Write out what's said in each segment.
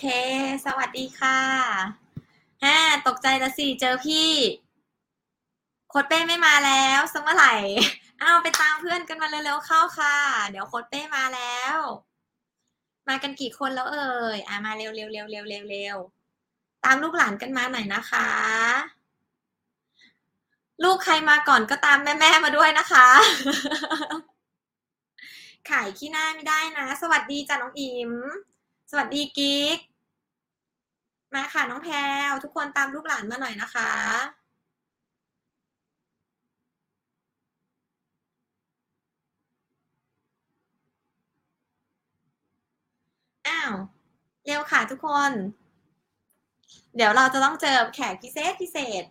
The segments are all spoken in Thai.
เค สวัสดีค่ะฮ่าตกใจละสิ เจอพี่ โคดเป้ไม่มาแล้วสักเมื่อไหร่อ้าวไปตามเพื่อนกันมาเร็วๆเข้าค่ะ เดี๋ยวโคดเป้มาแล้ว มากันกี่คนแล้วเอ่ย อ่ามาเร็วๆเร็วๆเร็วๆเร็วๆตามลูกหลานกันมาหน่อยนะคะ ลูกใครมาก่อนก็ตามแม่ๆมาด้วยนะคะขายขี้หน้าไม่ได้นะ สวัสดีจ้ะน้องอิม สวัสดีกิ๊ก มาค่ะน้องแพรวทุกคนตามลูกหลานมาหน่อยนะคะ อ้าว เร็วค่ะทุกคน เดี๋ยวเราจะต้องเจอแขกพิเศษพิเศษ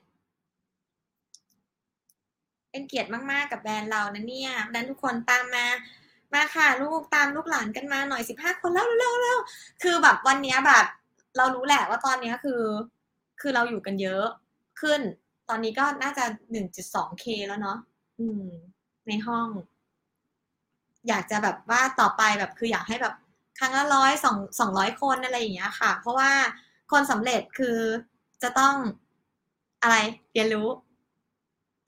เป็นเกียรติมาก ๆ กับแบรนด์เรานะเนี่ยดังนั้นทุกคนตามมามาค่ะ ลูกตามลูกหลานกันมาหน่อยสิบห้าคนแล้วเร็วๆเร็วคือแบบวันนี้แบบ เรารู้แหละว่าตอนนี้คือ คือเราอยู่กันเยอะขึ้น ตอนนี้ก็น่าจะหนึ่งจุดสองเคแล้วเนาะอืม ในห้อง อยากจะแบบว่าต่อไปแบบคืออยากให้แบบครั้งละร้อยสองสองร้อยคนอะไรอย่างเงี้ยค่ะ เพราะว่าคนสำเร็จคือจะต้องอะไรเรียนรู้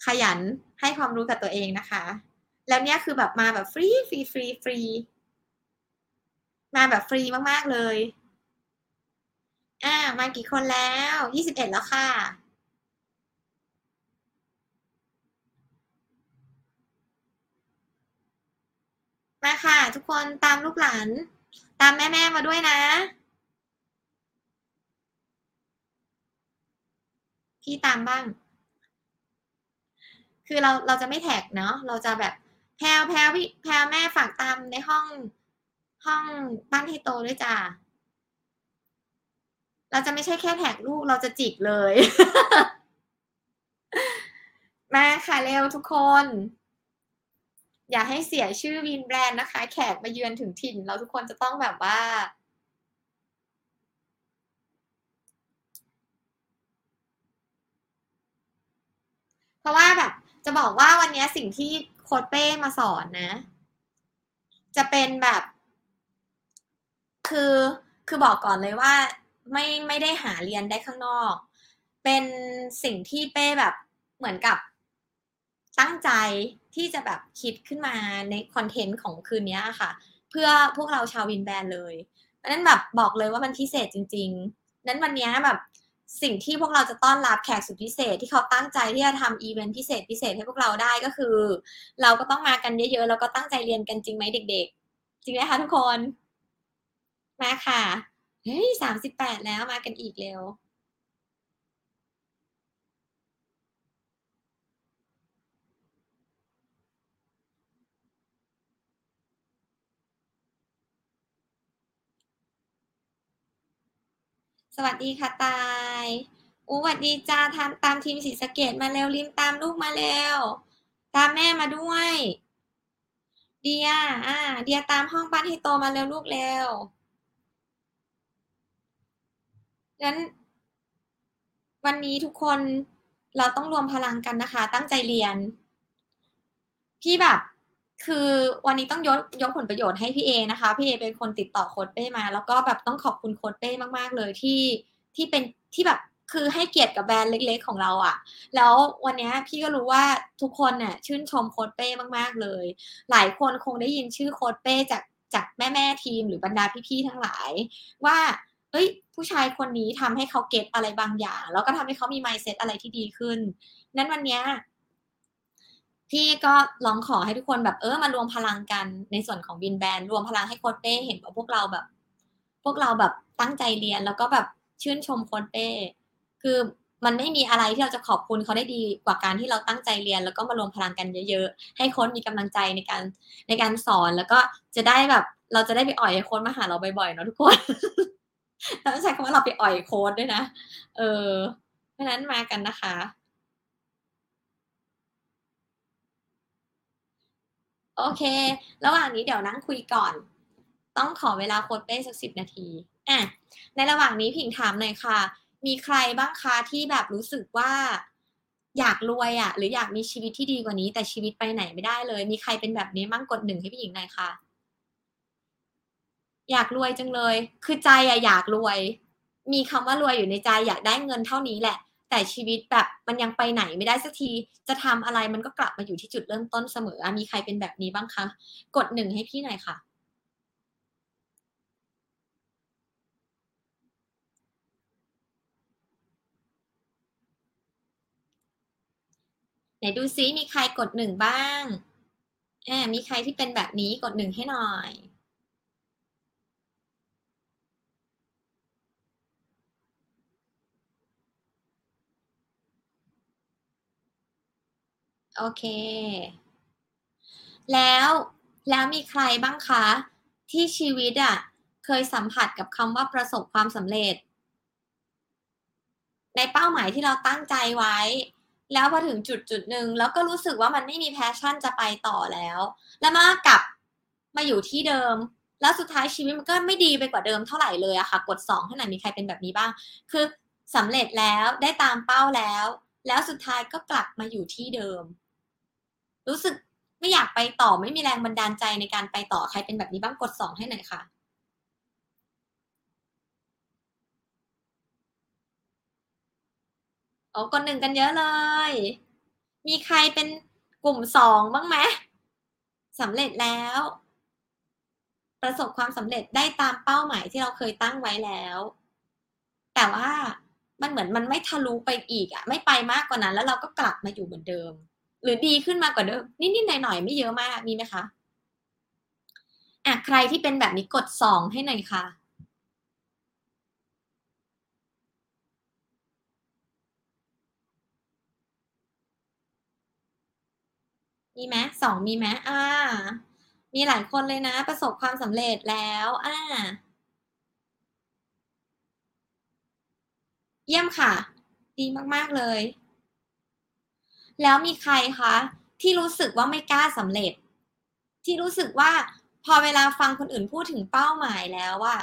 ขยันให้ความรู้กับตัวเองนะคะ แล้วเนี้ยคือแบบมาแบบฟรีฟรีฟรีฟรีมาแบบฟรีมาก ๆ เลย อ่า มากี่คนแล้ว ยี่สิบเอ็ดแล้วค่ะ มาค่ะ ทุกคนตามลูกหลาน ตามแม่ๆมาด้วยนะ พี่ตามบ้าง คือเราเราจะไม่แท็กเนาะ เราจะแบบแพลวแพลวพี่แพลวแม่ฝากตามในห้องห้องบ้านที่โตด้วยจ้า เราจะไม่ใช่แค่แท็กลูกเราจะจิกเลย มาค่ะเร็วทุกคน อย่าให้เสียชื่อวินแบรนด์นะคะ แขกมาเยือนถึงถิ่น เราทุกคนจะต้องแบบว่า เพราะว่าแบบ จะบอกว่าวันนี้สิ่งที่โค้ดเป้มาสอนนะ จะเป็นแบบ คือคือบอกก่อนเลยว่า ไม่ไม่ได้หาเรียนได้ข้างนอก เป็นสิ่งที่เป้แบบเหมือนกับตั้งใจที่จะแบบคิดขึ้นมาในคอนเทนต์ของคืนนี้ค่ะ เพื่อพวกเราชาววินแบนเลยเพราะนั้นแบบบอกเลยว่ามันพิเศษจริง ๆ นั้นวันนี้แบบสิ่งที่พวกเราจะต้อนรับแขกสุดพิเศษที่เขาตั้งใจที่จะทำอีเวนต์พิเศษพิเศษให้พวกเราได้ก็คือ เราก็ต้องมากันเยอะๆแล้วก็ตั้งใจเรียนกันจริงไหมเด็ก ๆ จริงไหมคะทุกคน มาค่ะ เฮ้ยสามสิบแปดแล้วมากันอีกเร็ว สวัสดีค่ะตายอู้สวัสดีจ้าทามตามทีมสีสะเกตมาเร็วริมตามลูกมาเร็ว ตามแม่มาด้วย เดีย อ่า เดียตามห้องบ้านให้โตมาเร็วลูกเร็ว งั้น วันนี้ทุกคนเราต้องรวมพลังกันนะคะ ตั้งใจเรียน พี่แบบ คือวันนี้ต้องยกยกผลประโยชน์ให้พี่เอนะคะ พี่เอเป็นคนติดต่อโค้ดเป้มา แล้วก็แบบต้องขอบคุณโค้ดเป้มากๆเลยที่ที่เป็นที่แบบคือให้เกียรติกับแบรนด์เล็ก ๆ ของเราอะ่ะ แล้ววันนี้พี่ก็รู้ว่าทุกคนเนี่ยชื่นชมโค้ดเป้มากๆเลย หลายคนคงได้ยินชื่อโค้ดเป้จากจากแม่ๆทีมหรือบรรดาพี่ๆทั้งหลาย ว่า เอ้ยผู้ชายคนนี้ทำให้เขาเก็ตอะไรบางอย่าง แล้วก็ทำให้เขามีไมเซ็ตอะไรที่ดีขึ้น นั้นวันนี้พี่ก็ลองขอให้ทุกคนแบบเออมารวมพลังกันในส่วนของบินแบนรวมพลังให้โค้ดเป้เห็นว่าพวกเราแบบ พวกเราแบบตั้งใจเรียนแล้วก็แบบชื่นชมโค้ดเป้คือมันไม่มีอะไรที่เราจะขอบคุณเขาได้ดีกว่าการที่เราตั้งใจเรียน แล้วก็มารวมพลังกันเยอะๆ ให้โค้ดมีกำลังใจในการในการสอนแล้วก็จะได้แบบ เราจะได้ไปอ่อยโค้ดมาหาเราบ่อยๆเนาะทุกคน เราใช้คำว่าเราไปอ่อยโค้ดด้วยนะ เออ เพราะนั้นมากันนะคะ โอเค ระหว่างนี้เดี๋ยวนั่งคุยก่อน ต้องขอเวลาโค้ดเป้สักสิบนาที อะ ในระหว่างนี้ผิงถามหน่อยค่ะ มีใครบ้างคะที่แบบรู้สึกว่าอยากรวยอะ่ะ หรืออยากมีชีวิตที่ดีกว่านี้ แต่ชีวิตไปไหนไม่ได้เลย มีใครเป็นแบบนี้มั่งกดหนึ่งให้พี่หญิงหน่อยค่ะ อยากรวยจังเลย คือใจอะอยากรวย มีคำว่ารวยอยู่ในใจอยากได้เงินเท่านี้แหละ แต่ชีวิตแบบมันยังไปไหนไม่ได้สักที จะทำอะไรมันก็กลับมาอยู่ที่จุดเริ่มต้นเสมอ มีใครเป็นแบบนี้บ้างคะ กดหนึ่งให้พี่หน่อยค่ะไหนดูซิมีใครกดหนึ่งบ้างแอบมีใครที่เป็นแบบนี้กดหนึ่งให้หน่อย โอเค แล้วแล้วมีใครบ้างคะ ที่ชีวิตอะเคยสัมผัสกับคำว่าประสบความสำเร็จ ในเป้าหมายที่เราตั้งใจไว้ แล้วพอถึงจุดจุดหนึ่งแล้วก็รู้สึกว่ามันไม่มีแพชชั่นจะไปต่อแล้ว แล้วมากลับมาอยู่ที่เดิม แล้วสุดท้ายชีวิตมันก็ไม่ดีไปกว่าเดิมเท่าไหร่เลยอะค่ะ กดสองให้หน่มีใครเป็นแบบนี้บ้าง คือสำเร็จแล้วได้ตามเป้าแล้ว แล้วสุดท้ายก็กลับมาอยู่ที่เดิม รู้สึกไม่อยากไปต่อไม่มีแรงบันดาลใจในการไปต่อใครเป็นแบบนี้บ้างกดสองให้หน่อยค่ะโอ้กดหนึ่งกันเยอะเลย มีใครเป็นกลุ่มสองบ้างไหมสำเร็จแล้ว ประสบความสำเร็จได้ตามเป้าหมายที่เราเคยตั้งไว้แล้ว แต่ว่ามันเหมือนมันไม่ทะลุไปอีกอะไม่ไปมากกว่านั้น แล้วเราก็กลับมาอยู่เหมือนเดิม หรือดีขึ้นมากกว่าเดิมนิดๆหน่อยๆไม่เยอะมากมีไหมคะอะใครที่เป็นแบบนี้กดสองให้หน่อยค่ะมีไหมสองมีไหมอ่า มีหลายคนเลยนะ ประสบความสำเร็จแล้วอ่าเยี่ยมค่ะ ดีมาก ๆ เลย แล้วมีใครคะที่รู้สึกว่าไม่กล้าสำเร็จ ที่รู้สึกว่าพอเวลาฟังคนอื่นพูดถึงเป้าหมายแล้วว่า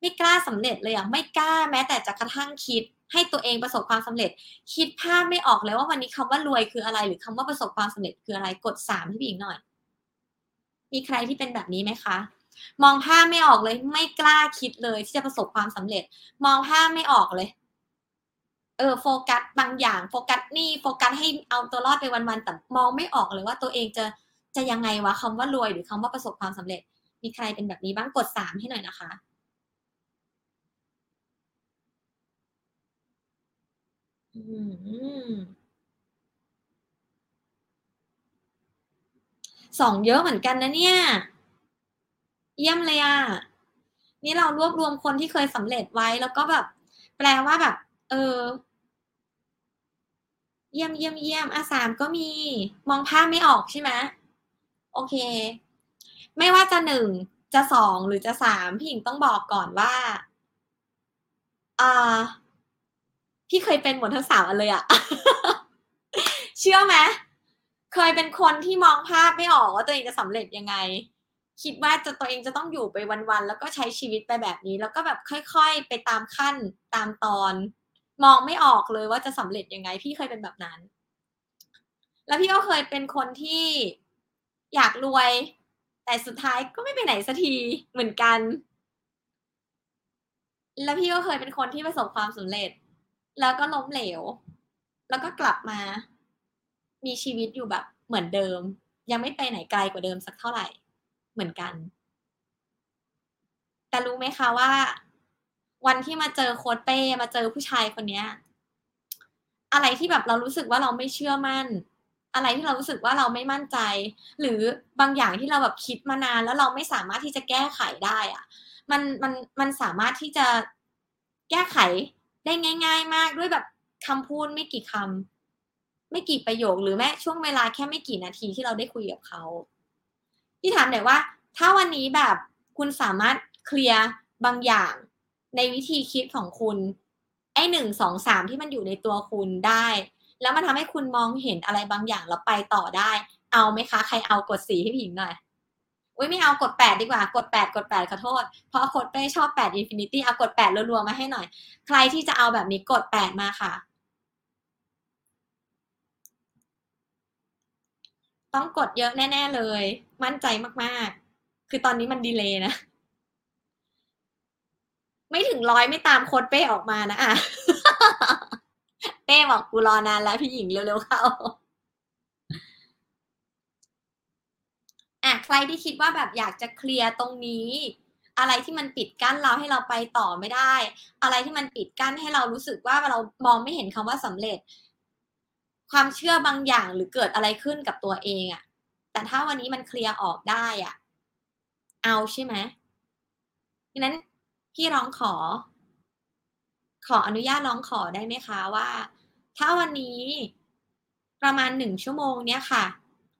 ไม่กล้าสำเร็จเลยอะไม่กล้าแม้แต่จะกระทั่งคิด ให้ตัวเองประสบความสำเร็จ คิดภาพไม่ออกเลยว่าวันนี้คำว่ารวยคืออะไร หรือคำว่าประสบความสำเร็จคืออะไรกดสามให้พี่หญิงหน่อย มีใครที่เป็นแบบนี้ไหมคะ มองภาพไม่ออกเลย ไม่กล้าคิดเลยที่จะประสบความสำเร็จ มองภาพไม่ออกเลย เออโฟกัสบางอย่างโฟกัสนี่โฟกัสให้เอาตัวรอดไปวันๆแต่มองไม่ออกเลยว่าตัวเองจะจะยังไงวะคำว่ารวยหรือคำว่าประสบความสำเร็จ มีใครเป็นแบบนี้บ้างกดสามให้หน่อยนะคะสองเยอะเหมือนกันนะเนี่ย เยี่ยมเลยอะ นี่เรารวบรวมคนที่เคยสำเร็จไว้แล้วก็แบบ แปลว่าแบบ เออ เยี่ยมเยี่ยมเยี่ยมอาสามก็มี มองภาพไม่ออกใช่ไหมโอเค ไม่ว่าจะหนึ่งจะสองหรือจะสามพี่หญิงต้องบอกก่อนว่าอ่าพี่เคยเป็นหมดทั้งสามอันเลยอะเชื่อไหมเคยเป็นคนที่มองภาพไม่ออกว่าตัวเองจะสำเร็จยังไง คิดว่าจะตัวเองจะต้องอยู่ไปวันๆแล้วก็ใช้ชีวิตไปแบบนี้ แล้วก็แบบค่อย ๆ ไปตามขั้นตามตอน มองไม่ออกเลยว่าจะสำเร็จยังไง พี่เคยเป็นแบบนั้น แล้วพี่ก็เคยเป็นคนที่อยากรวย แต่สุดท้ายก็ไม่ไปไหนสักทีเหมือนกัน แล้วพี่ก็เคยเป็นคนที่ประสบความสำเร็จ แล้วก็ล้มเหลว แล้วก็กลับมา มีชีวิตอยู่แบบเหมือนเดิม ยังไม่ไปไหนไกลกว่าเดิมสักเท่าไหร่ เหมือนกัน แต่รู้ไหมคะว่า วันที่มาเจอโค้ดเป้มาเจอผู้ชายคนนี้อะไรที่แบบเรารู้สึกว่าเราไม่เชื่อมั่น อะไรที่เรารู้สึกว่าเราไม่มั่นใจ หรือบางอย่างที่เราแบบคิดมานาน แล้วเราไม่สามารถที่จะแก้ไขได้อะมันมันมันสามารถที่จะแก้ไขได้ง่าย ๆ มากด้วยแบบคำพูดไม่กี่คำไม่กี่ประโยคหรือแม้ช่วงเวลาแค่ไม่กี่นาทีที่เราได้คุยกับเขาพี่ถามหน่อยว่า ถ้าวันนี้แบบคุณสามารถเคลียร์บางอย่าง ในวิธีคิดของคุณ ไอ้หนึ่งสองสามที่มันอยู่ในตัวคุณได้ แล้วมันทำให้คุณมองเห็นอะไรบางอย่างแล้วไปต่อได้ เอาไหมคะ ใครเอากดสีให้ผิงหน่อยอุ้ยไม่เอากดแปดดีกว่ากดแปดกดแปดขอโทษ เพราะโค้ชเป้ชอบแปด infinity เอากดแปดรัวๆมาให้หน่อย ใครที่จะเอาแบบนี้กดแปดมาค่ะ ต้องกดเยอะแน่ ๆ เลย มั่นใจมากๆ คือตอนนี้มันดีเลยนะ ไม่ถึงร้อยไม่ตามโค้ชเป้ออกมานะอะเป้บอกกูรอนานแล้วพี่หญิงเร็วๆเข้าอะใครที่คิดว่าแบบอยากจะเคลียร์ตรงนี้ อะไรที่มันปิดกั้นเราให้เราไปต่อไม่ได้ อะไรที่มันปิดกั้นให้เรารู้สึกว่าเรามองไม่เห็นคำว่าสำเร็จ ความเชื่อบางอย่างหรือเกิดอะไรขึ้นกับตัวเองอะ่ะ แต่ถ้าวันนี้มันเคลียร์ออกได้อะ่ะ เอาใช่ไหมดังนั้น พี่ร้องขอ ขออนุญาตร้องขอได้ไหมคะว่า ถ้าวันนี้ประมาณหนึ่งชั่วโมงเนี้ยค่ะ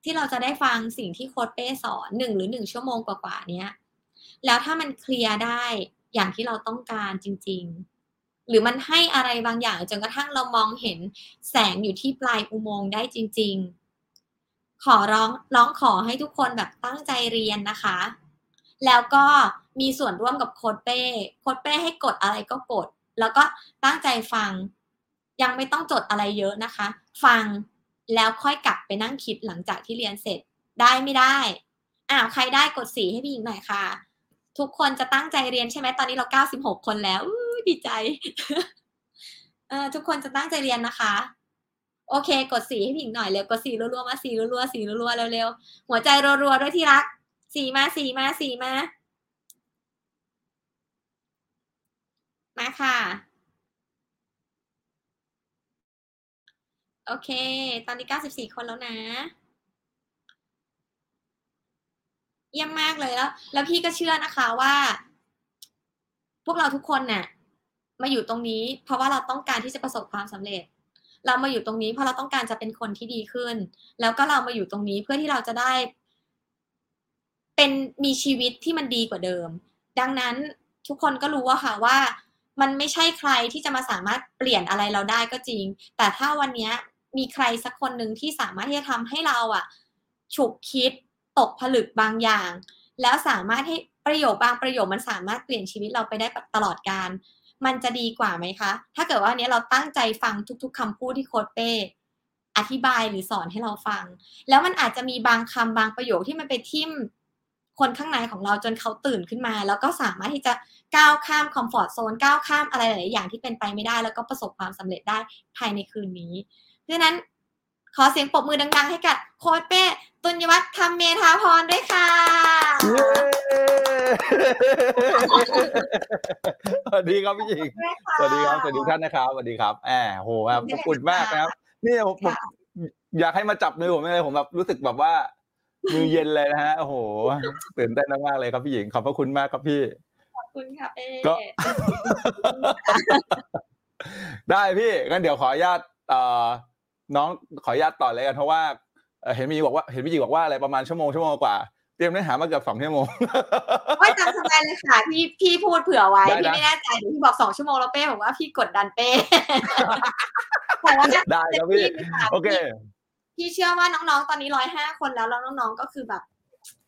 ที่เราจะได้ฟังสิ่งที่โค้ดเป้สอนหนึ่งหรือหนึ่งชั่วโมงกว่าๆเนี้ย แล้วถ้ามันเคลียร์ได้อย่างที่เราต้องการจริง ๆ หรือมันให้อะไรบางอย่างจนกระทั่งเรามองเห็นแสงอยู่ที่ปลายอุโมงค์ได้จริง ๆ ขอร้องร้องขอให้ทุกคนแบบตั้งใจเรียนนะคะ แล้วก็ มีส่วนร่วมกับโค้ดเป้โค้ดเป้ให้กดอะไรก็กด แล้วก็ตั้งใจฟัง ยังไม่ต้องจดอะไรเยอะนะคะ ฟังแล้วค่อยกลับไปนั่งคิดหลังจากที่เรียนเสร็จได้ไม่ได้อ้าวใครได้กดสีให้พี่หญิงหน่อยค่ะ ทุกคนจะตั้งใจเรียนใช่ไหมตอนนี้เราเก้าสิบหกคนแล้วดีใจเออทุกคนจะตั้งใจเรียนนะคะ โอเค กดสีให้พี่หญิงหน่อยเร็วกดสีรัวๆมาสีรัวๆสีรัวๆเร็วๆหัวใจรัวๆด้วยที่รักสีมาสีมาสีมา มาค่ะ โอเค ตอนนี้ 94 คนแล้วนะ เยี่ยมมากเลยแล้ว แล้วพี่ก็เชื่อนะคะว่า พวกเราทุกคนเนี่ยมาอยู่ตรงนี้ เพราะว่าเราต้องการที่จะประสบความสำเร็จเรามาอยู่ตรงนี้เพราะเราต้องการจะเป็นคนที่ดีขึ้น แล้วก็เรามาอยู่ตรงนี้เพื่อที่เราจะได้ เป็นมีชีวิตที่มันดีกว่าเดิม ดังนั้นทุกคนก็รู้ว่าค่ะว่า มันไม่ใช่ใครที่จะมาสามารถเปลี่ยนอะไรเราได้ก็จริง แต่ถ้าวันนี้มีใครสักคนหนึ่งที่สามารถที่จะทำให้เราอะฉุกคิดตกผลึกบางอย่าง แล้วสามารถให้ประโยคบางประโยคมันสามารถเปลี่ยนชีวิตเราไปได้ตลอดการ มันจะดีกว่าไหมคะ ถ้าเกิดว่าเนี้ยเราตั้งใจฟังทุก ๆคำพูดที่โค้ดเป้อธิบายหรือสอนให้เราฟัง แล้วมันอาจจะมีบางคำบางประโยคที่มันไปทิ่ม คนข้างในของเราจนเขาตื่นขึ้นมา แล้วก็สามารถที่จะก้าวข้ามคอมฟอร์ทโซนก้าวข้ามอะไรหลายๆอย่างที่เป็นไปไม่ได้ แล้วก็ประสบความสำเร็จได้ภายในคืนนี้เพราะฉะนั้นขอเสียงปรบมือดัง ๆ ให้กับโค้ดเป้ตุลยวัฒน์ธรรมเมธาพรด้วยค่ะเย้สวัสดีครับพี่หญิงด้วยค่ะสวัสดีครับสวัสดีทุกท่านนะครับสวัสดีครับแหมโหแบบอบอุ่นมากนะครับนี่ผมผมค่ะอยากให้มาจับมือผมเลยผมแบบรู้สึกแบบว่า มือเย็นเลยนะฮะ โอ้โห ตื่นเต้นมากๆเลยครับพี่หญิง ขอบพระคุณมากครับพี่ ขอบคุณค่ะเป้ก็ ได้พี่ งั้นเดี๋ยวขออนุญาตเอ่อน้องขออนุญาตต่อเลยกันเพราะว่าเอ่อเห็นพี่หญิงบอกว่าเห็นพี่หญิงบอกว่าอะไรประมาณชั่วโมงชั่วโมงกว่า เตรียมเนื้อหามาเกือบสองชั่วโมงว่าจำสบายเลยค่ะ พี่พี่พูดเผื่อไว้ได้พี่นะไม่แน่ใจเดี๋ยวพี่บอกสองชั่วโมงแล้วเป้บอกว่าพี่กดดันเป้แต่ว่าได้ครับพี่ต็มที่ลยะโอเค พี่เชื่อว่าน้องๆ ตอนนี้ร้อยห้าคนแล้วแล้วน้องๆ ก็คือแบบ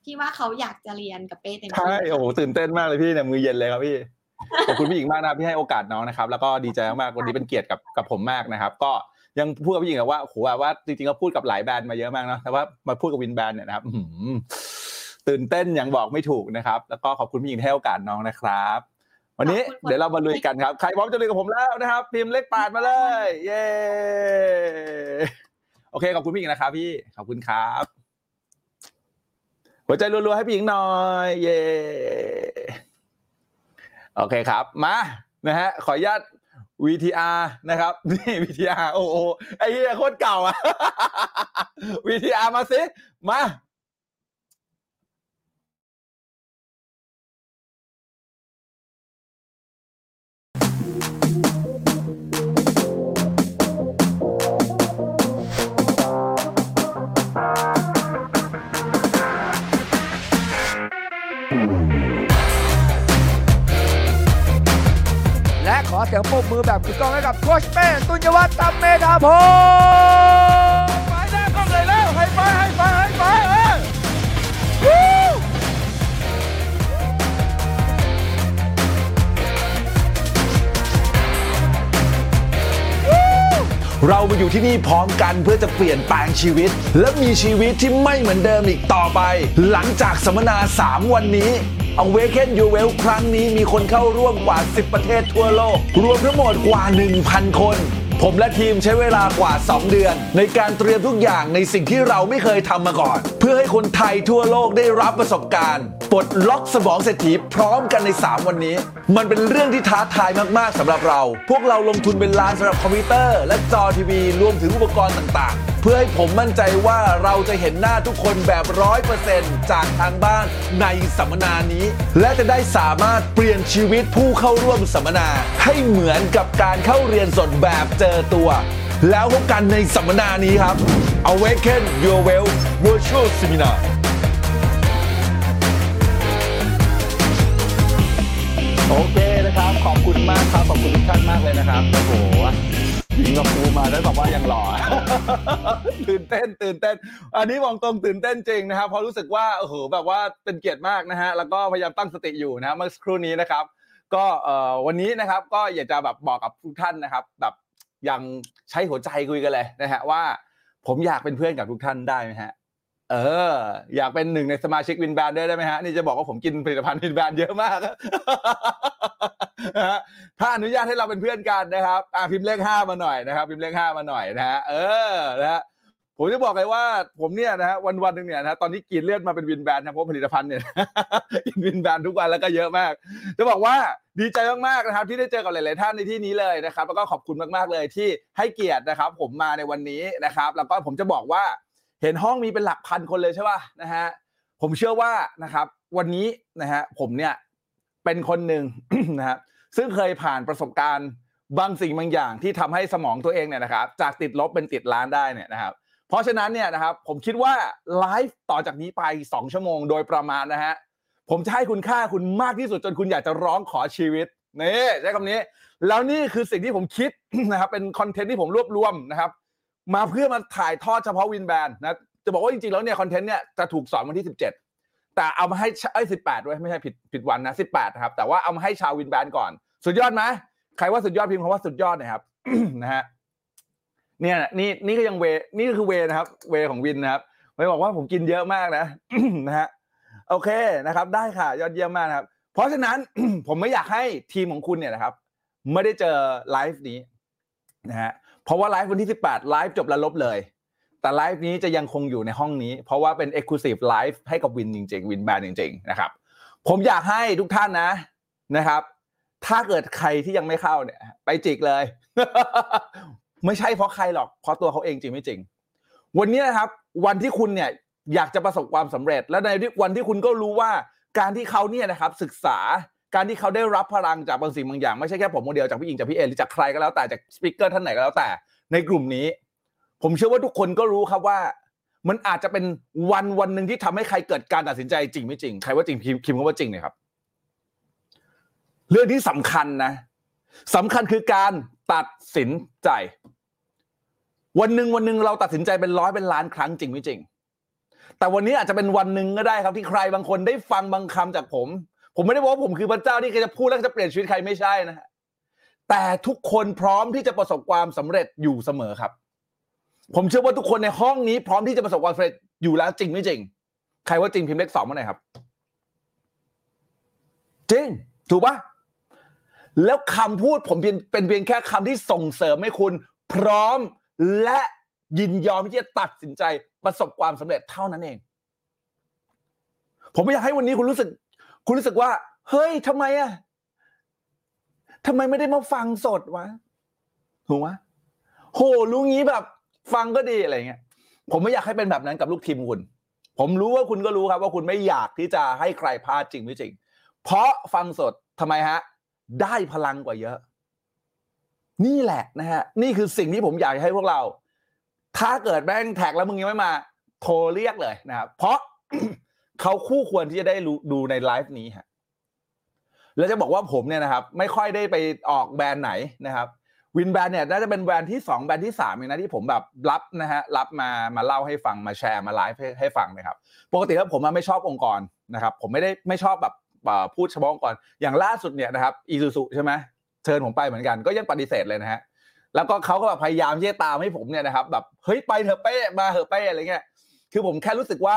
พี่ว่าเขาอยากจะเรียนกับเป้เต็มที่ใช่โอ้โหตื่นเต้นมากเลยพี่เนี่ยมือเย็นเลยครับพี่ขอบคุณพี่หญิงมากนะครับที่ให้โอกาสน้องนะครับ แล้วก็ดีใจมากๆวันนี้เป็นเกียรติกับกับผมมากนะครับ ก็ยังพูดกับพี่หญิงนะว่าโอ้โหว่าจริงๆก็พูดกับหลายแบรนด์มาเยอะมากเนาะแต่ว่ามาพูดกับวินแบรนด์เนี่ยนะครับอื้อหือตื่นเต้นอย่างบอกไม่ถูกนะครับ แล้วก็ขอบคุณพี่หญิงที่ให้โอกาสน้องนะครับ วันนี้เดี๋ยวเรามาลุยกันครับใครพร้อมจะลุยกับผมแล้วนะครับ พิมพ์เลขแปดมาเลย เย้ โอเคขอบคุณพี่หญิงนะครับพี่ขอบคุณครับ หัวใจรัวๆให้พี่หญิงหน่อยเย้โอเคครับมานะฮะขออนุญาต VTR นะครับนี่ VTR โอ้โหไอ้เหี้ยโคตรเก่าอะ VTR มาสิมา และขอเสียงปรบมือแบบกึกก้องให้กับโคชเป้ตุนยวัฒน์ตัมเมธาพลไปหน้ากล้องเลยแล้วให้ไปให้ไปให้ไปเออ เรามาอยู่ที่นี่พร้อมกันเพื่อจะเปลี่ยนแปลงชีวิต และมีชีวิตที่ไม่เหมือนเดิมอีกต่อไป หลังจากสัมมนา 3 วันนี้ Awaken Your Well ครั้งนี้มีคนเข้าร่วมกว่า 10 ประเทศทั่วโลก รวมทั้งหมดกว่า 1,000 คน ผมและทีมใช้เวลากว่า 2 เดือน ในการเตรียมทุกอย่างในสิ่งที่เราไม่เคยทำมาก่อน เพื่อให้คนไทยทั่วโลกได้รับประสบการณ์ปลดล็อกสมองเศรษฐีพร้อมกันใน 3 วันนี้ มันเป็นเรื่องที่ท้าทายมาก ๆสำหรับเรา พวกเราลงทุนเป็นล้านสำหรับคอมพิวเตอร์ และจอทีวีรวมถึงอุปกรณ์ต่างๆ เพื่อให้ผมมั่นใจว่าเราจะเห็นหน้าทุกคนแบบร้อยเปอร์เซ็นต์จากทางบ้านในสัมมนานี้ และจะได้สามารถเปลี่ยนชีวิตผู้เข้าร่วมสัมมนา ให้เหมือนกับการเข้าเรียนสดแบบเจอตัว แล้วพบกันในสัมมนานี้ครับ Awaken Your Well Virtual Seminar โอเคนะครับขอบคุณมากครับ ขอบคุณทุกท่านมากเลยนะครับ โอ้โห ยิงกับครูมาแล้วบอกว่ายังหล่อ ตื่นเต้นตื่นเต้น อันนี้มองตรงตื่นเต้นจริงนะครับเพราะรู้สึกว่าโอ้โหแบบว่าเป็นเกียรติมากนะฮะแล้วก็พยายามตั้งสติอยู่นะเมื่อสักครู่นี้นะครับ ก็เอ่อวันนี้นะครับก็อยากจะแบบบอกกับทุกท่านนะครับ แบบยังใช้หัวใจคุยกันเลยนะฮะว่า ผมอยากเป็นเพื่อนกับทุกท่านได้ไหมฮะ เออ อยากเป็นหนึ่งในสมาชิกวินแบนด้วยได้ไหมฮะ นี่จะบอกว่าผมกินผลิตภัณฑ์วินแบนเยอะมากนะฮะถ้าอนุญาตให้เราเป็นเพื่อนกันนะครับอ่าพิมพ์เลขห้ามาหน่อยนะครับพิมพ์เลขห้ามาหน่อยนะฮะเออนะฮะผมจะบอกเลยว่าผมเนี่ยนะฮะวันวันๆหนึ่งเนี่ยนะฮะตอนนี้กินเลือดมาเป็นวินแบนนะเพราะผลิตภัณฑ์เนี่ยกินวินแบนทุกวันแล้วก็เยอะมาก จะบอกว่าดีใจมากๆนะครับ ที่ได้เจอกับหลาย ๆ ท่านในที่นี้เลยนะครับ แล้วก็ขอบคุณมากๆเลยที่ให้เกียรตินะครับ ผมมาในวันนี้นะครับ แล้วก็ผมจะบอกว่า เห็นห้องมีเป็นหลักพันคนเลยใช่ป่ะนะฮะผมเชื่อว่านะครับวันนี้นะฮะผมเนี่ยเป็นคนหนึ่งนะฮะซึ่งเคยผ่านประสบการณ์บางสิ่งบางอย่างที่ทำให้สมองตัวเองเนี่ยนะครับจากติดลบเป็นติดล้านได้เนี่ยนะครับ เพราะฉะนั้นเนี่ยนะครับผมคิดว่าไลฟ์ต่อจากนี้ไป 2 ชั่วโมงโดยประมาณนะฮะผมจะให้คุณค่าคุณมากที่สุดจนคุณอยากจะร้องขอชีวิตนี่ใช้คำนี้ แล้วนี่คือสิ่งที่ผมคิดนะครับเป็นคอนเทนต์ที่ผมรวบรวมนะครับ มาเพื่อมาถ่ายทอดเฉพาะวินแบนนะจะบอกว่าจริงๆแล้วเนี่ยคอนเทนต์เนี่ยจะถูกสอนวันที่ 17 แต่เอามาให้ไอ้สิบแปดด้วยไม่ใช่ผิดผิดวันนะสิบแปดนะครับ แต่ว่าเอามาให้ชาววินแบนก่อน สุดยอดไหมใครว่าสุดยอดพิมพ์คำว่าสุดยอดน่อยครับนะฮะเนี่ยนี่นี่ก็ยังเวนี่ก็คือเวนะครับ เวของวินนะครับไม่บอกว่าผมกินเยอะมากนะนะฮะโอเคนะครับ ได้ค่ะ ยอดเยี่ยมมากนะครับ เพราะฉะนั้นผมไม่อยากให้ทีมของคุณเนี่ยนะครับ ไม่ได้เจอไลฟ์นี้นะฮะ เพราะว่าไลฟ์วันที่ 18 ไลฟ์จบแล้วลบเลย แต่ไลฟ์นี้จะยังคงอยู่ในห้องนี้ เพราะว่าเป็น Exclusive Live ให้กับวินจริงๆวินแบรนด์จริงๆนะครับผมอยากให้ทุกท่านนะนะครับ ถ้าเกิดใครที่ยังไม่เข้าเนี่ย ไปจิกเลย ไม่ใช่เพราะใครหรอกเพราะตัวเขาเองจริงไม่จริง วันนี้นะครับ วันที่คุณเนี่ยอยากจะประสบความสำเร็จ และในวันที่คุณก็รู้ว่าการที่เขาเนี่ยนะครับ ศึกษา การที่เขาได้รับพลังจากบางสิ่งบางอย่างไม่ใช่แค่ผมคนเดียวจากพี่หญิงจากพี่เอหรือจากใครก็แล้วแต่จากสปิเกอร์ท่านไหนก็แล้วแต่ ในกลุ่มนี้ ผมเชื่อว่าทุกคนก็รู้ครับว่า มันอาจจะเป็นวันวันหนึ่งที่ทำให้ใครเกิดการตัดสินใจจริงไม่จริง ใครว่าจริงพิมพ์พิมว่าจริงเนี่ยครับ เรื่องที่สำคัญนะสำคัญคือการตัดสินใจ วันหนึ่งวันหนึ่งเราตัดสินใจเป็นร้อยเป็นล้านครั้งจริงไม่จริงแต่วันนี้อาจจะเป็นวันหนึ่งก็ได้ครับที่ใครบางคนได้ฟังบางคำจากผม ผมไม่ได้บอกว่าผมคือพระเจ้าที่จะพูดแล้วจะเปลี่ยนชีวิตใครไม่ใช่นะฮะแต่ทุกคนพร้อมที่จะประสบความสำเร็จอยู่เสมอครับ ผมเชื่อว่าทุกคนในห้องนี้พร้อมที่จะประสบความสำเร็จอยู่แล้วจริงไม่จริง ใครว่าจริงพิมพ์เลขสองมาหน่อยครับ จริง ถูกปะแล้วคำพูดผมเป็นเป็นเพียงแค่คำที่ส่งเสริมให้คุณ พร้อมและยินยอมที่จะตัดสินใจประสบความสำเร็จเท่านั้นเอง ผมไม่อยากให้วันนี้คุณรู้สึก คุณรู้สึกว่า เฮ้ยทำไมอะทำไมไม่ได้มาฟังสดวะถูกไหมโหรู้งี้แบบ ฟังก็ดีอะไรเงี้ยผมไม่อยากให้เป็นแบบนั้นกับลูกทีมคุณ ผมรู้ว่าคุณก็รู้ครับ ว่าคุณไม่อยากที่จะให้ใครพลาดจริงไม่จริง เพราะฟังสดทำไมฮะ ได้พลังกว่าเยอะ นี่แหละนะฮะ นี่คือสิ่งที่ผมอยากให้พวกเรา ถ้าเกิดแม่งแท็กแล้วมึงยังไม่มา โทรเรียกเลยนะครับ เพราะ เขาคู่ควรที่จะได้รู้ดูในไลฟ์นี้ฮะแล้วจะบอกว่าผมเนี่ยนะครับ ไม่ค่อยได้ไปออกแบรนด์ไหนนะครับวินแบรนด์เนี่ยน่าจะเป็นแบรนด์ที่สองแบรนด์ที่สามเองนะที่ผมแบบรับนะฮะรับมามาเล่าให้ฟังมาแชร์มาไลฟ์ให้ให้ฟังนะครับ ปกติแล้วผมไม่ชอบองค์กรนะครับ ผมไม่ได้ไม่ชอบแบบพูดเฉพาะองค์กรอย่างล่าสุดเนี่ยนะครับอีซูซูใช่ไหมเชิญผมไปเหมือนกันก็ยังปฏิเสธเลยนะฮะแล้วก็เขาก็แบบพยายามที่ตามให้ผมเนี่ยนะครับแบบเฮ้ยไปเถอะเป้มาเถอะเป้อะไรเงี้ยคือผมแค่รู้สึกว่า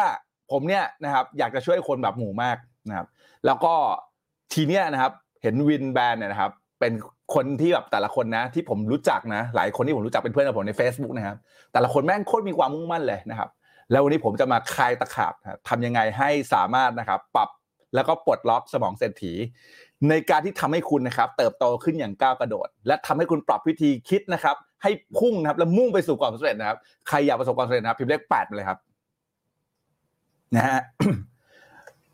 ผมเนี่ยนะครับอยากจะช่วยคนแบบหมู่มากนะครับแล้วก็ทีเนี้ยนะครับเห็นวินแบนเนี่ยนะครับเป็นคนที่แบบแต่ละคนนะที่ผมรู้จักนะหลายคนที่ผมรู้จักเป็นเพื่อนกับผมใน Facebook นะครับแต่ละคนแม่งโคตรมีความมุ่งมั่นเลยนะครับแล้ววันนี้ผมจะมาคลายตะขาบนะครับทำยังไงให้สามารถนะครับปรับแล้วก็ปลดล็อกสมองเศรษฐี ในการที่ทำให้คุณนะครับเติบโตขึ้นอย่างก้าวกระโดด และทำให้คุณปรับวิธีคิดนะครับให้พุ่งนะครับและมุ่งไปสู่ความสำเร็จนะครับใครอยากประสบความสำเร็จนะครับพิมพ์เลขแปดมาเลยครับ นะฮะ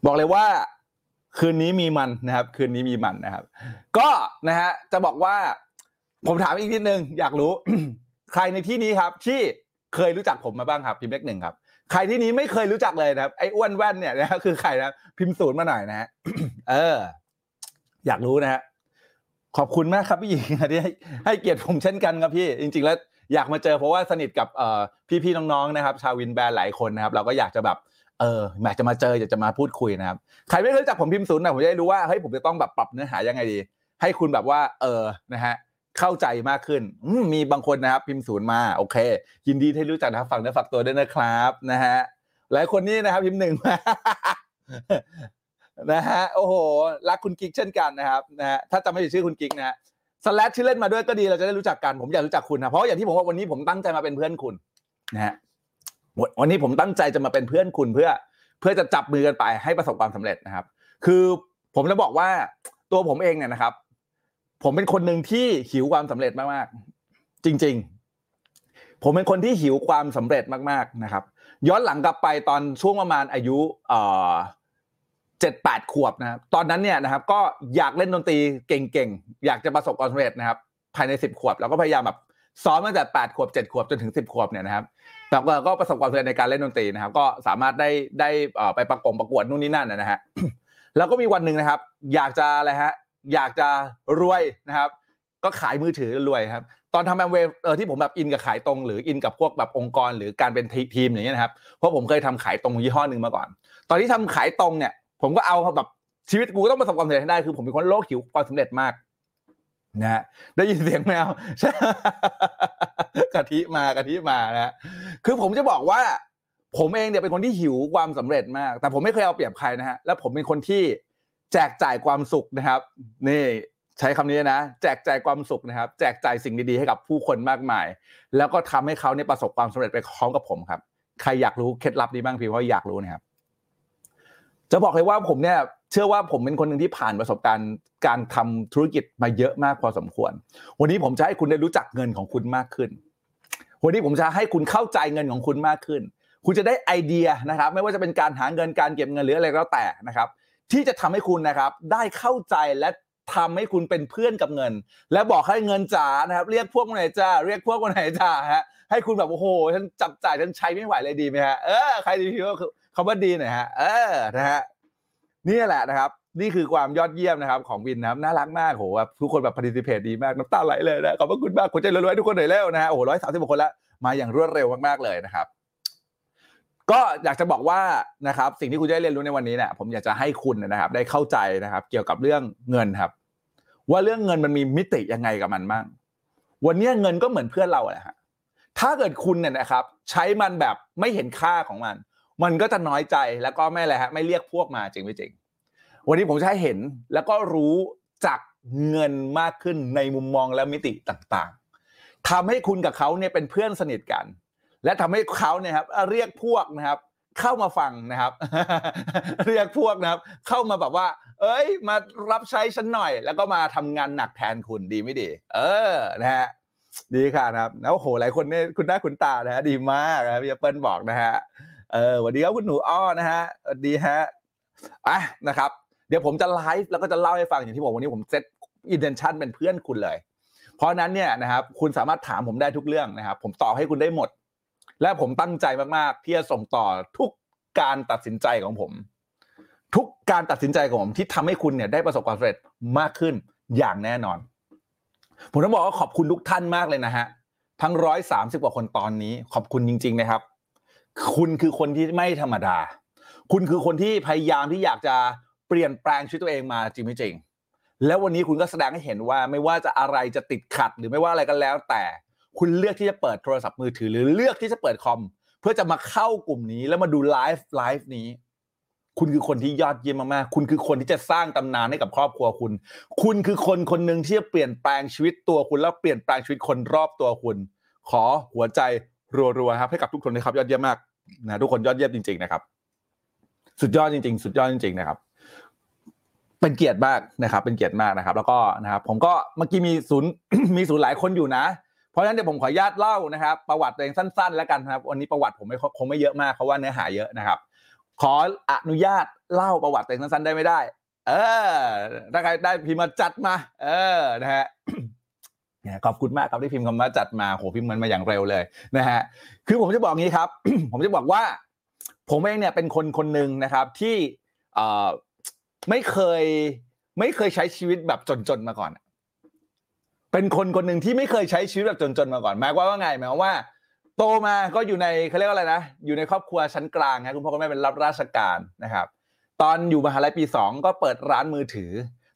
บอกเลยว่าคืนนี้มีมันนะครับ คืนนี้มีมันนะครับ ก็นะฮะจะบอกว่า ผมถามอีกนิดนึง อยากรู้ ใครในที่นี้ครับ ที่เคยรู้จักผมมาบ้างครับพิมพ์เลขหนึ่งครับ ใครที่นี้ไม่เคยรู้จักเลยนะครับไอ้อ้วนแว่นเนี่ยนะคือใครนะพิมพ์ศูนย์มาหน่อยนะฮะเออ อยากรู้นะฮะขอบคุณมากครับพี่หญิงที่ให้ให้เกียรติผมเช่นกันครับพี่ จริง ๆ แล้วอยากมาเจอเพราะว่าสนิทกับเอ่พี่ๆน้องๆนะครับ ชาววินแบรนด์หลายคนนะครับ เราก็อยากจะแบบ เอออยากจะมาเจออยากจะมาพูดคุยนะครับใครไม่เคยรู้จักผมพิมพ์ศูนย์น่อยผมจะได้รู้ว่าเฮ้ยผมจะต้องแบบปรับเนื้อหายังไงดี ให้คุณแบบว่า เออนะฮะเข้าใจมากขึ้นอมีบางคนนะครับ พิมพ์ศูนย์มาโอเค ยินดีที่รู้จักนะครับฝากเนื้อฝากตัวด้วยนะครับนะฮะหลายคนนี่นะครับพิมพ์หนึ่งมานะฮะโอ้โหรักคุณกิ๊กเช่นกันนะครับนะฮะถ้าจำไม่ผิดชื่อคุณกิ๊กนะฮะสแลชชื่อเล่นมาด้วยก็ดีเราจะได้รู้จักกันผมอยากรู้จักคุณนะเพราะอย่างที่ผมว่าวันนี้ผมตั้งใจมาเป็นเพื่อนคุณนะฮะ วันนี้ผมตั้งใจจะมาเป็นเพื่อนคุณเพื่อ เพื่อจะจับมือกันไปให้ประสบความสำเร็จนะครับ คือผมจะบอกว่าตัวผมเองเนี่ยนะครับ ผมเป็นคนหนึ่งที่หิวความสำเร็จมากๆ จริง ๆ ผมเป็นคนที่หิวความสำเร็จมากๆนะครับ ย้อนหลังกลับไปตอนช่วงประมาณอายุเอ่อจ็ดแปดขวบนะครับตอนนั้นเนี่ยนะครับ ก็อยากเล่นดนตรีเก่งๆ อยากจะประสบความสำเร็จนะครับ ภายในสิบขวบ แล้วก็พยายามแบบซ้อมตั้งแต่แปดขวบเจ็ดขวบจนถึงสิบขวบเนี่ยนะครับ แล้วก็ก็ประสบความสำเร็จในการเล่นดนตรีนะครับ ก็สามารถได้ได้ไปประกงประกวดนู่นนี่นั่นนะฮะแล้วก็มีวันหนึ่งนะครับ อยากจะอะไรฮะ อยากจะรวยนะครับ ก็ขายมือถือรวยครับ ตอนทำแอมเวย์เออที่ผมแบบอินกับขายตรง หรืออินกับพวกแบบองค์กร หรือการเป็นทีมอย่างเงี้ยนะครับเพราะผมเคยทำขายตรงยี่ห้อหนึ่งมาก่อน ตอนที่ทำขายตรงเนี่ย ผมก็เอาแบบชีวิตกูต้องประสบความสำเร็จให้ได้คือผมเป็นคนโลกหิวความสำเร็จมาก นะฮะได้ยินเสียงแมวใช่กะทิมากะทิมานะฮะคือผมจะบอกว่า ผมเองเนี่ยเป็นคนที่หิวความสำเร็จมาก แต่ผมไม่เคยเอาเปรียบใครนะฮะแล้วผมเป็นคนที่แจกจ่ายความสุขนะครับ นี่ใช้คำนี้นะ แจกจ่ายความสุขนะครับ แจกจ่ายสิ่งดีๆให้กับผู้คนมากมาย แล้วก็ทำให้เขาเนี่ยประสบความสำเร็จไปพร้อมกับผมครับ ใครอยากรู้เคล็ดลับนี้บ้างพี่ว่าอยากรู้นะครับ จะบอกเลยว่าผมเนี่ยเชื่อว่าผมเป็นคนหนึ่งที่ผ่านประสบการณ์การทำธุรกิจมาเยอะมากพอสมควร วันนี้ผมจะให้คุณได้รู้จักเงินของคุณมากขึ้น วันนี้ผมจะให้คุณเข้าใจเงินของคุณมากขึ้น คุณจะได้ไอเดียนะครับ ไม่ว่าจะเป็นการหาเงินการเก็บเงินหรืออะไรก็แล้วแต่นะครับ ที่จะทำให้คุณนะครับ ได้เข้าใจและทำให้คุณเป็นเพื่อนกับเงิน และบอกให้เงินจ๋านะครับ เรียกพวกคนไหนจ้าเรียกพวกคนไหนจ้าฮะให้คุณแบบโอ้โหฉันจับจ่ายฉันใช้ไม่ไหวเลยดีไหมฮะเออใครดีพี่ว่า คำว่าดีหน่อยฮะ เออ นะฮะ นี่แหละนะครับ นี่คือความยอดเยี่ยมนะครับ ของวินนะครับ น่ารักมากโหแบบทุกคนแบบปฏิสิเพตดีมาก น้ำตาไหลเลยนะ ขอบพระคุณมากคนใจรวยๆทุกคนหน่อยเร็วนะฮะ โอ้โหร้อยสามสิบคนล้วมาอย่างรวดเร็วมากๆเลยนะครับ ก็อยากจะบอกว่านะครับ สิ่งที่คุณจะได้เรียนรู้ในวันนี้เนี่ย ผมอยากจะให้คุณนะครับ ได้เข้าใจนะครับ เกี่ยวกับเรื่องเงินครับ ว่าเรื่องเงินมันมีมิติยังไงกับมันบ้าง วันนี้เงินก็เหมือนเพื่อนเราแหละฮะถ้าเกิดคุณเนี่ยนะครับ ใช้มันแบบไม่เห็นค่าของมัน มันก็จะน้อยใจแล้วก็ไม่อะไรฮะไม่เรียกพวกมาจริงไม่จริง วันนี้ผมจะให้เห็นแล้วก็รู้จักเงินมากขึ้นในมุมมองและมิติต่างๆทำให้คุณกับเขาเนี่ยเป็นเพื่อนสนิทกัน และทำให้เขาเนี่ยครับเรียกพวกนะครับ เข้ามาฟังนะครับ เรียกพวกนะครับ เข้ามาแบบว่า เอ้ย มารับใช้ฉันหน่อย แล้วก็มาทำงานหนักแทนคุณดีไม่ดี เออนะฮะดีค่ะนะครับแล้วโหหลายคนเนี่ยคุณหน้าคุณตานะฮะดีมากนะพี่เปิลบอกนะฮะ เออสวัสดีครับคุณหนูอ้อนะฮะสวัสดีฮะอะนะครับ เดี๋ยวผมจะไลฟ์แล้วก็จะเล่าให้ฟังอย่างที่บอกวันนี้ผม set intention เป็นเพื่อนคุณเลย เพราะนั้นเนี่ยนะครับคุณสามารถถามผมได้ทุกเรื่องนะครับ ผมตอบให้คุณได้หมด และผมตั้งใจมากๆที่จะส่งต่อทุกการตัดสินใจของผม ทุกการตัดสินใจของผมที่ทำให้คุณเนี่ยได้ประสบความสำเร็จมากขึ้นอย่างแน่นอน ผมต้องบอกว่าขอบคุณทุกท่านมากเลยนะฮะทั้งร้อยสามสิบกว่าคนตอนนี้ ขอบคุณจริง ๆ นะครับ คุณคือคนที่ไม่ธรรมดา คุณคือคนที่พยายามที่อยากจะเปลี่ยนแปลงชีวิตตัวเองมาจริงไม่จริง แล้ววันนี้คุณก็แสดงให้เห็นว่าไม่ว่าจะอะไรจะติดขัด หรือไม่ว่าอะไรก็แล้ว แต่คุณเลือกที่จะเปิดโทรศัพท์มือถือ หรือเลือกที่จะเปิดคอมเพื่อจะมาเข้ากลุ่มนี้แล้วมาดูไลฟ์ไลฟ์นี้ คุณคือคนที่ยอดเยี่ยมมากๆคุณคือคนที่จะสร้างตำนานให้กับครอบครัวคุณ คุณคือคนคนหนึ่งที่จะเปลี่ยนแปลงชีวิตตัวคุณแล้วเปลี่ยนแปลงชีวิตคนรอบตัวคุณ ขอหัวใจ รัวๆครับให้กับทุกคนนะครับยอดเยี่ยมมากนะทุกคนยอดเยี่ยมจริง ๆนะครับ สุดยอดจริง ๆ สุดยอดจริง ๆ นะครับ เป็นเกียรติมากนะครับ เป็นเกียรติมากนะครับ แล้วก็นะครับ ผมก็เมื่อกี้มีศูนย์มีศูนย์หลายคนอยู่นะ เพราะฉะนั้นเดี๋ยวผมขออนุญาตเล่านะครับประวัติตัวเองสั้น ๆ แล้วกันครับวันนี้ประวัติผมไม่คงไม่เยอะมากเพราะว่าเนื้อหาเยอะนะครับ ขออนุญาตเล่าประวัติตัวเองสั้นๆได้ไม่ได้ เออถ้าใครได้พิมพ์มาจัดมา เออนะฮะ นี่ยขอบคุณมากครับที่พิมพ์คำว่าจัดมาโหพิมพ์มันมาอย่างเร็วเลยนะฮะคือผมจะบอกงี้ครับ ผมจะบอกว่า ผมเองเนี่ยเป็นคนคนหนึ่งนะครับที่เไม่เคยไม่เคยใช้ชีวิตแบบจนๆมาก่อน เป็นคนคนหนึ่งที่ไม่เคยใช้ชีวิตแบบจนๆมาก่อนหมายความว่าไงหมายความว่า โตมาก็อยู่ในเขาเรียกว่าอะไรนะอยู่ในครอบครัวชั้นกลางนะคุณพ่อคุณแม่เป็นรับราชการนะครับ ตอนอยู่มหาลัยปีสองก็เปิดร้านมือถือ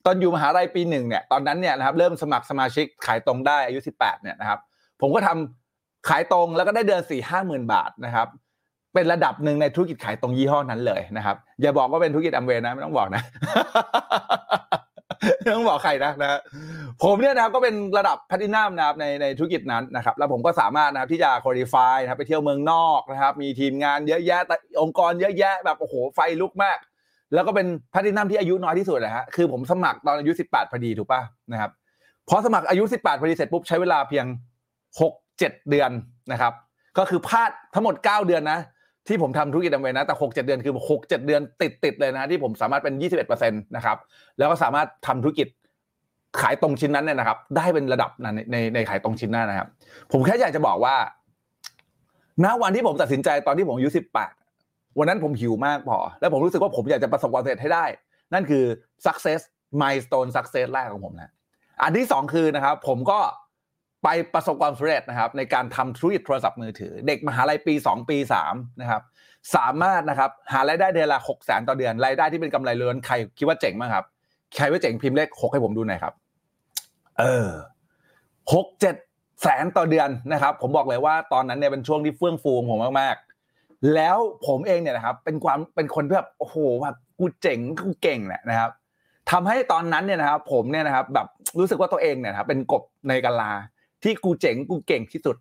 ตอนอยู่มหาลัยปีหนึ่งเนี่ยตอนนั้นเนี่ยนะครับเริ่มสมัครสมาชิกขายตรงได้อายุสิบแปดเนี่ยนะครับผมก็ทำขายตรงแล้วก็ได้เดือนสี่ห้าหมื่นบาทนะครับเป็นระดับหนึ่งในธุรกิจขายตรงยี่ห้อนั้นเลยนะครับอย่าบอกว่าเป็นธุรกิจอัมเวนะไม่ต้องบอกนะไม่ต้องบอกใครนะนะผมเนี่ยนะครับก็เป็นระดับแพลตินัมนะครับในในธุรกิจนั้นนะครับ แล้วผมก็สามารถนะครับที่จะ qualify นะครับไปเที่ยวเมืองนอกนะครับ มีทีมงานเยอะแยะองค์กรเยอะแยะแบบโอ้โหไฟลุกมาก แล้วก็เป็นแพลตินัมที่อายุน้อยที่สุดนะฮะคือผมสมัครตอนอายุ 18พอดีถูกป่ะนะครับพอสมัครอายุ 18พอดีเสร็จปุ๊บใช้เวลาเพียง 6 7 เดือนนะครับ ก็คือพลาดทั้งหมด 9 เดือนนะที่ผมทำธุรกิจดำเนินนะแต่ 6 7 เดือนคือ 6 7 เดือนติดติดเลยนะที่ผมสามารถเป็น 21%นะครับแล้วก็สามารถทำธุรกิจขายตรงชิ้นนั้นเนี่ยนะครับ ได้เป็นระดับนั้นในในในขายตรงชิ้นนั้นนะครับ ผมแค่อยากจะบอกว่าณวันที่ผมตัดสินใจตอนที่ผมอายุ18 วันนั้นผมหิวมากพอ แล้วผมรู้สึกว่าผมอยากจะประสบความสำเร็จให้ได้ นั่นคือ success milestone success แรกของผมนะอันที่สองคือนะครับ ผมก็ไปประสบความสำเร็จนะครับ ในการทำธุรกิจโทรศัพท์มือถือ เด็กมหาลัยปี 2 ปี3นะครับสามารถนะครับหารายได้เดือนละหกแสนต่อเดือนรายได้ที่เป็นกำไรล้วนใครคิดว่าเจ๋งมากครับ ใครว่าเจ๋งพิมพ์เลขหกให้ผมดูหน่อยครับ เออหกเจ็ดแสนต่อเดือนนะครับ ผมบอกเลยว่าตอนนั้นเนี่ยเป็นช่วงที่เฟื่องฟูของผมมาก แล้วผมเองเนี่ยนะครับเป็นความเป็นคนแบบโอ้โหแบบกูเจ๋งกูเก่งเนี่ยนะครับทำให้ตอนนั้นเนี่ยนะครับผมเนี่ยนะครับแบบรู้สึกว่าตัวเองเนี่ยครับเป็นกบในกะลา ที่กูเจ๋งกูเก่งที่สุด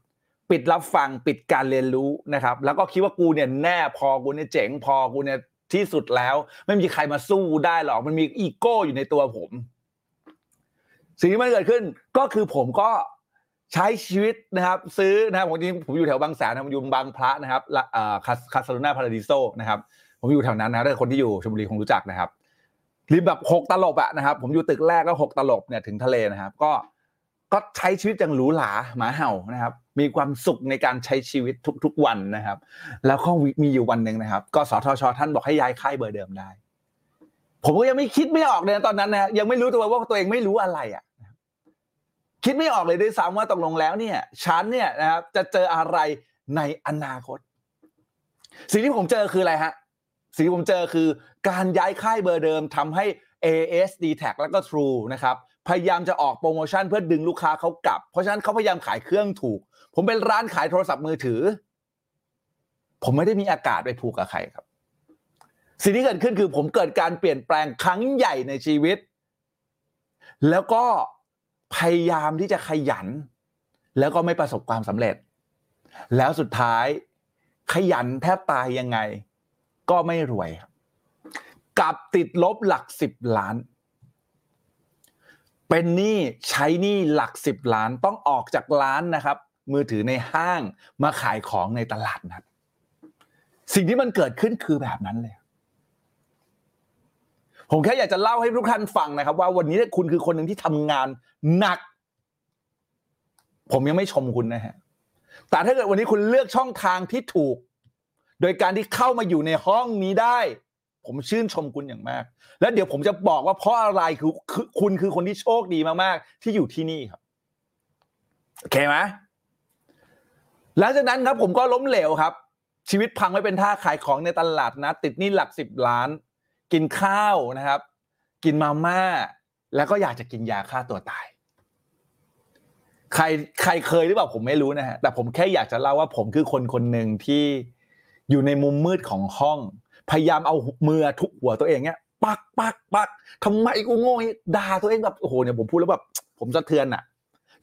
ปิดรับฟังปิดการเรียนรู้นะครับ แล้วก็คิดว่ากูเนี่ยแน่พอกูเนี่ยเจ๋งพอกูเนี่ยที่สุดแล้ว ไม่มีใครมาสู้ได้หรอกมันมีอีโก้อยู่ในตัวผม สิ่งที่มันเกิดขึ้นก็คือผมก็ ใช้ชีวิตนะครับ ซื้อนะครับผมจริงผมอยู่แถวบางแสนนะผมอยู่บางพระนะครับอ่าคาคาสโลนาพาราดิโซนะครับ ผมอยู่แถวนั้นนะถ้าคนที่อยู่ชลบุรีคงรู้จักนะครับริมแบบหกตลบอะนะครับ ผมอยู่ตึกแรกก็หกตลบเนี่ยถึงทะเลนะครับ ก็ก็ใช้ชีวิตอย่างหรูหราหมาเห่านะครับ มีความสุขในการใช้ชีวิตทุกๆวันนะครับ แล้วก็มีอยู่วันหนึ่งนะครับ ก็สทชท่านบอกให้ย้ายค่ายเบอร์เดิมได้ ผมก็ยังไม่คิดไม่ออกเลยตอนนั้นนะยังไม่รู้ตัวว่าตัวเองไม่รู้อะไรอะ คิดไม่ออกเลยด้วยซ้ำว่าตกลงแล้วเนี่ยฉันเนี่ยนะครับจะเจออะไรในอนาคต สิ่งที่ผมเจอคืออะไรฮะสิ่งที่ผมเจอคือการย้ายค่ายเบอร์เดิมทำให้ AS d t a c แล้วก็ True นะครับพยายามจะออกโปรโมชั่นเพื่อดึงลูกค้าเขากลับ เพราะฉะนั้นเขาพยายามขายเครื่องถูก ผมเป็นร้านขายโทรศัพท์มือถือ ผมไม่ได้มีอากาศไปผูกกับใครครับ สิ่งที่เกิดขึ้นคือผมเกิดการเปลี่ยนแปลงครั้งใหญ่ในชีวิต แล้วก็ พยายามที่จะขยัน แล้วก็ไม่ประสบความสำเร็จ แล้วสุดท้ายขยันแทบตายยังไง ก็ไม่รวยกลับติดลบหลักสิบล้าน เป็นหนี้ใช้หนี้หลักสิบล้านต้องออกจากร้านนะครับ มือถือในห้างมาขายของในตลาดนัดสิ่งที่มันเกิดขึ้นคือแบบนั้นเลย ผมแค่อยากจะเล่าให้ทุกท่านฟังนะครับ ว่าวันนี้คุณคือคนหนึ่งที่ทำงานหนัก ผมยังไม่ชมคุณนะฮะแต่ถ้าเกิดวันนี้คุณเลือกช่องทางที่ถูก โดยการที่เข้ามาอยู่ในห้องนี้ได้ ผมชื่นชมคุณอย่างมาก แล้วเดี๋ยวผมจะบอกว่าเพราะอะไรคือคุณคือคนที่โชคดีมากๆที่อยู่ที่นี่ครับโอเคไหมหลังจากนั้นครับผมก็ล้มเหลวครับ ชีวิตพังไม่เป็นท่าขายของในตลาดนะ ติดหนี้หลักสิบล้าน กินข้าวนะครับ กินมาม่า แล้วก็อยากจะกินยาฆ่าตัวตาย ใครใครเคยหรือเปล่าผมไม่รู้นะฮะแต่ผมแค่อยากจะเล่าว่าผมคือคนคนหนึ่งที่อยู่ในมุมมืดของห้อง พยายามเอามือทุบหัวตัวเองเนี้ยปักปักปักทำไมกูโง่อย่างนี้ด่าตัวเองแบบโอ้โหเนี่ยผมพูดแล้วแบบผมสะเทือนอะ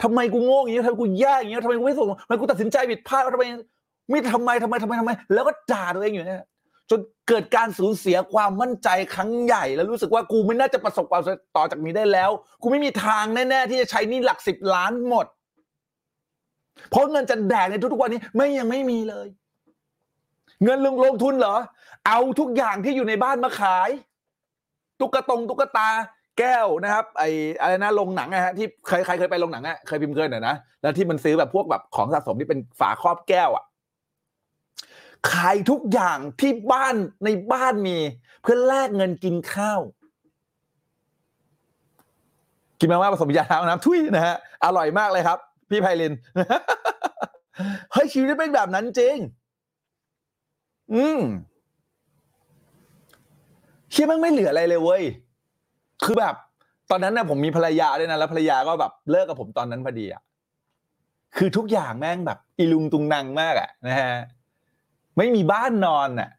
ทำไมกูโง่อย่างนี้ทำไมกูแย่อย่างนี้ทำไมกูไม่ส่งทำไมกูตัดสินใจผิดพลาดทำไมไม่ทำไมทำไมทำไมทำไม แล้วก็ด่าตัวเองอยู่เนี่ย เกิดการสูญเสียความมั่นใจครั้งใหญ่ แล้วรู้สึกว่ากูไม่น่าจะประสบความสำเร็จต่อจากนี้ได้แล้ว กูไม่มีทางแน่ ๆ ที่จะใช้นี่หลักสิบล้านหมด เพราะเงินจะแดกในทุกๆวันนี้ ไม่ยังไม่มีเลย เงินลงลงทุนเหรอ เอาทุกอย่างที่อยู่ในบ้านมาขาย ตุ๊กตงตุ๊กตาแก้วนะครับ ไออะไรนะโรงหนังอะฮะที่เคยใครเคยไปโรงหนังอะเคยพิมพ์เคยหน่อยนะแล้วที่มันซื้อแบบพวกแบบของสะสมที่เป็นฝาครอบแก้วอะ ขายทุกอย่างที่บ้านในบ้านมี เพื่อแลกเงินกินข้าว กินมาว่าผสมยาแล้วน้ำทุยนะฮะอร่อยมากเลยครับ พี่ไพลินเฮ้ยชีวิตเป็นแบบนั้นจริง อืมเชื่อมันไม่เหลืออะไรเลยเว้ยคือแบบ ตอนนั้นนะผมมีภรรยาด้วยนะแล้วภรรยาก็แบบเลิกกับผมตอนนั้นพอดีอะคือทุกอย่างแม่งแบบ อีลุงตุงนังมากอะนะฮะ ไม่มีบ้านนอนอะ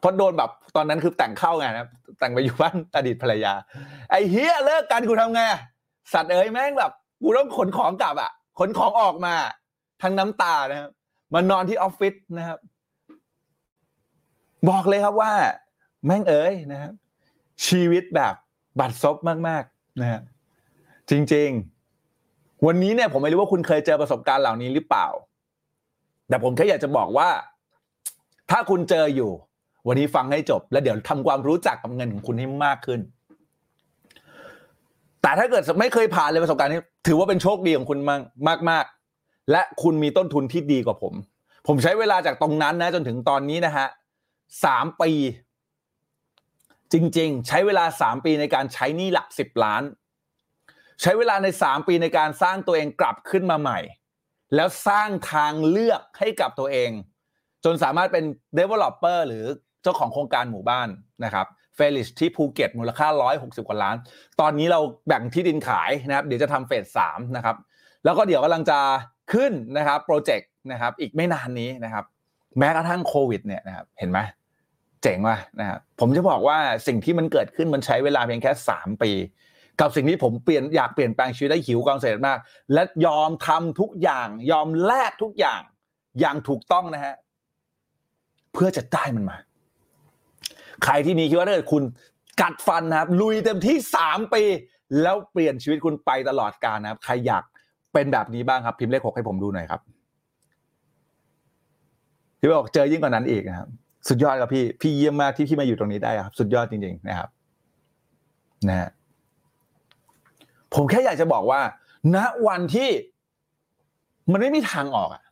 เพราะโดนแบบตอนนั้นคือแต่งเข้าไงนะแต่งไปอยู่บ้านอดีตภรรยา ไอ้เฮียเลิกกันกูทำไงสัตว์เอ้ยแม่งแบบกูต้องขนของกลับอะขนของออกมา ทั้งน้ำตานะครับมานอนที่ออฟฟิศนะครับ บอกเลยครับว่า แม่งเอ้ยนะครับ ชีวิตแบบบัดซบมากๆนะฮะจริง ๆ วันนี้เนี่ยผมไม่รู้ว่าคุณเคยเจอประสบการณ์เหล่านี้หรือเปล่า แต่ผมแค่อยากจะบอกว่า ถ้าคุณเจออยู่ วันนี้ฟังให้จบ แล้วเดี๋ยวทำความรู้จักกับเงินของคุณให้มากขึ้น แต่ถ้าเกิดไม่เคยผ่านเลยประสบการณ์นี้ ถือว่าเป็นโชคดีของคุณมากมากมากๆ และคุณมีต้นทุนที่ดีกว่าผม ผมใช้เวลาจากตรงนั้นนะ จนถึงตอนนี้นะฮะสามปี จริง ๆ ใช้เวลาสามปีในการใช้หนี้หลักสิบล้าน ใช้เวลาในสามปีในการสร้างตัวเองกลับขึ้นมาใหม่ แล้วสร้างทางเลือกให้กับตัวเอง จนสามารถเป็น developer หรือเจ้าของโครงการหมู่บ้านนะครับเฟลิชที่ภูเก็ตมูลค่า 160 กว่าล้าน ตอนนี้เราแบ่งที่ดินขายนะครับเดี๋ยวจะทำเฟสสามนะครับแล้วก็เดี๋ยวกำลังจะขึ้นนะครับโปรเจกต์นะครับอีกไม่นานนี้นะครับแม้กระทั่งโควิดเนี่ยนะครับเห็นไหมเจ๋งว่ะนะครับผมจะบอกว่าสิ่งที่มันเกิดขึ้นมันใช้เวลาเพียงแค่ 3 ปี กับสิ่งที่ผมเปลี่ยนอยากเปลี่ยนแปลงชีวิตได้หิวความสำเร็จมาก และยอมทำทุกอย่าง ยอมแลกทุกอย่างอย่างถูกต้องนะฮะ เพื่อจะได้มันมา ใครที่มีคิดว่าถ้าเกิดคุณกัดฟันนะครับ ลุยเต็มที่สามปี แล้วเปลี่ยนชีวิตคุณไปตลอดกาลนะครับ ใครอยากเป็นแบบนี้บ้างครับ พิมพ์เลขหกให้ผมดูหน่อยครับพี่บอกเจอยิ่งกว่านั้นอีกนะครับ สุดยอดครับพี่พี่เยี่ยมมากที่พี่มาอยู่ตรงนี้ได้ครับ สุดยอดจริง ๆ นะครับ นะฮะผมแค่อยากจะบอกว่าณวันที่มันไม่มีทางออกอะ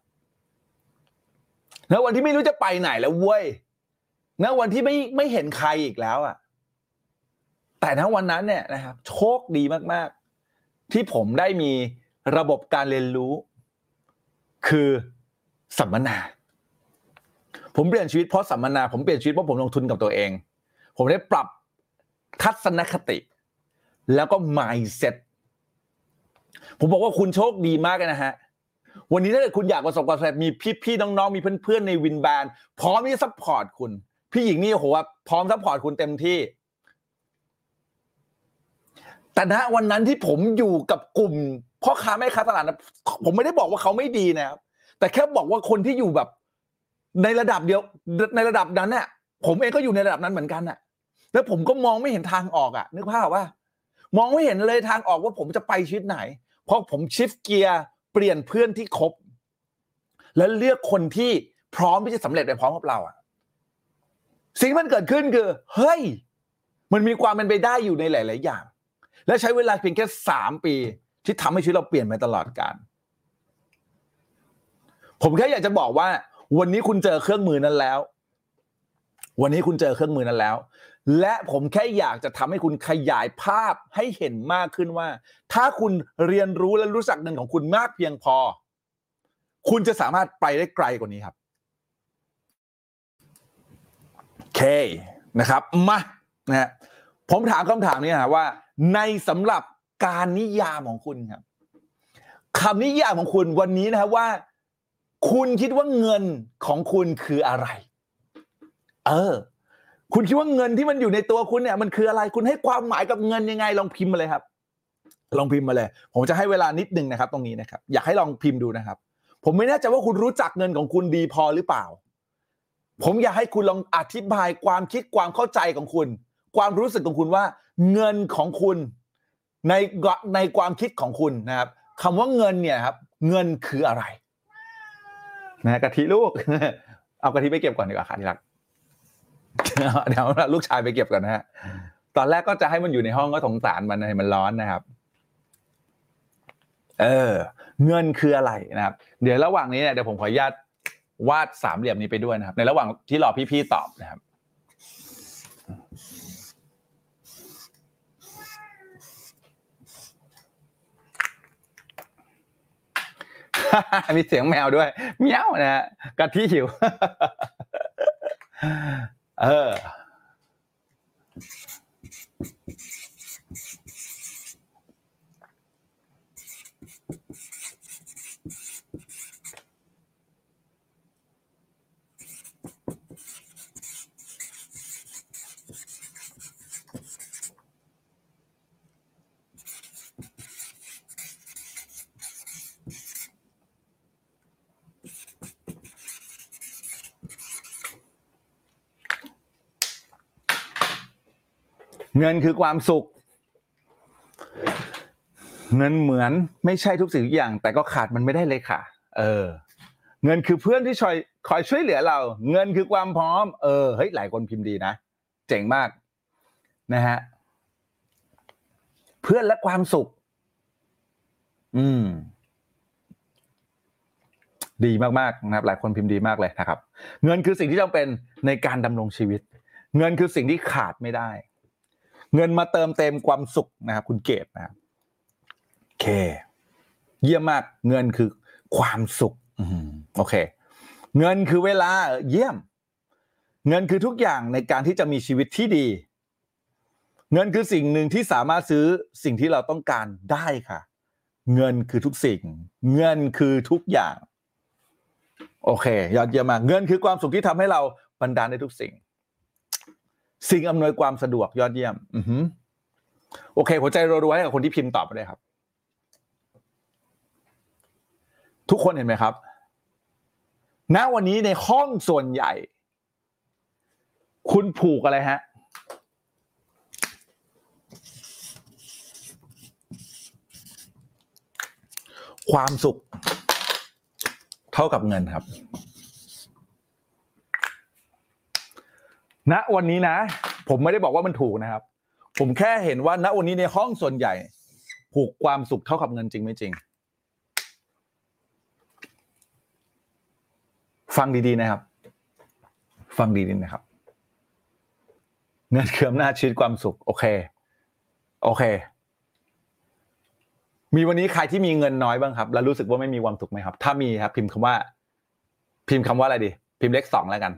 ณวันที่ไม่รู้จะไปไหนแล้วเว้ยณวันที่ไม่ไม่เห็นใครอีกแล้วอะ แต่ณวันนั้นเนี่ยนะครับ โชคดีมากๆ ที่ผมได้มีระบบการเรียนรู้ คือสัมมนา ผมเปลี่ยนชีวิตเพราะสัมมนา ผมเปลี่ยนชีวิตเพราะผมลงทุนกับตัวเอง ผมได้ปรับทัศนคติ แล้วก็ mindset ผมบอกว่าคุณโชคดีมากเลยนะฮะ วันนี้ถ้าเกิดคุณอยากประสบความสำเร็จมีพี่ๆน้องๆมีเพื่อนๆในวินแบรนด์พร้อมที่จะ support คุณ พี่หญิงนี่โอ้โหพร้อม support คุณเต็มที่ แต่ณวันนั้นที่ผมอยู่กับกลุ่มพ่อค้าแม่ค้าตลาดนะผมไม่ได้บอกว่าเขาไม่ดีนะครับ แต่แค่บอกว่าคนที่อยู่แบบ ในระดับเดียวในระดับนั้นเนี่ยผมเองก็อยู่ในระดับนั้นเหมือนกันน่ะ แล้วผมก็มองไม่เห็นทางออกอะ นึกภาพว่า มองไม่เห็นเลยทางออกว่าผมจะไปชีวิตไหน เพราะผมชิฟเกียร์ เปลี่ยนเพื่อนที่คบ แล้วเลือกคนที่พร้อมที่จะสำเร็จไปพร้อมกับเราอะสิ่งที่มันเกิดขึ้นคือ เฮ้ย มันมีความเป็นไปได้อยู่ในหลาย ๆ อย่าง และใช้เวลาเพียงแค่สามปี ที่ทำให้ชีวิตเราเปลี่ยนไปตลอดกาลผมแค่อยากจะบอกว่า วันนี้คุณเจอเครื่องมือนั้นแล้ว วันนี้คุณเจอเครื่องมือนั้นแล้ว และผมแค่อยากจะทำให้คุณขยายภาพให้เห็นมากขึ้นว่า ถ้าคุณเรียนรู้และรู้จักเงินของคุณมากเพียงพอ คุณจะสามารถไปได้ไกลกว่านี้ครับโอเคนะครับมานะฮะผมถามคำถามนี้นะว่า ในสำหรับการนิยามของคุณครับคำนิยามของคุณวันนี้นะครับว่า คุณคิดว่าเงินของคุณคืออะไร เออ คุณคิดว่าเงินที่มันอยู่ในตัวคุณเนี่ยมันคืออะไรคุณให้ความหมายกับเงินยังไงลองพิมพ์มาเลยครับ ลองพิมพ์มาเลย ผมจะให้เวลานิดนึงนะครับ ตรงนี้นะครับ อยากให้ลองพิมพ์ดูนะครับ ผมไม่แน่ใจว่าคุณรู้จักเงินของคุณดีพอหรือเปล่า ผมอยากให้คุณลองอธิบายความคิดความเข้าใจของคุณ ความรู้สึกของคุณว่า เงินของคุณในในความคิดของคุณนะครับคำว่าเงินเนี่ยครับ เงินคืออะไรนะกะทิลูก เอากะทิไปเก็บก่อนดีกว่าค่ะที่รัก เดี๋ยวลูกชายไปเก็บก่อนนะฮะตอนแรกก็จะให้มันอยู่ในห้องก็สงสารมันให้มันร้อนนะครับเออ เงินคืออะไรนะครับ เดี๋ยวระหว่างนี้เนี่ยเดี๋ยวผมขออนุญาตวาดสามเหลี่ยมนี้ไปด้วยนะครับ ในระหว่างที่รอพี่ๆตอบนะครับ มีเสียงแมวด้วยเมี้ยวนะฮะกะทิหิว เออ เงินคือความสุข เงินเหมือนไม่ใช่ทุกสิ่งทุกอย่าง แต่ก็ขาดมันไม่ได้เลยค่ะ เออ เงินคือเพื่อนที่คอยคอยช่วยเหลือเรา เงินคือความพร้อม เออเฮ้ยหลายคนพิมพ์ดีนะเจ๋งมากนะฮะเพื่อนและความสุข อืม ดีมากๆนะครับ หลายคนพิมพ์ดีมากเลยนะครับ เงินคือสิ่งที่จำเป็นในการดำรงชีวิต เงินคือสิ่งที่ขาดไม่ได้ เงินมาเติมเต็มความสุขนะครับคุณเกตนะครับโอเค เยี่ยมมากเงินคือความสุขโอเค เงินคือเวลาเยี่ยม เงินคือทุกอย่างในการที่จะมีชีวิตที่ดี เงินคือสิ่งหนึ่งที่สามารถซื้อสิ่งที่เราต้องการได้ค่ะ เงินคือทุกสิ่ง เงินคือทุกอย่าง โอเค ยอดเยี่ยมมากเงินคือความสุขที่ทำให้เราบรรดาลได้ทุกสิ่ง สิ่งอำนวยความสะดวกยอดเยี่ยม อือโอเค หัวใจรัวๆให้กับคนที่พิมพ์ตอบมาเลยครับ ทุกคนเห็นไหมครับ ณวันนี้ในห้องส่วนใหญ่ คุณผูกอะไรฮะความสุข เท่ากับเงินครับ ณวันนี้นะ ผมไม่ได้บอกว่ามันถูกนะครับ ผมแค่เห็นว่าณวันนี้ในห้องส่วนใหญ่ ผูกความสุขเท่ากับเงินจริงไม่จริง ฟังดีๆนะครับ ฟังดีๆนะครับ เงินคืออำนาจชีวิตความสุข โอเค โอเค มีวันนี้ใครที่มีเงินน้อยบ้างครับ แล้วรู้สึกว่าไม่มีความสุขไหมครับ ถ้ามีครับ พิมพ์คำว่า พิมพ์คำว่าอะไรดี พิมพ์เลขสองแล้วกัน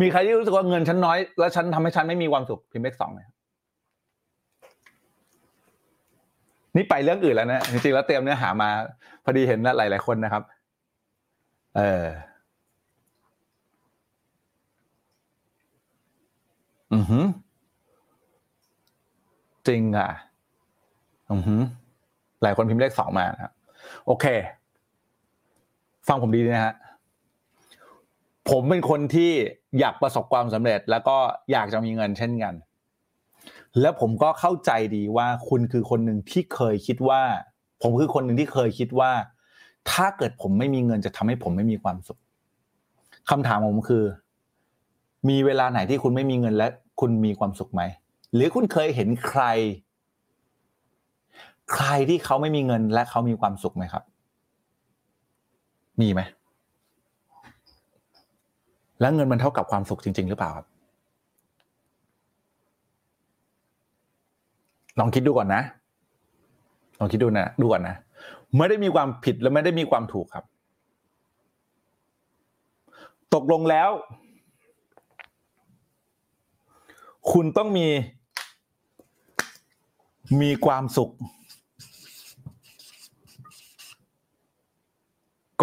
มีใครที่รู้สึกว่าเงินฉันน้อย แล้วฉันทำให้ฉันไม่มีความสุขพิมพ์เลขสองเลยนี่ไปเรื่องอื่นแล้วนะจริงๆแล้วเตรียมเนื้อหามา พอดีเห็นหลาย ๆ คนนะครับ เอออือหือจริงอะอือหือหลายคนพิมพ์เลขสองมาครับ โอเค ฟังผมดีนะฮะผมเป็นคนที่ อยากประสบความสำเร็จ แล้วก็อยากจะมีเงินเช่นกัน แล้วผมก็เข้าใจดีว่าคุณคือคนหนึ่งที่เคยคิดว่า ผมคือคนหนึ่งที่เคยคิดว่า ถ้าเกิดผมไม่มีเงินจะทำให้ผมไม่มีความสุขคำถามผมคือ มีเวลาไหนที่คุณไม่มีเงินและคุณมีความสุขไหมหรือคุณเคยเห็นใคร ใครที่เขาไม่มีเงินและเขามีความสุขไหมครับ มีไหม แล้วเงินมันเท่ากับความสุขจริง ๆ หรือเปล่าครับ ลองคิดดูก่อนนะ ลองคิดดูนะดูก่อนนะ ไม่ได้มีความผิดและไม่ได้มีความถูกครับ ตกลงแล้ว คุณต้องมี มีความสุข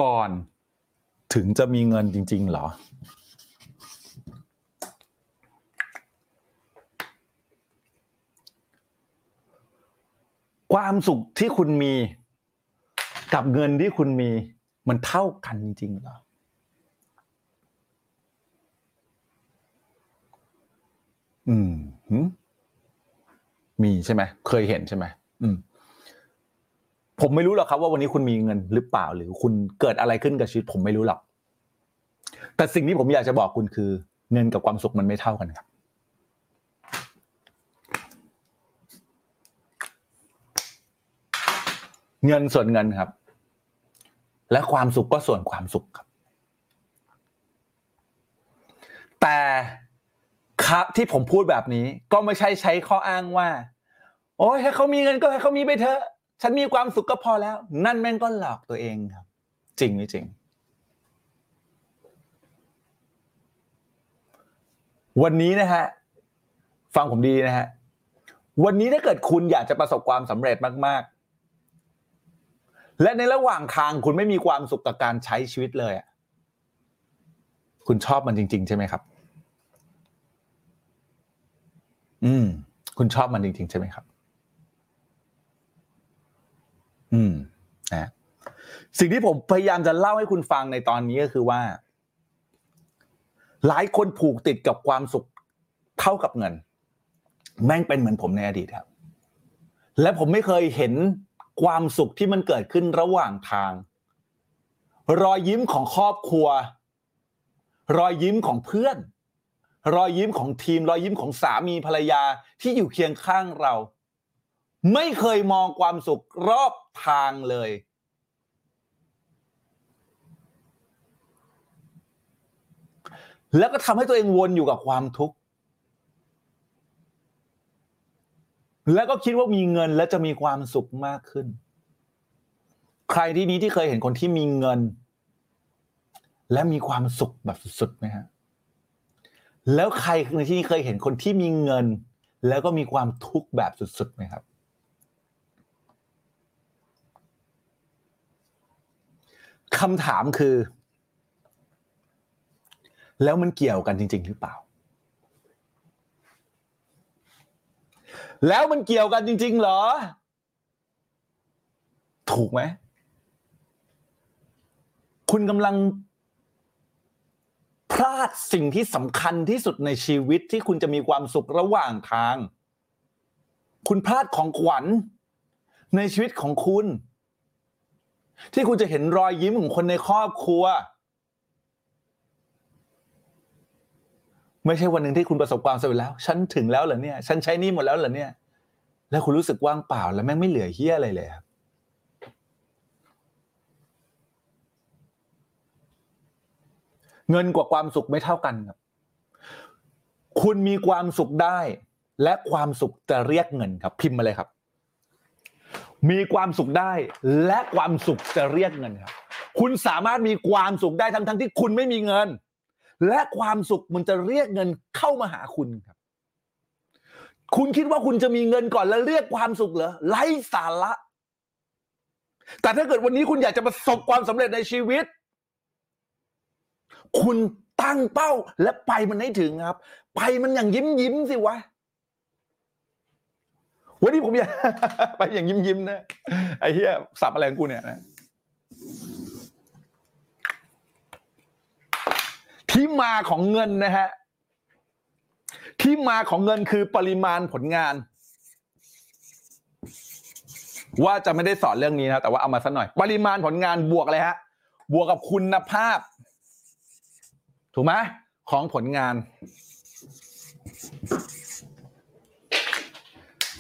ก่อนถึงจะมีเงินจริง ๆ เหรอ ความสุขที่คุณมี กับเงินที่คุณมี มันเท่ากันจริงเหรออืมมมีใช่ไหมเคยเห็นใช่ไหมอืม ผมไม่รู้หรอกครับว่าวันนี้คุณมีเงินหรือเปล่า หรือคุณเกิดอะไรขึ้นกับชีวิตผมไม่รู้หรอก แต่สิ่งที่ผมอยากจะบอกคุณคือ เงินกับความสุขมันไม่เท่ากันครับ เงินส่วนเงินครับ และความสุขก็ส่วนความสุขครับ แต่ครับที่ผมพูดแบบนี้ก็ไม่ใช่ใช้ข้ออ้างว่า โอ้ยให้เขามีเงินก็ให้เขามีไปเถอะ ฉันมีความสุขก็พอแล้ว นั่นแม่งก็หลอกตัวเองครับ จริงไม่จริง วันนี้นะฮะฟังผมดีนะฮะวันนี้ถ้าเกิดคุณอยากจะประสบความสำเร็จมาก และในระหว่างทางคุณไม่มีความสุขกับการใช้ชีวิตเลยอะคุณชอบมันจริง ๆ ใช่ไหมครับ อืม คุณชอบมันจริง ๆ ใช่ไหมครับ อืมนะสิ่งที่ผมพยายามจะเล่าให้คุณฟังในตอนนี้ก็คือว่า หลายคนผูกติดกับความสุขเท่ากับเงิน แม่งเป็นเหมือนผมในอดีตครับ และผมไม่เคยเห็น ความสุขที่มันเกิดขึ้นระหว่างทาง รอยยิ้มของครอบครัว รอยยิ้มของเพื่อน รอยยิ้มของทีม รอยยิ้มของสามีภรรยาที่อยู่เคียงข้างเรา ไม่เคยมองความสุขรอบทางเลย แล้วก็ทำให้ตัวเองวนอยู่กับความทุกข์ แล้วก็คิดว่ามีเงินแล้วจะมีความสุขมากขึ้น ใครที่นี้ที่เคยเห็นคนที่มีเงิน และมีความสุขแบบสุดๆไหมฮะแล้วใครในที่นี้เคยเห็นคนที่มีเงิน แล้วก็มีความทุกข์แบบสุดๆไหมครับ คำถามคือ แล้วมันเกี่ยวกันจริง ๆ หรือเปล่า แล้วมันเกี่ยวกันจริง ๆ เหรอ ถูกไหม คุณกำลัง พลาดสิ่งที่สำคัญที่สุดในชีวิตที่คุณจะมีความสุขระหว่างทาง คุณพลาดของขวัญ ในชีวิตของคุณ ที่คุณจะเห็นรอยยิ้มของคนในครอบครัว ไม่ใช่วันหนึ่งที่คุณประสบความสำเร็จแล้ว ฉันถึงแล้วเหรอเนี่ย ฉันใช้นี่หมดแล้วเหรอเนี่ย แล้วคุณรู้สึกว่างเปล่าแล้วแม่งไม่เหลือเฮี้ยอะไรเลยครับเงินกว่าความสุขไม่เท่ากันครับ คุณมีความสุขได้ และความสุขจะเรียกเงินครับ พิมพ์มาเลยครับ มีความสุขได้ และความสุขจะเรียกเงินครับ คุณสามารถมีความสุขได้ทั้งทั้งที่คุณไม่มีเงิน และความสุขมันจะเรียกเงินเข้ามาหาคุณครับ คุณคิดว่าคุณจะมีเงินก่อนแล้วเรียกความสุขเหรอไร้สาระ แต่ถ้าเกิดวันนี้คุณอยากจะประสบความสำเร็จในชีวิต คุณตั้งเป้าและไปมันให้ถึงครับ ไปมันอย่างยิ้มยิ้มสิวะวันนี้ผมอยากไปอย่างยิ้มยิ้มนะไอ้เหี้ยสับอะไรของกูเนี่ยนะ ที่มาของเงินนะฮะที่มาของเงินคือปริมาณผลงาน ว่าจะไม่ได้สอนเรื่องนี้นะแต่ว่าเอามาสักหน่อย ปริมาณผลงานบวกอะไรฮะ บวกกับคุณภาพ ถูกไหมของผลงาน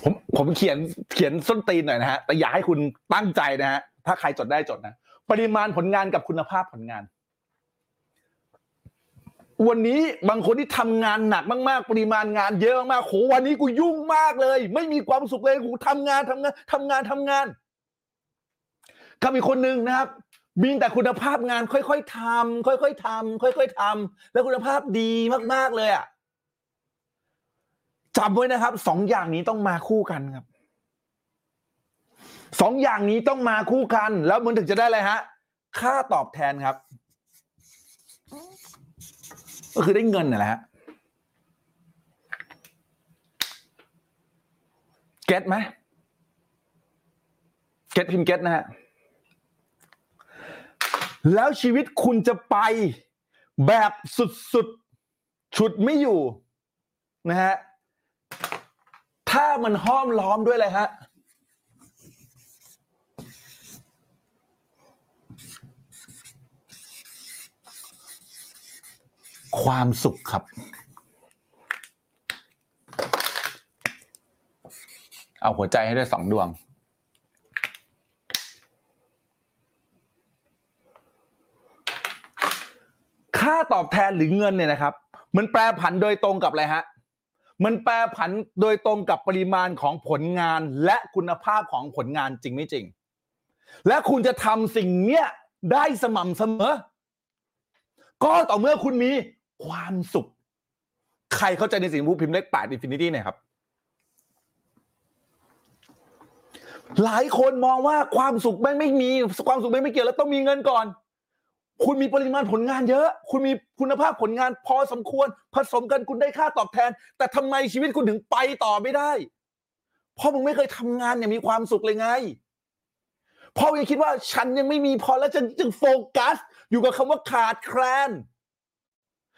ผมผมเขียนเขียนส้นตีนหน่อยนะฮะแต่อยากให้คุณตั้งใจนะฮะถ้าใครจดได้จดนะ ปริมาณผลงานกับคุณภาพผลงาน วันนี้บางคนที่ทำงานหนักมาก ๆ ปริมาณงานเยอะมากๆโหวันนี้กูยุ่งมากเลย ไม่มีความสุขเลยกูทำงานทำงานทำงานทำงานกับอีกคนหนึ่งนะครับมีแต่คุณภาพงานค่อยๆทำค่อยๆทำค่อยๆทำแล้วคุณภาพดีมากๆเลยอะจำไว้นะครับสองอย่างนี้ต้องมาคู่กันครับสองอย่างนี้ต้องมาคู่กัน แล้วมันถึงจะได้อะไรฮะ ค่าตอบแทนครับ ก็คือได้เงินน่ะแหละฮะเก็ตไหมเก็ตพิมเก็ตนะฮะแล้วชีวิตคุณจะไปแบบสุดๆ ฉุดไม่อยู่นะฮะ ถ้ามันห้อมล้อมด้วยอะไรฮะ ความสุขครับ เอาหัวใจให้ด้วยสองดวง ค่าตอบแทนหรือเงินเนี่ยนะครับ มันแปรผันโดยตรงกับอะไรฮะมันแปรผันโดยตรงกับปริมาณของผลงานและคุณภาพของผลงานจริงไม่จริง และคุณจะทำสิ่งเนี้ยได้สม่ำเสมอ ก็ต่อเมื่อคุณมี ความสุข ใครเข้าใจในสิ่งที่พูดพิมพ์เลขแปด infinity เนี่ยครับ หลายคนมองว่าความสุขไม่ไม่มีความสุขไม่ไม่เกี่ยวแล้วต้องมีเงินก่อน คุณมีปริมาณผลงานเยอะ คุณมีคุณภาพผลงานพอสมควร ผสมกันคุณได้ค่าตอบแทน แต่ทำไมชีวิตคุณถึงไปต่อไม่ได้ เพราะมึงไม่เคยทำงานอย่างมีความสุขเลยไงเพราะยังคิดว่าฉันยังไม่มีพอแล้วจะจึงโฟกัส อยู่กับคำว่าขาดแคลน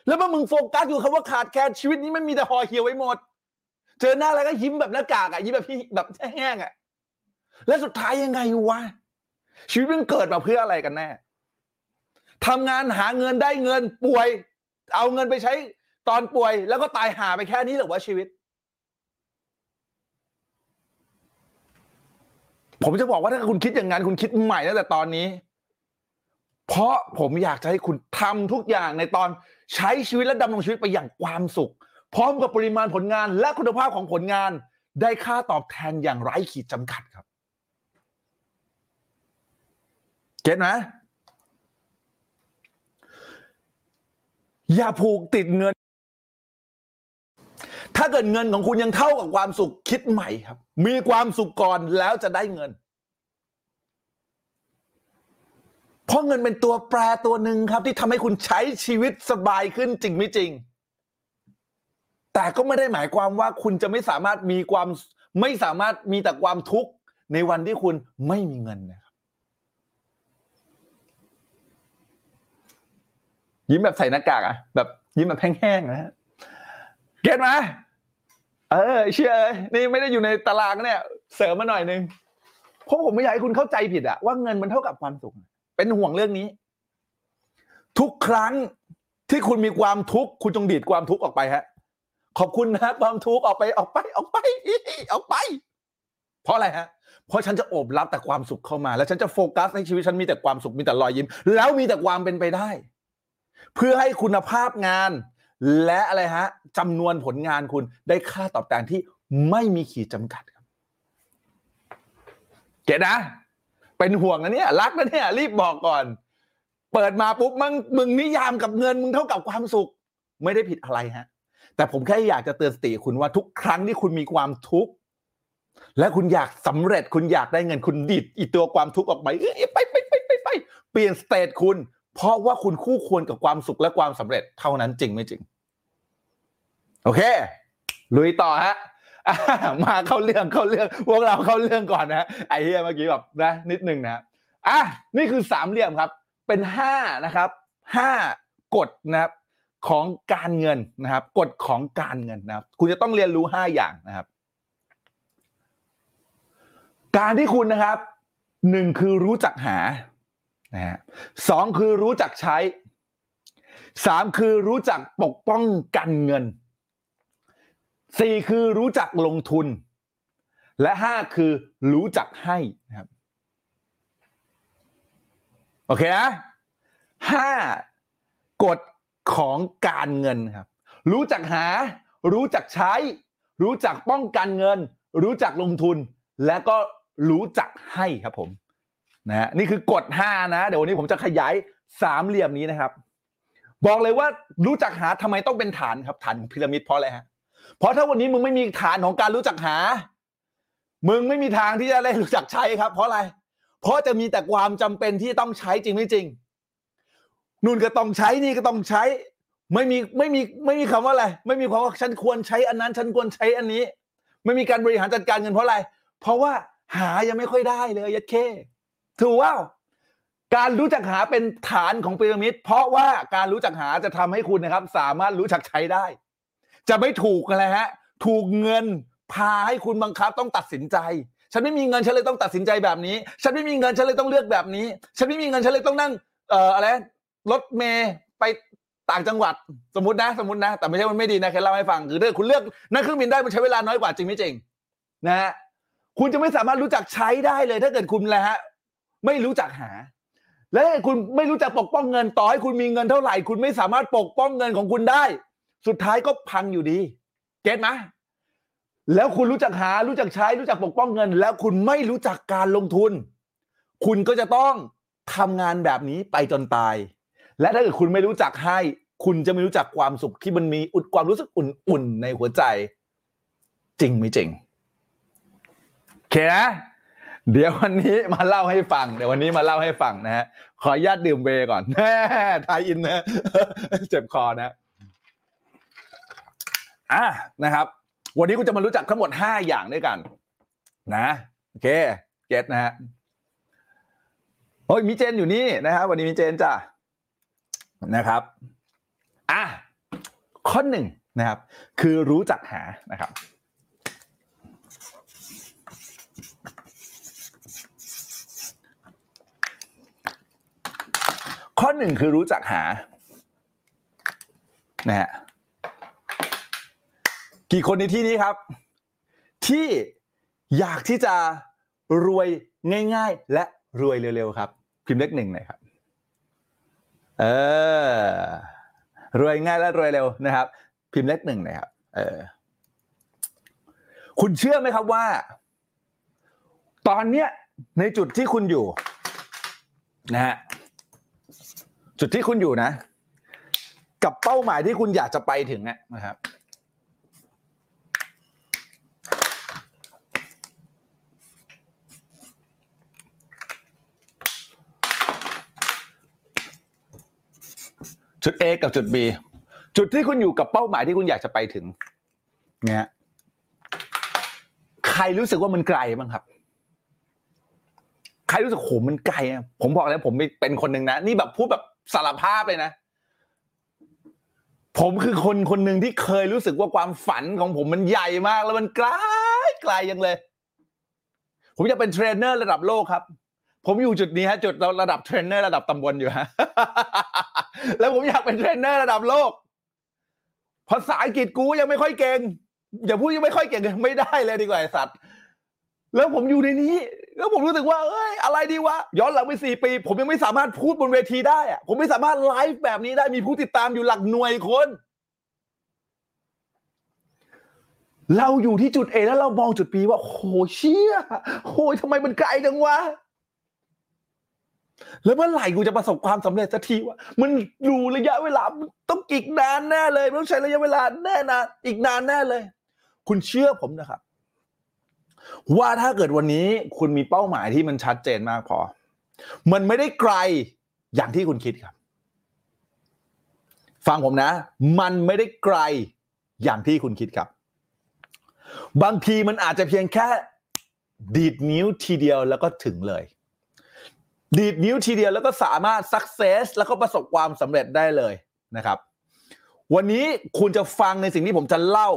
แล้วเมื่อมึงโฟกัสอยู่คำว่าขาดแคลนชีวิตนี้ไม่มีแต่หอเหี่ยวไว้หมด เจอหน้าอะไรก็ยิ้มแบบหน้ากากอะยิ้มแบบพี่แบบแห้งๆอะแล้วสุดท้ายยังไงวะชีวิตมันเกิดมาเพื่ออะไรกันแน่ทำงานหาเงินได้เงินป่วย เอาเงินไปใช้ตอนป่วย แล้วก็ตายหาไปแค่นี้หรือวะชีวิต ผมจะบอกว่าถ้าคุณคิดอย่างนั้นคุณคิดใหม่ตั้งแต่ตอนนี้ เพราะผมอยากจะให้คุณทำทุกอย่างในตอน ใช้ชีวิตและดำรงชีวิตไปอย่างความสุข พร้อมกับปริมาณผลงานและคุณภาพของผลงาน ได้ค่าตอบแทนอย่างไร้ขีดจำกัดครับเก็ตไหมอย่าผูกติดเงิน ถ้าเกิดเงินของคุณยังเท่ากับความสุขคิดใหม่ครับ มีความสุขก่อนแล้วจะได้เงิน เพราะเงินเป็นตัวแปรตัวหนึ่งครับ ที่ทำให้คุณใช้ชีวิตสบายขึ้นจริงไม่จริง แต่ก็ไม่ได้หมายความว่าคุณจะไม่สามารถมีความไม่สามารถมีแต่ความทุกข์ในวันที่คุณไม่มีเงินนะครับยิ้มแบบใส่หน้ากากอะแบบยิ้มแบบแห้งๆนะฮะเก็ตไหมเออเชื่อนี่ไม่ได้อยู่ในตารางเนี่ย เสริมมาหน่อยนึงเพราะผมไม่อยากให้คุณเข้าใจผิดอะว่าเงินมันเท่ากับความสุข เป็นห่วงเรื่องนี้ ทุกครั้งที่คุณมีความทุกข์คุณจงดีดความทุกข์ออกไปฮะ ขอบคุณนะความทุกข์ออกไปออกไปออกไปออกไป เพราะอะไรฮะ เพราะฉันจะโอบรับแต่ความสุขเข้ามา แล้วฉันจะโฟกัสให้ชีวิตฉันมีแต่ความสุขมีแต่รอยยิ้ม แล้วมีแต่ความเป็นไปได้ เพื่อให้คุณภาพงาน และอะไรฮะจำนวนผลงานคุณได้ค่าตอบแทนที่ไม่มีขีดจำกัดครับ เกตนะ เป็นห่วงนะเนี่ยรักนะเนี่ย รีบบอกก่อน เปิดมาปุ๊บมึงมึงนิยามกับเงินมึงเท่ากับความสุข ไม่ได้ผิดอะไรฮะ แต่ผมแค่อยากจะเตือนสติคุณว่าทุกครั้งที่คุณมีความทุกข์และคุณอยากสำเร็จคุณอยากได้เงินคุณดิดอีตัวความทุกข์ออกไปเอ้ยไปไปไปไปไปเปลี่ยนสเตทคุณ เพราะว่าคุณคู่ควรกับความสุขและความสำเร็จเท่านั้นจริงไม่จริง โอเคลุยต่อฮะ มาเข้าเรื่องเข้าเรื่องพวกเราเข้าเรื่องก่อนนะไอ้เฮียเมื่อกี้แบบนะนิดนึงนะอะนี่คือสามเหลี่ยมครับ เป็นห้านะครับห้ากฎนะครับของการเงินนะครับกฎของการเงินนะครับ คุณจะต้องเรียนรู้ห้าอย่างนะครับ การที่คุณนะครับหนึ่งคือรู้จักหานะฮะสองคือรู้จักใช้สามคือรู้จักปกป้องกันเงิน สี่คือรู้จักลงทุน และห้าคือรู้จักให้นะครับโอเคนะห้ากฎของการเงินครับ รู้จักหา รู้จักใช้ รู้จักป้องกันเงิน รู้จักลงทุน และก็รู้จักให้ครับผมนะฮะนี่คือกฎห้านะ เดี๋ยววันนี้ผมจะขยายสามเหลี่ยมนี้นะครับ บอกเลยว่ารู้จักหาทำไมต้องเป็นฐานครับ ฐานของพีระมิดเพราะอะไรฮะ เพราะถ้าวันนี้มึงไม่มีฐานของการรู้จักหา มึงไม่มีทางที่จะได้รู้จักใช้ครับ เพราะอะไร เพราะจะมีแต่ความจำเป็นที่ต้องใช้จริงไม่จริงนู่นก็ต้องใช้นี่ก็ต้องใช้ ไม่มีไม่มีไม่มีคำว่าอะไร ไม่มีความว่าฉันควรใช้อันนั้น ฉันควรใช้อันนี้ ไม่มีการบริหารจัดการเงินเพราะอะไร เพราะว่าหายังไม่ค่อยได้เลยยัดเคถูกว่าการรู้จักหาเป็นฐานของพีระมิด เพราะว่าการรู้จักหาจะทำให้คุณนะครับ สามารถรู้จักใช้ได้ จะไม่ถูกอะไรฮะ ถูกเงินพาให้คุณบังคับต้องตัดสินใจ ฉันไม่มีเงินฉันเลยต้องตัดสินใจแบบนี้ ฉันไม่มีเงินฉันเลยต้องเลือกแบบนี้ ฉันไม่มีเงินฉันเลยต้องนั่ง เอ่ออะไรรถเมย์ไปต่างจังหวัดสมมตินะสมมตินะ แต่ไม่ใช่มันไม่ดีนะแค่เล่าให้ฟังคือถ้าคุณเลือกนั่งเครื่องบินได้มันใช้เวลาน้อยกว่าจริงไม่จริงนะฮะคุณจะไม่สามารถรู้จักใช้ได้เลย ถ้าเกิดคุณแหละฮะไม่รู้จักหา และคุณไม่รู้จักปกป้องเงินต่อให้คุณมีเงินเท่าไหร่ คุณไม่สามารถปกป้องเงินของคุณได้ สุดท้ายก็พังอยู่ดี เก็ตไหมแล้วคุณรู้จักหารู้จักใช้รู้จักปกป้องเงิน แล้วคุณไม่รู้จักการลงทุน คุณก็จะต้องทำงานแบบนี้ไปจนตาย และถ้าเกิดคุณไม่รู้จักให้ คุณจะไม่รู้จักความสุขที่มันมีอุดความรู้สึกอุ่นๆ ในหัวใจ จริงไม่จริงโอเคนะเดี๋ยววันนี้มาเล่าให้ฟัง เดี๋ยววันนี้มาเล่าให้ฟังนะฮะขออนุญาตดื่มเวย์ก่อนแม่ทายอินนะเจ็บคอนะ อะนะครับ วันนี้กูจะมารู้จักทั้งหมดห้าอย่างด้วยกัน นะโอเคเก็ตนะฮะโอ้ยมีเจนอยู่นี่นะครับวันนี้มีเจนจ้ะนะครับอะข้อหนึ่งนะครับ คือรู้จักหานะครับข้อหนึ่งคือรู้จักหานะฮะ กี่คนในที่นี้ครับ ที่อยากที่จะรวยง่าย ๆ และรวยเร็วๆครับพิมพ์เลขหนึ่งหน่อยครับ เออ รวยง่ายและรวยเร็วนะครับ พิมพ์เลขหนึ่งหน่อยครับ เออ คุณเชื่อไหมครับว่า ตอนเนี้ยในจุดที่คุณอยู่ นะฮะจุดที่คุณอยู่นะ กับเป้าหมายที่คุณอยากจะไปถึงนะครับ จุด A กับจุด B จุดที่คุณอยู่กับเป้าหมายที่คุณอยากจะไปถึง เนี่ยใครรู้สึกว่ามันไกลบ้างครับ ใครรู้สึกโหมันไกลอะผมบอกแล้วผมเป็นคนหนึ่งนะนี่แบบพูดแบบสารภาพเลยนะผมคือคนคนหนึ่งที่เคยรู้สึกว่าความฝันของผมมันใหญ่มาก แล้วมันไกลไกลจังเลย ผมจะเป็นเทรนเนอร์ระดับโลกครับ ผมอยู่จุดนี้ฮะ จุดระดับเทรนเนอร์ระดับตำบลอยู่ฮะ แล้วผมอยากเป็นเทรนเนอร์ระดับโลก ภาษาอังกฤษกูยังไม่ค่อยเก่ง อย่าพูดยังไม่ค่อยเก่งไม่ได้เลยดีกว่าไอ้สัตว์ แล้วผมอยู่ในนี้ แล้วผมรู้สึกว่าเอ้ยอะไรดีวะ ย้อนหลังไปสี่ปี ผมยังไม่สามารถพูดบนเวทีได้อะผมไม่สามารถไลฟ์แบบนี้ได้มีผู้ติดตามอยู่หลักหน่วยคนเราอยู่ที่จุดเอแล้วเรามองจุดปีว่าโหเชี่ยโหทำไมมันไกลจังวะ แล้วเมื่อไหร่กูจะประสบความสำเร็จสักทีวะมันดูระยะเวลาต้องอีกนานแน่เลยต้องใช้ระยะเวลาแน่นานอีกนานแน่เลย คุณเชื่อผมนะครับ ว่าถ้าเกิดวันนี้คุณมีเป้าหมายที่มันชัดเจนมากพอ มันไม่ได้ไกลอย่างที่คุณคิดครับ ฟังผมนะ มันไม่ได้ไกลอย่างที่คุณคิดครับ บางทีมันอาจจะเพียงแค่ ดีดนิ้วทีเดียวแล้วก็ถึงเลย ดีดนิ้วทีเดียวแล้วก็สามารถ success แล้วก็ประสบความสำเร็จได้เลยนะครับ วันนี้คุณจะฟังในสิ่งที่ผมจะเล่า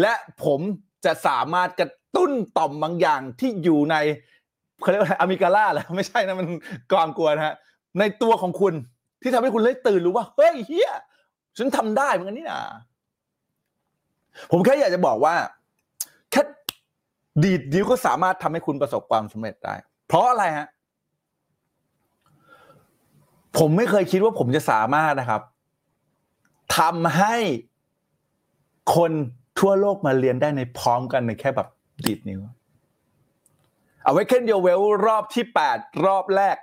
และผมจะสามารถกระตุ้นต่อมบางอย่างที่อยู่ในเขาเรียกว่าอะมิกาล่าเหรอไม่ใช่นะมันความกลัวนะฮะในตัวของคุณที่ทำให้คุณเลยตื่นรู้ว่าเฮ้ยเฮียฉันทำได้เหมือนกันนี่นะผมแค่อยากจะบอกว่าแค่ดีดนิ้วก็สามารถทำให้คุณประสบความสำเร็จได้ เพราะอะไรฮะ ผมไม่เคยคิดว่าผมจะสามารถนะครับทำให้คนทั่วโลกมาเรียนได้ในพร้อมกันในแค่แบบดีดนิ้ว Awaken Your Well รอบที่แปดรอบแรก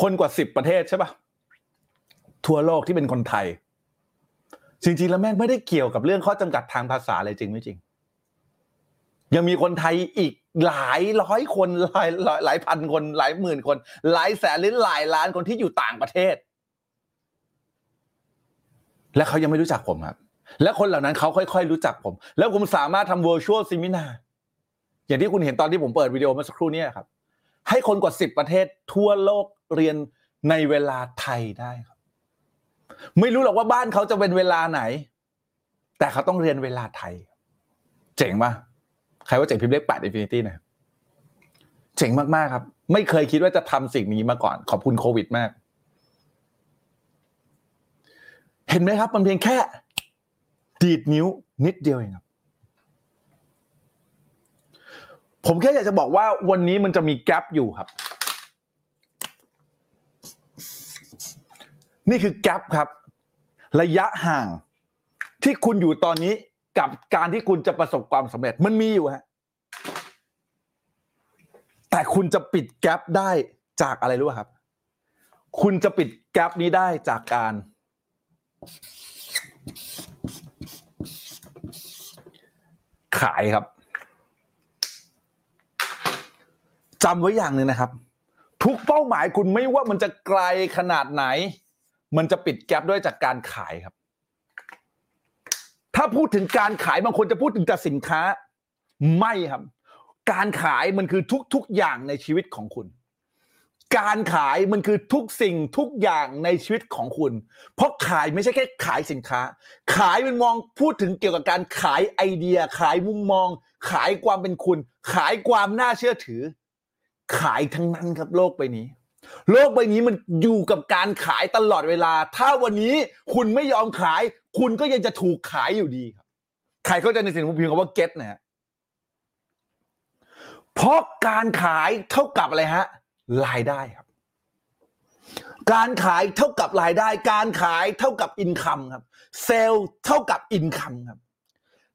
คนกว่าสิบประเทศใช่ปะทั่วโลกที่เป็นคนไทย จริงๆแล้วแม่งไม่ได้เกี่ยวกับเรื่องข้อจำกัดทางภาษาเลยจริงไม่จริง ยังมีคนไทยอีกหลายร้อยคนหลายหลายหลายพันคนหลายหมื่นคน หลายแสนหรือหลายล้านคนที่อยู่ต่างประเทศ และเขายังไม่รู้จักผมครับ และคนเหล่านั้นเขาค่อย ๆ รู้จักผม แล้วผมสามารถทำ virtual seminar อย่างที่คุณเห็นตอนที่ผมเปิดวิดีโอเมื่อสักครู่นี้ครับ ให้คนกว่าสิบประเทศทั่วโลกเรียนในเวลาไทยได้ครับ ไม่รู้หรอกว่าบ้านเขาจะเป็นเวลาไหน แต่เขาต้องเรียนเวลาไทย เจ๋งปะ ใครว่าเจ๋งพิมพ์เลขแปด infinity นะเจ๋งมากๆครับ ไม่เคยคิดว่าจะทำสิ่งนี้มาก่อน ขอบคุณโควิดมาก เห็นไหมครับ มันเพียงแค่ ดีดนิ้วนิดเดียวเองครับ ผมแค่อยากจะบอกว่าวันนี้มันจะมี gap อยู่ครับ นี่คือแกลบครับ ระยะห่างที่คุณอยู่ตอนนี้ กับการที่คุณจะประสบความสำเร็จมันมีอยู่ฮะแต่คุณจะปิดแกลบได้จากอะไรรู้ครับ คุณจะปิดแกลบนี้ได้จากการ ขายครับจำไว้อย่างหนึ่งนะครับ ทุกเป้าหมายคุณไม่ว่ามันจะไกลขนาดไหน มันจะปิดแกลบด้วยจากการขายครับ ถ้าพูดถึงการขายบางคนจะพูดถึงแต่สินค้า ไม่ครับ การขายมันคือทุกๆอย่างในชีวิตของคุณ การขายมันคือทุกสิ่งทุกอย่างในชีวิตของคุณ เพราะขายไม่ใช่แค่ขายสินค้า ขายมันมองพูดถึงเกี่ยวกับการขายไอเดีย ขายมุมมอง ขายความเป็นคุณ ขายความน่าเชื่อถือ ขายทั้งนั้นครับโลกใบนี้ โลกใบนี้มันอยู่กับการขายตลอดเวลา ถ้าวันนี้คุณไม่ยอมขาย คุณก็ยังจะถูกขายอยู่ดีครับ ใครเข้าใจในสิ่งที่ผมพิมพ์คำว่า get นะฮะเพราะการขายเท่ากับอะไรฮะรายได้ครับ การขายเท่ากับรายได้ การขายเท่ากับอินคัมครับ เซลล์เท่ากับ income ครับ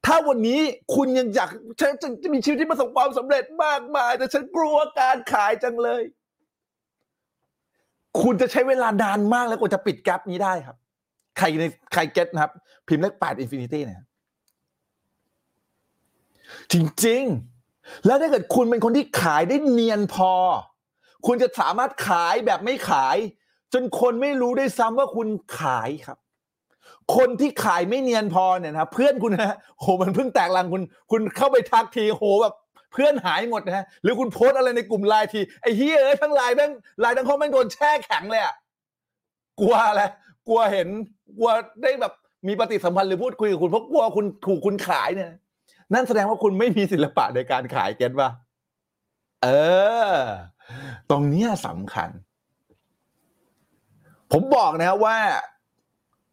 ถ้าวันนี้คุณยังอยากฉันจะมีชีวิตที่ประสบความสำเร็จมากมาย แต่ฉันกลัวการขายจังเลย คุณจะใช้เวลานานมากแล้วกว่าจะปิด gap นี้ได้ครับ ใครในใคร get นะครับ พิมพ์เลขแปด infinity เนี่ยจริง ๆ แล้วถ้าเกิดคุณเป็นคนที่ขายได้เนียนพอ คุณจะสามารถขายแบบไม่ขาย จนคนไม่รู้ด้วยซ้ำว่าคุณขายครับ คนที่ขายไม่เนียนพอเนี่ยนะเพื่อนคุณนะโหมันเพิ่งแตกลังคุณ คุณเข้าไปทักทีโหแบบ เพื่อนหายหมดนะฮะหรือคุณโพสอะไรในกลุ่มไลน์ทีไอ้เฮ้ยเอ้ยทั้งไลน์แม่งไลน์ทั้งคอแม่งโดนแช่แข็งเลยอะกลัวอะไรกลัวเห็นกลัวได้แบบมีปฏิสัมพันธ์หรือพูดคุยกับคุณเพราะกลัวคุณถูกคุณขายเนี่ย นั่นแสดงว่าคุณไม่มีศิลปะในการขายเก็ตป่ะเออ ตรงเนี้ยสำคัญ ผมบอกนะครับว่า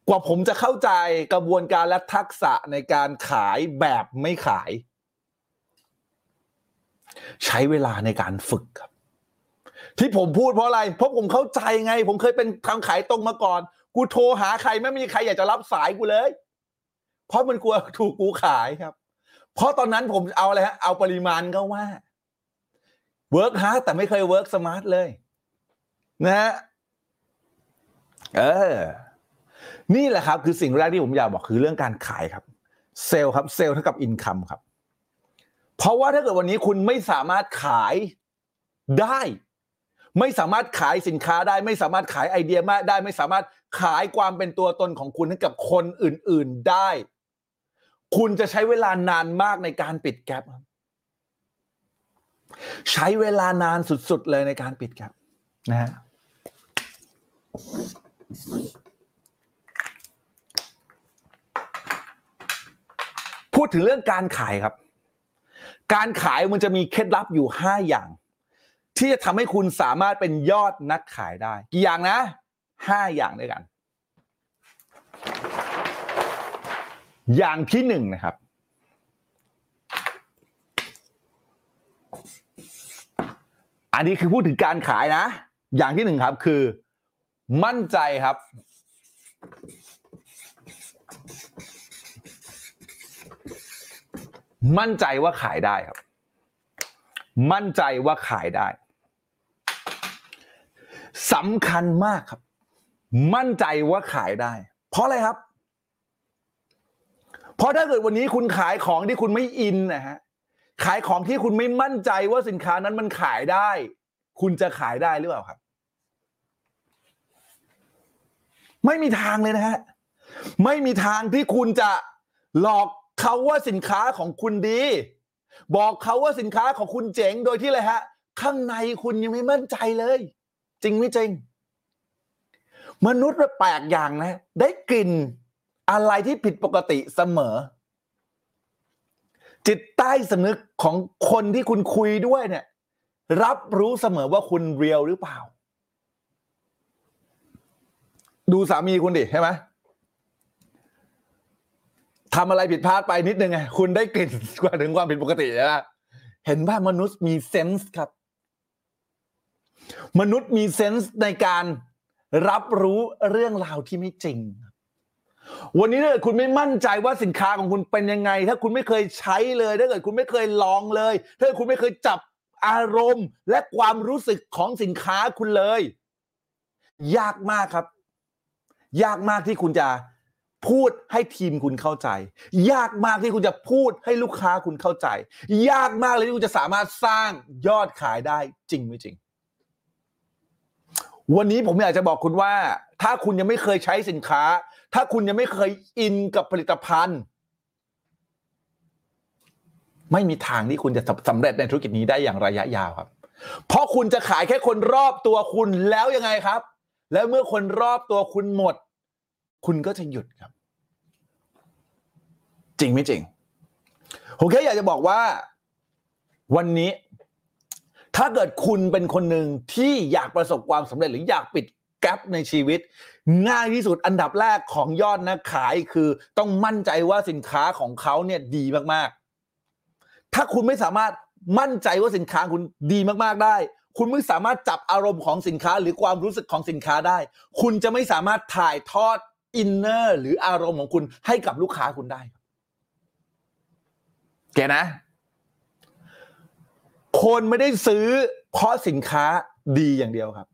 กว่าผมจะเข้าใจกระบวนการและทักษะในการขายแบบไม่ขาย ใช้เวลาในการฝึกครับ ที่ผมพูดเพราะอะไร เพราะผมเข้าใจไง ผมเคยเป็นทางขายตรงมาก่อน กูโทรหาใครไม่มีใครอยากจะรับสายกูเลย เพราะมันกลัวถูกกูขายครับ เพราะตอนนั้นผมเอาอะไรฮะเอาปริมาณก็ว่า work hard แต่ไม่เคย work smart เลย นะฮะเออ นี่แหละครับ คือสิ่งแรกที่ผมอยากบอกคือเรื่องการขายครับ เซลล์ครับ เซลล์เท่ากับ income ครับ เพราะว่าถ้าเกิดวันนี้คุณไม่สามารถขายได้ ไม่สามารถขายสินค้าได้ ไม่สามารถขายไอเดียมาได้ ไม่สามารถขายความเป็นตัวตนของคุณให้กับคนอื่น ๆได้ คุณจะใช้เวลานานมากในการปิดแกลบใช้เวลานานสุด ๆ เลยในการปิดแกลบนะฮะพูดถึงเรื่องการขายครับ การขายมันจะมีเคล็ดลับอยู่ห้าอย่าง ที่จะทำให้คุณสามารถเป็นยอดนักขายได้ กี่อย่างนะห้าอย่างด้วยกัน อย่างที่หนึ่งนะครับ อันนี้คือพูดถึงการขายนะ อย่างที่หนึ่งครับคือ มั่นใจครับ มั่นใจว่าขายได้ครับ มั่นใจว่าขายได้สำคัญมากครับ มั่นใจว่าขายได้ เพราะอะไรครับ เพราะถ้าเกิดวันนี้คุณขายของที่คุณไม่อินนะฮะขายของที่คุณไม่มั่นใจว่าสินค้านั้นมันขายได้ คุณจะขายได้หรือเปล่าครับ ไม่มีทางเลยนะฮะไม่มีทางที่คุณจะหลอก เขาว่าสินค้าของคุณดี บอกเขาว่าสินค้าของคุณเจ๋งโดยที่เลยฮะ ข้างในคุณยังไม่มั่นใจเลย จริงไม่จริง มนุษย์แปลกอย่างนะ ได้กลิ่นอะไรที่ผิดปกติเสมอ จิตใต้สำนึกของคนที่คุณคุยด้วยเนี่ย รับรู้เสมอว่าคุณเรียลหรือเปล่า ดูสามีคุณดิใช่ไหม ทำอะไรผิดพลาดไปนิดนึงไงคุณได้กลิ่นกว่าถึงความผิดปกตินะเห็นว่ามนุษย์มีเซนส์ครับ มนุษย์มีเซนส์ในการรับรู้เรื่องราวที่ไม่จริง วันนี้ถ้าเกิดคุณไม่มั่นใจว่าสินค้าของคุณเป็นยังไง ถ้าคุณไม่เคยใช้เลย ถ้าเกิดคุณไม่เคยลองเลย ถ้าคุณไม่เคยจับอารมณ์และความรู้สึกของสินค้าคุณเลย ยากมากครับ ยากมากที่คุณจะ พูดให้ทีมคุณเข้าใจ ยากมากที่คุณจะพูดให้ลูกค้าคุณเข้าใจ ยากมากเลยที่คุณจะสามารถสร้างยอดขายได้จริงไม่จริง วันนี้ผมอยากจะบอกคุณว่า ถ้าคุณยังไม่เคยใช้สินค้า ถ้าคุณยังไม่เคยอินกับผลิตภัณฑ์ ไม่มีทางที่คุณจะสำเร็จในธุรกิจนี้ได้อย่างระยะยาวครับ เพราะคุณจะขายแค่คนรอบตัวคุณแล้วยังไงครับ แล้วเมื่อคนรอบตัวคุณหมดคุณก็จะหยุดครับ จริงไม่จริงผมแค่อยากจะบอกว่าวันนี้ ถ้าเกิดคุณเป็นคนหนึ่งที่อยากประสบความสำเร็จหรืออยากปิดแกลบในชีวิต ง่ายที่สุดอันดับแรกของยอดนักขายคือต้องมั่นใจว่าสินค้าของเขาเนี่ยดีมากๆ ถ้าคุณไม่สามารถมั่นใจว่าสินค้าคุณดีมากๆได้ คุณไม่สามารถจับอารมณ์ของสินค้าหรือความรู้สึกของสินค้าได้ คุณจะไม่สามารถถ่ายทอด inner หรืออารมณ์ของคุณให้กับลูกค้าคุณได้ get นะ คนไม่ได้ซื้อ เพราะสินค้าดีอย่างเดียวครับ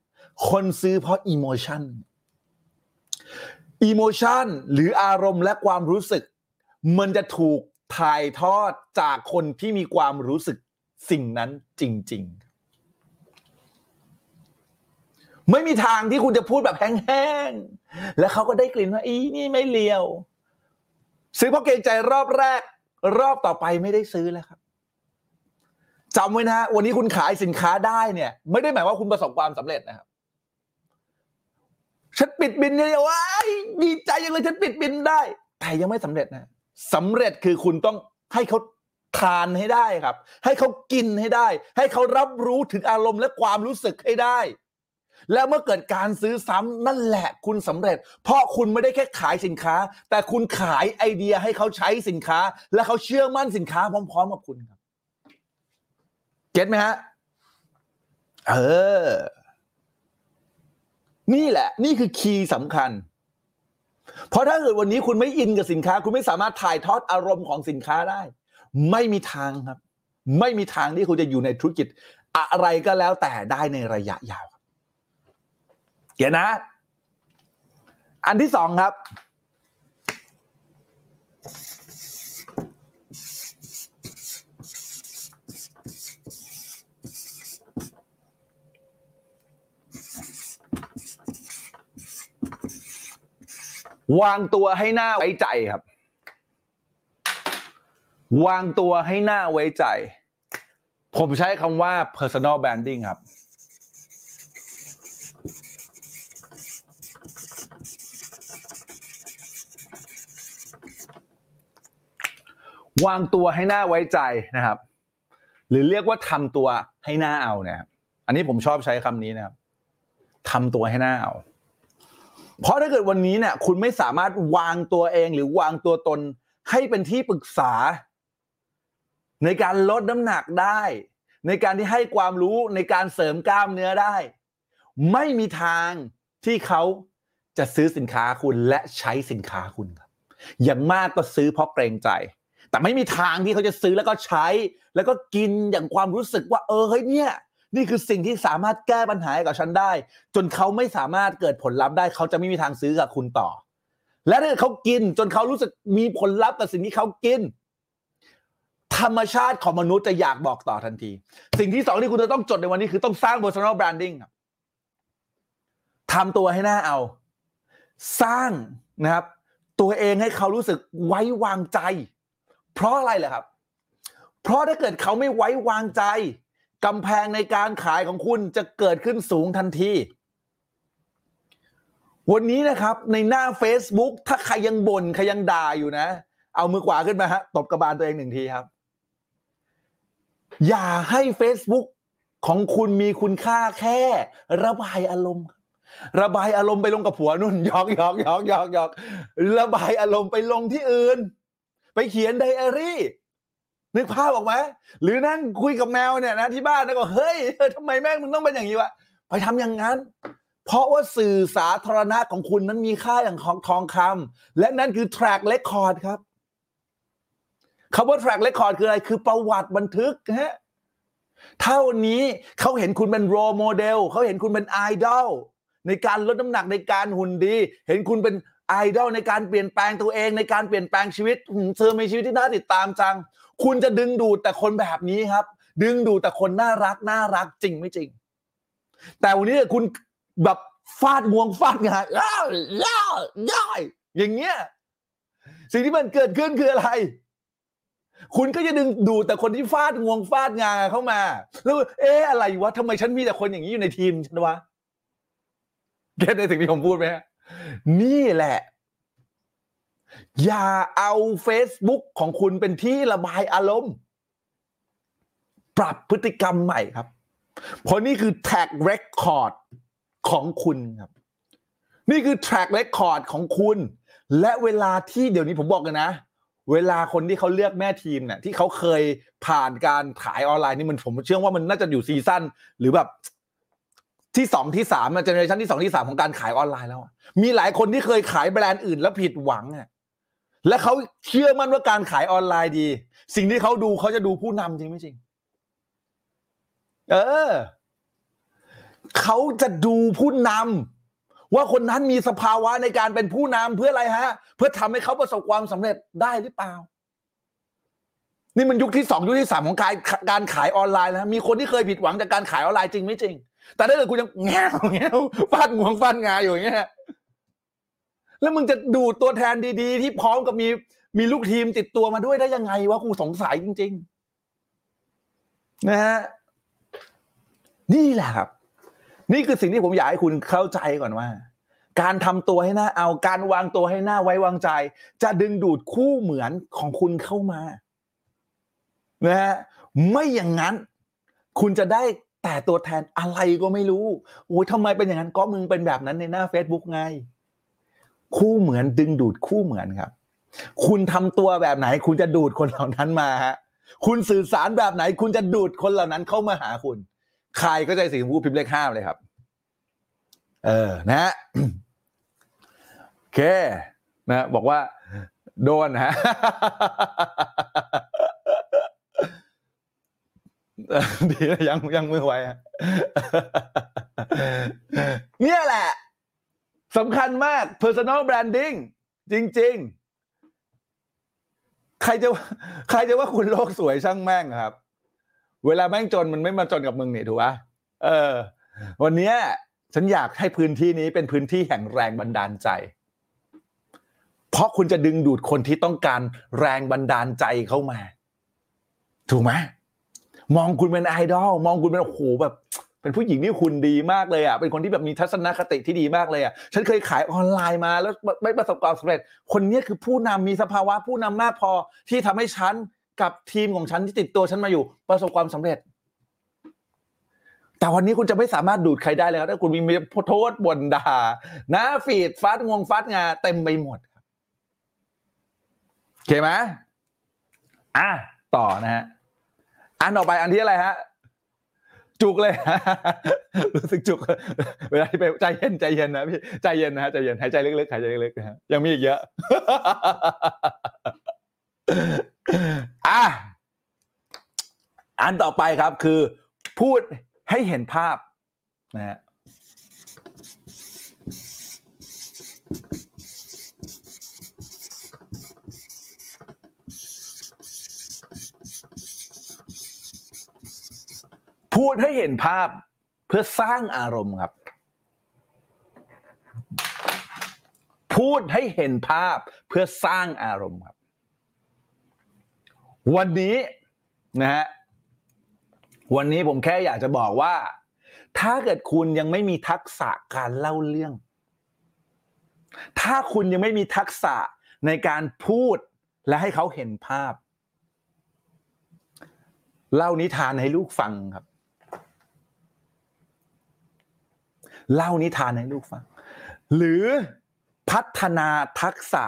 คนซื้อเพราะ emotion emotion หรืออารมณ์และความรู้สึก มันจะถูกถ่ายทอดจากคนที่มีความรู้สึกสิ่งนั้นจริง ๆ ไม่มีทางที่คุณจะพูดแบบแห้งๆ แล้วเขาก็ได้กลิ่นว่าอีนี่ไม่เลียว ซื้อเพราะเกรงใจรอบแรก รอบต่อไปไม่ได้ซื้อแล้วครับจำไว้นะวันนี้คุณขายสินค้าได้เนี่ย ไม่ได้หมายว่าคุณประสบความสำเร็จนะครับฉันปิดบินเนี่ยว้ายดีใจยังเลยฉันปิดบินได้ แต่ยังไม่สำเร็จนะสำเร็จคือคุณต้องให้เขาทานให้ได้ครับ ให้เขากินให้ได้ ให้เขารับรู้ถึงอารมณ์และความรู้สึกให้ได้ แล้วเมื่อเกิดการซื้อซ้ำนั่นแหละคุณสำเร็จ เพราะคุณไม่ได้แค่ขายสินค้า แต่คุณขายไอเดียให้เขาใช้สินค้า และเขาเชื่อมั่นสินค้าพร้อม ๆ กับคุณครับเก็ตไหมฮะเออ นี่แหละ นี่คือคีย์สำคัญ เพราะถ้าเกิดวันนี้คุณไม่อินกับสินค้า คุณไม่สามารถถ่ายทอดอารมณ์ของสินค้าได้ ไม่มีทางครับ ไม่มีทางที่คุณจะอยู่ในธุรกิจ อะไรก็แล้วแต่ได้ในระยะยาว เกียนะ อันที่สองครับ วางตัวให้หน้าไว้ใจครับ วางตัวให้หน้าไว้ใจ ผมใช้คำว่า personal branding ครับ วางตัวให้หน้าไว้ใจนะครับ หรือเรียกว่าทำตัวให้หน้าเอาเนี่ยอันนี้ผมชอบใช้คำนี้นะครับทำตัวให้หน้าเอา เพราะถ้าเกิดวันนี้เนี่ยคุณไม่สามารถวางตัวเองหรือวางตัวตนให้เป็นที่ปรึกษา ในการลดน้ำหนักได้ ในการที่ให้ความรู้ในการเสริมกล้ามเนื้อได้ ไม่มีทางที่เขาจะซื้อสินค้าคุณและใช้สินค้าคุณครับอย่างมากก็ซื้อเพราะเกรงใจ แต่ไม่มีทางที่เขาจะซื้อแล้วก็ใช้ แล้วก็กินอย่างความรู้สึกว่า เออเฮ้ยเนี่ยนี่คือสิ่งที่สามารถแก้ปัญหาให้กับฉันได้ จนเขาไม่สามารถเกิดผลลัพธ์ได้ เขาจะไม่มีทางซื้อกับคุณต่อ และถ้าเขากินจนเขารู้สึกมีผลลัพธ์กับสิ่งที่เขากิน ธรรมชาติของมนุษย์จะอยากบอกต่อทันที สิ่งที่สองที่คุณจะต้องจดในวันนี้คือต้องสร้าง personal branding ครับทำตัวให้หน้าเอา สร้างนะครับ ตัวเองให้เขารู้สึกไว้วางใจ เพราะอะไรเหรอครับ เพราะถ้าเกิดเขาไม่ไว้วางใจกำแพงในการขายของคุณจะเกิดขึ้นสูงทันที วันนี้นะครับในหน้า Facebook ถ้าใครยังบน่นใครยังด่าอยู่นะ เอามือขวาขึ้นมาฮะตบกระบาลตัวเองหนึ่งทีครับ อย่าให้ Facebook ของคุณมีคุณค่าแค่ ระบายอารมณ์ ระบายอารมณ์ไปลงกับผัวนุ่นหยอกหยอกหยอกหยอกหยอกระบายอารมณ์ไปลงที่อื่น ไปเขียนไดอารี่นึกภาพออกไหมหรือนั่งคุยกับแมวเนี่ยนะที่บ้านแล้วก็เฮ้ยเออทำไมแม่งมึงต้องเป็นอย่างนี้วะไปทำอย่างนั้น เพราะว่าสื่อสาธารณะของคุณนั้นมีค่าอย่างของทองคำและนั่นคือ track record ครับคำว่า track record คืออะไรคือประวัติบันทึกฮะเท่านี้เขาเห็นคุณเป็น role model เขาเห็นคุณเป็นไอดอลในการลดน้ำหนักในการหุ่นดี เห็นคุณเป็น ไอดอลในการเปลี่ยนแปลงตัวเองในการเปลี่ยนแปลงชีวิตเธอมีชีวิตที่น่าติดตามจัง คุณจะดึงดูดแต่คนแบบนี้ครับ ดึงดูดแต่คนน่ารักน่ารักจริงไม่จริง แต่วันนี้คุณแบบฟาดงวงฟาดงาย่าย่าย่ายอย่างเงี้ยสิ่งที่มันเกิดขึ้นคืออะไร คุณก็จะดึงดูดแต่คนที่ฟาดงวงฟาดงาเข้ามา แล้วเอ๊ะอะไรวะทำไมฉันมีแต่คนอย่างนี้อยู่ในทีมฉันวะเก็ตในสิ่งที่ผมพูดไหมฮะ นี่แหละ อย่าเอา Facebook ของคุณเป็นที่ระบายอารมณ์ ปรับพฤติกรรมใหม่ครับ เพราะนี่คือ track record ของคุณครับ นี่คือ track record ของคุณ และเวลาที่เดี๋ยวนี้ผมบอกกันนะ เวลาคนที่เขาเลือกแม่ทีมเนี่ยที่เขาเคยผ่านการขายออนไลน์นี่มันผมเชื่อว่ามันน่าจะอยู่ season หรือแบบ ที่สองที่สาม generation ที่สองที่สามของการขายออนไลน์แล้ว มีหลายคนที่เคยขายแบรนด์อื่นแล้วผิดหวังอะและเขาเชื่อมั่นว่าการขายออนไลน์ดี สิ่งที่เขาดูเขาจะดูผู้นำจริงไม่จริง เออเขาจะดูผู้นำว่าคนนั้นมีสภาวะในการเป็นผู้นำเพื่ออะไรฮะ เพื่อทำให้เขาประสบความสำเร็จได้หรือเปล่า นี่มันยุคที่สองยุคที่สามของการการขายออนไลน์นะมีคนที่เคยผิดหวังจากการขายออนไลน์จริงไม่จริง แต่ถ้าเกิดคุณยังแง่วแง่วฟาดงวงฟาดงาอยู่อย่างเงี้ยแล้วมึงจะดูดตัวแทนดี ๆ ที่พร้อมกับมีมีลูกทีมติดตัวมาด้วยได้ยังไงวะกูสงสัยจริง ๆ นะฮะนี่แหละครับ นี่คือสิ่งที่ผมอยากให้คุณเข้าใจก่อนว่า การทำตัวให้หน่าเอาการวางตัวให้หน่าไว้วางใจ จะดึงดูดคู่เหมือนของคุณเข้ามานะฮะไม่อย่างนั้น คุณจะได้ แต่ตัวแทนอะไรก็ไม่รู้โอ้ยทำไมเป็นอย่างนั้นก็มึงเป็นแบบนั้นในหน้า Facebook ไง คู่เหมือนดึงดูดคู่เหมือนครับ คุณทำตัวแบบไหน คุณจะดูดคนเหล่านั้นมาฮะคุณสื่อสารแบบไหน คุณจะดูดคนเหล่านั้นเข้ามาหาคุณ ใครก็ใจสิ่งพูดพิมพ์เลขห้าเลยครับ เออนะฮะโอเคนะ บอกว่า โดนฮะ ดีนะยังยังมือไวฮะเนี่ยแหละสำคัญมาก personal branding จริง ๆ ใครจะใครจะว่าคุณโลกสวยช่างแม่งครับ เวลาแม่งจนมันไม่มาจนกับมึงนี่ถูกปะเออ วันเนี้ยฉันอยากให้พื้นที่นี้เป็นพื้นที่แห่งแรงบันดาลใจ เพราะคุณจะดึงดูดคนที่ต้องการแรงบันดาลใจเข้ามา ถูกไหม มองคุณเป็นไอดอลมองคุณเป็นโอ้โหแบบเป็นผู้หญิงที่คุณดีมากเลยอะ เป็นคนที่แบบมีทัศนคติที่ดีมากเลยอะ ฉันเคยขายออนไลน์มาแล้วไม่ประสบความสำเร็จ คนนี้คือผู้นำมีสภาวะผู้นำมากพอที่ทำให้ฉันกับทีมของฉันที่ติดตัวฉันมาอยู่ ประสบความสำเร็จ แต่วันนี้คุณจะไม่สามารถดูดใครได้เลยครับถ้าคุณมีโทษบ่นด่านะฟีดฟาดงวงฟาดงาเต็มไปหมดครับโอเคไหมอะต่อนะฮะ อันต่อไปอันที่อะไรฮะ จุกเลยรู้สึกจุก เวลาที่ไปใจเย็นใจเย็นนะพี่ใจเย็นนะฮะใจเย็นหายใจลึกๆหายใจลึกๆนะฮะยังมีอีกเยอะอะอันต่อไปครับคือ พูดให้เห็นภาพนะฮะ พูดให้เห็นภาพเพื่อสร้างอารมณ์ครับ พูดให้เห็นภาพเพื่อสร้างอารมณ์ครับ วันนี้นะฮะวันนี้ผมแค่อยากจะบอกว่า ถ้าเกิดคุณยังไม่มีทักษะการเล่าเรื่อง ถ้าคุณยังไม่มีทักษะในการพูดและให้เขาเห็นภาพ เล่านิทานให้ลูกฟังครับ เล่านิทานให้ลูกฟัง หรือพัฒนาทักษะ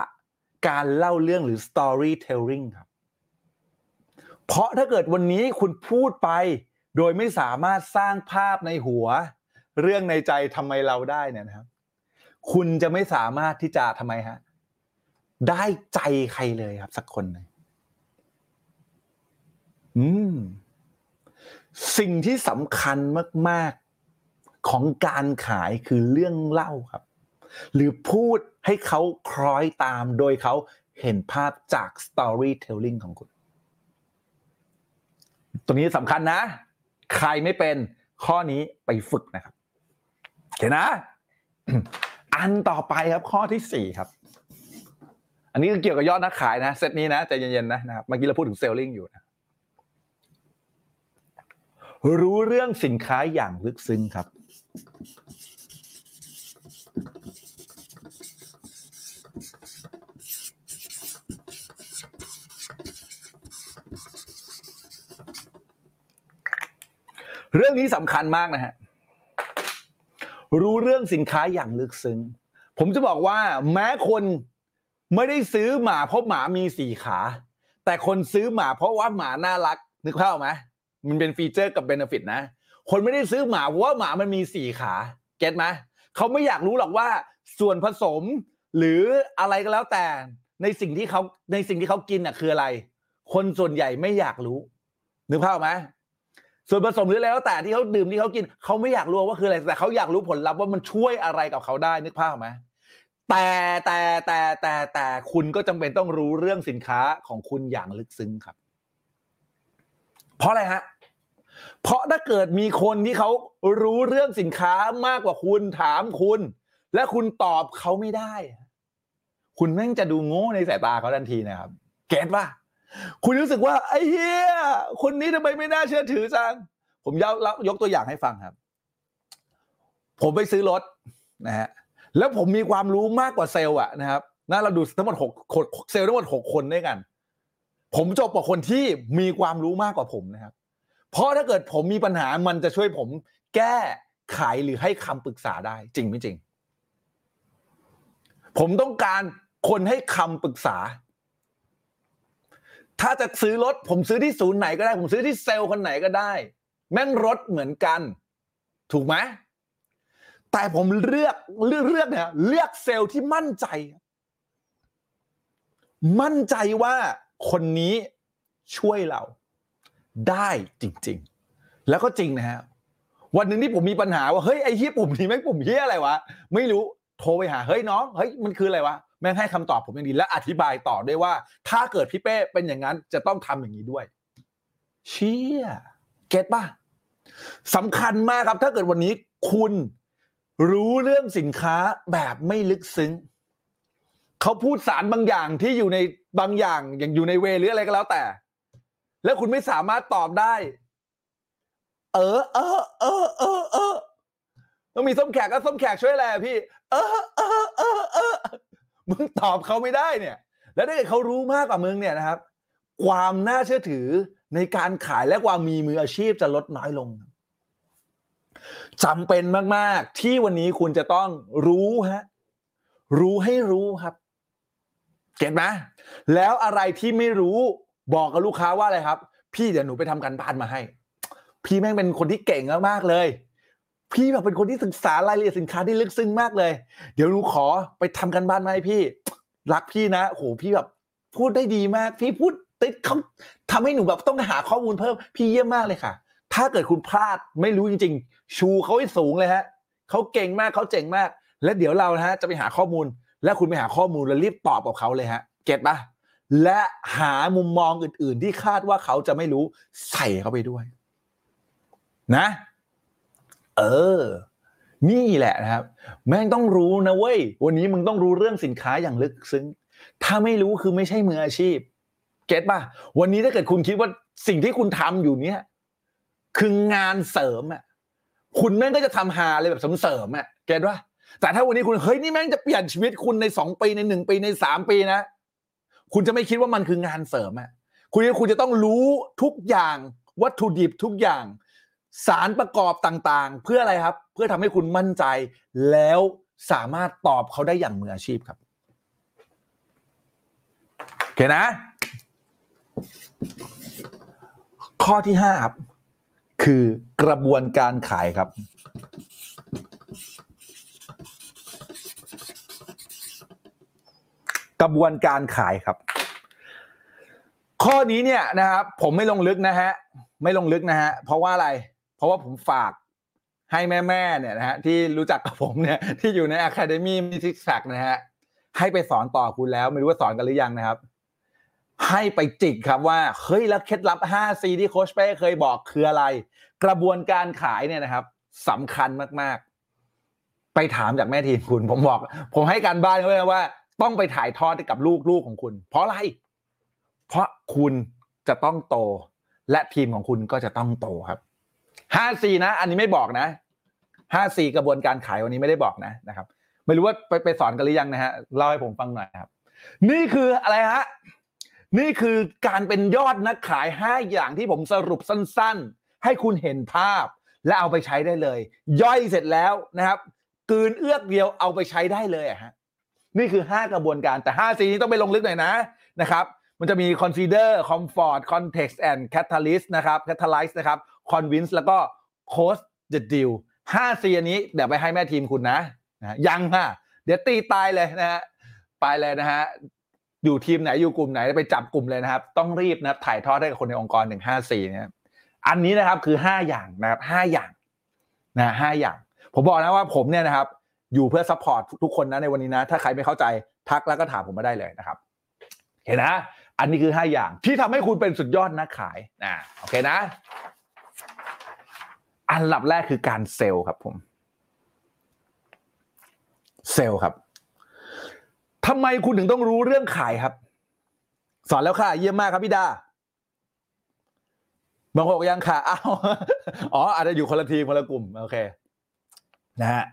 การเล่าเรื่องหรือ storytelling ครับ เพราะถ้าเกิดวันนี้คุณพูดไป โดยไม่สามารถสร้างภาพในหัว เรื่องในใจทำไมเราได้เนี่ยนะครับ คุณจะไม่สามารถที่จะทำไมฮะได้ใจใครเลยครับ สักคนหนึ่งอืม สิ่งที่สำคัญมาก ของการขายคือเรื่องเล่าครับ หรือพูดให้เขาคล้อยตามโดยเขาเห็นภาพจาก storytelling ของคุณ ตัวนี้สำคัญนะ ใครไม่เป็นข้อนี้ไปฝึกนะครับโอเคนะ อันต่อไปครับข้อที่สี่ครับ อันนี้ก็เกี่ยวกับยอดนักขายนะเซตนี้นะใจเย็นๆนะนะครับเมื่อกี้เราพูดถึงเซลลิงอยู่นะรู้เรื่องสินค้าอย่างลึกซึ้งครับ เรื่องนี้สำคัญมากนะฮะ รู้เรื่องสินค้าอย่างลึกซึ้ง ผมจะบอกว่าแม้คนไม่ได้ซื้อหมาเพราะหมามีสี่ขา แต่คนซื้อหมาเพราะว่าหมาน่ารัก นึกภาพไหมมันเป็น feature กับ benefit นะ คนไม่ได้ซื้อหมาเพราะว่าหมามันมีสี่ขา get ไหมเขาไม่อยากรู้หรอกว่าส่วนผสมหรืออะไรก็แล้วแต่ในสิ่งที่เขาในสิ่งที่เขากินอะคืออะไร คนส่วนใหญ่ไม่อยากรู้นึกภาพไหมส่วนผสมหรืออะไรแล้วแต่ที่เขาดื่มที่เขากินเขาไม่อยากรู้ว่าคืออะไรแต่เขาอยากรู้ผลลัพธ์ว่ามันช่วยอะไรกับเขาได้นึกภาพไหมแต่แต่แต่แต่แต่คุณก็จำเป็นต้องรู้เรื่องสินค้าของคุณอย่างลึกซึ้งครับ เพราะอะไรฮะ เพราะถ้าเกิดมีคนที่เขารู้เรื่องสินค้ามากกว่าคุณถามคุณ และคุณตอบเขาไม่ได้ คุณแม่งจะดูโง่ในสายตาเขาทันทีนะครับ เก็ตป่ะคุณรู้สึกว่าไอ้เฮียคนนี้ทำไมไม่น่าเชื่อถือจังผมยกยกตัวอย่างให้ฟังครับ ผมไปซื้อรถนะฮะแล้วผมมีความรู้มากกว่าเซลล์อะนะครับนะเราดูทั้งหมดหกเซลล์ทั้งหมดหกคนด้วยกัน ผมจบกว่าคนที่มีความรู้มากกว่าผมนะครับ เพราะถ้าเกิดผมมีปัญหามันจะช่วยผมแก้ไขหรือให้คำปรึกษาได้จริงไม่จริง ผมต้องการคนให้คำปรึกษา ถ้าจะซื้อรถ ผมซื้อที่ศูนย์ไหนก็ได้ ผมซื้อที่เซลล์คนไหนก็ได้ แม่งรถเหมือนกัน ถูกไหมแต่ผมเลือกเลือกเลือกเนี่ยเลือกเซลล์ที่มั่นใจ มั่นใจว่าคนนี้ช่วยเรา ได้จริง ๆ แล้วก็จริงนะฮะวันหนึ่งที่ผมมีปัญหาว่าเฮ้ยไอ้เฮียปุ่มนี้แม่งปุ่มเฮียอะไรวะไม่รู้โทรไปหาเฮ้ยน้องเฮ้ยมันคืออะไรวะแม่งให้คำตอบผมอย่างดีและอธิบายต่อด้วยว่า ถ้าเกิดพี่เป้เป็นอย่างนั้นจะต้องทำอย่างนี้ด้วย เชี่ยเก็ตป่ะสำคัญมากครับ ถ้าเกิดวันนี้คุณรู้เรื่องสินค้าแบบไม่ลึกซึ้งเขาพูดสารบางอย่างที่อยู่ในบางอย่างอย่างอยู่ในเวหรืออะไรก็แล้วแต่ แล้วคุณไม่สามารถตอบได้ เออ เออ เออ เออ เออต้องมีส้มแขกก็ส้มแขกช่วยอะไรอะพี่ เออ เออ เออ เออ มึงตอบเขาไม่ได้เนี่ย แล้วถ้าเกิดเขารู้มากกว่ามึงเนี่ยนะครับ ความน่าเชื่อถือในการขายและความมีมืออาชีพจะลดน้อยลงจำเป็นมาก ๆ ที่วันนี้คุณจะต้องรู้ฮะ รู้ให้รู้ครับ เก็ตไหมแล้วอะไรที่ไม่รู้ บอกกับลูกค้าว่าอะไรครับ พี่เดี๋ยวหนูไปทำการบ้านมาให้ พี่แม่งเป็นคนที่เก่งมากๆเลย พี่แบบเป็นคนที่ศึกษารายละเอียดสินค้าที่ลึกซึ้งมากเลย เดี๋ยวหนูขอไปทำกันบ้านมาให้พี่ รักพี่นะโหพี่แบบพูดได้ดีมาก พี่พูดติดเขาทำให้หนูแบบต้องหาข้อมูลเพิ่ม พี่เยี่ยมมากเลยค่ะ ถ้าเกิดคุณพลาดไม่รู้จริง ๆ ชูเขาให้สูงเลยฮะเขาเก่งมากเขาเจ๋งมาก และเดี๋ยวเรานะฮะจะไปหาข้อมูล และคุณไปหาข้อมูลแล้วรีบตอบกับเขาเลยฮะ เก็ตปะ และหามุมมองอื่น ๆ ที่คาดว่าเขาจะไม่รู้ใส่เข้าไปด้วย นะ เออ นี่แหละนะครับ แม่งต้องรู้นะเว้ย วันนี้มึงต้องรู้เรื่องสินค้าอย่างลึกซึ้ง ถ้าไม่รู้คือไม่ใช่มืออาชีพ เก็ตป่ะ วันนี้ถ้าเกิดคุณคิดว่าสิ่งที่คุณทำอยู่เนี่ยคืองานเสริมอะ คุณแม่งก็จะทำหาอะไรแบบเสริมๆอะ เก็ตป่ะแต่ถ้าวันนี้คุณเฮ้ยนี่แม่งจะเปลี่ยนชีวิตคุณในสองปีในหนึ่งปีในสามปีนะ คุณจะไม่คิดว่ามันคืองานเสริมอะคุณคุณจะต้องรู้ทุกอย่างวัตถุดิบทุกอย่าง สารประกอบต่างๆ เพื่ออะไรครับ เพื่อทำให้คุณมั่นใจแล้วสามารถตอบเขาได้อย่างมืออาชีพครับโอเคนะ ข้อที่ห้าครับคือกระบวนการขายครับ ระบวนการขายครับ ข้อนี้เนี่ยนะครับผมไม่ลงลึกนะฮะไม่ลงลึกนะฮะเพราะว่าอะไร เพราะว่าผมฝากให้แม่ๆเนี่ยนะฮะที่รู้จักกับผมเนี่ยที่อยู่ใน Academy m y t i c s a c นะฮะให้ไปสอนต่อคุณแล้ว ไม่รู้ว่าสอนกันหรือยังนะครับ ให้ไปจิกครับว่าเฮ้ยแล้วเคล็ดลับ 5C ที่โคชเป้เคยบอกคืออะไร กระบวนการขายเนี่ยนะครับสำคัญมากๆ ไปถามจากแม่ทีมคุณ ผมบอก ผมให้การบ้านเขาเลยว่า ต้องไปถ่ายทอดให้กับลูกๆของคุณ เพราะอะไร เพราะคุณจะต้องโต และทีมของคุณก็จะต้องโตครับ 5C นะ อันนี้ไม่บอกนะ 5C กระบวนการขายวันนี้ไม่ได้บอกนะนะครับ ไม่รู้ว่าไปไปสอนกันหรือยังนะฮะเล่าให้ผมฟังหน่อยครับ นี่คืออะไรฮะนี่คือการเป็นยอดนักขาย5อย่างที่ผมสรุปสั้น ๆ ให้คุณเห็นภาพและเอาไปใช้ได้เลย ย่อยเสร็จแล้วนะครับกืนเอื้อกเดียวเอาไปใช้ได้เลยอะฮะ นี่คือ 5 กระบวนการแต่ 5C นี้ต้องไปลงลึกหน่อยนะนะครับมันจะมี consider comfort context and catalyst นะครับ catalyze นะครับ convince แล้วก็ close the deal 5C อันนี้เดี๋ยวไปให้แม่ทีมคุณนะนะยังฮะเดี๋ยวตีตายเลยนะฮะไปเลยนะฮะอยู่ทีมไหนอยู่กลุ่มไหนไปจับกลุ่มเลยนะครับ ต้องรีบนะถ่ายทอดให้กับคนในองค์กรหนึ่งห้าสี่เนี่ยอันนี้นะครับคือห้าอย่างนะครับห้าอย่างนะห้าอย่าง ผมบอกนะว่าผมเนี่ยนะครับ อยู่เพื่อ support ทุกคนนะในวันนี้นะ ถ้าใครไม่เข้าใจทักแล้วก็ถามผมมาได้เลยนะครับเห็นนะ อันนี้คือห้าอย่างที่ทำให้คุณเป็นสุดยอดนักขายนะโอเคนะ อันดับแรกคือการเซลล์ครับผม เซลล์ครับทำไมคุณถึงต้องรู้เรื่องขายครับ สอนแล้วค่ะ เยี่ยมมากครับพี่ดาบางคนยังค่ะอ้าวอ๋ออาจจะอยู่คนละทีมคนละกลุ่ม โอเค นะฮะ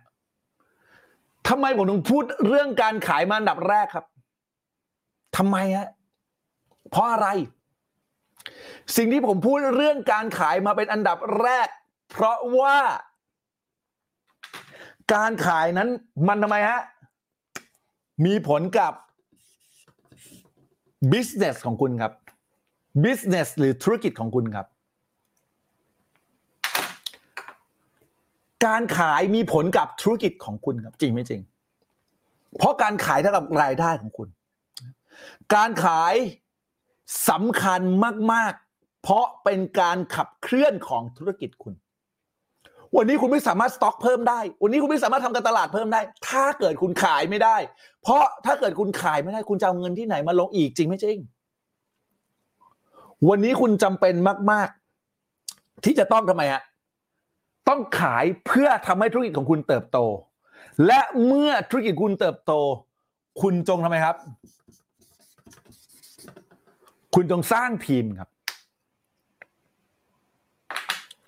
ทำไมผมถึงพูดเรื่องการขายมาอันดับแรกครับทำไมฮะเพราะอะไร สิ่งที่ผมพูดเรื่องการขายมาเป็นอันดับแรก เพราะว่า การขายนั้นมันทำไมฮะมีผลกับ business ของคุณครับ business หรือธุรกิจของคุณครับ การขายมีผลกับธุรกิจของคุณครับจริงไม่จริง เพราะการขายเท่ากับรายได้ของคุณ การขายสำคัญมาก ๆ เพราะเป็นการขับเคลื่อนของธุรกิจคุณ วันนี้คุณไม่สามารถสต็อกเพิ่มได้ วันนี้คุณไม่สามารถทำการตลาดเพิ่มได้ ถ้าเกิดคุณขายไม่ได้ เพราะถ้าเกิดคุณขายไม่ได้ คุณจะเอาเงินที่ไหนมาลงอีกจริงไม่จริง วันนี้คุณจำเป็นมาก ๆ ที่จะต้องทำไมฮะ ต้องขายเพื่อทำให้ธุรกิจของคุณเติบโต และเมื่อธุรกิจคุณเติบโต คุณจงทำไมครับ คุณจงสร้างทีมครับ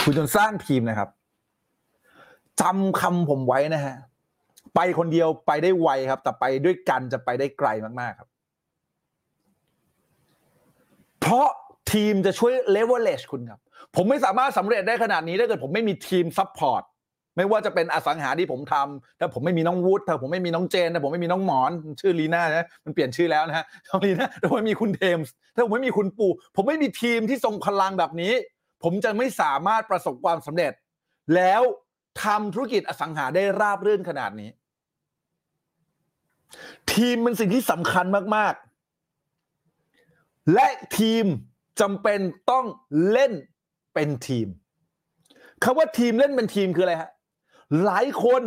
คุณจงสร้างทีมนะครับจำคำผมไว้นะฮะไปคนเดียวไปได้ไวครับ แต่ไปด้วยกันจะไปได้ไกลมาก ๆ ครับ เพราะทีมจะช่วย leverage คุณครับ ผมไม่สามารถสำเร็จได้ขนาดนี้ถ้าเกิดผมไม่มีทีม supportไม่ว่าจะเป็นอสังหาที่ผมทำถ้าผมไม่มีน้องวุฒิถ้าผมไม่มีน้องเจนถ้าผมไม่มีน้องหมอน ชื่อลีน่านะมันเปลี่ยนชื่อแล้วนะฮะน้องลีน่าถ้าผมไม่มีคุณเทมส์ถ้าผมไม่มีคุณปู่ผมไม่มีทีมที่ทรงพลังแบบนี้ ผมจะไม่สามารถประสบความสำเร็จ แล้วทำธุรกิจอสังหาได้ราบรื่นขนาดนี้ ทีมเป็นสิ่งที่สำคัญมาก ๆ และทีมจำเป็นต้องเล่น เป็นทีมคำว่าทีมเล่นเป็นทีมคืออะไรฮะหลายคน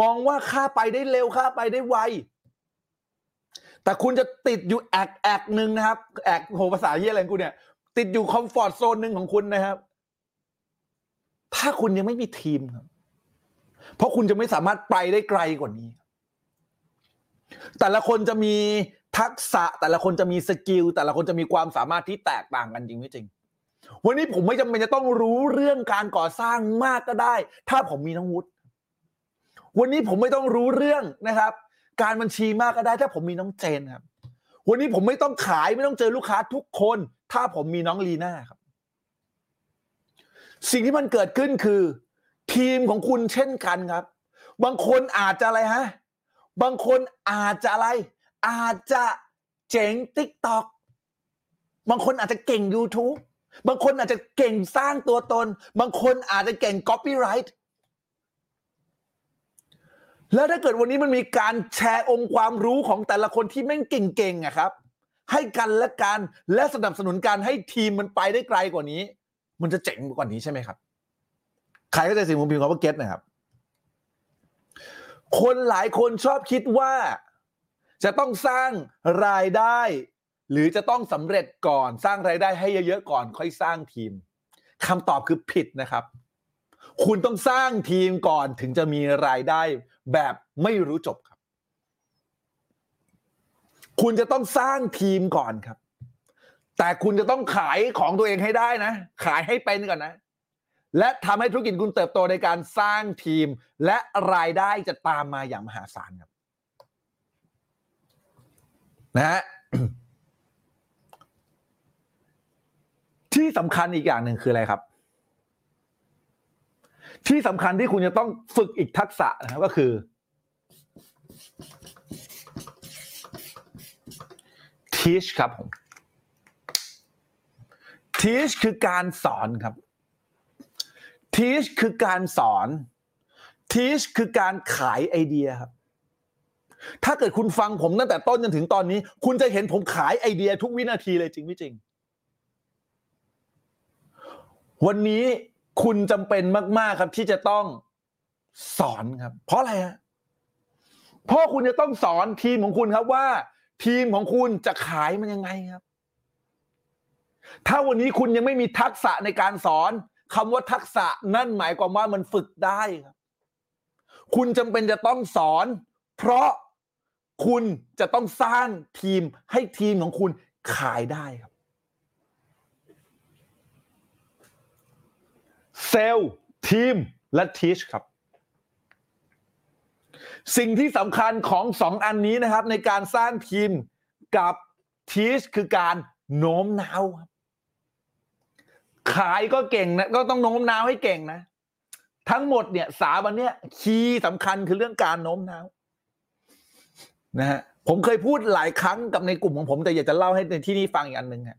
มองว่าค่าไปได้เร็วค่าไปได้ไวแต่คุณจะติดอยู่แอกแอกหนึ่งนะครับแอกโหภาษาเยี่ยอะไรของกูเนี่ย ติดอยู่คอมฟอร์ทโซนหนึ่งของคุณนะครับ ถ้าคุณยังไม่มีทีมครับ เพราะคุณจะไม่สามารถไปได้ไกลกว่านี้ แต่ละคนจะมีทักษะ แต่ละคนจะมีสกิลแต่ละคนจะมีความสามารถที่แตกต่างกันจริงไม่จริง วันนี้ผมไม่จำเป็นจะต้องรู้เรื่องการก่อสร้างมากก็ได้ ถ้าผมมีน้องวุฒิวันนี้ผมไม่ต้องรู้เรื่องนะครับ การบัญชีมากก็ได้ ถ้าผมมีน้องเจนครับ วันนี้ผมไม่ต้องขายไม่ต้องเจอลูกค้าทุกคน ถ้าผมมีน้องลีน่าครับ สิ่งที่มันเกิดขึ้นคือ ทีมของคุณเช่นกันครับ บางคนอาจจะอะไรฮะบางคนอาจจะอะไร อาจจะเจ๋งติ๊กต็อกบางคนอาจจะเก่ง YouTube บางคนอาจจะเก่งสร้างตัวตน บางคนอาจจะเก่ง copyright แล้วถ้าเกิดวันนี้มันมีการแชร์องค์ความรู้ของแต่ละคนที่แม่งเก่งๆอะครับ ให้กันและกันและสนับสนุนการให้ทีมมันไปได้ไกลกว่านี้ มันจะเจ๋งกว่านี้ใช่ไหมครับ ใครก็จะสิ่งผมพิมพ์คำว่าเก็ตนะครับ คนหลายคนชอบคิดว่า จะต้องสร้างรายได้ หรือจะต้องสำเร็จก่อนสร้างรายได้ให้เยอะๆก่อนค่อยสร้างทีมคำตอบคือผิดนะครับ คุณต้องสร้างทีมก่อนถึงจะมีรายได้แบบไม่รู้จบครับ คุณจะต้องสร้างทีมก่อนครับ แต่คุณจะต้องขายของตัวเองให้ได้นะ ขายให้เป็นก่อนนะ และทำให้ธุรกิจคุณเติบโตในการสร้างทีม และรายได้จะตามมาอย่างมหาศาลครับ นะฮะ ที่สำคัญอีกอย่างหนึ่งคืออะไรครับ ที่สำคัญที่คุณจะต้องฝึกอีกทักษะนะครับก็คือ teach ครับผม teach คือการสอนครับ teach คือการสอน teach คือการขายไอเดียครับ ถ้าเกิดคุณฟังผมตั้งแต่ต้นจนถึงตอนนี้ คุณจะเห็นผมขายไอเดียทุกวินาทีเลยจริงไม่จริง วันนี้คุณจำเป็นมาก ๆครับ ที่จะต้องสอนครับ เพราะอะไรฮะเพราะคุณจะต้องสอนทีมของคุณครับว่า ทีมของคุณจะขายมันยังไงครับ ถ้าวันนี้คุณยังไม่มีทักษะในการสอนคำว่าทักษะนั่นหมายความว่ามันฝึกได้ครับ คุณจำเป็นจะต้องสอน เพราะคุณจะต้องสร้างทีมให้ทีมของคุณขายได้ครับ เซลทีมและทีชครับ สิ่งที่สำคัญของสองอันนี้นะครับ ในการสร้างทีมกับทีชคือการโน้มน้าวครับขายก็เก่งนะก็ต้องโน้มน้าวให้เก่งนะ ทั้งหมดเนี่ยสามวันเนี้ยคีย์สำคัญคือเรื่องการโน้มน้าวนะฮะผมเคยพูดหลายครั้งกับในกลุ่มของผม แต่อยากจะเล่าให้ในที่นี้ฟังอีกอันหนึ่งฮะ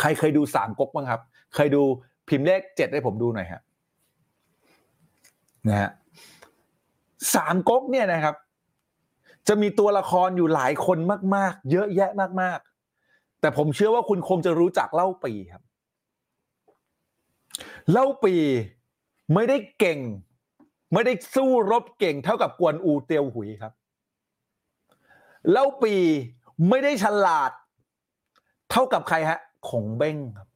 ใครเคยดูสามก๊กบ้างครับ เคยดู พิมพ์เลขเจ็ดให้ผมดูหน่อยฮะนะฮะสามก๊กเนี่ยนะครับ จะมีตัวละครอยู่หลายคนมาก ๆ เยอะแยะมาก ๆ แต่ผมเชื่อว่าคุณคงจะรู้จักเล่าปีครับ เล่าปีไม่ได้เก่ง ไม่ได้สู้รบเก่งเท่ากับกวนอูเตียวหุยครับ เล่าปีไม่ได้ฉลาด เท่ากับใครฮะขงเบ้งครับ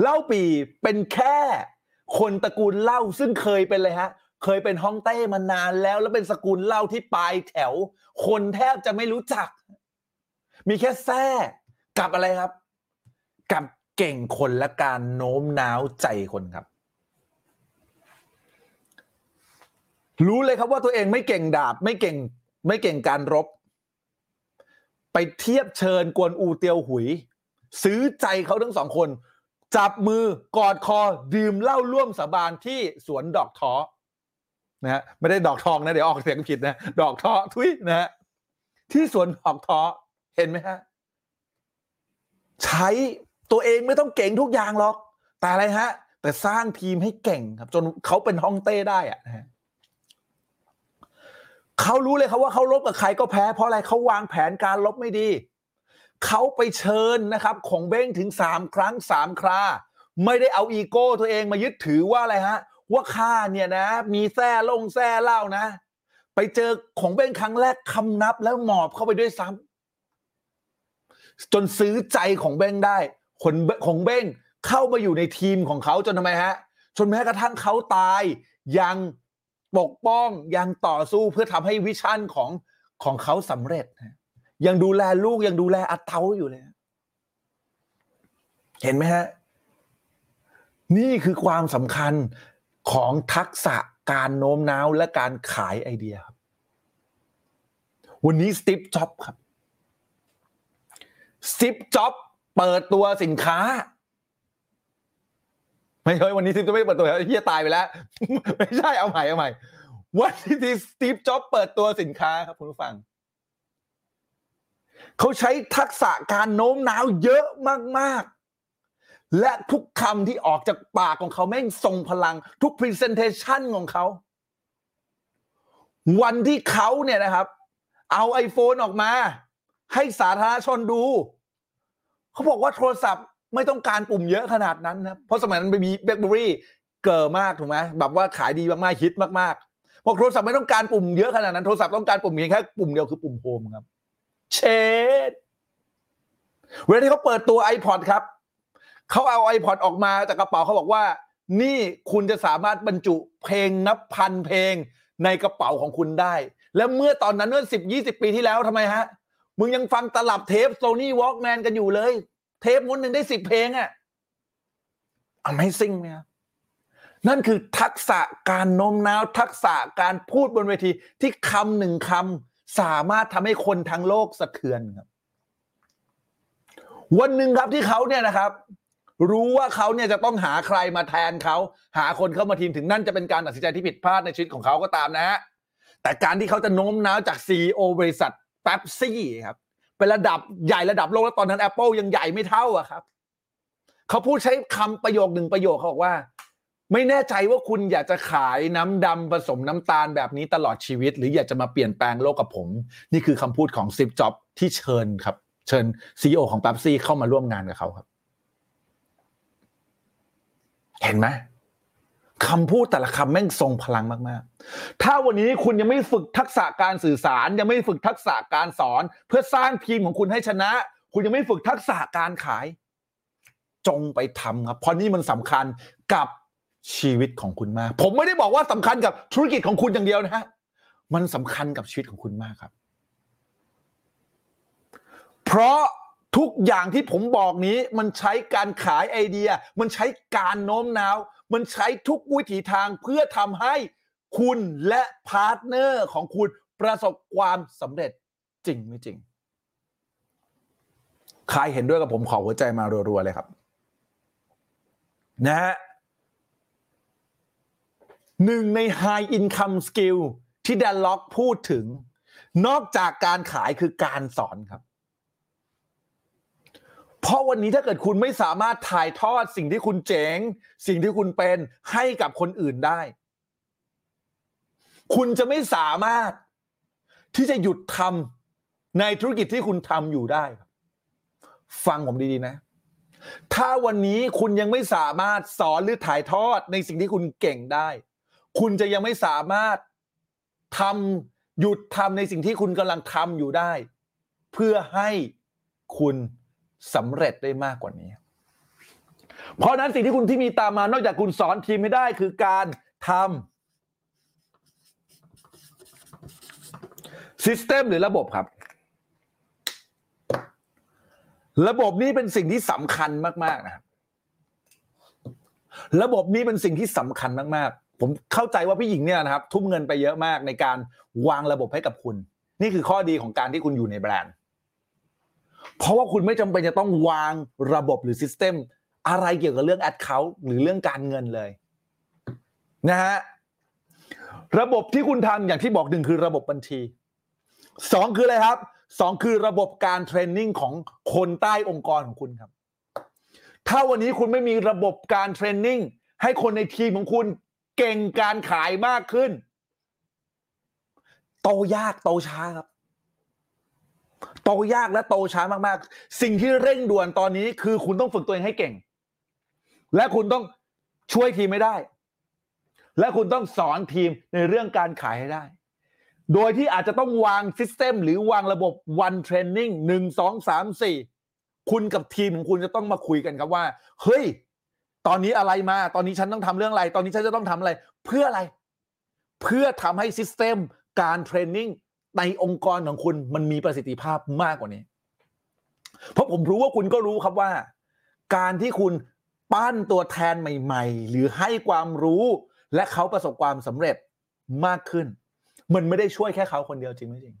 เล่าปีเป็นแค่คนตระกูลเล่าซึ่งเคยเป็นเลยฮะ เคยเป็นฮ่องเต้มานานแล้ว แล้วเป็นสกุลเล่าที่ปลายแถว คนแทบจะไม่รู้จัก มีแค่แท้กับอะไรครับ กับเก่งคนและการโน้มน้าวใจคนครับ รู้เลยครับว่าตัวเองไม่เก่งดาบ ไม่เก่ง ไม่เก่งการรบ ไปเทียบเชิญกวนอูเตียวหุย ซื้อใจเขาทั้งสองคน จับมือกอดคอดื่มเหล้าร่วมสาบานที่สวนดอกท้อนะฮะไม่ได้ดอกทองนะเดี๋ยวออกเสียงผิดนะดอกท้อทุยนะฮะที่สวนดอกท้อเห็นไหมฮะใช้ตัวเองไม่ต้องเก่งทุกอย่างหรอก แต่อะไรฮะ แต่สร้างทีมให้เก่งครับ จนเขาเป็นฮ่องเต้ได้อะนะฮะเขารู้เลยครับว่าเขาลบกับใครก็แพ้เพราะอะไรเขาวางแผนการลบไม่ดี เขาไปเชิญนะครับของเบ้งถึงสามครั้งสามครา ไม่ได้เอาอีโก้ตัวเองมายึดถือว่าอะไรฮะ ว่าข้าเนี่ยนะ มีแท้ลงแท้เล่านะ ไปเจอของเบ้งครั้งแรกคำนับแล้วหมอบเข้าไปด้วยซ้ำจนซื้อใจของเบ้งได้คนของเบ้งเข้ามาอยู่ในทีมของเขาจนทำไมฮะจนแม้กระทั่งเขาตายยังปกป้องยังต่อสู้เพื่อทำให้วิชั่นของของเขาสำเร็จนะ ยังดูแลลูกยังดูแลอาเตาอยู่เลย เห็นไหมฮะ นี่คือความสำคัญของทักษะการโน้มน้าวและการขายไอเดียครับ วันนี้สติปจ็อบครับสติปจ็อบเปิดตัวสินค้า ไม่ใช่วันนี้สติปจะไม่เปิดตัวเฮียตายไปแล้ว ไม่ใช่เอาใหม่เอาใหม่วันที่สตีฟจ็อบเปิดตัวสินค้าครับคุณผู้ฟัง เขาใช้ทักษะการโน้มน้าวเยอะมากๆ และทุกคำที่ออกจากปากของเขาแม่งทรงพลังทุก Presentation ของเขา วันที่เขาเนี่ยนะครับ เอา iPhone ออกมา ให้สาธารณชนดู เขาบอกว่าโทรศัพท์ไม่ต้องการปุ่มเยอะขนาดนั้นนะเพราะสมัยนั้นมีแบล็คเบอรี่เกิดมากถูกไหมแบบว่าขายดีมากๆฮิตมากๆบอกโทรศัพท์ไม่ต้องการปุ่มเยอะขนาดนั้นโทรศัพท์ต้องการปุ่มเพียงแค่ปุ่มเดียวคือปุ่มโฮมครับ เชดเวลาที่เขาเปิดตัว iPod ครับ เขาเอา iPod ออกมาจากกระเป๋าเขาบอกว่า นี่คุณจะสามารถบรรจุเพลงนับพันเพลงในกระเป๋าของคุณได้ และเมื่อตอนนั้นเมื่อสิบยี่สิบปีที่แล้วทำไมฮะ มึงยังฟังตลับเทปโซนี่วอล์กแมนกันอยู่เลย เทปม้วนหนึ่งได้สิบเพลงอะ Amazing ไหมครับนั่นคือทักษะการโน้มน้าวทักษะการพูดบนเวทีที่คำหนึ่งคำ สามารถทำให้คนทั้งโลกสะเทือนครับ วันหนึ่งครับที่เขาเนี่ยนะครับ รู้ว่าเขาเนี่ยจะต้องหาใครมาแทนเขาหาคนเข้ามาทีมถึงนั่นจะเป็นการตัดสินใจที่ผิดพลาดในชีวิตของเขาก็ตามนะฮะแต่การที่เขาจะโน้มน้าวจากซีอบริษัทแป๊บซี่ครับเป็นระดับใหญ่ระดับโลกแล้วตอนนั้น Apple ยังใหญ่ไม่เท่าอะครับ เขาพูดใช้คำประโยคหนึ่งประโยคเขาบอกว่า ไม่แน่ใจว่าคุณอยากจะขายน้ำดำผสมน้ำตาลแบบนี้ตลอดชีวิต หรืออยากจะมาเปลี่ยนแปลงโลกกับผม นี่คือคำพูดของซิปจ็อบที่เชิญครับ เชิญซีอของ p ป๊บซี่เข้ามาร่วมงานกับเขาครับ เห็นไหมคำพูดแต่ละคำแม่งทรงพลังมาก ๆ ถ้าวันนี้คุณยังไม่ฝึกทักษะการสื่อสาร ยังไม่ฝึกทักษะการสอน เพื่อสร้างทีมของคุณให้ชนะ คุณยังไม่ฝึกทักษะการขาย จงไปทำครับ เพราะนี่มันสำคัญกับ ชีวิตของคุณมาก ผมไม่ได้บอกว่าสำคัญกับธุรกิจของคุณอย่างเดียวนะฮะมันสำคัญกับชีวิตของคุณมากครับ เพราะทุกอย่างที่ผมบอกนี้มันใช้การขายไอเดีย มันใช้การโน้มน้าว มันใช้ทุกวิถีทางเพื่อทำให้คุณและ partner ของคุณประสบความสำเร็จจริงไม่จริง ใครเห็นด้วยกับผมขอหัวใจมารัวๆเลยครับ นะฮะ หนึ่งใน High Income Skill ที่แดนล็อกพูดถึง นอกจากการขายคือการสอนครับ เพราะวันนี้ถ้าเกิดคุณไม่สามารถถ่ายทอดสิ่งที่คุณเจ๋ง สิ่งที่คุณเป็นให้กับคนอื่นได้ คุณจะไม่สามารถที่จะหยุดทำในธุรกิจที่คุณทำอยู่ได้ครับฟังผมดีๆนะ ถ้าวันนี้คุณยังไม่สามารถสอนหรือถ่ายทอดในสิ่งที่คุณเก่งได้ คุณจะยังไม่สามารถทำหยุดทำในสิ่งที่คุณกำลังทำอยู่ได้ เพื่อให้คุณสำเร็จได้มากกว่านี้ เพราะนั้นสิ่งที่คุณที่มีตามมานอกจากคุณสอนทีมไม่ได้คือการทำซิสเต็มหรือระบบครับ ระบบนี้เป็นสิ่งที่สำคัญมาก ๆ นะครับระบบนี้เป็นสิ่งที่สำคัญมาก ๆ ผมเข้าใจว่าพี่หญิงเนี่ยนะครับ ทุ่มเงินไปเยอะมากในการวางระบบให้กับคุณ นี่คือข้อดีของการที่คุณอยู่ในแบรนด์ เพราะว่าคุณไม่จำเป็นจะต้องวางระบบหรือซิสเต็มอะไรเกี่ยวกับเรื่องแอดเคาท์หรือเรื่องการเงินเลยนะฮะระบบที่คุณทำอย่างที่บอกหนึ่งคือระบบบัญชี สองคืออะไรครับสองคือระบบการเทรนนิ่งของคนใต้องค์กรของคุณครับ ถ้าวันนี้คุณไม่มีระบบการเทรนนิ่งให้คนในทีมของคุณ เก่งการขายมากขึ้น โตยากโตช้าครับ โตยากและโตช้ามากๆ สิ่งที่เร่งด่วนตอนนี้คือคุณต้องฝึกตัวเองให้เก่ง และคุณต้องช่วยทีมไม่ได้ และคุณต้องสอนทีมในเรื่องการขายให้ได้ โดยที่อาจจะต้องวาง system หรือวางระบบ one training หนึ่งสองสามสี่คุณกับทีมของคุณจะต้องมาคุยกันครับว่า เฮ้ย ตอนนี้อะไรมา ตอนนี้ฉันต้องทำเรื่องอะไร ตอนนี้ฉันจะต้องทำอะไร เพื่ออะไร เพื่อทำให้ system การ training ในองค์กรของคุณมันมีประสิทธิภาพมากกว่านี้ เพราะผมรู้ว่าคุณก็รู้ครับว่า การที่คุณปั้นตัวแทนใหม่ ๆ หรือให้ความรู้และเขาประสบความสำเร็จมากขึ้น มันไม่ได้ช่วยแค่เขาคนเดียวจริงไหมจริง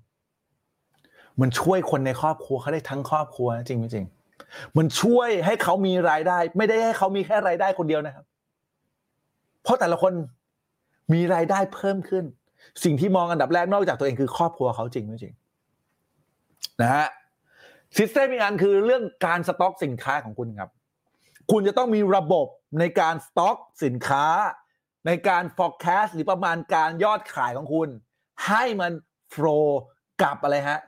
มันช่วยคนในครอบครัวเขาได้ทั้งครอบครัวจริงไหมจริง มันช่วยให้เขามีรายได้ ไม่ได้ให้เขามีแค่รายได้คนเดียวนะครับ เพราะแต่ละคนมีรายได้เพิ่มขึ้น สิ่งที่มองอันดับแรกนอกจากตัวเองคือครอบครัวเขาจริงไม่จริงนะฮะ system อีกอันคือเรื่องการสต็อกสินค้าของคุณครับ คุณจะต้องมีระบบในการสต็อกสินค้า ในการ forecast หรือประมาณการยอดขายของคุณ ให้มัน flow กับอะไรฮะ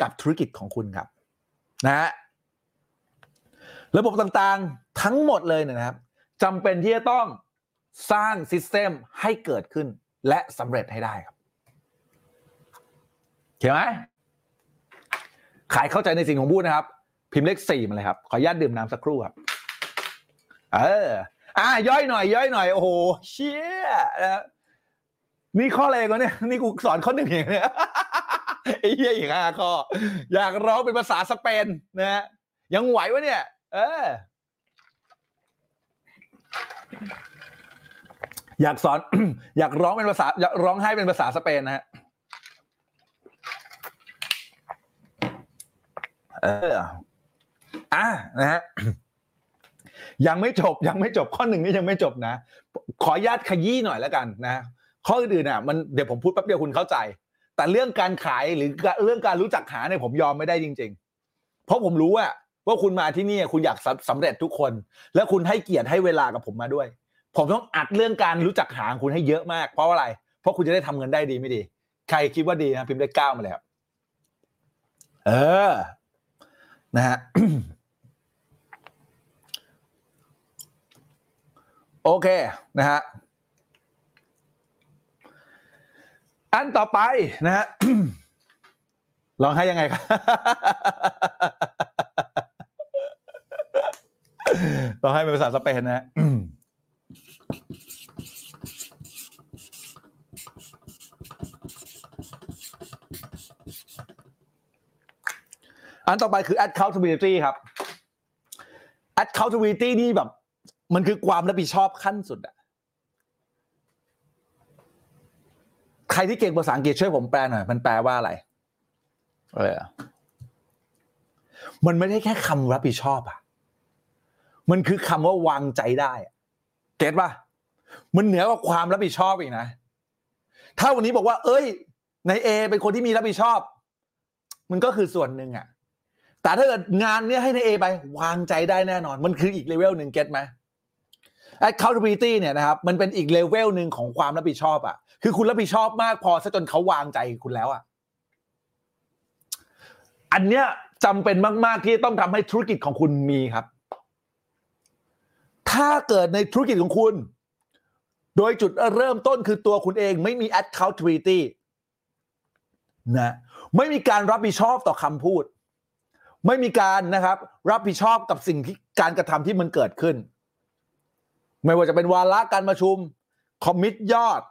กับธุรกิจของคุณครับ นะฮะ ระบบต่างๆทั้งหมดเลยนะครับจำเป็นที่จะต้องสร้าง system ให้เกิดขึ้นและสำเร็จให้ได้ครับเห็นไหมขายเข้าใจในสิ่งของพูดนะครับ พิมพ์เลขสี่มาเลยครับ ขออนุญาตดื่มน้ำสักครู่ครับเอออ่าย่อยหน่อย ย่อยหน่อย โอ้โหเชี่ยนะนี่ข้ออะไรกันเนี่ยนี่กูสอนข้อหนึ่งเองเนี่ยไอ้เหี้ยอีกห้าข้ออยากร้องเป็นภาษาสเปนนะฮะยังไหววะเนี่ย เออ อยากสอน อยากร้องเป็นภาษา อยากร้องให้เป็นภาษาสเปนนะฮะเอออะนะฮะยังไม่จบยังไม่จบข้อหนึ่งนี่ยังไม่จบนะ ขออนุญาตขยี้หน่อยแล้วกันนะข้ออื่นๆอะมันเดี๋ยวผมพูดแป๊บเดียวคุณเข้าใจ แต่เรื่องการขายหรือเรื่องการรู้จักหาเนี่ยผมยอมไม่ได้จริง ๆ เพราะผมรู้อะ ว่าคุณมาที่นี่คุณอยากสำสำเร็จทุกคน แล้วคุณให้เกียรติให้เวลากับผมมาด้วย ผมต้องอัดเรื่องการรู้จักหางคุณให้เยอะมาก เพราะอะไร เพราะคุณจะได้ทำเงินได้ดีไม่ดี ใครคิดว่าดีนะพิมพ์ได้เก้ามาเลยครับเออ นะฮะโอเคนะฮะอันต่อไปนะฮะลองให้ยังไงครับ ลองให้เป็นภาษาสเปนนะฮะอันต่อไปคือ accountability ครับ accountability นี่แบบ มันคือความรับผิดชอบขั้นสุดอะใครที่เก่งภาษาอังกฤษช่วยผมแปลหน่อยมันแปลว่าอะไร เออ มันไม่ได้แค่คำรับผิดชอบอะ มันคือคำว่าวางใจได้เก็ตป่ะมันเหนือกว่าความรับผิดชอบอีกนะ ถ้าวันนี้บอกว่า เอ้ยในเอเป็นคนที่มีรับผิดชอบ มันก็คือส่วนหนึ่งอะแต่ถ้าเกิดงานเนี้ยให้ในเอไปวางใจได้แน่นอน มันคืออีกเลเวลหนึ่งเก็ตไหม accountability เนี่ยนะครับมันเป็นอีกเลเวลหนึ่งของความรับผิดชอบอะคือคุณรับผิดชอบมากพอซะจนเขาวางใจคุณแล้วอะอันเนี้ยจำเป็นมาก ๆ ที่ต้องทำให้ธุรกิจของคุณมีครับ ถ้าเกิดในธุรกิจของคุณ โดยจุดเริ่มต้นคือตัวคุณเองไม่มี accountability นะไม่มีการรับผิดชอบต่อคำพูด ไม่มีการนะครับ รับผิดชอบกับสิ่งที่การกระทำที่มันเกิดขึ้น ไม่ว่าจะเป็นวาระการประชุมคอมมิตยอด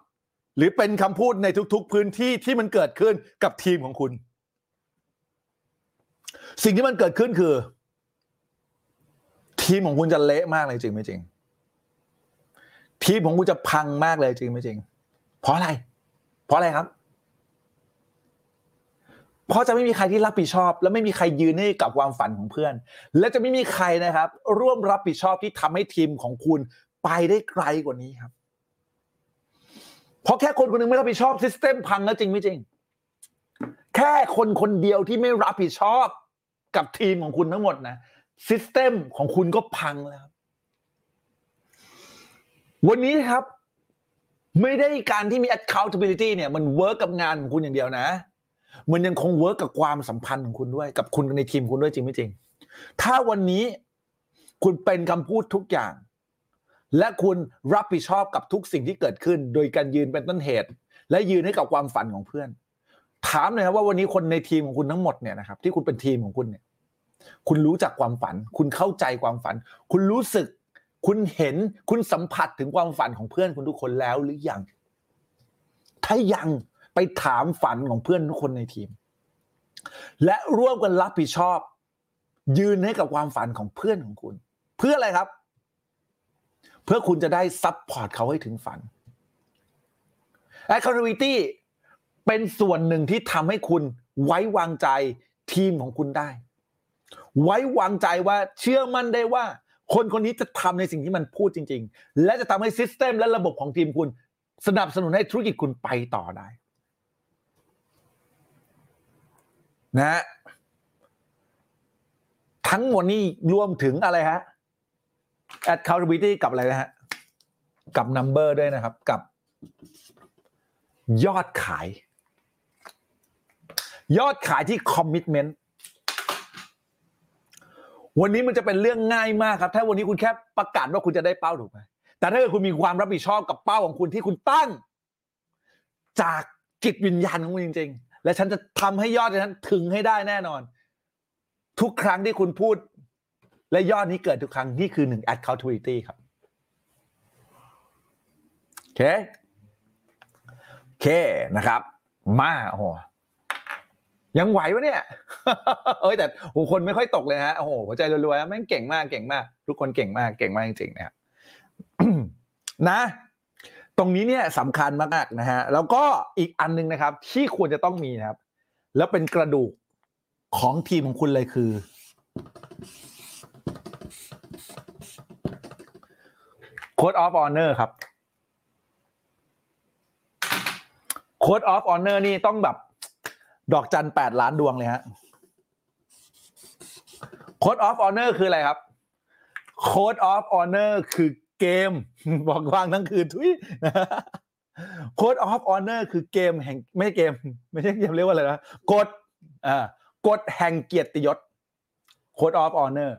หรือเป็นคำพูดในทุก ๆ พื้นที่ที่มันเกิดขึ้นกับทีมของคุณ สิ่งที่มันเกิดขึ้นคือ ทีมของคุณจะเละมากเลยจริงไม่จริง ทีมของคุณจะพังมากเลยจริงไม่จริง เพราะอะไร เพราะอะไรครับ เพราะจะไม่มีใครที่รับผิดชอบ และไม่มีใครยืนให้กับความฝันของเพื่อน และจะไม่มีใครนะครับ ร่วมรับผิดชอบที่ทำให้ทีมของคุณไปได้ไกลกว่านี้ครับ เพราะแค่คนคนหนึ่งไม่รับผิดชอบ system พังแล้วจริงไม่จริง แค่คนคนเดียวที่ไม่รับผิดชอบกับทีมของคุณทั้งหมดนะ system ของคุณก็พังแล้ววันนี้ครับ ไม่ได้การที่มี accountability เนี่ย มัน work กับงานของคุณอย่างเดียวนะ มันยังคง work กับความสัมพันธ์ของคุณด้วย กับคุณในทีมคุณด้วยจริงไม่จริง ถ้าวันนี้คุณเป็นคำพูดทุกอย่าง และคุณรับผิดชอบกับทุกสิ่งที่เกิดขึ้น โดยการยืนเป็นต้นเหตุ และยืนให้กับความฝันของเพื่อน ถามเลยครับว่าวันนี้คนในทีมของคุณทั้งหมดเนี่ยนะครับ ที่คุณเป็นทีมของคุณเนี่ย คุณรู้จักความฝัน คุณเข้าใจความฝัน คุณรู้สึก คุณเห็นคุณสัมผัสถึงความฝันของเพื่อนคุณทุกคนแล้วหรือยัง ถ้ายังไปถามฝันของเพื่อนทุกคนในทีม และร่วมกันรับผิดชอบ ยืนให้กับความฝันของเพื่อนของคุณ เพื่ออะไรครับ เพื่อคุณจะได้ support เขาให้ถึงฝัน accountability เป็นส่วนหนึ่งที่ทำให้คุณไว้วางใจทีมของคุณได้ ไว้วางใจว่าเชื่อมั่นได้ว่า คนคนนี้จะทำในสิ่งที่มันพูดจริง ๆ และจะทำให้ system และระบบของทีมคุณ สนับสนุนให้ธุรกิจคุณไปต่อได้นะฮะทั้งหมดนี้รวมถึงอะไรฮะ accountability กับอะไรนะฮะ กับ number ด้วยนะครับ กับ ยอดขาย ยอดขายที่ commitment วันนี้มันจะเป็นเรื่องง่ายมากครับ ถ้าวันนี้คุณแค่ประกาศว่าคุณจะได้เป้าถูกไหมแต่ถ้าเกิดคุณมีความรับผิดชอบกับเป้าของคุณที่คุณตั้ง จากจิตวิญญาณของคุณจริง ๆ และฉันจะทำให้ยอดนั้นถึงให้ได้แน่นอน ทุกครั้งที่คุณพูด และยอดนี้เกิดทุกครั้งนี่คือหนึ่ง accountability ครับโอเคโอเคนะครับ มาโอ้ ยังไหววะเนี่ย เอ้ยแต่โอ้คนไม่ค่อยตกเลยฮะ โอ้โหหัวใจรัวๆแม่งเก่งมากเก่งมาก ทุกคนเก่งมากเก่งมากจริงๆนะครับนะ ตรงนี้เนี่ยสำคัญมากๆนะฮะ แล้วก็อีกอันหนึงนะครับ ที่ควรจะต้องมีนะครับ แล้วเป็นกระดูกของทีมของคุณเลยคือ Code of Honor ครับ Code of Honor นี่ต้องแบบ ดอกจันแปดล้านดวงเลยฮะ Code of Honor คืออะไรครับ Code of Honor คือเกม บอกวางทั้งคืนทุย Code of Honor คือเกมแห่งไม่ใช่เกม ไม่ใช่เกมเรียกว่าอะไรนะกฎอ่ากฎแห่งเกียรติยศ Code of Honor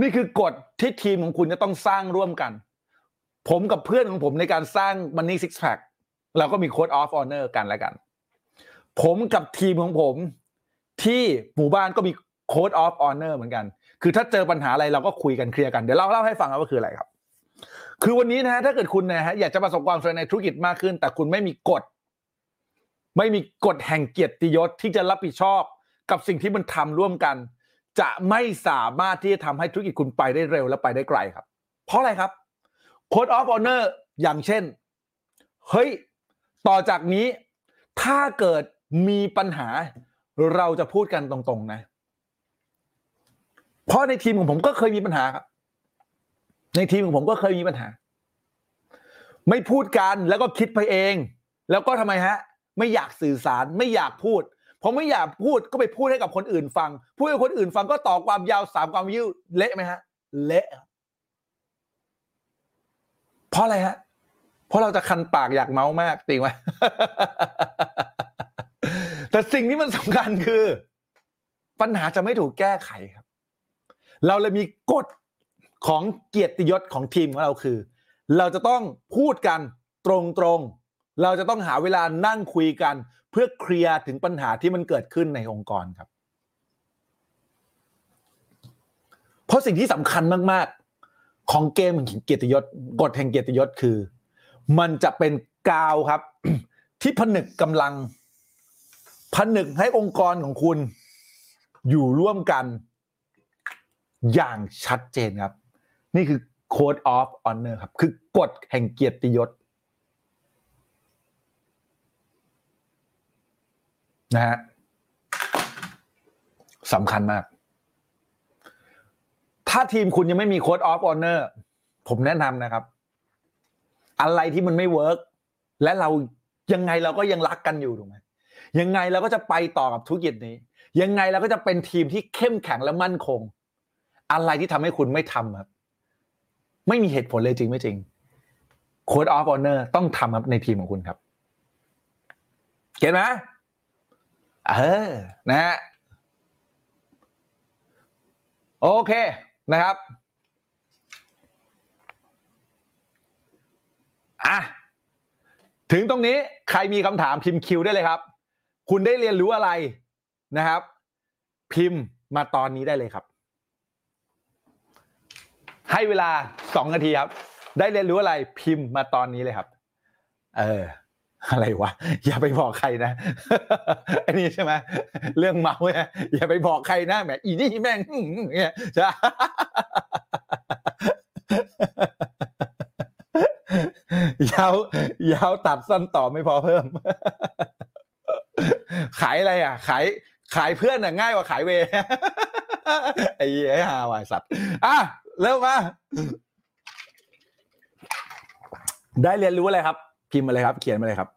นี่คือกฎที่ทีมของคุณจะต้องสร้างร่วมกัน ผมกับเพื่อนของผมในการสร้าง Money Six Pack เราก็มี Code of Honor กันแล้วกัน ผมกับทีมของผม ที่หมู่บ้านก็มี Code of Honor เหมือนกัน คือถ้าเจอปัญหาอะไรเราก็คุยกันเคลียร์กัน เดี๋ยวเราเล่าให้ฟังว่าคืออะไรครับ คือวันนี้นะฮะถ้าเกิดคุณนะฮะอยากจะประสบความสำเร็จในธุรกิจมากขึ้น แต่คุณไม่มีกฎ ไม่มีกฎแห่งเกียรติยศที่จะรับผิดชอบกับสิ่งที่มันทำร่วมกัน จะไม่สามารถที่จะทำให้ธุรกิจคุณไปได้เร็วและไปได้ไกลครับ เพราะอะไรครับ Code of Honor อย่างเช่น เฮ้ย ต่อจากนี้ถ้าเกิด มีปัญหาเราจะพูดกันตรงๆนะ เพราะในทีมของผมก็เคยมีปัญหาครับ ในทีมของผมก็เคยมีปัญหา ไม่พูดกันแล้วก็คิดไปเอง แล้วก็ทำไมฮะ ไม่อยากสื่อสารไม่อยากพูดพอไม่อยากพูดก็ไปพูดให้กับคนอื่นฟัง พูดให้คนอื่นฟังก็ต่อความยาวสามความยืดเละไหมฮะ เละเพราะอะไรฮะ เพราะเราจะคันปากอยากเมามากจริงไหม แต่สิ่งที่มันสำคัญคือ ปัญหาจะไม่ถูกแก้ไขครับ เราเลยมีกฎของเกียรติยศของทีมของเราคือ เราจะต้องพูดกันตรงๆ เราจะต้องหาเวลานั่งคุยกัน เพื่อเคลียร์ถึงปัญหาที่มันเกิดขึ้นในองค์กรครับ เพราะสิ่งที่สำคัญมากๆ ของเกมแห่งเกียรติยศกฎแห่งเกียรติยศคือ มันจะเป็นกาวครับ ที่ผนึกกำลัง ผนึกให้องค์กรของคุณ อยู่ร่วมกัน อย่างชัดเจนครับ นี่คือ Code of Honor ครับ คือกฎแห่งเกียรติยศนะฮะสำคัญมาก ถ้าทีมคุณยังไม่มี Code of Honor ผมแนะนำนะครับ อะไรที่มันไม่เวิร์กและเรายังไงเราก็ยังรักกันอยู่ถูกไหม ยังไงเราก็จะไปต่อกับธุรกิจนี้ ยังไงเราก็จะเป็นทีมที่เข้มแข็งและมั่นคง อะไรที่ทำให้คุณไม่ทำครับ ไม่มีเหตุผลเลยจริงไม่จริง Code of Honor ต้องทำครับในทีมของคุณครับเก็ตไหมเออนะฮะโอเคนะครับอะถึงตรงนี้ใครมีคำถามพิมพ์คิวได้เลยครับ คุณได้เรียนรู้อะไรนะครับ พิมพ์มาตอนนี้ได้เลยครับ ให้เวลาสองนาทีครับ ได้เรียนรู้อะไรพิมพ์มาตอนนี้เลยครับ เอออะไรวะอย่าไปบอกใครนะอันนี้ใช่ไหมเรื่องเมาเนี่ยอย่าไปบอกใครนะแหมอีนี่แม่งเนี่ยจะยาวยาวตัดสั้นต่อไม่พอเพิ่ม ขายอะไรอะ ขายขายเพื่อนอะง่ายกว่าขายเวไอ้เหี้ฮาวายสัตว์อะเริ่มมาได้เรียนรู้อะไรครับ พิมพ์มาเลยครับ เขียนมาเลยครับ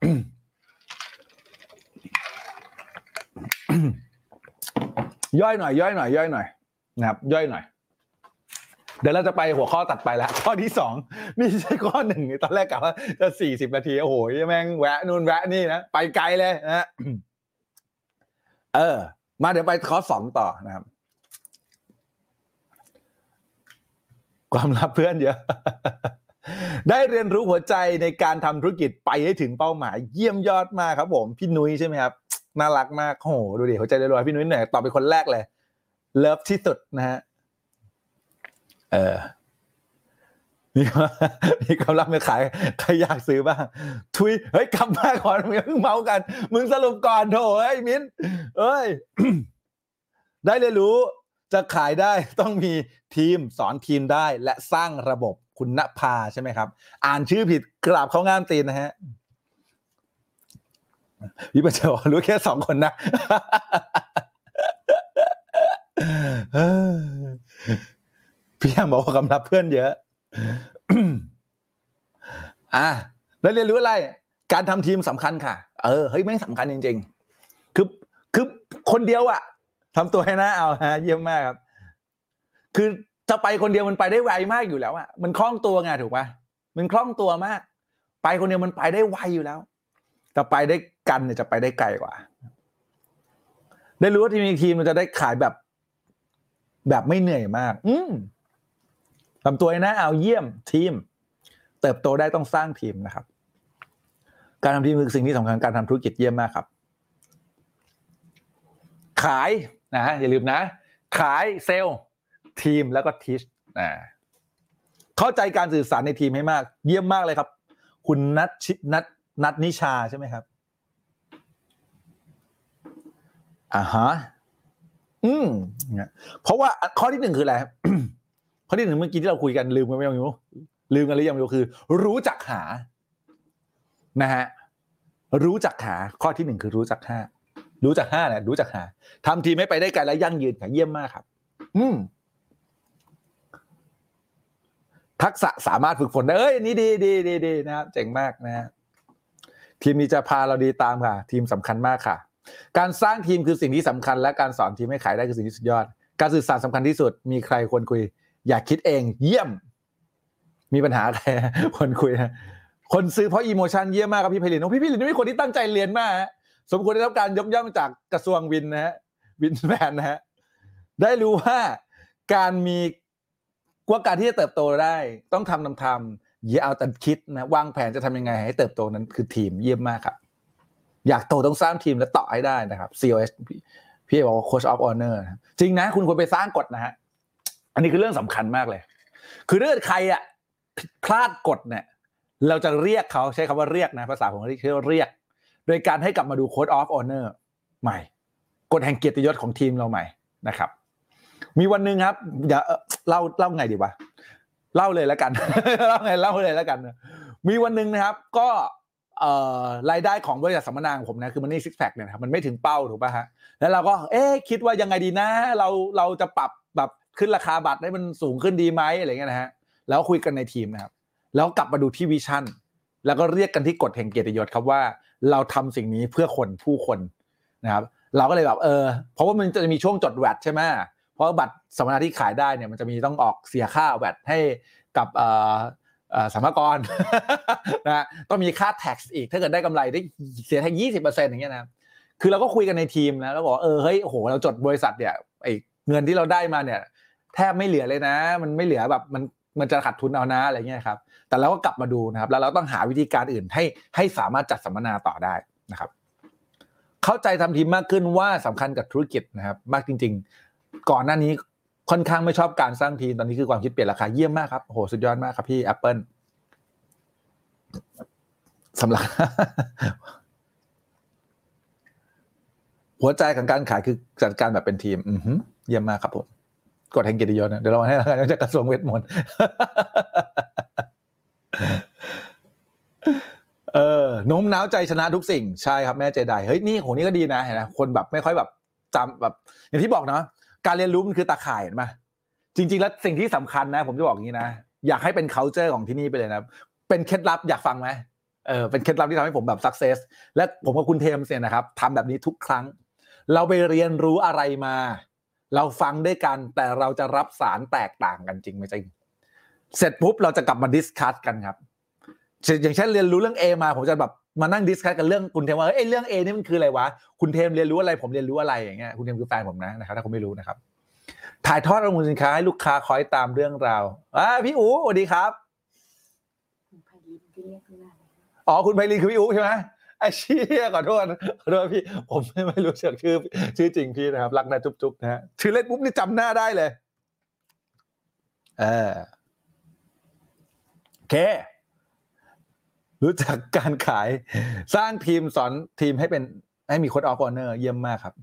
ย่อยหน่อยย่อยหน่อยย่อยหน่อยนะครับ ย่อยหน่อย เดี๋ยวเราจะไปหัวข้อตัดไปแล้วข้อที่สองนี่ใช่ข้อหนึ่งตอนแรกกะว่าจะสี่สิบนาทีโอ้โหแม่งแวะนู่นแวะนี่นะไปไกลเลยนะ เออ มาเดี๋ยวไปข้อสองต่อนะครับ ความลับเพื่อนเยอะ ได้เรียนรู้หัวใจในการทำธุรกิจไปให้ถึงเป้าหมาย เยี่ยมยอดมากครับ ผมพี่นุ้ยใช่ไหมครับน่ารักมากโอ้โหดูดิหัวใจรอยๆพี่นุ้ยเนี่ยตอบเป็นคนแรกเลย เลิฟที่สุดนะฮะเออ มีมีกำลังไปขายใครอยากซื้อบ้าง ทุยเฮ้ยกลับมาก่อนมึงเพิ่งเมากัน มึงสรุปก่อนโถเอ้ยมิ้นเอ้ย ได้เรียนรู้จะขายได้ต้องมีทีมสอนทีมได้และสร้างระบบคุณณภาใช่ไหมครับ อ่านชื่อผิดกราบเขางามตีนนะฮะพี่ปัญญาบอรู้แค่สองคนนะเพี่ยังบอกว่ากำลับเพื่อนเยอะ อะแล้วเรียนรู้อะไร การทำทีมสำคัญค่ะ เออเฮ้ยไม่งสำคัญจริง ๆ คือคือคนเดียวอะทำตัวให้น่าเอาฮะเยี่ยมมากครับ คือจะไปคนเดียวมันไปได้ไวมากอยู่แล้วอะมันคล่องตัวไงถูกปะมันคล่องตัวมาก ไปคนเดียวมันไปได้ไวอยู่แล้วแต่ไปได้กันเนี่ยจะไปได้ไกลกว่า ได้รู้ว่าทีมมีทีมมันจะได้ขายแบบ แบบไม่เหนื่อยมาก อืม ทำตัวนะเอาเยี่ยมทีม เติบโตได้ต้องสร้างทีมนะครับ การทำทีมคือสิ่งที่สำคัญการทำธุรกิจเยี่ยมมากครับ ขายนะอย่าลืมนะ ขายเซลล์ทีมแล้วก็ทิชนะเข้าใจการสื่อสารในทีมให้มาก เยี่ยมมากเลยครับ คุณนัทชินัทนัทนิชาใช่ไหมครับอ่าฮะอืมเนี่ยเพราะว่าข้อที่หนึ่งคืออะไร ข้อที่หนึ่งเมื่อกี้ที่เราคุยกันลืมกันไปยังไม่รู้ลืมกันหรือยังไม่รู้คือ รู้จักหานะฮะรู้จักหาข้อที่หนึ่งคือรู้จักห้ารู้จักห้าเนี่ยรู้จักหาทำทีไม่ไปได้ไกลและยั่งยืนค่ะเยี่ยมมากครับ อืมทักษะสามารถฝึกฝนได้เอ้ยนี่ดีดีดีดีนะครับเจ๋งมากนะฮะทีมนี้จะพาเราดีตามค่ะ ทีมสำคัญมากค่ะ การสร้างทีมคือสิ่งที่สำคัญ และการสอนทีมให้ขายได้คือสิ่งที่สุดยอด การสื่อสารสำคัญที่สุด มีใครควรคุย อยากคิดเองเยี่ยม มีปัญหาใครคนคุยนะคนซื้อเพราะอีโมชันเยี่ยมมากครับพี่ไพลินพี่ไพลินนี่เป็นคนที่ตั้งใจเรียนมากฮะสมควรได้รับการยกย่องจากกระทรวงวินนะฮะวินแมนนะฮะได้รู้ว่าการมีว่าการที่จะเติบโตได้ ต้องทำทำทำอย่าเอาแต่คิดนะวางแผนจะทำยังไง ให้เติบโตนั้นคือทีมเยี่ยมมากครับ อยากโตต้องสร้างทีมและต่อให้ได้นะครับ COS พี่พี่บอกว่า Coach of Honor จริงนะ คุณควรไปสร้างกฎนะฮะ นนี้คือเรื่องสำคัญมากเลย คือถ้าเกิดใครอะพลาดกฎเนี่ย เราจะเรียกเขาใช้คำว่าเรียกนะภาษาของที่เรียก โดยการให้กลับมาดู Code of Honor ใหม่กฎแห่งเกียรติยศของทีมเราใหม่นะครับ มีวันหนึ่งครับอย่าเล่าเล่าไงดีวะเล่าเลยแล้วกันเล่าไงเล่าเลยแล้วกัน มีวันหนึ่งนะครับ ก็เอ่อรายได้ของบริษัทสัมมนาของผมนะคือมันนี่ซิกแพคเนี่ยนะครับมันไม่ถึงเป้าถูกป่ะฮะแล้วเราก็ เอ๊คิดว่ายังไงดีนะ เราเราจะปรับแบบ ขึ้นราคาบัตรให้มันสูงขึ้นดีไหมอะไรเงี้ยนะฮะแล้วคุยกันในทีมนะครับ แล้วกลับมาดูที่วิชั่น แล้วก็เรียกกันที่กฎแห่งเกียรติยศครับว่า เราทำสิ่งนี้เพื่อคนผู้คนนะครับ เราก็เลยแบบเออเพราะว่ามันจะมีช่วงจดแวดใช่ไหมเพราะบัตรสัมมนาที่ขายได้เนี่ยมันจะมีต้องออกเสียค่าแวดให้กับเอ่อเออสรรพากรนะฮะต้องมีค่า tax อีก ถ้าเกิดได้กำไรได้เสียแค่ยี่สิบเปอร์เซ็นต์อย่างเงี้ยนะคือเราก็คุยกันในทีมนะแล้วบอกเออเฮ้ยโหเราจดบริษัทเนี่ยไอเงินที่เราได้มาเนี่ย แทบไม่เหลือเลยนะ มันไม่เหลือแบบมันมันจะขาดทุนเอานะอะไรเงี้ยครับ แต่เราก็กลับมาดูนะครับ แล้วเราต้องหาวิธีการอื่นให้ให้สามารถจัดสัมมนาต่อได้นะครับ เข้าใจทำทีมมากขึ้นว่าสำคัญกับธุรกิจนะครับ มากจริง ๆ ก่อนหน้านี้ค่อนข้างไม่ชอบการสร้างทีมตอนนี้คือความคิดเปลี่ยนราคาเยี่ยมมากครับโอ้โหสุดยอดมากครับพี่ Apple สำหรับหัวใจของการขายคือจัดการแบบเป็นทีม อืเยี่ยมมากครับผม กดแห่งเกียรติยศนะเดี๋ยวเราให้ทางจากกระทรวงเวทมนต์เออโน้มน้าวใจชนะทุกสิ่งใช่ครับแม่เจไดเฮ้ยนี่โหนี่ก็ดีนะเห็นไหมคนแบบไม่ค่อยแบบจำแบบ อย่างที่บอกเนาะการเรียนรู้มันคือตาข่ายเห็นไหมจริง ๆ แล้วสิ่งที่สำคัญนะ ผมจะบอกอย่างนี้นะอยากให้เป็น culture ของที่นี่ไปเลยนะเป็นเคล็ดลับอยากฟังไหมเออเป็นเคล็ดลับที่ทำให้ผมแบบ success และผมกับคุณเทมเนี่ยนะครับทำแบบนี้ทุกครั้ง เราไปเรียนรู้อะไรมา เราฟังด้วยกันแต่เราจะรับสารแตกต่างกันจริงไหมจริง เสร็จปุ๊บเราจะกลับมา discuss กันครับ อย่างเช่นเรียนรู้เรื่อง A มาผมจะแบบมานั่ง discuss กันเรื่องคุณเทมว่าเอ้ยเรื่อง A นี่มันคืออะไรวะคุณเทมเรียนรู้อะไร ผมเรียนรู้อะไรอย่างเงี้ยคุณเทมคือแฟนผมนะนะครับถ้าคุณไม่รู้นะครับ ถ่ายทอดข้อมูลสินค้าให้ลูกค้าคล้อยตามเรื่องราวอ่าพี่อู๋สวัสดีครับอ๋อคุณไพลินคือพี่อู๋ใช่ไหม ไอ้เชี่ยขอโทษขอโทษพี่ ผมไม่รู้จักชื่อชื่อจริงพี่นะครับ รักนะจุ๊บๆนะฮะชื่อเล่นปุ๊บนี่จำหน้าได้เลยเออโอเค รู้จักการขาย สร้างทีมสอนทีมให้เป็น ให้มีค้ดออฟออเนอร์เยี่ยมมากครับ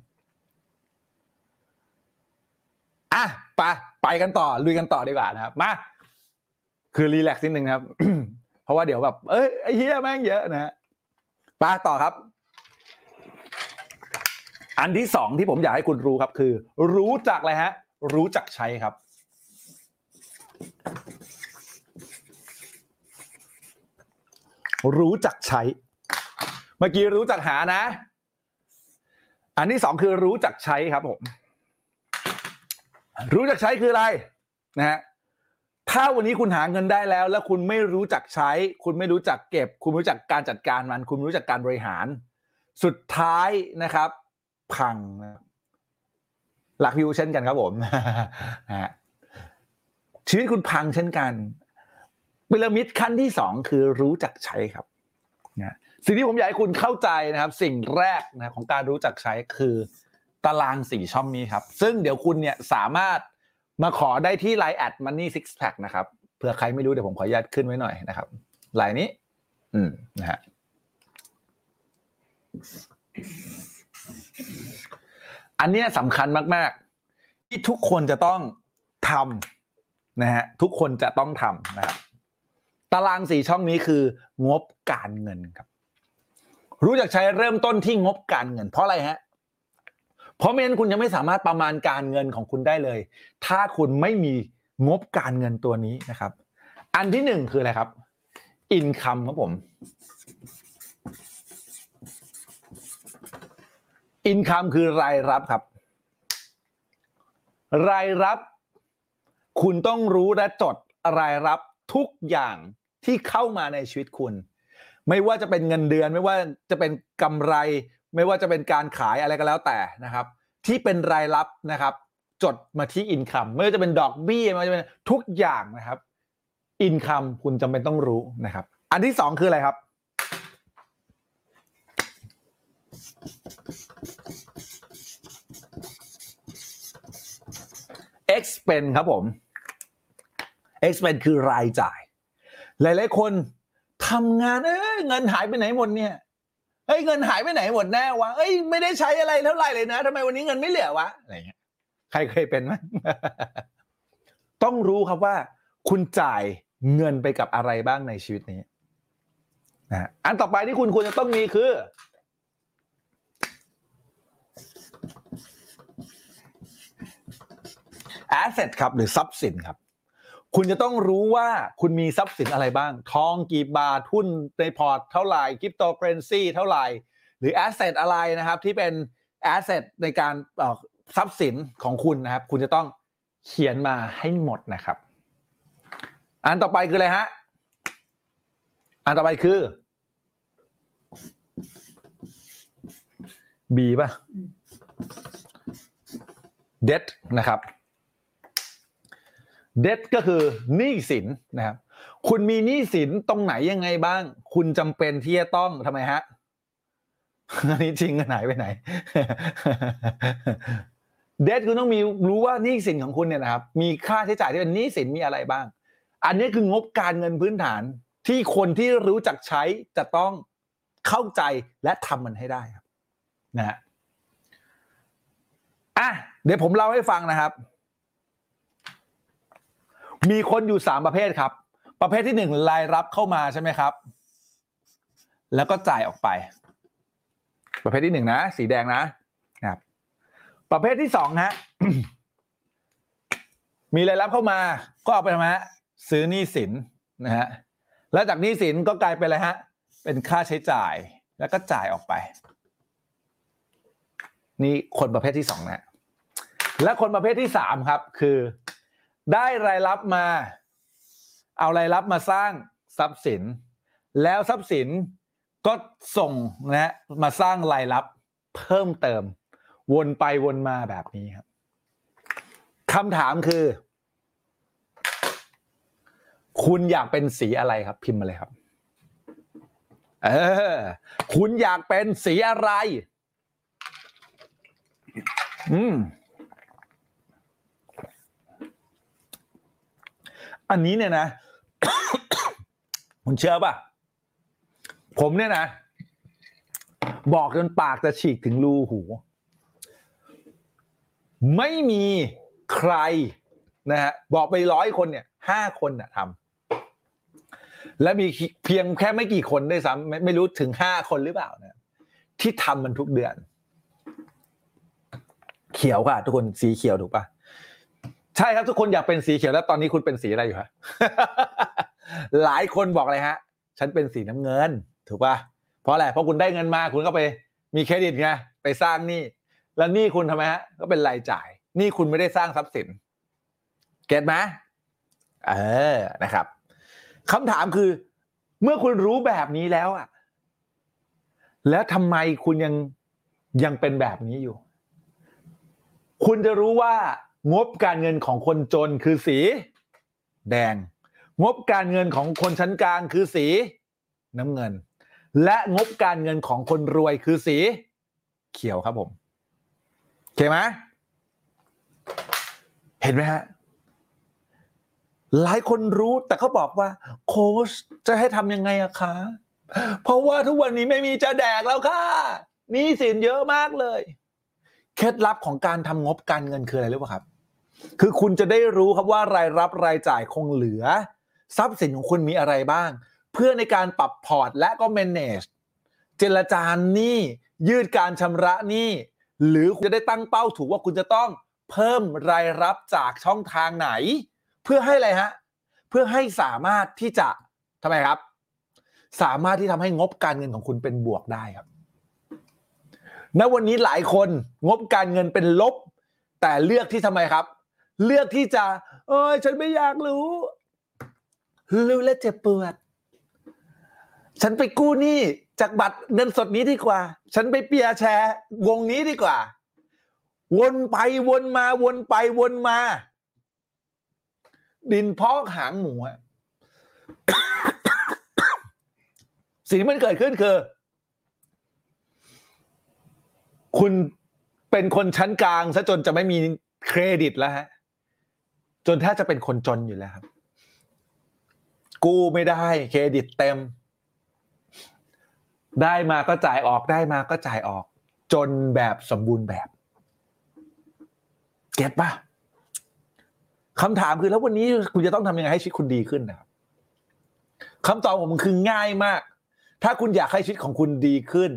อะไปไปกันต่อลุยกันต่อดีกว่านะครับมาคือรีแลกซ์นิดนึงครับ เพราะว่าเดี๋ยวแบบเอ้ยไอ้เฮียแม่งเยอะนะ ฮะไปต่อครับ อันที่สองที่ผมอยากให้คุณรู้ครับ คือ รู้จักอะไรฮะ รู้จักใช้ครับ รู้จักใช้ เมื่อกี้รู้จักหานะ อันที่สองคือรู้จักใช้ครับผม รู้จักใช้คืออะไร นะฮะ ถ้าวันนี้คุณหาเงินได้แล้ว แล้วคุณไม่รู้จักใช้ คุณไม่รู้จักเก็บ คุณรู้จักการจัดการมัน คุณรู้จักการบริหาร สุดท้ายนะครับ พังหลักวิวเช่นกันครับผมชีวิตคุณพังเช่นกันพีระมิดขั้นที่สองคือรู้จักใช้ครับนะสิ่งที่ผมอยากให้คุณเข้าใจนะครับ สิ่งแรกนะของการรู้จักใช้คือ ตารางสี่ช่องนี้ครับ ซึ่งเดี๋ยวคุณเนี่ยสามารถ มาขอได้ที่ Line แอด Money Six Pack นะครับเผื่อใครไม่รู้เดี๋ยวผมขออนุญาตขึ้นไว้หน่อยนะครับลายนี้ อืมนะฮะอันเนี้ยสำคัญมาก ๆ ที่ทุกคนจะต้องทำนะฮะทุกคนจะต้องทำนะครับตารางสี่ช่องนี้คืองบการเงินครับ รู้จักใช้เริ่มต้นที่งบการเงิน เพราะอะไรฮะ เพราะไม่งั้นคุณจะไม่สามารถประมาณการเงินของคุณได้เลย ถ้าคุณไม่มีงบการเงินตัวนี้นะครับ อันที่หนึ่งคืออะไรครับอินคัมครับผมอินคัมคือรายรับครับ รายรับ คุณต้องรู้และจดรายรับทุกอย่างที่เข้ามาในชีวิตคุณ ไม่ว่าจะเป็นเงินเดือน ไม่ว่าจะเป็นกำไร ไม่ว่าจะเป็นการขายอะไรก็แล้วแต่นะครับ ที่เป็นรายรับนะครับ จดมาที่อินคัมไม่ว่าจะเป็นดอกเบี้ยไม่ว่าจะเป็นทุกอย่างนะครับอินคัมคุณจำเป็นต้องรู้นะครับ อันที่สองคืออะไรครับ expense ครับผม expense คือรายจ่าย หลาย ๆ คนทำงานเอ้ยเงินหายไปไหนหมดเนี่ย เฮ้ยเงินหายไปไหนหมดแน่วะเอ้ยไม่ได้ใช้อะไรเท่าไหร่เลยนะทำไมวันนี้เงินไม่เหลือวะอะไรเงี้ยใครเคยเป็นไหมต้องรู้ครับว่า คุณจ่ายเงินไปกับอะไรบ้างในชีวิตนี้นะอันต่อไปที่คุณควรจะต้องมีคือ asset ครับหรือทรัพย์สินครับ คุณจะต้องรู้ว่าคุณมีทรัพย์สินอะไรบ้าง ทองกี่บาทหุ้นในพอร์ตเท่าไหร่คริปโตเคอเรนซีเท่าไหร่ หรือ asset อะไรนะครับที่เป็น asset ในการเอ่อทรัพย์สินของคุณนะครับ คุณจะต้องเขียนมาให้หมดนะครับ อันต่อไปคืออะไรฮะอันต่อไปคือ B ป่ะ debt นะครับ debt ก็คือหนี้สินนะครับคุณมีหนี้สินตรงไหนยังไงบ้าง คุณจำเป็นที่จะต้องทำไมฮะอันนี้จริงกันไหายไปไหน เดทคุณต้องมีรู้ว่าหนี้สินของคุณเนี่ยนะครับ มีค่าใช้จ่ายที่เป็นหนี้สินมีอะไรบ้าง อันนี้คืองบการเงินพื้นฐานที่คนที่รู้จักใช้จะต้องเข้าใจและทำมันให้ได้ครับนะฮะอะเดี๋ยวผมเล่าให้ฟังนะครับ มีคนอยู่สามประเภทครับ ประเภทที่หนึ่งรายรับเข้ามาใช่ไหมครับ แล้วก็จ่ายออกไป ประเภทที่หนึ่งนะ สีแดงนะนะครับ ประเภทที่สองฮะมีรายรับเข้ามา ก็เอาไปทำฮะซื้อหนี้สินนะฮะแล้วจากหนี้สินก็กลายเป็นอะไรฮะ เป็นค่าใช้จ่ายแล้วก็จ่ายออกไป นี่คนประเภทที่สองนะและคนประเภทที่สามครับ คือ ได้รายรับมา เอารายรับมาสร้างทรัพย์สิน แล้วทรัพย์สินก็ส่งนะมาสร้างรายรับเพิ่มเติม วนไปวนมาแบบนี้ครับคำถามคือ คุณอยากเป็นสีอะไรครับ พิมพ์มาเลยครับ เออ คุณอยากเป็นสีอะไร อืม อันนี้เนี่ยนะคุณเชื่อป่ะ ผมเนี่ยนะ บอกจนปากจะฉีกถึงรูหู ไม่มีใครนะฮะบอกไปร้อยคนเนี่ยห้าคนน่ะทำและมีเพียงแค่ไม่กี่คนด้วยซ้ำไม่ไม่รู้ถึงห้าคนหรือเปล่านะที่ทำมันทุกเดือน เขียวค่ะ ทุกคนสีเขียวถูกปะ ใช่ครับทุกคนอยากเป็นสีเขียวแล้วตอนนี้คุณเป็นสีอะไรอยู่ฮะหลายคนบอกเลยฮะ ฉันเป็นสีน้ำเงิน ถูกปะเพราะอะไรเพราะคุณได้เงินมาคุณก็ไปมีเครดิตไงไปสร้างหนี้แล้วหนี้คุณทำไมฮะก็เป็นรายจ่ายหนี้คุณไม่ได้สร้างทรัพย์สิน เก็ตไหมเออนะครับคำถามคือ เมื่อคุณรู้แบบนี้แล้วอะแล้วทำไมคุณยังยังเป็นแบบนี้อยู่ คุณจะรู้ว่า งบการเงินของคนจนคือสี แดง งบการเงินของคนชั้นกลางคือสี น้ำเงิน และงบการเงินของคนรวยคือสี เขียวครับผมโอเคไหมเห็นไหมฮะหลายคนรู้แต่เขาบอกว่า โค้ชจะให้ทำยังไงอะคะ เพราะว่าทุกวันนี้ไม่มีจะแดกแล้วค่ะนี่สินเยอะมากเลย เคล็ดลับของการทำงบการเงินคืออะไรรู้ป่ะครับ คือคุณจะได้รู้ครับว่ารายรับรายจ่ายคงเหลือ ทรัพย์สินของคุณมีอะไรบ้าง เพื่อในการปรับพอร์ตและก็ manage เจรจาหนี้ยืดการชำระหนี้หรือคุณจะได้ตั้งเป้าถูกว่าคุณจะต้องเพิ่มรายรับจากช่องทางไหน เพื่อให้อะไรฮะเพื่อให้สามารถที่จะทำไมครับ สามารถที่ทำให้งบการเงินของคุณเป็นบวกได้ครับณวันนี้หลายคนงบการเงินเป็นลบ แต่เลือกที่ทำไมครับ เลือกที่จะ เอ้ย ฉันไม่อยากรู้ รู้แล้วเจ็บปวด ฉันไปกู้หนี้จากบัตรเงินสดนี้ดีกว่า ฉันไปเปียร์แชร์วงนี้ดีกว่า วนไปวนมาวนไปวนมา ดินพอกหางหมูสิ่งที่มันเกิดขึ้นคือ คุณเป็นคนชั้นกลางซะจนจะไม่มีเครดิตแล้วฮะ จนถ้าจะเป็นคนจนอยู่แล้วครับ กู้ไม่ได้เครดิตเต็ม ได้มาก็จ่ายออกได้มาก็จ่ายออก จนแบบสมบูรณ์แบบเก็ตป่ะคำถามคือแล้ววันนี้คุณจะต้องทำยังไงให้ชีวิตคุณดีขึ้นนะครับคำตอบของผมคือง่ายมาก ถ้าคุณอยากให้ชีวิตของคุณดีขึ้น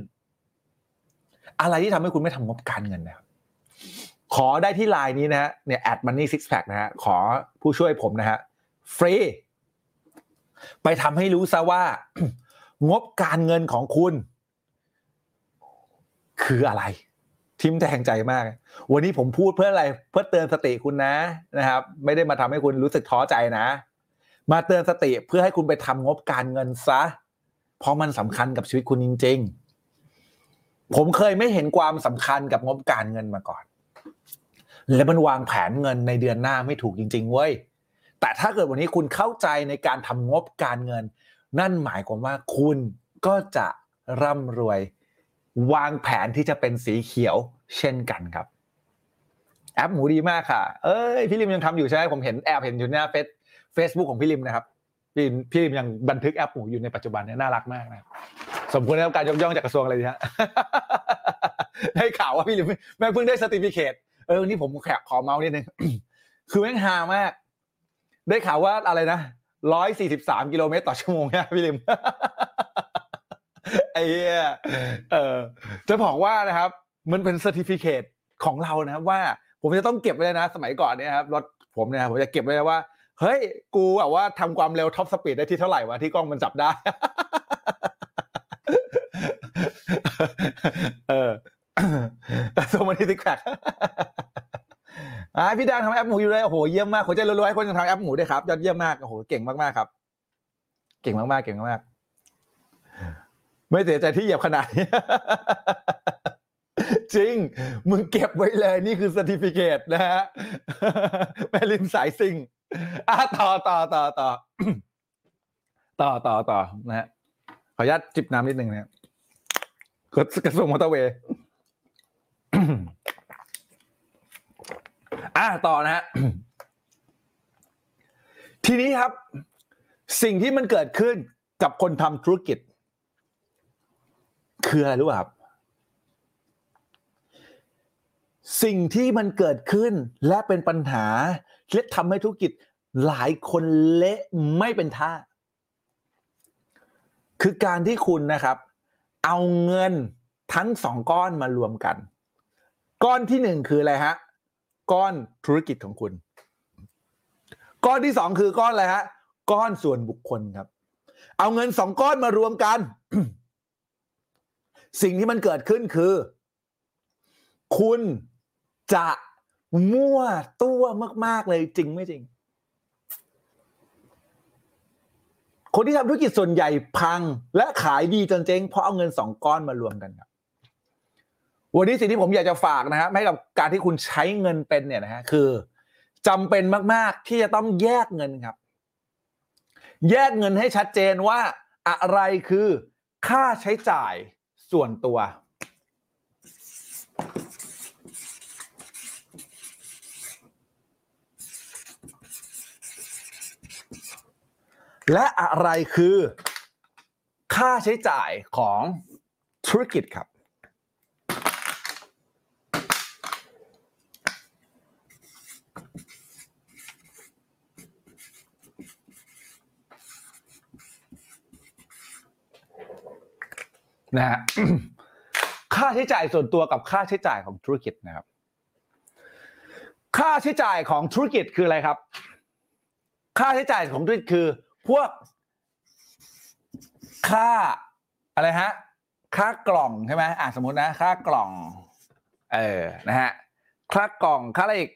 อะไรที่ทำให้คุณไม่ทำงบการเงินนะครับ ขอได้ที่ไลน์นี้นะฮะเนี่ยแอดมันนี่ซิกแพคนะฮะขอผู้ช่วยผมนะฮะฟรีไปทำให้รู้ซะว่า งบการเงินของคุณ คืออะไร ทิมแทงใจมาก วันนี้ผมพูดเพื่ออะไร เพื่อเตือนสติคุณนะนะครับ ไม่ได้มาทำให้คุณรู้สึกท้อใจนะ มาเตือนสติเพื่อให้คุณไปทำงบการเงินซะ เพราะมันสำคัญกับชีวิตคุณจริง ๆ ผมเคยไม่เห็นความสำคัญกับงบการเงินมาก่อน และมันวางแผนเงินในเดือนหน้าไม่ถูกจริง ๆ เว้ย แต่ถ้าเกิดวันนี้คุณเข้าใจในการทำงบการเงิน นั่นหมายความว่าคุณก็จะร่ำรวย วางแผนที่จะเป็นสีเขียวเช่นกันครับ แอปหมูดีมากค่ะ เอ้ย พี่ริมยังทำอยู่ใช่ไหมผมเห็นแอบเห็นอยู่หน้าเฟซเฟซบุ๊กของพี่ริมนะครับ พี่พี่ยังบันทึกแอปหมูอยู่ในปัจจุบันเนี่ยน่ารักมากนะ สมควรได้รับการยกย่องจากกระทรวงอะไรดีฮะ ได้ข่าวว่าพี่ลิมแม่งเพิ่งได้ certificate เอออันนี้ผมแทรกขอเมาส์นิดนึงคือแม่งฮามาก ได้ข่าวว่าอะไรนะร้อยสี่สิบสามกิโลเมตรต่อชั่วโมงเนี่ยพี่ลิมไอ้เหี้ยเออจะบอกว่านะครับ มันเป็น c e r t i f i c a t e ของเรานะครับว่า ผมจะต้องเก็บไว้เลยนะ สมัยก่อนเนี่ยครับรถผมเนี่ยผมจะเก็บไว้เลยว่าเฮ้ย กูแบบว่าทำความเร็ว top speed ได้ที่เท่าไหร่วะที่กล้องมันจับได้ เออ โซมันที่ติ๊กแพคอ่าพี่ดังทำแอปหมูอยู่เลยโอ้โหเยี่ยมมากหัวใจรัวๆให้คนทำแอปหมูด้วยครับยอดเยี่ยมมากโอ้โหเก่งมากๆครับ เก่งมากๆเก่งมากๆไม่เสียใจที่เหยียบขนาดนี้จริง มึงเก็บไว้เลยนี่คือ c e r t i f i c a t e นะฮะแม่ริมสายซิงอะต่อต่อต่อต่อต่อต่อต่อนะฮะขออนุญาตจิบน้ำนิดนึงนะกระกระทรวงมอเตอร์เวย์ อะต่อนะฮะทีนี้ครับ สิ่งที่มันเกิดขึ้นกับคนทำธุรกิจ คืออะไรรู้ป่ะครับสิ่งที่มันเกิดขึ้นและเป็นปัญหาและทำให้ธุรกิจหลายคนเละไม่เป็นท่า คือการที่คุณนะครับ เอาเงินทั้งสองก้อนมารวมกัน ก้อนที่หนึ่งคืออะไรฮะ ก้อนธุรกิจของคุณ ก้อนที่สองคือก้อนอะไรฮะ ก้อนส่วนบุคคลครับ เอาเงินสองก้อนมารวมกัน สิ่งที่มันเกิดขึ้นคือ คุณจะมั่วตัวมาก ๆ เลยจริงไม่จริง คนที่ทำธุรกิจส่วนใหญ่พัง และขายดีจนเจ๊งเพราะเอาเงินสองก้อนมารวมกันครับ วันนี้สิ่งที่ผมอยากจะฝากนะครับให้กับการที่คุณใช้เงินเป็นเนี่ยนะฮะคือจำเป็นมาก ๆ ที่จะต้องแยกเงินครับ แยกเงินให้ชัดเจนว่าอะไรคือค่าใช้จ่ายส่วนตัว และอะไรคือ ค่าใช้จ่ายของธุรกิจครับ นะฮะค่าใช้จ่ายส่วนตัวกับค่าใช้จ่ายของธุรกิจนะครับ ค่าใช้จ่ายของธุรกิจคืออะไรครับ ค่าใช้จ่ายของธุรกิจคือ พวก ค่าอะไรฮะค่ากล่องใช่ไหมอะสมมตินะ ค่ากล่อง เออนะฮะค่ากล่องค่าอะไรอีก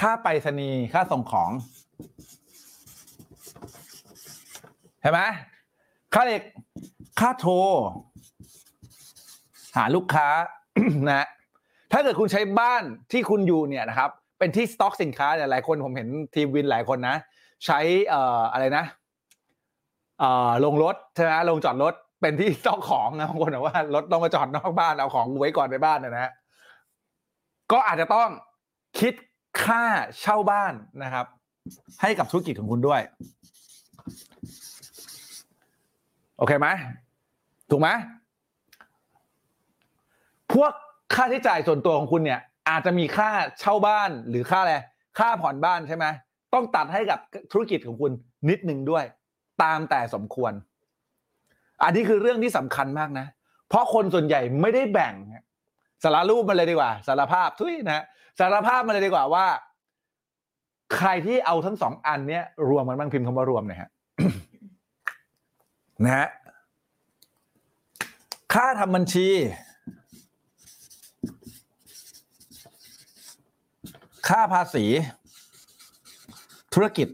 ค่าไปรษณีย์ค่าส่งของใช่ไหมค่าอะไรอีกค่าโทร หาลูกค้านะถ้าเกิดคุณใช้บ้านที่คุณอยู่เนี่ยนะครับเป็นที่สต็อกสินค้าเนี่ยหลายคนผมเห็นทีมวินหลายคนนะ ใช้เอ่ออะไรนะเอ่อลงรถใช่ไหมลงจอดรถเป็นที่สต็อกของนะบางคนบอกว่ารถต้องมาจอดนอกบ้านเอาของไว้ก่อนในบ้านนะฮะก็อาจจะต้องคิดค่าเช่าบ้านนะครับ ให้กับธุรกิจของคุณด้วย โอเคไหมถูกไหม พวกค่าใช้จ่ายส่วนตัวของคุณเนี่ย อาจจะมีค่าเช่าบ้านหรือค่าอะไรค่าผ่อนบ้านใช่ไหมต้องตัดให้กับธุรกิจของคุณนิดนึงด้วย ตามแต่สมควร อันนี้คือเรื่องที่สำคัญมากนะ เพราะคนส่วนใหญ่ไม่ได้แบ่งสารรูปมาเลยดีกว่า สารภาพทุยนะสารภาพมาเลยดีกว่าว่า ใครที่เอาทั้งสองอันเนี้ยรวมกันบ้างพิมพ์คำว่ารวมหน่อยฮะนะฮะค่าทำบัญชี ค่าภาษี ธุรกิจ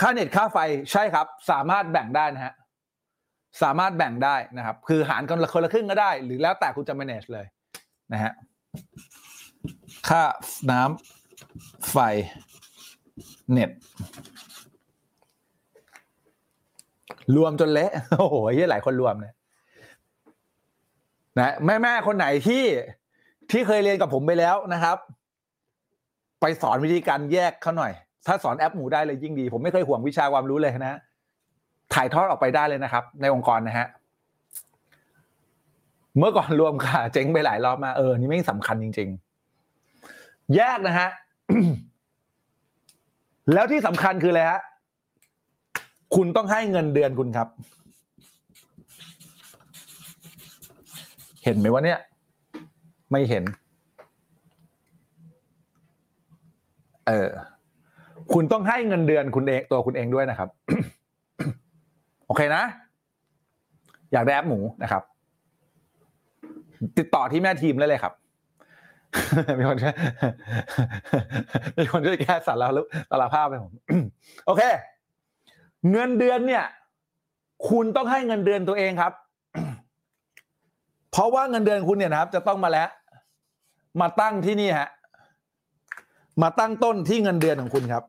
ค่าเน็ตค่าไฟใช่ครับ สามารถแบ่งได้นะฮะสามารถแบ่งได้นะครับ คือหารกันคนละครึ่งก็ได้ หรือแล้วแต่คุณจะ manage เลยนะฮะค่าน้ำไฟเน็ต รวมจนเละโอ้โหเหี้ยหลายคนรวมเนี่ย นะแม่แม่ๆคนไหนที่ที่เคยเรียนกับผมไปแล้วนะครับ ไปสอนวิธีการแยกเขาหน่อย ถ้าสอนแอปหมูได้เลยยิ่งดี ผมไม่เคยห่วงวิชาความรู้เลยนะถ่ายทอดออกไปได้เลยนะครับ ในองค์กรนะฮะเมื่อก่อนรวมค่ะ เจ๊งไปหลายรอบมาเออนี่ไม่สำคัญจริง ๆ แยกนะฮะแล้วที่สำคัญคืออะไรฮะคุณต้องให้เงินเดือนคุณครับ เห็นไหมว่าเนี่ยไม่เห็น เออ คุณต้องให้เงินเดือนคุณเองตัวคุณเองด้วยนะครับ โอเคนะ อยากได้แอปหมูนะครับ ติดต่อที่แม่ทีมได้เลยครับ มีคนช่วยมีคนช่วยแก้สารแล้วสารภาพไปผม โอเค เงินเดือนเนี่ย คุณต้องให้เงินเดือนตัวเองครับ เพราะว่าเงินเดือนคุณเนี่ยนะครับ จะต้องมาแล้ว มาตั้งที่นี่ฮะมาตั้งต้นที่เงินเดือนของคุณครับ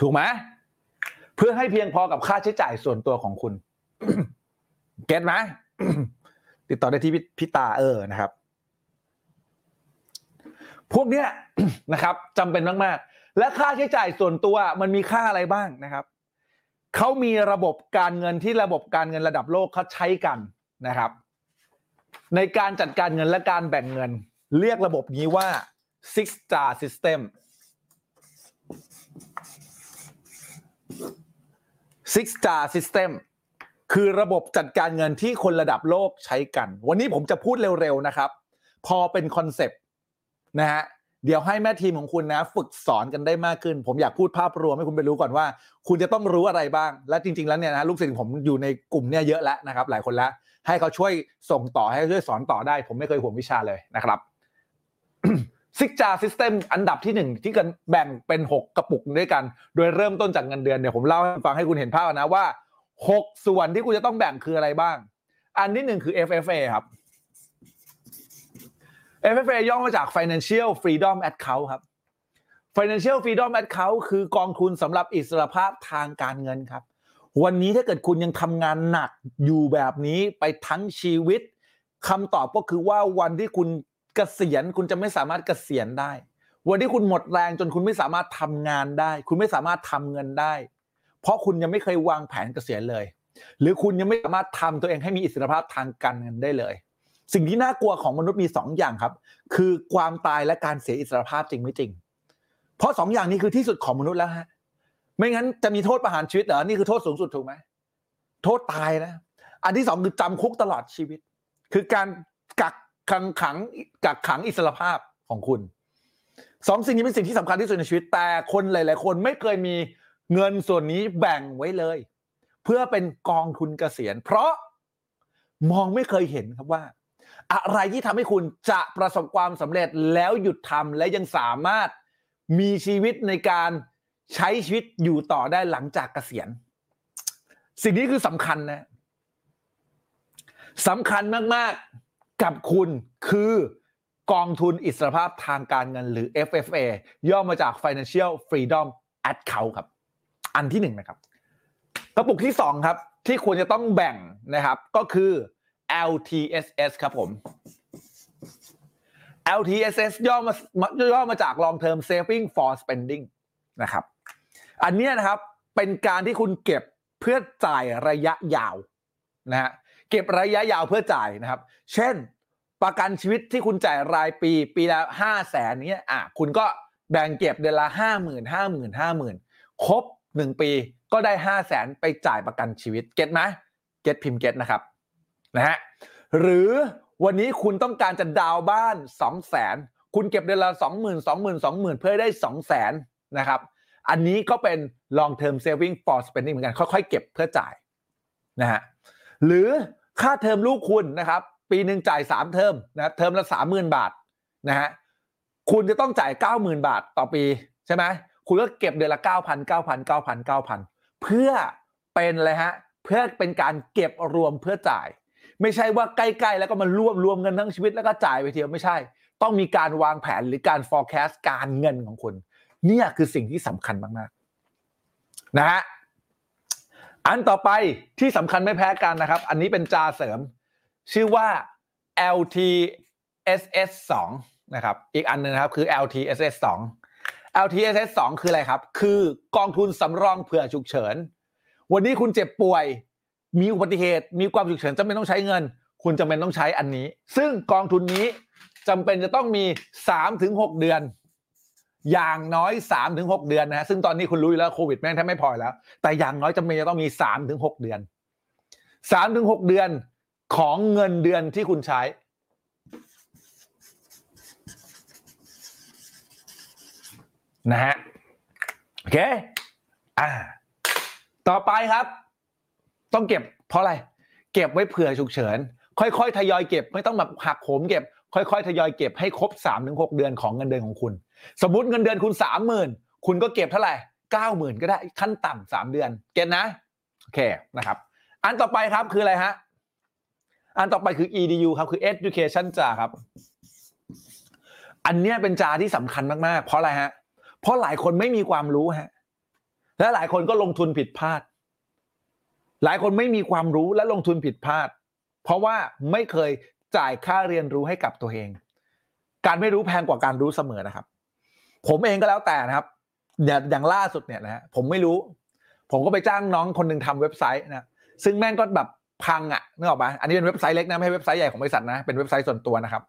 ถูกไหมเพื่อให้เพียงพอกับค่าใช้จ่ายส่วนตัวของคุณ เก็ตไหมติดต่อได้ที่พิตาเออนะครับ พวกเนี้ยนะครับจำเป็นมาก ๆ และค่าใช้จ่ายส่วนตัวมันมีค่าอะไรบ้างนะครับ เขามีระบบการเงินที่ระบบการเงินระดับโลกเขาใช้กันนะครับ ในการจัดการเงินและการแบ่งเงิน เรียกระบบนี้ว่า six star system six star system คือระบบจัดการเงินที่คนระดับโลกใช้กัน วันนี้ผมจะพูดเร็วๆนะครับ พอเป็นคอนเซปต์นะฮะ เดี๋ยวให้แม่ทีมของคุณนะ ฝึกสอนกันได้มากขึ้น ผมอยากพูดภาพรวมให้คุณไปรู้ก่อนว่า คุณจะต้องรู้อะไรบ้าง และจริง ๆ แล้วเนี่ยนะลูกศิษย์ผมอยู่ในกลุ่มเนี่ยเยอะแล้วนะครับ หลายคนแล้วให้เขาช่วยส่งต่อให้ช่วยสอนต่อได้ ผมไม่เคยห่วงวิชาเลยนะครับซิกจาซิสเต็มอันดับที่หนึ่งที่กันแบ่งเป็น 6 กระปุกด้วยกัน โดยเริ่มต้นจากเงินเดือนเดี๋ยวผมเล่าให้ฟังให้คุณเห็นภาพนะว่า 6 ส่วนที่คุณจะต้องแบ่งคืออะไรบ้าง อันที่หนึ่งคือ FFA ครับ FFA ย่อมาจาก Financial Freedom Account ครับ Financial Freedom Account คือกองทุนสำหรับอิสรภาพทางการเงินครับ วันนี้ถ้าเกิดคุณยังทำงานหนักอยู่แบบนี้ไปทั้งชีวิตคำตอบก็คือว่าวันที่คุณเกษียณคุณจะไม่สามารถเกษียณได้ วันที่คุณหมดแรงจนคุณไม่สามารถทำงานได้ คุณไม่สามารถทำเงินได้ เพราะคุณยังไม่เคยวางแผนเกษียณเลย หรือคุณยังไม่สามารถทำตัวเองให้มีอิสรภาพทางการเงินได้เลย สิ่งที่น่ากลัวของมนุษย์มี2ออย่างครับ คือความตายและการเสียอิสรภาพจริงไม่จริง เพราะสองอย่างนี้คือที่สุดของมนุษย์แล้วฮะไม่งั้นจะมีโทษประหารชีวิตเหรอนี่คือโทษสูงสุดถูกไหมโทษตายนะอันที่สองคือจำคุกตลอดชีวิต คือการกักขังขังกักขังอิสรภาพของคุณสองสิ่งนี้เป็นสิ่งที่สำคัญที่สุดในชีวิตแต่คนหลาย ๆ คนไม่เคยมีเงินส่วนนี้แบ่งไว้เลย เพื่อเป็นกองทุนเกษียณ เพราะมองไม่เคยเห็นครับว่า อะไรที่ทำให้คุณจะประสบความสำเร็จแล้วหยุดทำและยังสามารถมีชีวิตในการใช้ชีวิตอยู่ต่อได้หลังจากเกษียณ สิ่งนี้คือสำคัญนะสำคัญมากๆกับคุณคือกองทุนอิสรภาพทางการเงินหรือ FFA ย่อมาจาก Financial Freedom Account ครับ อันที่หนึ่งนะครับ กระปุกที่สองครับ ที่ควรจะต้องแบ่งนะครับ ก็คือ LTSS ครับผม LTSS ย่อมาย่อมาจาก Long Term Saving for Spending นะครับ อันนี้นะครับเป็นการที่คุณเก็บเพื่อจ่ายระยะยาวนะฮะเก็บระยะยาวเพื่อจ่ายนะครับ เช่น ประกันชีวิตที่คุณจ่ายรายปี ปีละห้าแสนนี้อะคุณก็แบ่งเก็บเดือนละห้าหมื่นห้าหมื่นห้าหมื่นครบหนึ่งปีก็ได้ห้าแสนไปจ่ายประกันชีวิตเก็ตไหมเก็ตพิมพ์เก็ตนะครับ นะฮะหรือวันนี้คุณต้องการจะดาวบ้าน2 0 0แสนคุณเก็บเดือนละ2 0 0 0 0 2 0 0 0 2 0,000เพื่อได้2 0 0แสนนะครับอันนี้ก็เป็น long term saving for spending เหมือนกัน ค่อยๆ เก็บเพื่อจ่ายนะฮะหรือค่าเทอมลูกคุณนะครับ ปีหนึ่งจ่าย3เทอมนะเทอมละ30,000บาทนะฮะคุณจะต้องจ่าย90,000บาทต่อปีใช่ไหมคุณก็เก็บเดือนละ9,000 9,000 9,000 9,000เพื่อเป็นอะไรฮะเพื่อเป็นการเก็บรวมเพื่อจ่าย ไม่ใช่ว่าใกล้ๆ แล้วก็มารวบรวมเงินทั้งชีวิตแล้วก็จ่ายไปเทียวไม่ใช่ ต้องมีการวางแผนหรือการ forecast การเงินของคุณเนี่ยคือสิ่งที่สำคัญมากๆนะฮะอันต่อไปที่สำคัญไม่แพ้กันนะครับ อันนี้เป็นจาเสริม ชื่อว่า LTSS 2นะครับ อีกอันหนึงนะครับคือ LTSS 2 LTSS 2คืออะไรครับ คือกองทุนสำรองเผื่อฉุกเฉิน วันนี้คุณเจ็บป่วย มีอุบัติเหตุมีความฉุกเฉินจำเป็นต้องใช้เงิน คุณจำเป็นต้องใช้อันนี้ ซึ่งกองทุนนี้จำเป็นจะต้องมี3ถึง6เดือน อย่างน้อย3ถึง6เดือนนะฮะซึ่งตอนนี้คุณรู้แล้วโควิดแม่งแทบไม่พอแล้ว แต่อย่างน้อยจำเป็นจะต้องมี3ถึง6เดือน3ถึง6เดือนของเงินเดือนที่คุณใช้ นะฮะโอเค อ่า ต่อไปครับ ต้องเก็บ เพราะอะไร เก็บไว้เผื่อฉุกเฉิน ค่อยๆทยอยเก็บไม่ต้องแบบหักโหมเก็บ ค่อยๆทยอยเก็บให้ครบ3าถึงหเดือนของเงินเดือนของคุณ สมมติเงินเดือนคุณสามหมื่นคุณก็เก็บเท่าไหร่เก้าหมื่นก็ได้ขั้นต่ำสามเดือน เก็ตนะโอเคนะครับ อันต่อไปครับคืออะไรฮะอันต่อไปคือ edu ครับคือ education จาครับ อันเนี้ยเป็นจาที่สำคัญมากๆ เพราะอะไรฮะเพราะหลายคนไม่มีความรู้ฮะและหลายคนก็ลงทุนผิดพลาด หลายคนไม่มีความรู้และลงทุนผิดพลาด เพราะว่าไม่เคยจ่ายค่าเรียนรู้ให้กับตัวเอง การไม่รู้แพงกว่าการรู้เสมอนะครับ ผมเองก็แล้วแต่นะครับ อย่างล่าสุดเนี่ยนะฮะผมไม่รู้ ผมก็ไปจ้างน้องคนหนึ่งทำเว็บไซต์นะซึ่งแม่งก็แบบพังอะนึกออกปะอันนี้เป็นเว็บไซต์เล็กนะไม่ใช่เว็บไซต์ใหญ่ของบริษัทนะเป็นเว็บไซต์ส่วนตัวนะครับ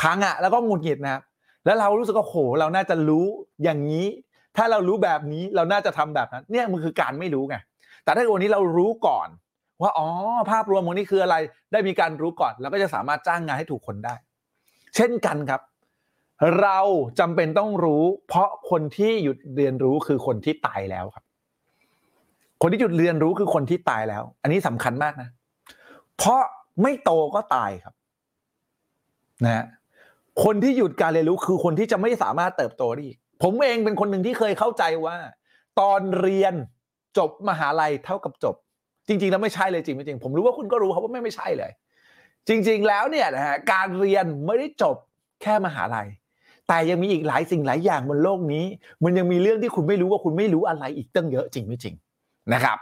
พังอะแล้วก็หงุดหงิดนะครับแล้วเรารู้สึกว่าโหเราน่าจะรู้อย่างนี้ ถ้าเรารู้แบบนี้เราน่าจะทำแบบนั้น เนี่ยมันคือการไม่รู้ไง แต่ถ้าวันนี้เรารู้ก่อน ว่าอ๋อภาพรวมของนี้คืออะไร ได้มีการรู้ก่อนเราก็จะสามารถจ้างงานให้ถูกคนได้ เช่นกันครับ เราจำเป็นต้องรู้ เพราะคนที่หยุดเรียนรู้คือคนที่ตายแล้วครับ คนที่หยุดเรียนรู้คือคนที่ตายแล้ว อันนี้สำคัญมากนะ เพราะไม่โตก็ตายครับ นะฮะคนที่หยุดการเรียนรู้คือคนที่จะไม่สามารถเติบโตได้อีก ผมเองเป็นคนหนึ่งที่เคยเข้าใจว่า ตอนเรียน จบมหาลัยเท่ากับจบ จริง ๆ แล้วไม่ใช่เลยจริงไม่จริง ผมรู้ว่าคุณก็รู้ครับว่าไม่ไม่ใช่เลย จริง ๆ แล้วเนี่ยนะฮะการเรียนไม่ได้จบแค่มหาลัย แต่ยังมีอีกหลายสิ่งหลายอย่างบนโลกนี้ มันยังมีเรื่องที่คุณไม่รู้ว่าคุณไม่รู้อะไรอีกตั้งเยอะจริงไม่จริงนะครับ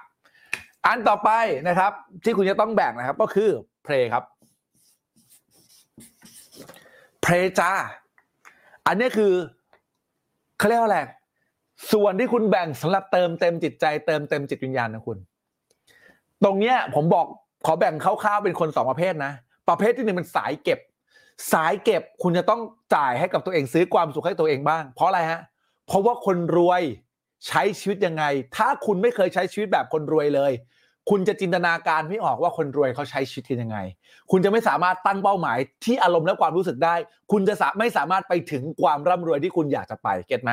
อันต่อไปนะครับ ที่คุณจะต้องแบ่งนะครับ ก็คือเพลครับเพลจ้าอันนี้คือเขาเรียกว่าอะไร ส่วนที่คุณแบ่งสำหรับเติมเต็มจิตใจเติมเต็มจิตวิญญาณของคุณ ตรงเนี้ยผมบอกขอแบ่งคร่าวๆเป็นคนสองประเภทนะ ประเภทที่หนึ่งเป็นสายเก็บ สายเก็บคุณจะต้องจ่ายให้กับตัวเองซื้อความสุขให้ตัวเองบ้าง เพราะอะไรฮะ เพราะว่าคนรวยใช้ชีวิตยังไง ถ้าคุณไม่เคยใช้ชีวิตแบบคนรวยเลย คุณจะจินตนาการไม่ออกว่าคนรวยเขาใช้ชีวิตกันยังไง คุณจะไม่สามารถตั้งเป้าหมายที่อารมณ์และความรู้สึกได้ คุณจะไม่สามารถไปถึงความร่ำรวยที่คุณอยากจะไป เก็ตไหม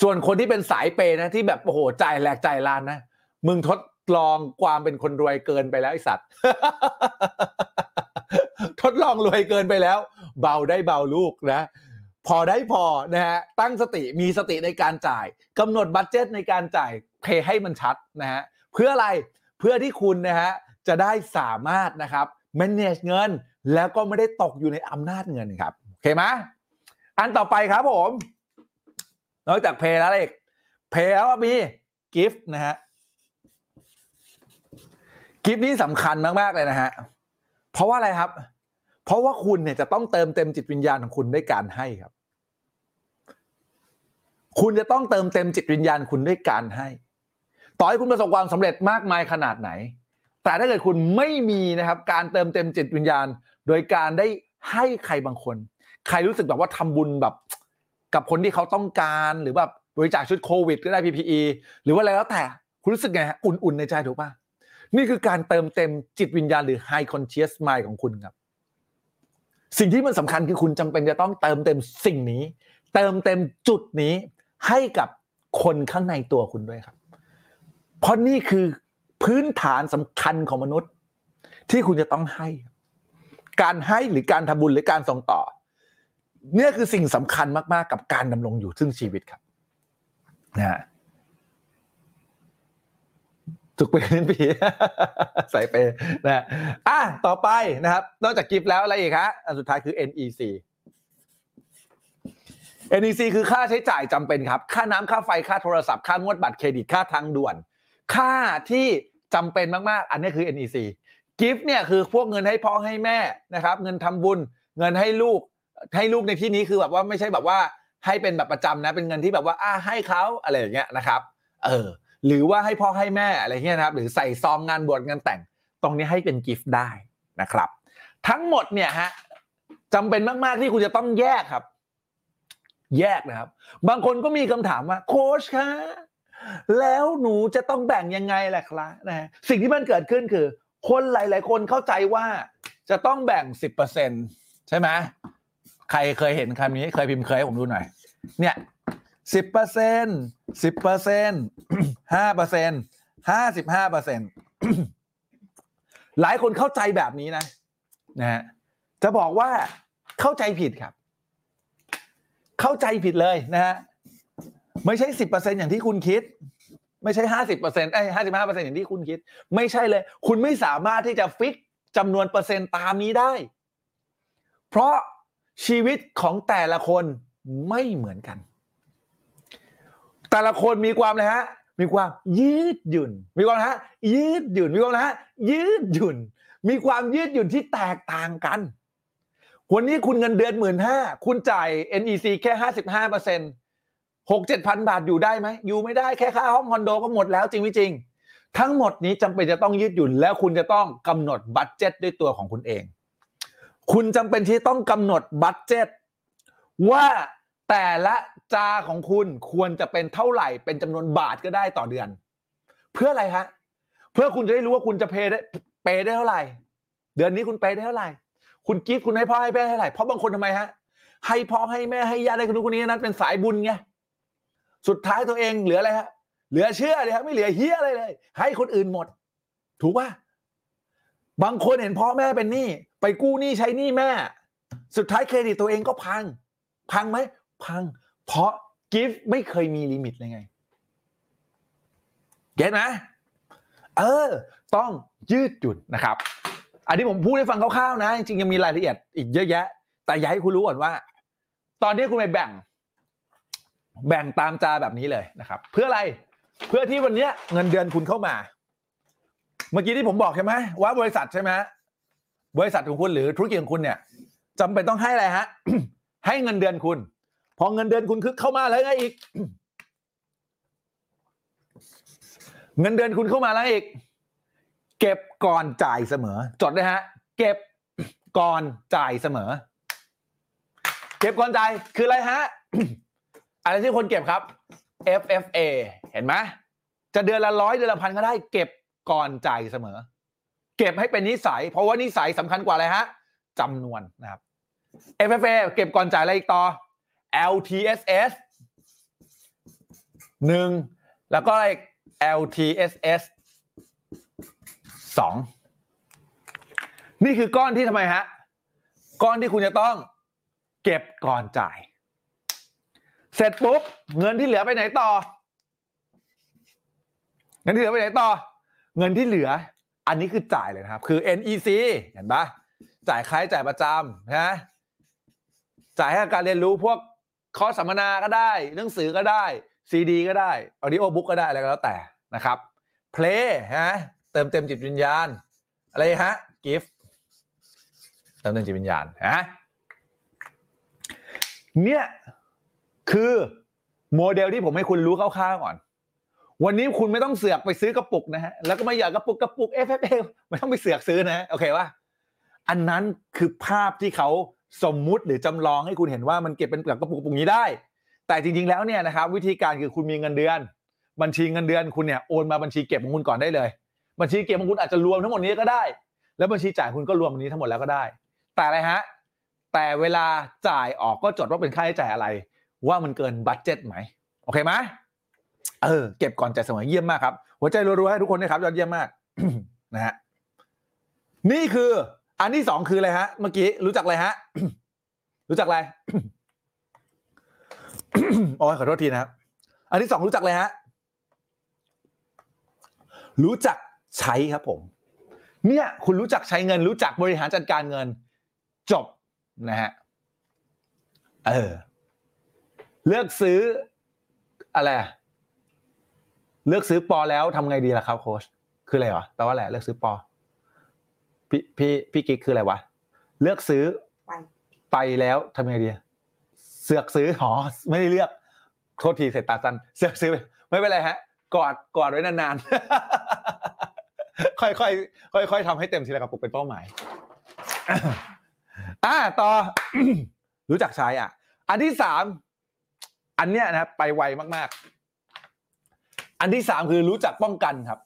ส่วนคนที่เป็นสายเปนะที่แบบโอ้โหจ่ายแหลกจ่ายลานนะมึงทดลองความเป็นคนรวยเกินไปแล้วไอสัตว์ ทดลองรวยเกินไปแล้ว เบาได้เบาลูกนะ พอได้พอนะฮะตั้งสติมีสติในการจ่ายกำหนดบัตเจตในการจ่ายเพย์ให้มันชัดนะฮะเพื่ออะไรเพื่อที่คุณนะฮะจะได้สามารถนะครับ manage เงินแล้วก็ไม่ได้ตกอยู่ในอำนาจเงินครับ โอเคไหมอันต่อไปครับผม นอกจากเพย์แล้วเอกเพย์แล้วมีกิฟต์นะฮะกิฟต์นี้สำคัญมาก ๆ เลยนะฮะ เพราะว่าอะไรครับ เพราะว่าคุณเนี่ยจะต้องเติมเต็มจิตวิญญาณของคุณด้วยการให้ครับ คุณจะต้องเติมเต็มจิตวิญญาณคุณด้วยการให้ ต่อให้คุณประสบความสำเร็จมากมายขนาดไหน แต่ถ้าเกิดคุณไม่มีนะครับ การเติมเต็มจิตวิญญาณ โดยการได้ให้ใครบางคน ใครรู้สึกแบบว่าทำบุญแบบ กับคนที่เขาต้องการหรือแบบบริจาคชุดโควิด ก็ได้ PPE หรือว่าอะไรแล้วแต่คุณรู้สึกไงฮะอุ่นๆในใจถูกป่ะนี่คือการเติมเต็มจิตวิญญาณหรือ high conscious mind ของคุณครับ สิ่งที่มันสำคัญคือคุณจำเป็นจะต้องเติมเต็มสิ่งนี้ เติมเต็มจุดนี้ให้กับคนข้างในตัวคุณด้วยครับ เพราะนี่คือพื้นฐานสำคัญของมนุษย์ ที่คุณจะต้องให้ การให้หรือการทำบุญหรือการส่งต่อ เนี่ยคือสิ่งสำคัญมาก ๆ กับการดำรงอยู่ซึ่งชีวิตครับนะฮะจุกเปนปีใส่เปนะอะต่อไปนะครับ นอกจากกิฟต์แล้วอะไรอีกฮะอันสุดท้ายคือ NEC NEC คือค่าใช้จ่ายจำเป็นครับ ค่าน้ำค่าไฟค่าโทรศัพท์ค่างวดบัตรเครดิตค่าทางด่วน ค่าที่จำเป็นมาก ๆ อันนี้คือ NEC กิฟต์เนี่ยคือพวกเงินให้พ่อให้แม่นะครับ เงินทำบุญ เงินให้ลูก ให้ลูกในที่นี้คือแบบว่าไม่ใช่แบบว่าให้เป็นแบบประจำนะ เป็นเงินที่แบบว่าอ่าให้เขาอะไรอย่างเงี้ยนะครับ เออ หรือว่าให้พ่อให้แม่อะไรเงี้ยนะครับ หรือใส่ซองงานบวชงานแต่ง ตรงนี้ให้เป็นกิฟต์ได้นะครับ ทั้งหมดเนี่ยฮะจำเป็นมาก ๆ ที่คุณจะต้องแยกครับ แยกนะครับ บางคนก็มีคำถามว่าโค้ชคะแล้วหนูจะต้องแบ่งยังไงแหละครับนะฮะสิ่งที่มันเกิดขึ้นคือ คนหลาย ๆ คนเข้าใจว่าจะต้องแบ่งสิบเปอร์เซ็นใช่ไหม ใครเคยเห็นคำนี้เคยพิมพ์เคยให้ผมดูหน่อย เนี่ยสิบเปอร์เซ็นสิบเปอร์เซ็นห้าเปอร์เซ็นห้าสิบห้าเปอร์เซ็นหลายคนเข้าใจแบบนี้นะนะฮะจะบอกว่าเข้าใจผิดครับ เข้าใจผิดเลยนะฮะไม่ใช่สิบเปอร์เซ็นอย่างที่คุณคิด ไม่ใช่ห้าสิบเปอร์เซ็นต์ไอ้ห้าสิบห้าเปอร์เซ็นอย่างที่คุณคิด ไม่ใช่เลย คุณไม่สามารถที่จะฟิกจำนวนเปอร์เซ็นต์ตามนี้ได้ เพราะ ชีวิตของแต่ละคนไม่เหมือนกัน แต่ละคนมีความเลยฮะมีความยืดหยุ่น มีความนะฮะยืดหยุ่นมีความนะฮะยืดหยุ่น มีความยืดหยุ่นที่แตกต่างกัน วันนี้คุณเงินเดือนหมื่นห้าคุณจ่าย NEC แค่ห้าสิบห้าเปอร์เซ็นต์หกเจ็ดพันบาทอยู่ได้ไหมอยู่ไม่ได้แค่ค่าห้องคอนโดก็หมดแล้วจริงไม่จริง ทั้งหมดนี้จำเป็นจะต้องยืดหยุ่นแล้วคุณจะต้องกำหนดบัตเจ็ตด้วยตัวของคุณเอง คุณจำเป็นที่ต้องกำหนดบัตเจ็ตว่าแต่ละจาของคุณควรจะเป็นเท่าไหร่เป็นจำนวนบาทก็ได้ต่อเดือน เพื่ออะไรฮะเพื่อคุณจะได้รู้ว่าคุณจะเพย์ได้เปย์ได้เท่าไหร่ เดือนนี้คุณเปย์ได้เท่าไหร่ คุณกิฟต์คุณให้พ่อให้แม่เท่าไหร่เพราะบางคนทำไมฮะให้พ่อให้แม่ให้ญาติให้คนนู้นคนนี้นั้นเป็นสายบุญไงสุดท้ายตัวเองเหลืออะไรฮะเหลือเชื่อเลยครับไม่เหลือเฮียอะไรเลย ให้คนอื่นหมด ถูกป่ะบางคนเห็นพ่อแม่เป็นหนี้ ไปกู้หนี้ใช้หนี้แม่ สุดท้ายเครดิตตัวเองก็พัง พังไหมพัง เพราะ give ไม่เคยมี limit เลยไง get ไหมเออ ต้องยืดหยุ่นนะครับ อันนี้ผมพูดให้ฟังคร่าวๆนะ จริงๆยังมีรายละเอียดอีกเยอะแยะ แต่อยากให้คุณรู้ก่อนว่า ตอนนี้คุณไปแบ่ง แบ่งตามจาแบบนี้เลยนะครับ เพื่ออะไรเพื่อที่วันนี้เงินเดือนคุณเข้ามา เมื่อกี้ที่ผมบอกใช่ไหมว่าบริษัทใช่ไหม บริษัทของคุณหรือธุรกิจของคุณเนี่ยจำเป็นต้องให้อะไรฮะ ให้เงินเดือนคุณ พอเงินเดือนคุณคือเข้ามาแล้วไงอีก เงินเดือนคุณเข้ามาแล้วอีก เก็บก่อนจ่ายเสมอ จดเลยฮะ เก็บก่อนจ่ายเสมอ เก็บก่อนจ่ายคืออะไรฮะอะไรที่คนเก็บครับ FFA เห็นไหมจะเดือนละร้อยเดือนละพันก็ได้เก็บก่อนจ่ายเสมอ เก็บให้เป็นนิสัย เพราะว่านิสัยสำคัญกว่าอะไรฮะจำนวนนะครับ FFA เก็บก่อนจ่ายอะไรอีกต่อ LTSS หนึ่งแล้วก็อะไร LTSS สองนี่คือก้อนที่ทำไมฮะ ก้อนที่คุณจะต้องเก็บก่อนจ่าย เสร็จปุ๊บเงินที่เหลือไปไหนต่อ เงินที่เหลือไปไหนต่อ เงินที่เหลือ อันนี้คือจ่ายเลยนะครับ คือ NEC เห็นปะจ่ายค่าใช้จ่ายประจำนะจ่ายให้กับการเรียนรู้พวกคอร์สสัมมนาก็ได้หนังสือก็ได้ซีดีก็ได้ audiobook ก็ได้อะไรก็แล้วแต่นะครับ play ฮะเติมเต็มจิตวิญญาณ อะไรฮะกิฟต์เติมเต็มจิตวิญญาณฮะเนี่ยคือโมเดลที่ผมให้คุณรู้คร่าวๆก่อน วันนี้คุณไม่ต้องเสือกไปซื้อกระปุกนะฮะแล้วก็ไม่อยากกระปุกกระปุก f f a ไม่ต้องไปเสือกซื้อนะโอเคว่าอันนั้นคือภาพที่เขาสมมุติหรือจำลองให้คุณเห็นว่ามันเก็บเป็นกระปุกกระปุกนี้ได้ แต่จริงๆแล้วเนี่ยนะครับวิธีการคือคุณมีเงินเดือน บัญชีเงินเดือนคุณเนี่ยโอนมาบัญชีเก็บของคุณก่อนได้เลย บัญชีเก็บของคุณอาจจะรวมทั้งหมดนี้ก็ได้ แล้วบัญชีจ่ายคุณก็รวมอันนี้ทั้งหมดแล้วก็ได้ แต่อะไรฮะแต่เวลาจ่ายออกก็จดว่าเป็นค่าใช้จ่ายอะไร ว่ามันเกินบัตเจ็ตไหมโอเคไหม เออเก็บก่อนจ่ายเสมอเยี่ยมมากครับ หัวใจรัวๆให้ทุกคนนะครับยอดเยี่ยมมากนะฮะนี่คือ อันที่สองคืออะไรฮะ เมื่อกี้รู้จักอะไรฮะ รู้จักอะไรโอ้ยขอโทษทีนะครับอันที่สองรู้จักเลยฮะ รู้จักใช้ครับผม เนี่ย คุณรู้จักใช้เงิน รู้จักบริหารจัดการเงิน จบนะฮะเออเลือกซื้ออะไร เลือกซื้อปอแล้วทำไงดีล่ะครับโค้ชคืออะไรเหรอแปลว่าอะไรเลือกซื้อปอ พี่พี่พี่กิ๊กคืออะไรวะเลือกซื้อไปไปแล้วทำยังไงดีเสือกซื้อหอไม่ได้เลือกโทษทีเสร็จตาสันเสือกซื้อไปไม่เป็นไรฮะ กอดกอดไว้นานๆค่อยๆค่อยๆทำให้เต็มทีละกระปุกเป็นเป้าหมายอ่าต่อรู้จักใช้อะ อันที่สามอันเนี้ยนะครับไปไวมากๆ อันที่สามคือรู้จักป้องกันครับ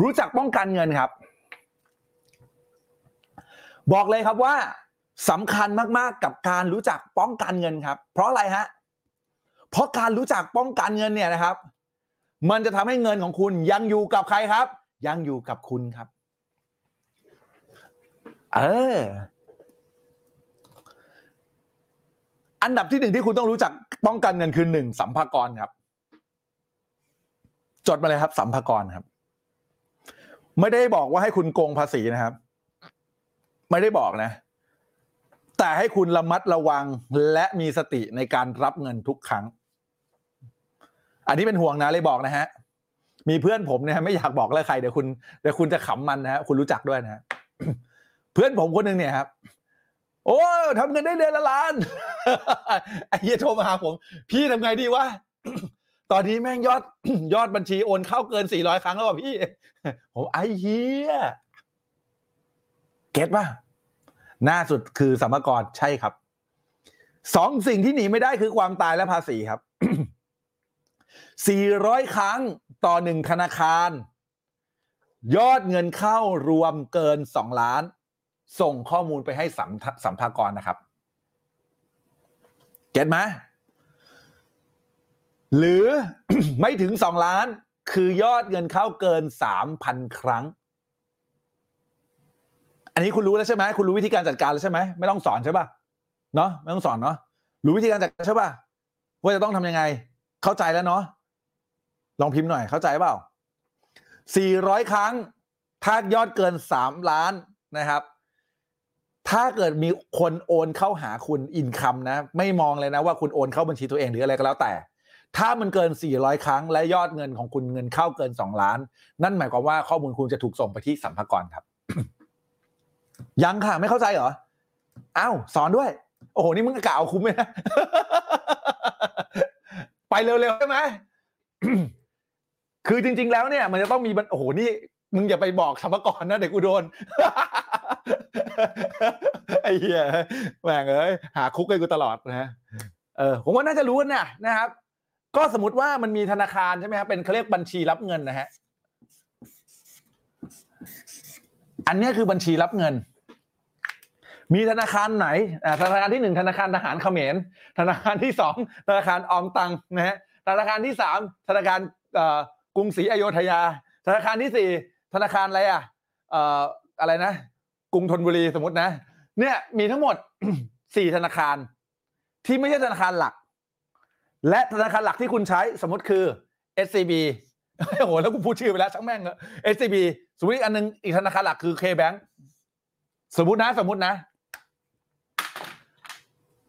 รู้จักป้องกันเงินครับ บอกเลยครับว่าสำคัญมากๆกับการรู้จักป้องกันเงินครับ เพราะอะไรฮะเพราะการรู้จักป้องกันเงินเนี่ยนะครับ มันจะทำให้เงินของคุณยังอยู่กับใครครับ ยังอยู่กับคุณครับ เออ อันดับที่หนึ่งที่คุณต้องรู้จักป้องกันเงินคือหนึ่งสัมภากรครับ จดมาเลยครับ สัมภากรครับ ไม่ได้บอกว่าให้คุณโกงภาษีนะครับ ไม่ได้บอกนะ แต่ให้คุณระมัดระวังและมีสติในการรับเงินทุกครั้ง อันนี้เป็นห่วงนะเลยบอกนะฮะ มีเพื่อนผมเนี่ยไม่อยากบอกแล้วใครเดี๋ยวคุณเดี๋ยวคุณจะขำมันนะฮะคุณรู้จักด้วยนะฮะเพื่อนผมคนหนึ่งเนี่ยครับ โอ้ทำเงินได้เดือนละล้านไอ้เหี้ยโทรมาหาผม พี่ทำไงดีวะตอนนี้แม่งยอดยอดบัญชีโอนเข้าเกินสี่ร้อยครั้งแล้วอะพี่ผมไอ้เหี้ยเก็ตป่ะหน้าสุดคือสมกรใช่ครับสองสิ่งที่หนีไม่ได้คือความตายและภาษีครับสี่ร้อยครั้งต่อหนึ่งธนาคาร ยอดเงินเข้ารวมเกินสองล้าน ส่งข้อมูลไปให้สัมสัมภากรนะครับ เก็ตไหมหรือไม่ถึงสองล้าน คือยอดเงินเข้าเกินสามพันครั้ง อันนี้คุณรู้แล้วใช่ไหมคุณรู้วิธีการจัดการแล้วใช่ไหมไม่ต้องสอนใช่ป่ะเนาะไม่ต้องสอนเนาะรู้วิธีการจัดการใช่ป่ะว่าจะต้องทำยังไง เข้าใจแล้วเนาะลองพิมพ์หน่อยเข้าใจเปล่าสี่ร้อยครั้งถ้ายอดเกินสามล้านนะครับ ถ้าเกิดมีคนโอนเข้าหาคุณอินคัมนะ ไม่มองเลยนะว่าคุณโอนเข้าบัญชีตัวเองหรืออะไรก็แล้วแต่ ถ้ามันเกิน 400 ครั้ง และยอดเงินของคุณเงินเข้าเกิน 2 ล้าน นั่นหมายความว่าข้อมูลคุณจะถูกส่งไปที่สัมภากรครับ ยังค่ะ ไม่เข้าใจเหรออ้าวสอนด้วย โอ้โห นี่มึงกะเอาคุ้มไหมนะไปเร็วๆใช่ไหมคือจริง ๆ แล้วเนี่ย มันจะต้องมีบัญโอ้โหนี่ มึงอย่าไปบอกสมภากรนะเดี๋ยวกูโดนไอ้เหี้ยแม่งเอ้ยหาคุกให้กูตลอดนะฮะเออผมว่าน่าจะรู้นะนะครับ ก็สมมติว่ามันมีธนาคารใช่ไหมครับเป็นเขาเรียกบัญชีรับเงินนะฮะอันนี้คือบัญชีรับเงิน มีธนาคารไหนธนาคารที่หนึ่งธนาคารทหารเขมร ธนาคารที่สองธนาคารออมตังนะฮะธนาคารที่สามธนาคารกรุงศรีอโยธยา ธนาคารที่สี่ ธนาคารอะไรอะเอ่ออะไรนะกรุงธนบุรีสมมตินะ เนี่ยมีทั้งหมดสี่ธนาคาร ที่ไม่ใช่ธนาคารหลัก และธนาคารหลักที่คุณใช้สมมติคือ SCB โอ้โหแล้วกูพูดชื่อไปแล้วช่างแม่งเลย SCB สมมติอันนึงอีกธนาคารหลักคือ KBank สมมตินะสมมตินะ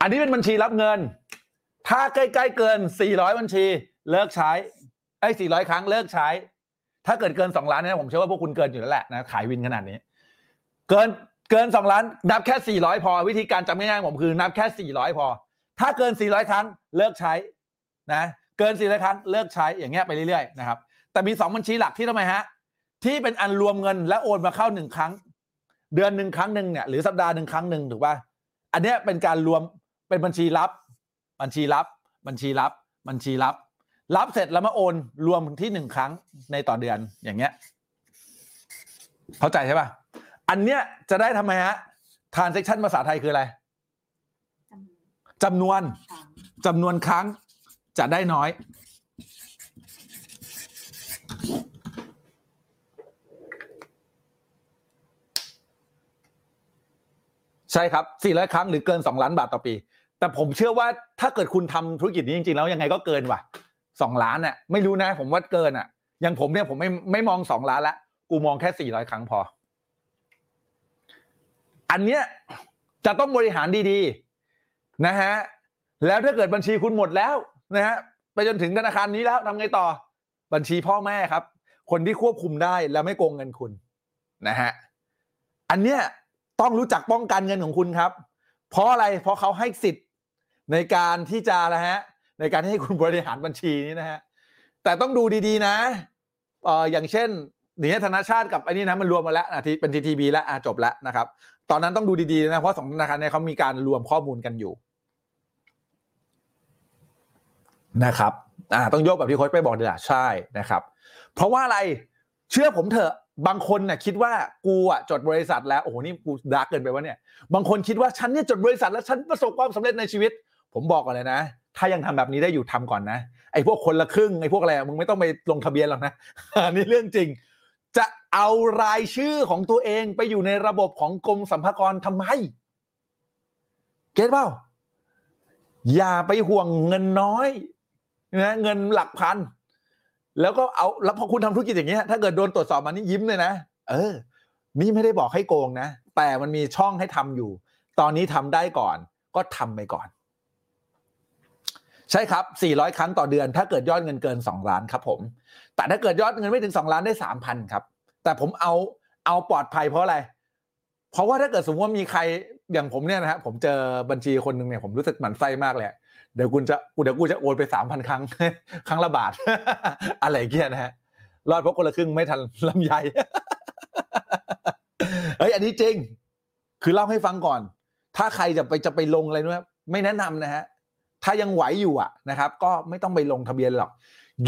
อันนี้เป็นบัญชีรับเงิน ถ้าใกล้ๆเกิน 400 บัญชี เลิกใช้ไอ้400 ครั้งเลิกใช้ ถ้าเกิดเกิน2ล้านเนี่ยผมเชื่อว่าพวกคุณเกินอยู่แล้วแหละนะขายวินขนาดนี้ เกินเกิน2ล้าน นับแค่400พอ วิธีการจำง่ายๆผมคือนับแค่400พอ ถ้าเกิน400ครั้งเลิกใช้นะเกิน400ครั้งเลิกใช้อย่างเงี้ยไปเรื่อยๆนะครับแต่มี2บัญชีหลักที่ทำไมฮะที่เป็นอันรวมเงินและโอนมาเข้าหนึ่งครั้ง เดือนหนึ่งครั้งหนึ่งเนี่ยหรือสัปดาห์หนึ่งครั้งหนึ่งถูกป่ะอันเนี้ยเป็นการรวมเป็นบัญชีลับ บัญชีลับ บัญชีลับ บัญชีลับ รับเสร็จแล้วมาโอนรวมที่หนึ่งครั้งในต่อเดือนอย่างเงี้ย เข้าใจใช่ป่ะ อันเนี้ยจะได้ทำไมฮะ transaction ภาษาไทยคืออะไรจำนวนจำนวนครั้งจะได้น้อย ใช่ครับ 400 ครั้งหรือเกิน 2 ล้านบาทต่อปี แต่ผมเชื่อว่าถ้าเกิดคุณทำธุรกิจนี้จริง ๆ แล้วยังไงก็เกินว่ะ 2ล้านน่ะไม่รู้นะ ผมว่าเกินอะอย่างผมเนี่ยผมไม่ไม่มอง2ล้านละกูมองแค่400ครั้งพอ อันเนี้ยจะต้องบริหารดีๆนะฮะแล้วถ้าเกิดบัญชีคุณหมดแล้วนะฮะไปจนถึงธนาคารนี้แล้วทำไงต่อบัญชีพ่อแม่ครับ คนที่ควบคุมได้แล้วไม่โกงเงินคุณนะฮะอันเนี้ยต้องรู้จักป้องกันเงินของคุณครับ เพราะอะไรเพราะเขาให้สิทธิ์ในการที่จะนะฮะ ในการให้คุณบริหารบัญชีนี้นะฮะแต่ต้องดูดีๆนะเอออย่างเช่นเนี่ยธนาชาติกับอันนี้นะมันรวมมาแล้วอะที่เป็นทีทีบีแล้วอะจบแล้วนะครับ ตอนนั้นต้องดูดีๆนะเพราะสองธนาคารเนี่ยเขามีการรวมข้อมูลกันอยู่นะครับอ่าต้องโยกแบบที่โค้ชไปบอกดีละใช่นะครับ เพราะว่าอะไรเชื่อผมเถอะบางคนน่ะคิดว่ากูอะจดบริษัทแล้วโอ้โหนี่กู dark เกินไปวะเนี่ย บางคนคิดว่าฉันเนี่ยจดบริษัทแล้วฉันประสบความสำเร็จในชีวิต ผมบอกก่อนเลยนะ ถ้ายังทำแบบนี้ได้อยู่ทำก่อนนะไอ้พวกคนละครึ่งไอ้พวกอะไรมึงไม่ต้องไปลงทะเบียนหรอกนะอันนี้เรื่องจริง จะเอารายชื่อของตัวเองไปอยู่ในระบบของกรมสรรพากรทำไม get เปล่าอย่าไปห่วงเงินน้อยนะเงินหลักพัน แล้วก็เอาแล้วพอคุณทำธุรกิจอย่างเงี้ยถ้าเกิดโดนตรวจสอบมานี่ยิ้มเลยนะเออ นี่ไม่ได้บอกให้โกงนะ แต่มันมีช่องให้ทำอยู่ ตอนนี้ทำได้ก่อน ก็ทำไปก่อน ใช่ครับ 400 ครั้งต่อเดือน ถ้าเกิดยอดเงินเกิน 2 ล้านครับผม แต่ถ้าเกิดยอดเงินไม่ถึง 2 ล้านได้ 3,000 ครับ แต่ผมเอาเอาปลอดภัยเพราะอะไร เพราะว่าถ้าเกิดสมมติว่ามีใครอย่างผมเนี่ยนะฮะผมเจอบัญชีคนหนึ่งเนี่ยผมรู้สึกหมันไส้มากเลยเดี๋ยวคุณจะเดี๋ยวกูจะโอนไปสามพันครั้ง ครั้งละบาท อะไรเงี้ยนะฮะรอดเพราะคนละครึ่งไม่ทันลำไยเฮ้ยอันนี้จริง คือเล่าให้ฟังก่อน ถ้าใครจะไปจะไปลงอะไรนู้นไม่แนะนำนะฮะ ถ้ายังไหวอยู่อะนะครับ ก็ไม่ต้องไปลงทะเบียนหรอก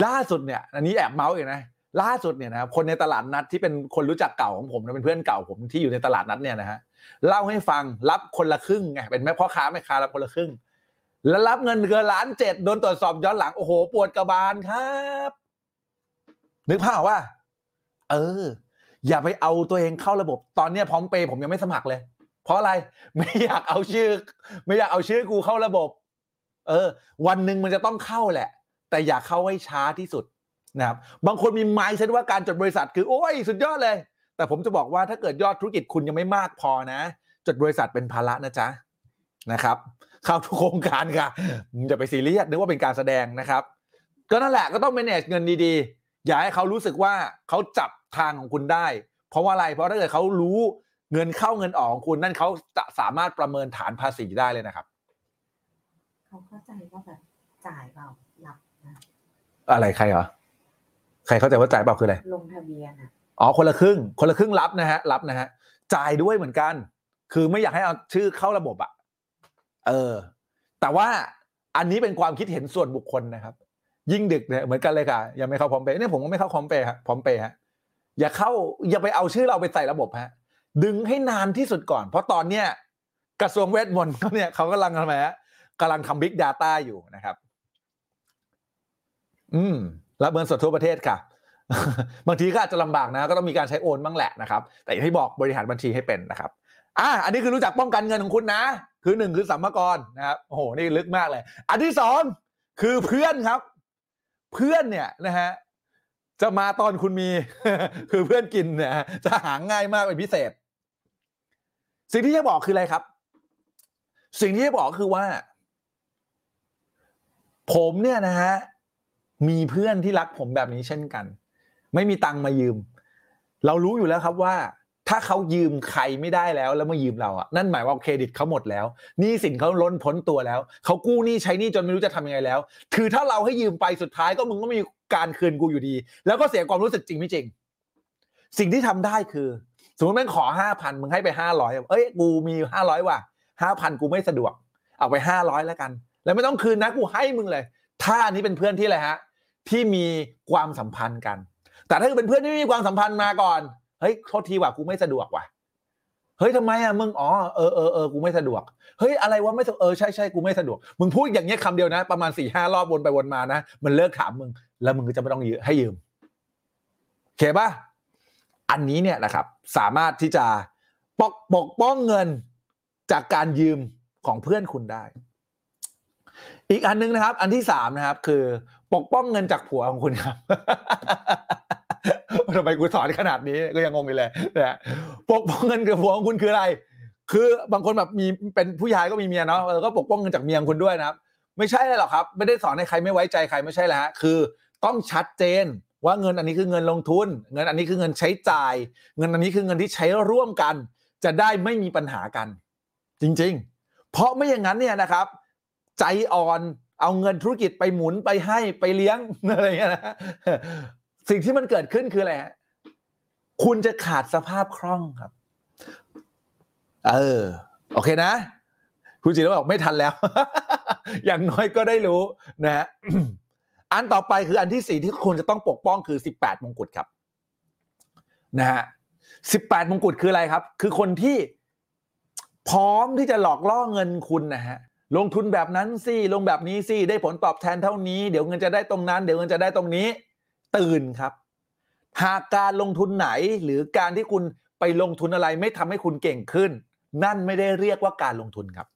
ล่าสุดเนี่ยอันนี้แอบเมาส์อีกนะล่าสุดเนี่ยนะครับคนในตลาดนัดที่เป็นคนรู้จักเก่าของผมนะเป็นเพื่อนเก่าผมที่อยู่ในตลาดนัดเนี่ยนะฮะเล่าให้ฟังรับคนละครึ่งไงเป็นแม่พ่อค้าแม่ค้ารับคนละครึ่ง แล้วรับเงินเกินล้านเจ็ดโดนตรวจสอบย้อนหลังโอ้โหปวดกระบาลครับ นึกภาพว่า เออ อย่าไปเอาตัวเองเข้าระบบ ตอนเนี้ยพร้อมเปย์ผมยังไม่สมัครเลย เพราะอะไรไม่อยากเอาชื่อ ไม่อยากเอาชื่อกูเข้าระบบ เออ วันหนึ่งมันจะต้องเข้าแหละ แต่อย่าเข้าให้ช้าที่สุดนะครับบางคนมีไมซ์เซนว่าการจดบริษัทคือโอ้ยสุดยอดเลย แต่ผมจะบอกว่าถ้าเกิดยอดธุรกิจคุณยังไม่มากพอนะ จดบริษัทเป็นภาระนะจ๊ะนะครับ เข้าทุกโครงการค่ะอย่าไปซีเรียสนึกว่าเป็นการแสดงนะครับ ก็นั่นแหละก็ต้อง manage เงินดีๆ อย่าให้เขารู้สึกว่าเขาจับทางของคุณได้ เพราะว่าอะไรเพราะถ้าเกิดเขารู้เงินเข้าเงินออกของคุณนั่นเขาจะสามารถประเมินฐานภาษีได้เลยนะครับ เขาเข้าใจว่าแบบจ่ายเปล่าหลับนะอะไรใครเหรอใครเข้าใจว่าจ่ายเปล่าคืออะไรลงทะเบียนอะอ๋อคนละครึ่ง คนละครึ่งรับนะฮะรับนะฮะจ่ายด้วยเหมือนกัน คือไม่อยากให้เอาชื่อเข้าระบบอะเออ แต่ว่าอันนี้เป็นความคิดเห็นส่วนบุคคลนะครับ ยิ่งดึกเนี่ยเหมือนกันเลยค่ะยังไม่เข้าพร้อมเปย์เนี่ยผมก็ไม่เข้าพร้อมเปย์ฮะพร้อมเปย์ฮะอย่าเข้าอย่าไปเอาชื่อเราไปใส่ระบบฮะดึงให้นานที่สุดก่อน เพราะตอนเนี้ยกระทรวงเวทมนต์เขาเนี่ยเขากำลังทำไมฮะ กำลังทำบิ๊กดาต้าอยู่นะครับ อืมรับเงินสดทั่วประเทศค่ะ บางทีก็อาจจะลำบากนะ ก็ต้องมีการใช้โอนบ้างแหละนะครับ แต่อย่างที่บอกบริหารบัญชีให้เป็นนะครับอะอันนี้คือรู้จักป้องกันเงินของคุณนะ คือหนึ่งคือสัมภาระนะครับโอ้โหนี่ลึกมากเลย อันที่สองคือเพื่อนครับ เพื่อนเนี่ยนะฮะจะมาตอนคุณมี คือเพื่อนกินเนี่ยจะหาง่ายมากเป็นพิเศษ สิ่งที่จะบอกคืออะไรครับ สิ่งที่จะบอกคือว่า ผมเนี่ยนะฮะมีเพื่อนที่รักผมแบบนี้เช่นกัน ไม่มีตังมายืม เรารู้อยู่แล้วครับว่า ถ้าเขายืมใครไม่ได้แล้วแล้วมายืมเราอะนั่นหมายว่าเครดิตเขาหมดแล้วหนี้สินเขาล้นพ้นตัวแล้วเขากู้หนี้ใช้หนี้จนไม่รู้จะทำยังไงแล้ว คือถ้าเราให้ยืมไปสุดท้ายก็มึงก็ไม่มีการคืนกูอยู่ดี แล้วก็เสียความรู้สึกจริงไม่จริง สิ่งที่ทำได้คือ สมมติแม่งขอห้าพันมึงให้ไปห้าร้อยเอ้ยกูมีห้าร้อยว่ะห้าพันกูไม่สะดวก เอาไปห้าร้อยแล้วกัน แล้วไม่ต้องคืนนะกูให้มึงเลย ถ้าอันนี้เป็นเพื่อนที่อะไรฮะ ที่มีความสัมพันธ์กัน แต่ถ้าเป็นเพื่อนที่ไม่มีความสัมพันธ์มาก่อนเฮ้ยโทษทีว่ะกูไม่สะดวกว่ะเฮ้ยทำไมอะมึงอ๋อเออเออเออกูไม่สะดวกเฮ้ยอะไรวะไม่สะเออใช่ใช่กูไม่สะดวก มึงพูดอย่างเงี้ยคำเดียวนะ ประมาณสี่ห้ารอบวนไปวนมานะมันเลิกถามมึง แล้วมึงก็จะไม่ต้องยืมให้ยืมโอเคป่ะอันนี้เนี่ยนะครับ สามารถที่จะปกปกป้องเงินจากการยืมของเพื่อนคุณได้ อีกอันนึงนะครับ อันที่สามนะครับ คือ ปกป้องเงินจากผัวของคุณครับทำไมกูสอนขนาดนี้ก็ยังงงอยู่เลยนะปกป้องเงินกับผัวของคุณคืออะไร คือบางคนแบบมีเป็นผู้ชายก็มีเมียเนาะเออก็ปกป้องเงินจากเมียของคุณด้วยนะครับ ไม่ใช่เลยหรอกครับ ไม่ได้สอนให้ใครไม่ไว้ใจใครไม่ใช่แล้วฮะคือ ต้องชัดเจนว่าเงินอันนี้คือเงินลงทุน เงินอันนี้คือเงินใช้จ่าย เงินอันนี้คือเงินที่ใช้ร่วมกัน จะได้ไม่มีปัญหากัน จริง ๆ เพราะไม่อย่างนั้นเนี่ยนะครับ ใจอ่อน เอาเงินธุรกิจไปหมุนไปให้ไปเลี้ยงอะไรอย่างเงี้ยนะสิ่งที่มันเกิดขึ้นคืออะไรฮะคุณจะขาดสภาพคล่องครับ เออ โอเคนะ คุณจิรวัตรบอกไม่ทันแล้ว อย่างน้อยก็ได้รู้นะฮะอันต่อไปคืออันที่สี่ที่คุณจะต้องปกป้องคือสิบแปดมงกุฎครับ นะฮะสิบแปดมงกุฎคืออะไรครับ คือคนที่พร้อมที่จะหลอกล่อเงินคุณนะฮะ ลงทุนแบบนั้นสิลงแบบนี้สิได้ผลตอบแทนเท่านี้ เดี๋ยวเงินจะได้ตรงนั้น เดี๋ยวเงินจะได้ตรงนี้ ตื่นครับ หากการลงทุนไหนหรือการที่คุณไปลงทุนอะไรไม่ทำให้คุณเก่งขึ้น นั่นไม่ได้เรียกว่าการลงทุนครับ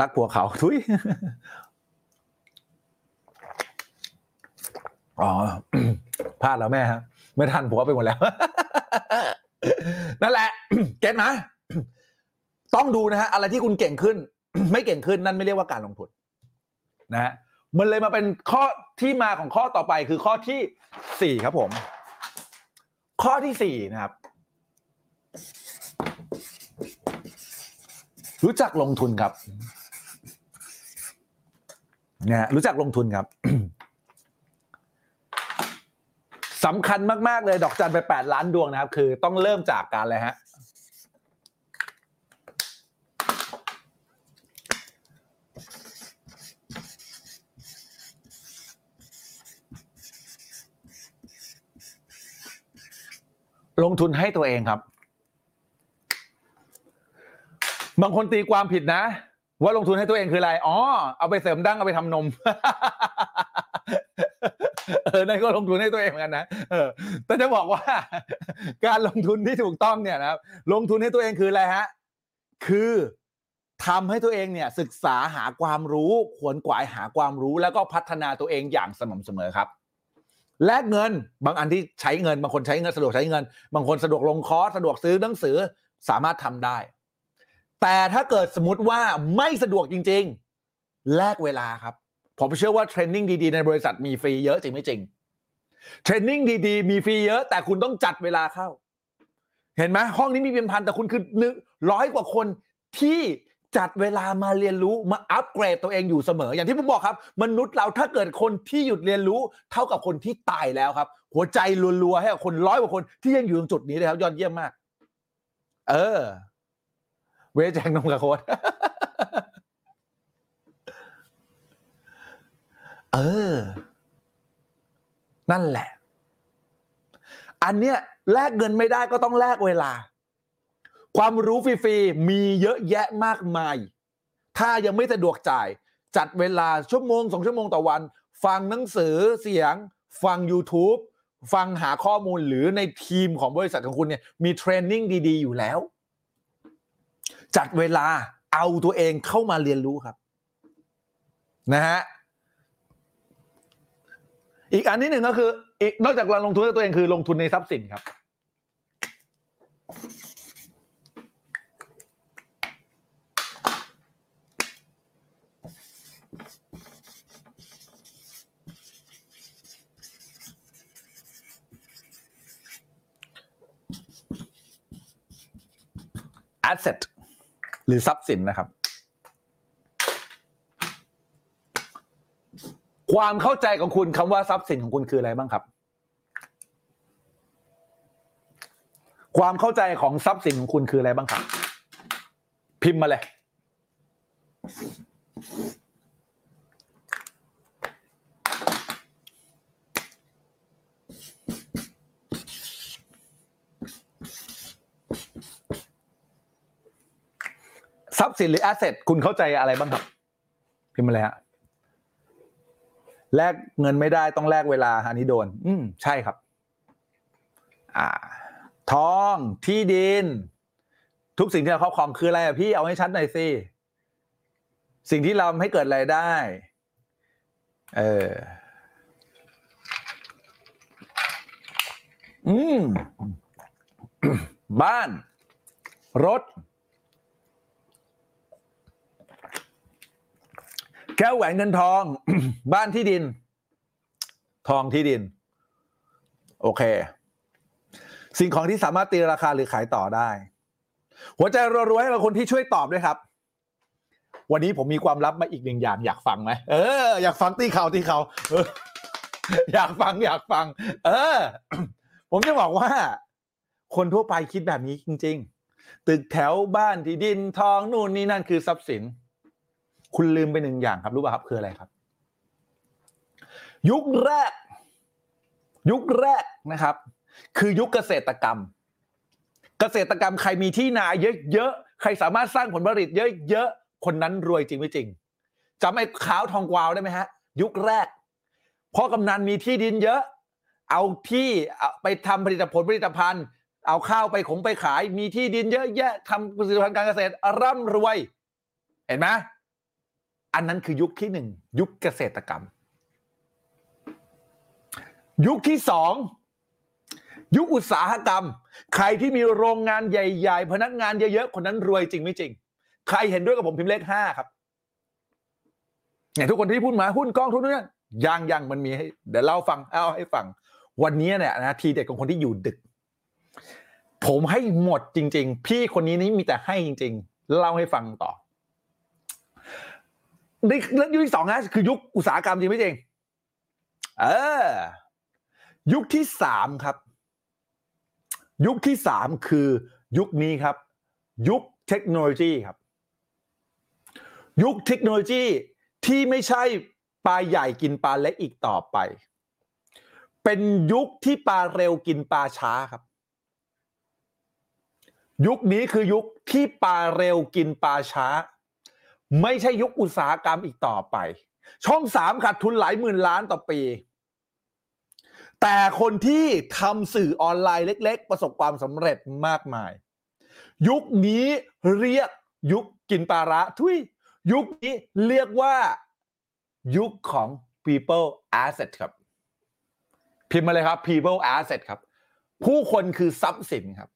รักผัวเขาทุยอ๋อพลาดแล้วแม่ฮะไม่ทันผัวไปหมดแล้ว นั่นแหละ เก็ตไหม ต้องดูนะฮะอะไรที่คุณเก่งขึ้น ไม่เก่งขึ้นนั่นไม่เรียกว่าการลงทุนนะฮะมันเลยมาเป็นข้อที่มาของข้อต่อไปคือข้อที่สี่ครับผม ข้อที่สี่นะครับ รู้จักลงทุนครับนะรู้จักลงทุนครับสำคัญมาก ๆ เลยดอกจันไปแปดล้านดวงนะครับ คือต้องเริ่มจากการอะไรฮะ ทุนให้ตัวเองครับ บางคนตีความผิดนะ ว่าลงทุนให้ตัวเองคืออะไร อ๋อ เอาไปเสริมดั้งเอาไปทำนม เออ นั่นก็ลงทุนให้ตัวเองเหมือนกันนะ เออ แต่จะบอกว่า การลงทุนที่ถูกต้องเนี่ยนะครับ ลงทุนให้ตัวเองคืออะไรฮะ คือทำให้ตัวเองเนี่ยศึกษาหาความรู้ ขวนขวายหาความรู้ แล้วก็พัฒนาตัวเองอย่างสม่ำเสมอครับ แลกเงิน บางอันที่ใช้เงิน บางคนใช้เงินสะดวกใช้เงิน บางคนสะดวกลงคอร์สสะดวกซื้อหนังสือสามารถทำได้ แต่ถ้าเกิดสมมติว่าไม่สะดวกจริง ๆ แลกเวลาครับ ผมเชื่อว่า training ดีๆ ในบริษัทมีฟรีเยอะจริงไม่จริง training ดีๆ มีฟรีเยอะ แต่คุณต้องจัดเวลาเข้า เห็นไหมห้องนี้มีเป็นพันแต่คุณคือหนึ่งร้อยกว่าคนที่ จัดเวลามาเรียนรู้มาอัปเกรดตัวเองอยู่เสมอ อย่างที่ผมบอกครับ มนุษย์เราถ้าเกิดคนที่หยุดเรียนรู้เท่ากับคนที่ตายแล้วครับ หัวใจรัวๆให้กับคนร้อยกว่าคนที่ยังอยู่ตรงจุดนี้เลยครับยอดเยี่ยมมาก เออ เวทแจงนมกับโค้ดเออ นั่นแหละ อันเนี้ยแลกเงินไม่ได้ก็ต้องแลกเวลา ความรู้ฟรีๆมีเยอะแยะมากมาย ถ้ายังไม่สะดวกจ่าย จัดเวลาชั่วโมงสองชั่วโมงต่อวัน ฟังหนังสือเสียง ฟัง YouTube ฟังหาข้อมูลหรือในทีมของบริษัทของคุณเนี่ยมีเทรนนิ่งดีๆ อยู่แล้ว จัดเวลาเอาตัวเองเข้ามาเรียนรู้ครับนะฮะอีกอันที่หนึ่งก็คืออีกนอกจากการลงทุนให้ตัวเองคือลงทุนในทรัพย์สินครับ asset หรือทรัพย์สินนะครับ ความเข้าใจของคุณคำว่าทรัพย์สินของคุณคืออะไรบ้างครับ ความเข้าใจของทรัพย์สินของคุณคืออะไรบ้างครับ พิมพ์มาเลย ทรัพย์ สินหรือ asset คุณเข้าใจอะไรบ้างครับ พิมพ์มาเลยฮะแลกเงินไม่ได้ต้องแลกเวลาอันนี้โดน อืมใช่ครับ อ่า ทองที่ดิน ทุกสิ่งที่เราครอบครองคืออะไรอะพี่เอาให้ชัดหน่อยสิสิ่งที่เราทำให้เกิดรายได้ เออ อืม บ้าน รถ แก้วแหวนเงินทอง บ้านที่ดิน ทองที่ดิน โอเค สิ่งของที่สามารถตีราคาหรือขายต่อได้ หัวใจรัวๆให้กับคนที่ช่วยตอบด้วยครับ วันนี้ผมมีความลับมาอีกหนึ่งอย่าง อยากฟังไหมเอออยากฟังตีเขาตีเขาอออยากฟังอยากฟัง เออ ผมจะบอกว่า คนทั่วไปคิดแบบนี้จริง ๆ ตึกแถวบ้านที่ดินทองนู่นนี่นั่นคือทรัพย์สิน คุณลืมไปหนึ่งอย่างครับรู้ป่ะครับคืออะไรครับ ยุคแรก ยุคแรกนะครับ คือยุคเกษตรกรรม เกษตรกรรมใครมีที่นาเยอะๆใครสามารถสร้างผลผลิตเยอะๆคนนั้นรวยจริงไม่จริงจำไอ้ขาวทองกวาวได้ไหมฮะ ยุคแรกพ่อกำนันมีที่ดินเยอะ เอาที่ไปทำผลิตผลผลิตภัณฑ์ เอาข้าวไปขงไปขาย มีที่ดินเยอะแยะทำผลิตภัณฑ์การเกษตรร่ำรวย เห็นไหม อันนั้นคือยุคที่หนึ่งยุคเกษตรกรรม ยุคที่สองยุคอุตสาหกรรม ใครที่มีโรงงานใหญ่ๆ พนักงานเยอะๆ คนนั้นรวยจริงไม่จริง ใครเห็นด้วยกับผมพิมพ์เลขห้าครับเนี่ยทุกคนที่พูดมาหุ้นกองทุนเนี่ยยังยังมันมีให้เดี๋ยวเล่าฟังเอาให้ฟัง วันนี้เนี่ยนะทีเด็ดของคนที่อยู่ดึก ผมให้หมดจริง ๆ พี่คนนี้นี่มีแต่ให้จริง ๆ เล่าให้ฟังต่อ ยุคที่สองนะคือยุคอุตสาหกรรมจริงไม่จริง เออ ยุคที่สามครับ ยุคที่สามคือยุคนี้ครับ ยุคเทคโนโลยีครับ ยุคเทคโนโลยีที่ไม่ใช่ปลาใหญ่กินปลาเล็กอีกต่อไป เป็นยุคที่ปลาเร็วกินปลาช้าครับ ยุคนี้คือยุคที่ปลาเร็วกินปลาช้า ไม่ใช่ยุคอุตสาหกรรมอีกต่อไป ช่องสามขาดทุนหลายหมื่นล้านต่อปี แต่คนที่ทำสื่อออนไลน์เล็ก ๆ ประสบความสำเร็จมากมาย ยุคนี้เรียกยุคกินปลาระทุยยุคนี้เรียกว่ายุคของ people asset ครับ พิมพ์มาเลยครับ people asset ครับ ผู้คนคือทรัพย์สินครับ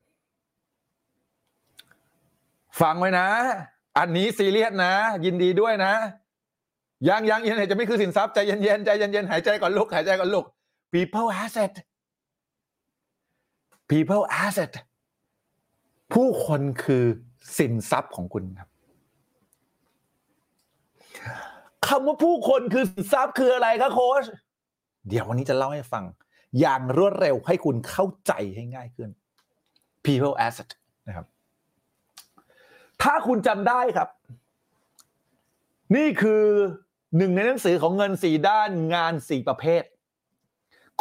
ฟังไว้นะ อันนี้ซีเรียสนะ ยินดีด้วยนะ ยังยังยังจะไม่คือสินทรัพย์ใจเย็นๆใจเย็นๆหายใจก่อนลุกหายใจก่อนลุก people asset people asset ผู้คนคือสินทรัพย์ของคุณครับคำว่าผู้คนคือสินทรัพย์คืออะไรครับโค้ชเดี๋ยววันนี้จะเล่าให้ฟัง อย่างรวดเร็วให้คุณเข้าใจให้ง่ายขึ้น people asset นะครับ ถ้าคุณจำได้ครับ นี่คือหนึ่งในหนังสือของเงินสี่ด้านงานสี่ประเภท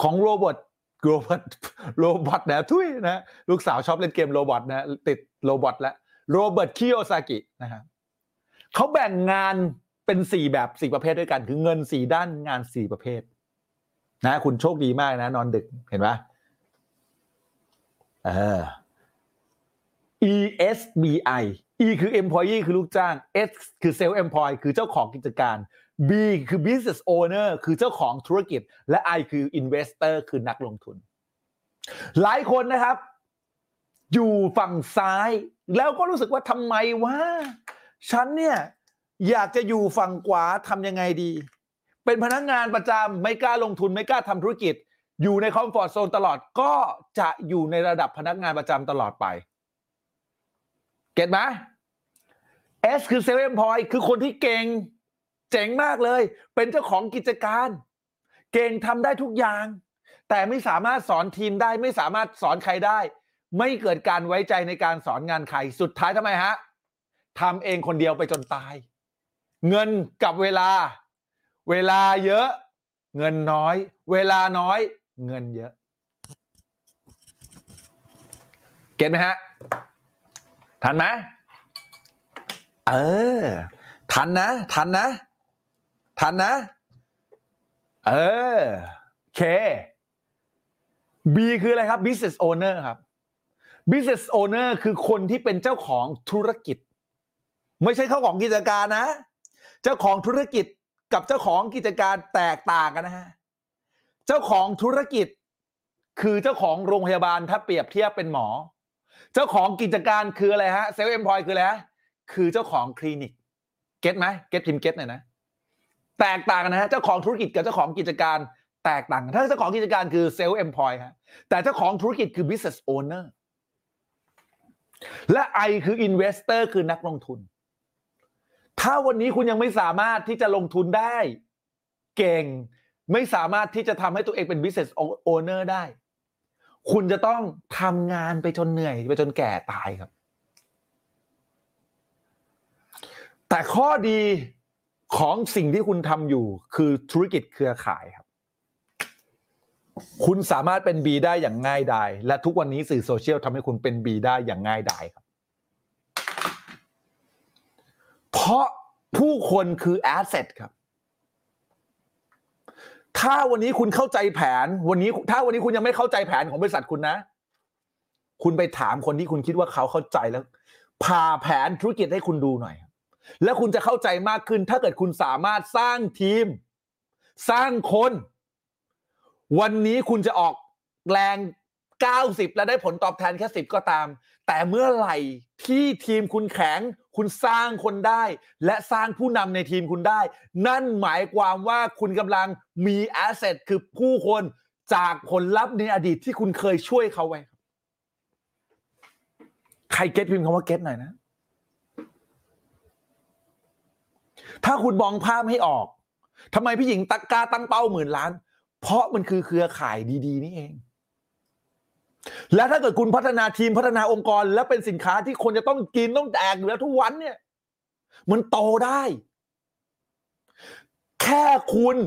ของโรบอทโรบอทโรบอทนะถุยนะลูกสาวชอบเล่นเกม Roblox นะติด Roblox แล้วโรเบิร์ตคิโยซากินะครับเขาแบ่งงานเป็นสี่แบบสี่ประเภทด้วยกัน คือเงินสี่ด้านงานสี่ประเภท นะ คุณโชคดีมากนะ นอนดึกเห็นไหมเออ ESBI E คือ employee คือลูกจ้าง S คือ self employed คือเจ้าของกิจการ B คือ business owner คือเจ้าของธุรกิจ และ I คือ investor คือนักลงทุน หลายคนนะครับ อยู่ฝั่งซ้าย แล้วก็รู้สึกว่าทำไมวะฉันเนี่ยอยากจะอยู่ฝั่งขวาทำยังไงดี เป็นพนักงานประจำไม่กล้าลงทุนไม่กล้าทำธุรกิจ อยู่ในคอมฟอร์ทโซนตลอดก็จะอยู่ในระดับพนักงานประจำตลอดไป เก็ตไหม S คือเซเว่นพอยคือคนที่เก่ง เจ๋งมากเลย เป็นเจ้าของกิจการ เก่งทำได้ทุกอย่าง แต่ไม่สามารถสอนทีมได้ ไม่สามารถสอนใครได้ ไม่เกิดการไว้ใจในการสอนงานใคร สุดท้ายทำไมฮะทำเองคนเดียวไปจนตาย เงินกับเวลา เวลาเยอะ เงินน้อย เวลาน้อย เงินเยอะ เก็ตไหมฮะ ทันไหม เออ ทันนะ ทันนะ ทันนะ เออเค B คืออะไรครับ business owner ครับ business owner คือคนที่เป็นเจ้าของธุรกิจ ไม่ใช่เจ้าของกิจการนะ เจ้าของธุรกิจกับเจ้าของกิจการแตกต่างกันนะฮะ เจ้าของธุรกิจ คือเจ้าของโรงพยาบาลถ้าเปรียบเทียบเป็นหมอ เจ้าของกิจการคืออะไรฮะ self-employed คืออะไรฮะ คือเจ้าของคลินิก get ไหม get พิมพ์ get หน่อยนะ แตกต่างนะฮะเจ้าของธุรกิจกับเจ้าของกิจการแตกต่างถ้าเจ้าของกิจการคือ self-employed ฮะแต่เจ้าของธุรกิจคือ business owner และ I คือ investor คือนักลงทุน ถ้าวันนี้คุณยังไม่สามารถที่จะลงทุนได้ เก่ง ไม่สามารถที่จะทำให้ตัวเองเป็น business owner ได้ คุณจะต้องทำงานไปจนเหนื่อย ไปจนแก่ตายครับ แต่ข้อดีของสิ่งที่คุณทำอยู่คือธุรกิจเครือข่ายครับ คุณสามารถเป็นบีได้อย่างง่ายดายและทุกวันนี้สื่อโซเชียลทำให้คุณเป็นบีได้อย่างง่ายดายครับ เพราะผู้คนคือแอสเซทครับ ถ้าวันนี้คุณเข้าใจแผน วันนี้ถ้าวันนี้คุณยังไม่เข้าใจแผนของบริษัทคุณนะ คุณไปถามคนที่คุณคิดว่าเขาเข้าใจแล้วพาแผนธุรกิจให้คุณดูหน่อย แล้วคุณจะเข้าใจมากขึ้น ถ้าเกิดคุณสามารถสร้างทีม สร้างคน วันนี้คุณจะออกแรง 90 แล้วได้ผลตอบแทนแค่ 10 ก็ตาม แต่เมื่อไหร่ที่ทีมคุณแข็ง คุณสร้างคนได้ และสร้างผู้นำในทีมคุณได้ นั่นหมายความว่าคุณกำลังมีแอสเซทคือผู้คนจากผลลัพธ์ในอดีตที่คุณเคยช่วยเขาไว้ ใครเก็ตพิมพ์คำว่าเก็ตหน่อยนะ ถ้าคุณมองภาพให้ออกทำไมพี่หญิงตักกาตั้งเป้าหมื่นล้าน เพราะมันคือเครือข่ายดี ๆ นี่เอง และถ้าเกิดคุณพัฒนาทีมพัฒนาองค์กร และเป็นสินค้าที่คนจะต้องกินต้องแดกอยู่แล้วทุกวันเนี่ย มันโตได้ แค่คุณ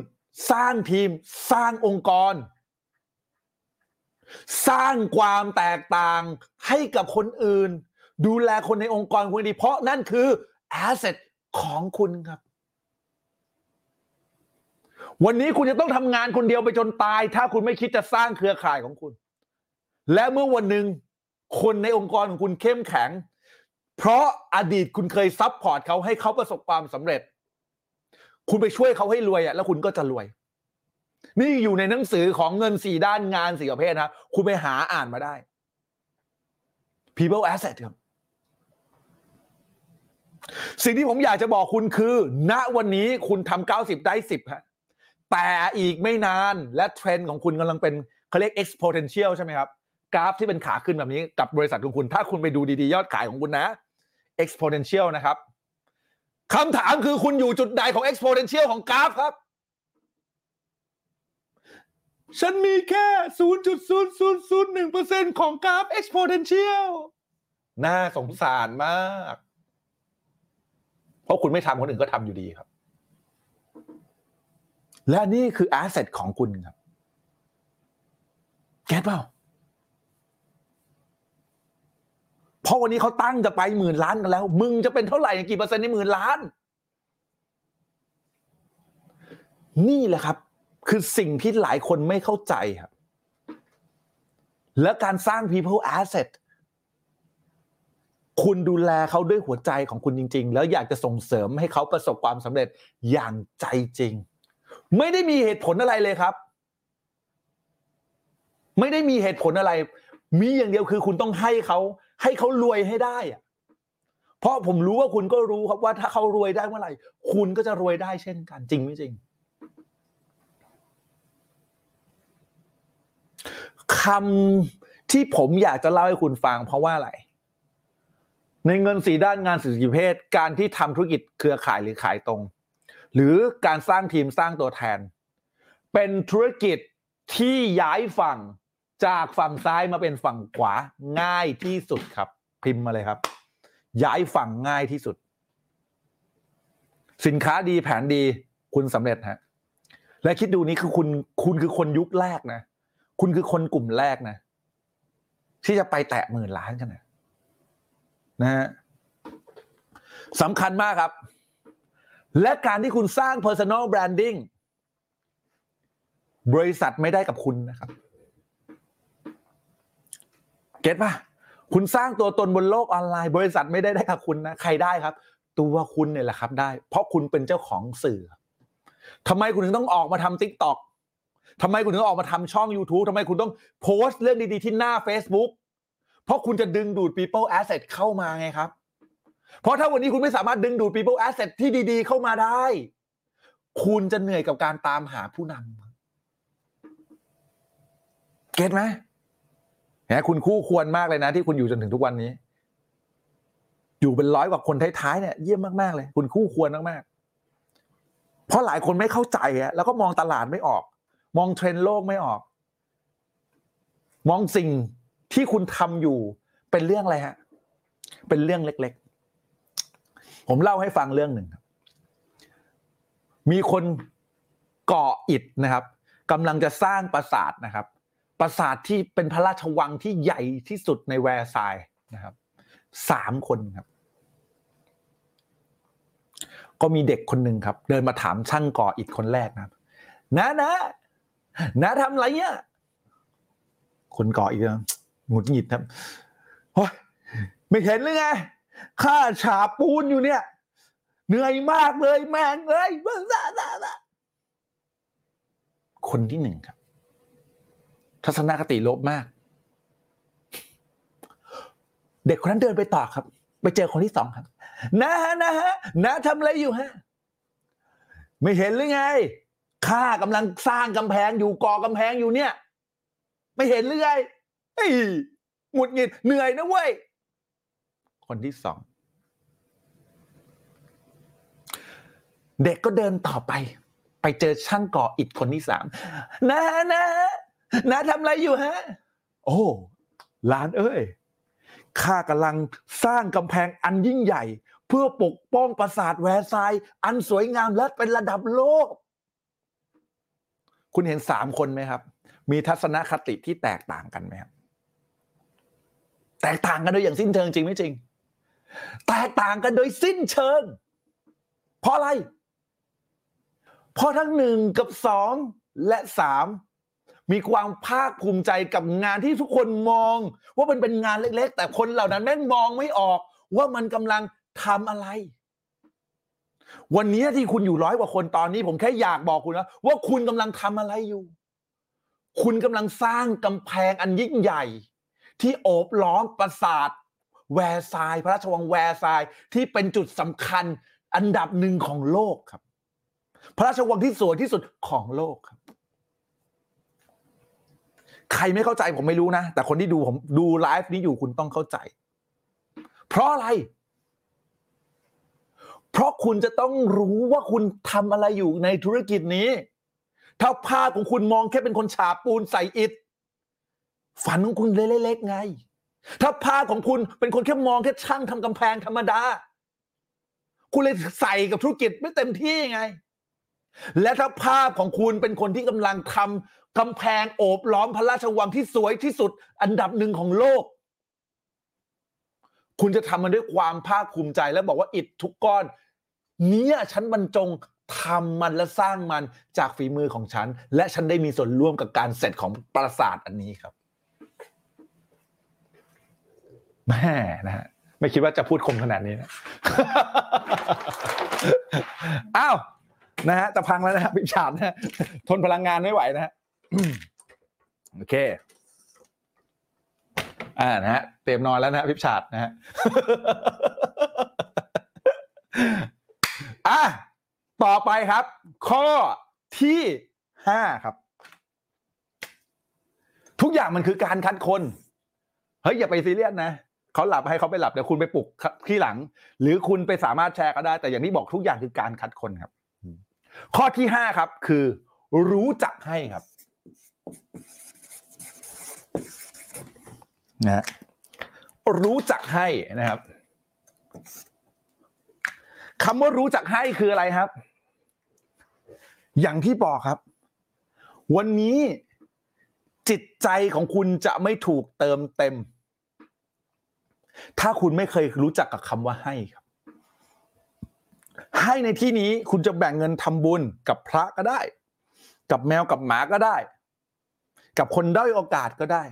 สร้างทีมสร้างองค์กร สร้างความแตกต่างให้กับคนอื่น ดูแลคนในองค์กรคุณดี เพราะนั่นคือแอสเซท ของคุณครับ วันนี้คุณจะต้องทำงานคนเดียวไปจนตาย ถ้าคุณไม่คิดจะสร้างเครือข่ายของคุณ และเมื่อวันหนึ่งคนในองค์กรของคุณเข้มแข็ง เพราะอดีตคุณเคยซับพอร์ตเขาให้เขาประสบความสำเร็จ คุณไปช่วยเขาให้รวยอะแล้วคุณก็จะรวย นี่อยู่ในหนังสือของเงินสี่ด้านงานสี่ประเภทนะครับคุณไปหาอ่านมาได้ people asset ครับ สิ่งที่ผมอยากจะบอกคุณคือ ณวันนี้คุณทำ90 ได้ 10ฮะแต่อีกไม่นานและเทรนด์ของคุณกำลังเป็นเขาเรียก exponential ใช่ไหมครับ กราฟที่เป็นขาขึ้นแบบนี้กับบริษัทของคุณ ถ้าคุณไปดูดีๆ ยอดขายของคุณนะ exponential นะครับคำถามคือคุณอยู่จุดใดของ exponential ของกราฟครับ ฉันมีแค่ 0.0001%ของกราฟ exponential น่าสงสารมาก เพราะคุณไม่ทำคนอื่นก็ทำอยู่ดีครับ และนี่คือ asset ของคุณครับเก็ตเปล่าเพราะวันนี้เขาตั้งจะไปหมื่นล้านกันแล้ว มึงจะเป็นเท่าไหร่กี่เปอร์เซ็นต์ในหมื่นล้าน นี่แหละครับ คือสิ่งที่หลายคนไม่เข้าใจครับ และการสร้าง people asset คุณดูแลเขาด้วยหัวใจของคุณจริง ๆ แล้วอยากจะส่งเสริมให้เขาประสบความสำเร็จอย่างใจจริง ไม่ได้มีเหตุผลอะไรเลยครับ ไม่ได้มีเหตุผลอะไร มีอย่างเดียวคือคุณต้องให้เขาให้เขารวยให้ได้อะเพราะผมรู้ว่าคุณก็รู้ครับว่าถ้าเขารวยได้เมื่อไหร่ คุณก็จะรวยได้เช่นกันจริงไม่จริง คำที่ผมอยากจะเล่าให้คุณฟังเพราะว่าอะไร ในเงินสีด้านงานสื่อเพศการที่ทำธุรกิจเครือข่ายหรือขายตรง หรือการสร้างทีมสร้างตัวแทน เป็นธุรกิจที่ย้ายฝั่งจากฝั่งซ้ายมาเป็นฝั่งขวาง่ายที่สุดครับ พิมพ์มาเลยครับ ย้ายฝั่งง่ายที่สุด สินค้าดีแผนดีคุณสำเร็จฮะและคิดดูนี้คือคุณคุณคือคนยุคแรกนะ คุณคือคนกลุ่มแรกนะ ที่จะไปแตะหมื่นล้านกันนะ นะฮะสำคัญมากครับ และการที่คุณสร้าง personal branding บริษัทไม่ได้กับคุณนะครับ เก็ตป่ะ คุณสร้างตัวตนบนโลกออนไลน์ บริษัทไม่ได้ได้กับคุณนะ ใครได้ครับ ตัวคุณเนี่ยแหละครับ ได้ เพราะคุณเป็นเจ้าของสื่อทำไมคุณถึงต้องออกมาทำ t ิ k t o k ทำไมคุณถึงออกมาทำช่อง YouTube ทำไมคุณต้องโพสต์เรื่องดีๆที่หน้า Facebook เพราะคุณจะดึงดูด people asset เข้ามาไงครับ เพราะถ้าวันนี้คุณไม่สามารถดึงดูด people asset ที่ดีๆ เข้ามาได้ คุณจะเหนื่อยกับการตามหาผู้นำเก็ตไหมแหมคุณคู่ควรมากเลยนะ ที่คุณอยู่จนถึงทุกวันนี้ อยู่เป็นร้อยกว่าคนท้ายๆเนี่ยเยี่ยมมากๆเลย คุณคู่ควรมากๆเพราะหลายคนไม่เข้าใจอะแล้วก็มองตลาดไม่ออก มองเทรนด์โลกไม่ออก มองสิ่ง ที่คุณทำอยู่เป็นเรื่องอะไรฮะ เป็นเรื่องเล็ก ๆ ผมเล่าให้ฟังเรื่องหนึ่งครับ มีคนก่ออิฐนะครับกำลังจะสร้างปราสาทนะครับ ปราสาทที่เป็นพระราชวังที่ใหญ่ที่สุดในแวร์ซายน์นะครับสามคนครับ ก็มีเด็กคนหนึ่งครับ เดินมาถามช่างก่ออิฐคนแรกนะครับนะนะนะทำอะไรเนี่ยคนก่ออิฐนะ หงุดหงิดครับโอ๊ยไม่เห็นเลยไงข้าฉาปูนอยู่เนี่ย เหนื่อยมากเลยแม่งเอ้ยบ้าบ้าบ้าบ้าคนที่หนึ่งครับ ทัศนคติลบมาก เด็กคนนั้นเดินไปต่อครับ ไปเจอคนที่สองครับ นะฮะนะฮะนะทำอะไรอยู่ฮะ ไม่เห็นหรือไงข้ากำลังสร้างกำแพงอยู่ก่อกำแพงอยู่เนี่ย ไม่เห็นหรือไง เอ้ยหงุดหงิดเหนื่อยนะเว้ย คนที่สอง เด็กก็เดินต่อไป ไปเจอช่างก่ออิฐคนที่สามนะนะนะทำอะไรอยู่ฮะ โอ้หลานเอ้ยข้ากำลังสร้างกำแพงอันยิ่งใหญ่ เพื่อปกป้องปราสาทแวร์ซายอันสวยงามและเป็นระดับโลก คุณเห็นสามคนไหมครับ มีทัศนคติที่แตกต่างกันไหมครับ แตกต่างกันโดยอย่างสิ้นเชิงจริงไม่จริง แตกต่างกันโดยสิ้นเชิง เพราะอะไร เพราะทั้งหนึ่งกับสองและสามมีความภาคภูมิใจกับงานที่ทุกคนมอง ว่ามันเป็นงานเล็ก ๆ แต่คนเหล่านั้นแม่งมองไม่ออก ว่ามันกำลังทำอะไร วันนี้ที่คุณอยู่ร้อยกว่าคนตอนนี้ ผมแค่อยากบอกคุณนะว่าคุณกำลังทำอะไรอยู่ คุณกำลังสร้างกำแพงอันยิ่งใหญ่ ที่โอบล้อมปราสาทแวร์ซายน์พระราชวังแวร์ซายน์ที่เป็นจุดสำคัญอันดับหนึ่งของโลกครับ พระราชวังที่สวยที่สุดของโลกครับ ใครไม่เข้าใจผมไม่รู้นะ แต่คนที่ดูผมดูไลฟ์นี้อยู่คุณต้องเข้าใจ เพราะอะไร เพราะคุณจะต้องรู้ว่าคุณทำอะไรอยู่ในธุรกิจนี้ ถ้าภาพของคุณมองแค่เป็นคนฉาบปูนใส่อิฐ ฝันของคุณเล็กๆไง ถ้าภาพของคุณเป็นคนแค่มองแค่ช่างทำกำแพงธรรมดา คุณเลยใส่กับธุรกิจไม่เต็มที่ไง และถ้าภาพของคุณเป็นคนที่กำลังทำกำแพงโอบล้อมพระราชวังที่สวยที่สุด อันดับหนึ่งของโลก คุณจะทำมันด้วยความภาคภูมิใจและบอกว่าอิฐทุกก้อนเนี่ยฉันบรรจงทำมันและสร้างมันจากฝีมือของฉัน และฉันได้มีส่วนร่วมกับการเสร็จของปราสาทอันนี้ครับ แม่นะฮะไม่คิดว่าจะพูดคมขนาดนี้นะอ้าวนะฮะจะพังแล้วนะฮะพี่ฉาดนะทนพลังงานไม่ไหวนะฮะโอเคอ่านะฮะเตรียมนอนแล้วนะฮะพี่ฉาดนะฮะอะต่อไปครับ ข้อที่ห้าครับ ทุกอย่างมันคือการคัดคนเฮ้ยอย่าไปซีเรียสนะ เขาหลับให้เขาไปหลับเดี๋ยวคุณไปปลุกที่หลัง หรือคุณไปสามารถแชร์ก็ได้ แต่อย่างที่บอกทุกอย่างคือการคัดคนครับ ข้อที่ห้าครับ คือ รู้จักให้ครับนะฮะรู้จักให้นะครับคำว่ารู้จักให้คืออะไรครับ อย่างที่บอกครับ วันนี้จิตใจของคุณจะไม่ถูกเติมเต็ม ถ้าคุณไม่เคยรู้จักกับคำว่าให้ครับ ให้ในที่นี้คุณจะแบ่งเงินทำบุญกับพระก็ได้ กับแมวกับหมาก็ได้ กับคนด้อยโอกาสก็ได้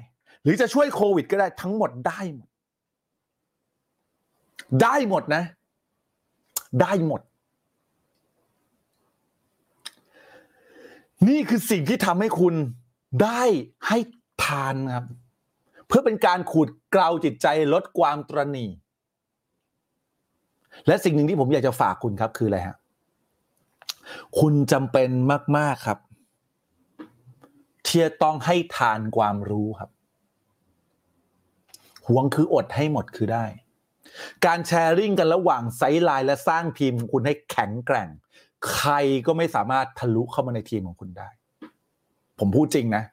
หรือจะช่วยโควิด ก็ได้ทั้งหมดได้หมด ได้หมดนะ ได้หมด นี่คือสิ่งที่ทำให้คุณได้ให้ทานครับ พื่อเป็นการขูดเกลาจิตใจลดความตรณีและสิ่งหนึ่งที่ผมอยากจะฝากคุณครับคืออะไรฮะคุณจำเป็นมาก ๆครับที่จะต้องให้ทานความรู้ครับห่วงคืออดให้หมดคือได้ การ sharing กันระหว่าง sideline และสร้างทีมของคุณให้แข็งแกร่ง ใครก็ไม่สามารถทะลุเข้ามาในทีมของคุณได้ ผมพูดจริงนะ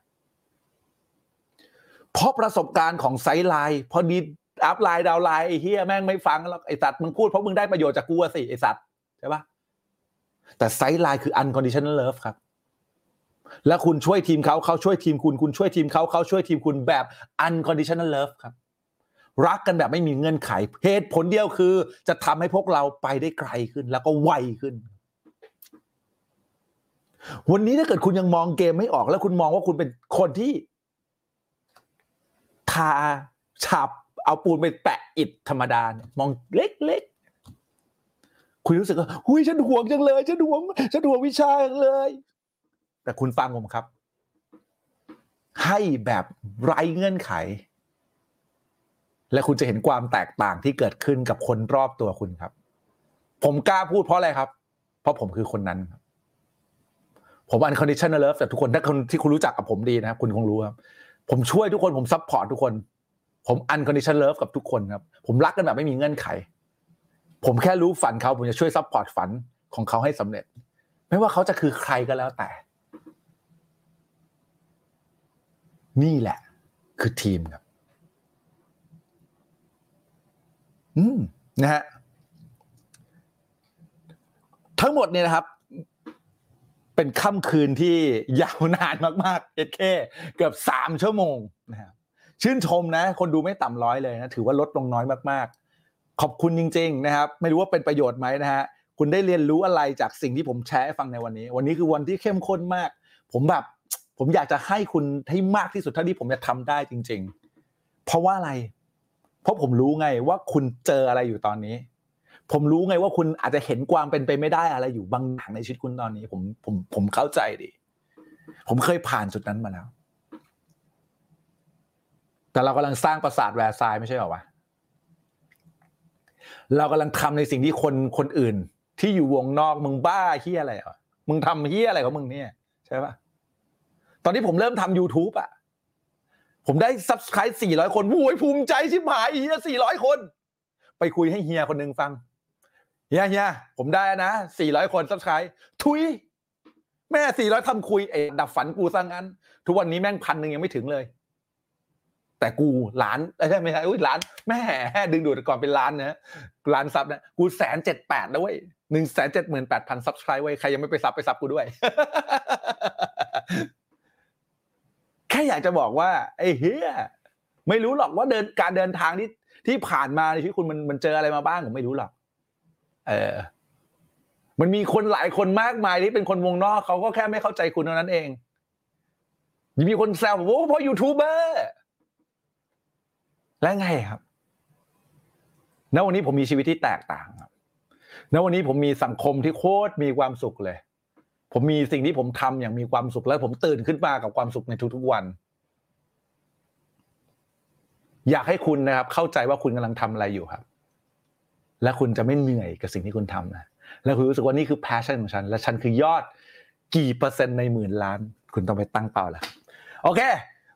เพราะประสบการณ์ของ sideline พอดี upline downline ไอ้เหี้ยแม่งไม่ฟังแล้วไอ้สัตว์มึงพูดเพราะมึงได้ประโยชน์จากกูสิ ไอ้สัตว์ใช่ปะแต่ไซไลน์คือ unconditional love ครับ แล้วคุณช่วยทีมเขาเขาช่วยทีมคุณคุณช่วยทีมเขาเขาช่วยทีมคุณแบบ unconditional love ครับ รักกันแบบไม่มีเงื่อนไขเหตุผลเดียวคือ จะทำให้พวกเราไปได้ไกลขึ้น แล้วก็ไวขึ้นวันนี้ถ้าเกิดคุณยังมองเกมไม่ออกแล้วคุณมองว่าคุณเป็นคนที่ ทาฉับเอาปูนไปแปะอิฐธรรมดาเนี่ยมองเล็กๆ คุณรู้สึกว่าหุยฉันห่วงจังเลยฉันห่วงฉันห่วงวิชาจังเลย แต่คุณฟังผมครับ ให้แบบไร้เงื่อนไข และคุณจะเห็นความแตกต่างที่เกิดขึ้นกับคนรอบตัวคุณครับ ผมกล้าพูดเพราะอะไรครับ เพราะผมคือคนนั้นครับผม unconditional love แต่ทุกคนถ้าคนที่คุณรู้จักกับผมดีนะครับคุณคงรู้ครับ ผมช่วยทุกคนผม support ทุกคน ผม unconditional love กับทุกคนครับ ผมรักกันแบบไม่มีเงื่อนไข ผมแค่รู้ฝันเขาผมจะช่วย support ฝันของเขาให้สำเร็จ ไม่ว่าเขาจะคือใครก็แล้วแต่ นี่แหละ คือทีมครับ อืมนะฮะทั้งหมดเนี่ยนะครับ เป็นค่ำคืนที่ยาวนานมากๆเอเคเกือบสามชั่วโมงนะครับชื่นชมนะ คนดูไม่ต่ำร้อยเลยนะ ถือว่าลดลงน้อยมากๆ ขอบคุณจริง ๆ นะครับ ไม่รู้ว่าเป็นประโยชน์ไหมนะฮะคุณได้เรียนรู้อะไรจากสิ่งที่ผมแชร์ให้ฟังในวันนี้ วันนี้คือวันที่เข้มข้นมาก ผมแบบผมอยากจะให้คุณให้มากที่สุดเท่าที่ผมจะทำได้จริง ๆ เพราะว่าอะไร เพราะผมรู้ไงว่าคุณเจออะไรอยู่ตอนนี้ ผมรู้ไงว่าคุณอาจจะเห็นความเป็นไปไม่ได้อะไรอยู่บางอย่างในชีวิตคุณตอนนี้ ผมผมผมเข้าใจดี ผมเคยผ่านจุดนั้นมาแล้ว แต่เรากำลังสร้างปราสาทแวร์ซายไม่ใช่หรอวะเรากำลังทำในสิ่งที่คนคนอื่น ที่อยู่วงนอกมึงบ้าเฮียอะไรอะมึงทำเฮียอะไรของมึงเนี่ยใช่ปะตอนที่ผมเริ่มทำ YouTube อะ ผมได้ subscribe 400 คนโว้ยภูมิใจชิบหายเฮีย400 คน ไปคุยให้เฮียคนหนึ่งฟัง เฮียเฮียผมได้นะ400คน subscribe ทุย แม่400ทำคุยเอ็ดับฝันกูซะงั้น ทุกวันนี้แม่งพันหนึ่งยังไม่ถึงเลย แต่กูล้านไม่ใช่ไม่ใช่อุ้ยล้าน แม่ดึงดูดก่อนเป็นล้านนะล้านซับนะกูแสนเจ็ดแปดนะเว้ยหนึ่งแสนเจ็ดหมื่นแปดพันซับสไครต์เว้ยใครยังไม่ไปซับไปซับกูด้วย แค่อยากจะบอกว่า ไอ้เฮียไม่รู้หรอกว่าเดินการเดินทางที่ที่ผ่านมาในชีวิตคุณมันมันเจออะไรมาบ้างผมไม่รู้หรอก เออมันมีคนหลายคนมากมายที่เป็นคนวงนอกเขาก็แค่ไม่เข้าใจคุณเท่านั้นเองมีคนแซวผมว่าเพราะยูทูบเบอร์และไงครับณวันนี้ผมมีชีวิตที่แตกต่างครับณวันนี้ผมมีสังคมที่โคตรมีความสุขเลย ผมมีสิ่งที่ผมทำอย่างมีความสุขแล้วผมตื่นขึ้นมากับความสุขในทุกๆวัน อยากให้คุณนะครับ เข้าใจว่าคุณกำลังทำอะไรอยู่ครับ และคุณจะไม่เหนื่อยกับสิ่งที่คุณทำนะแล้วคุณรู้สึกว่านี่คือ passion ของฉัน และฉันคือยอดกี่เปอร์เซ็นต์ในหมื่นล้าน คุณต้องไปตั้งเป้าแล้วโอเค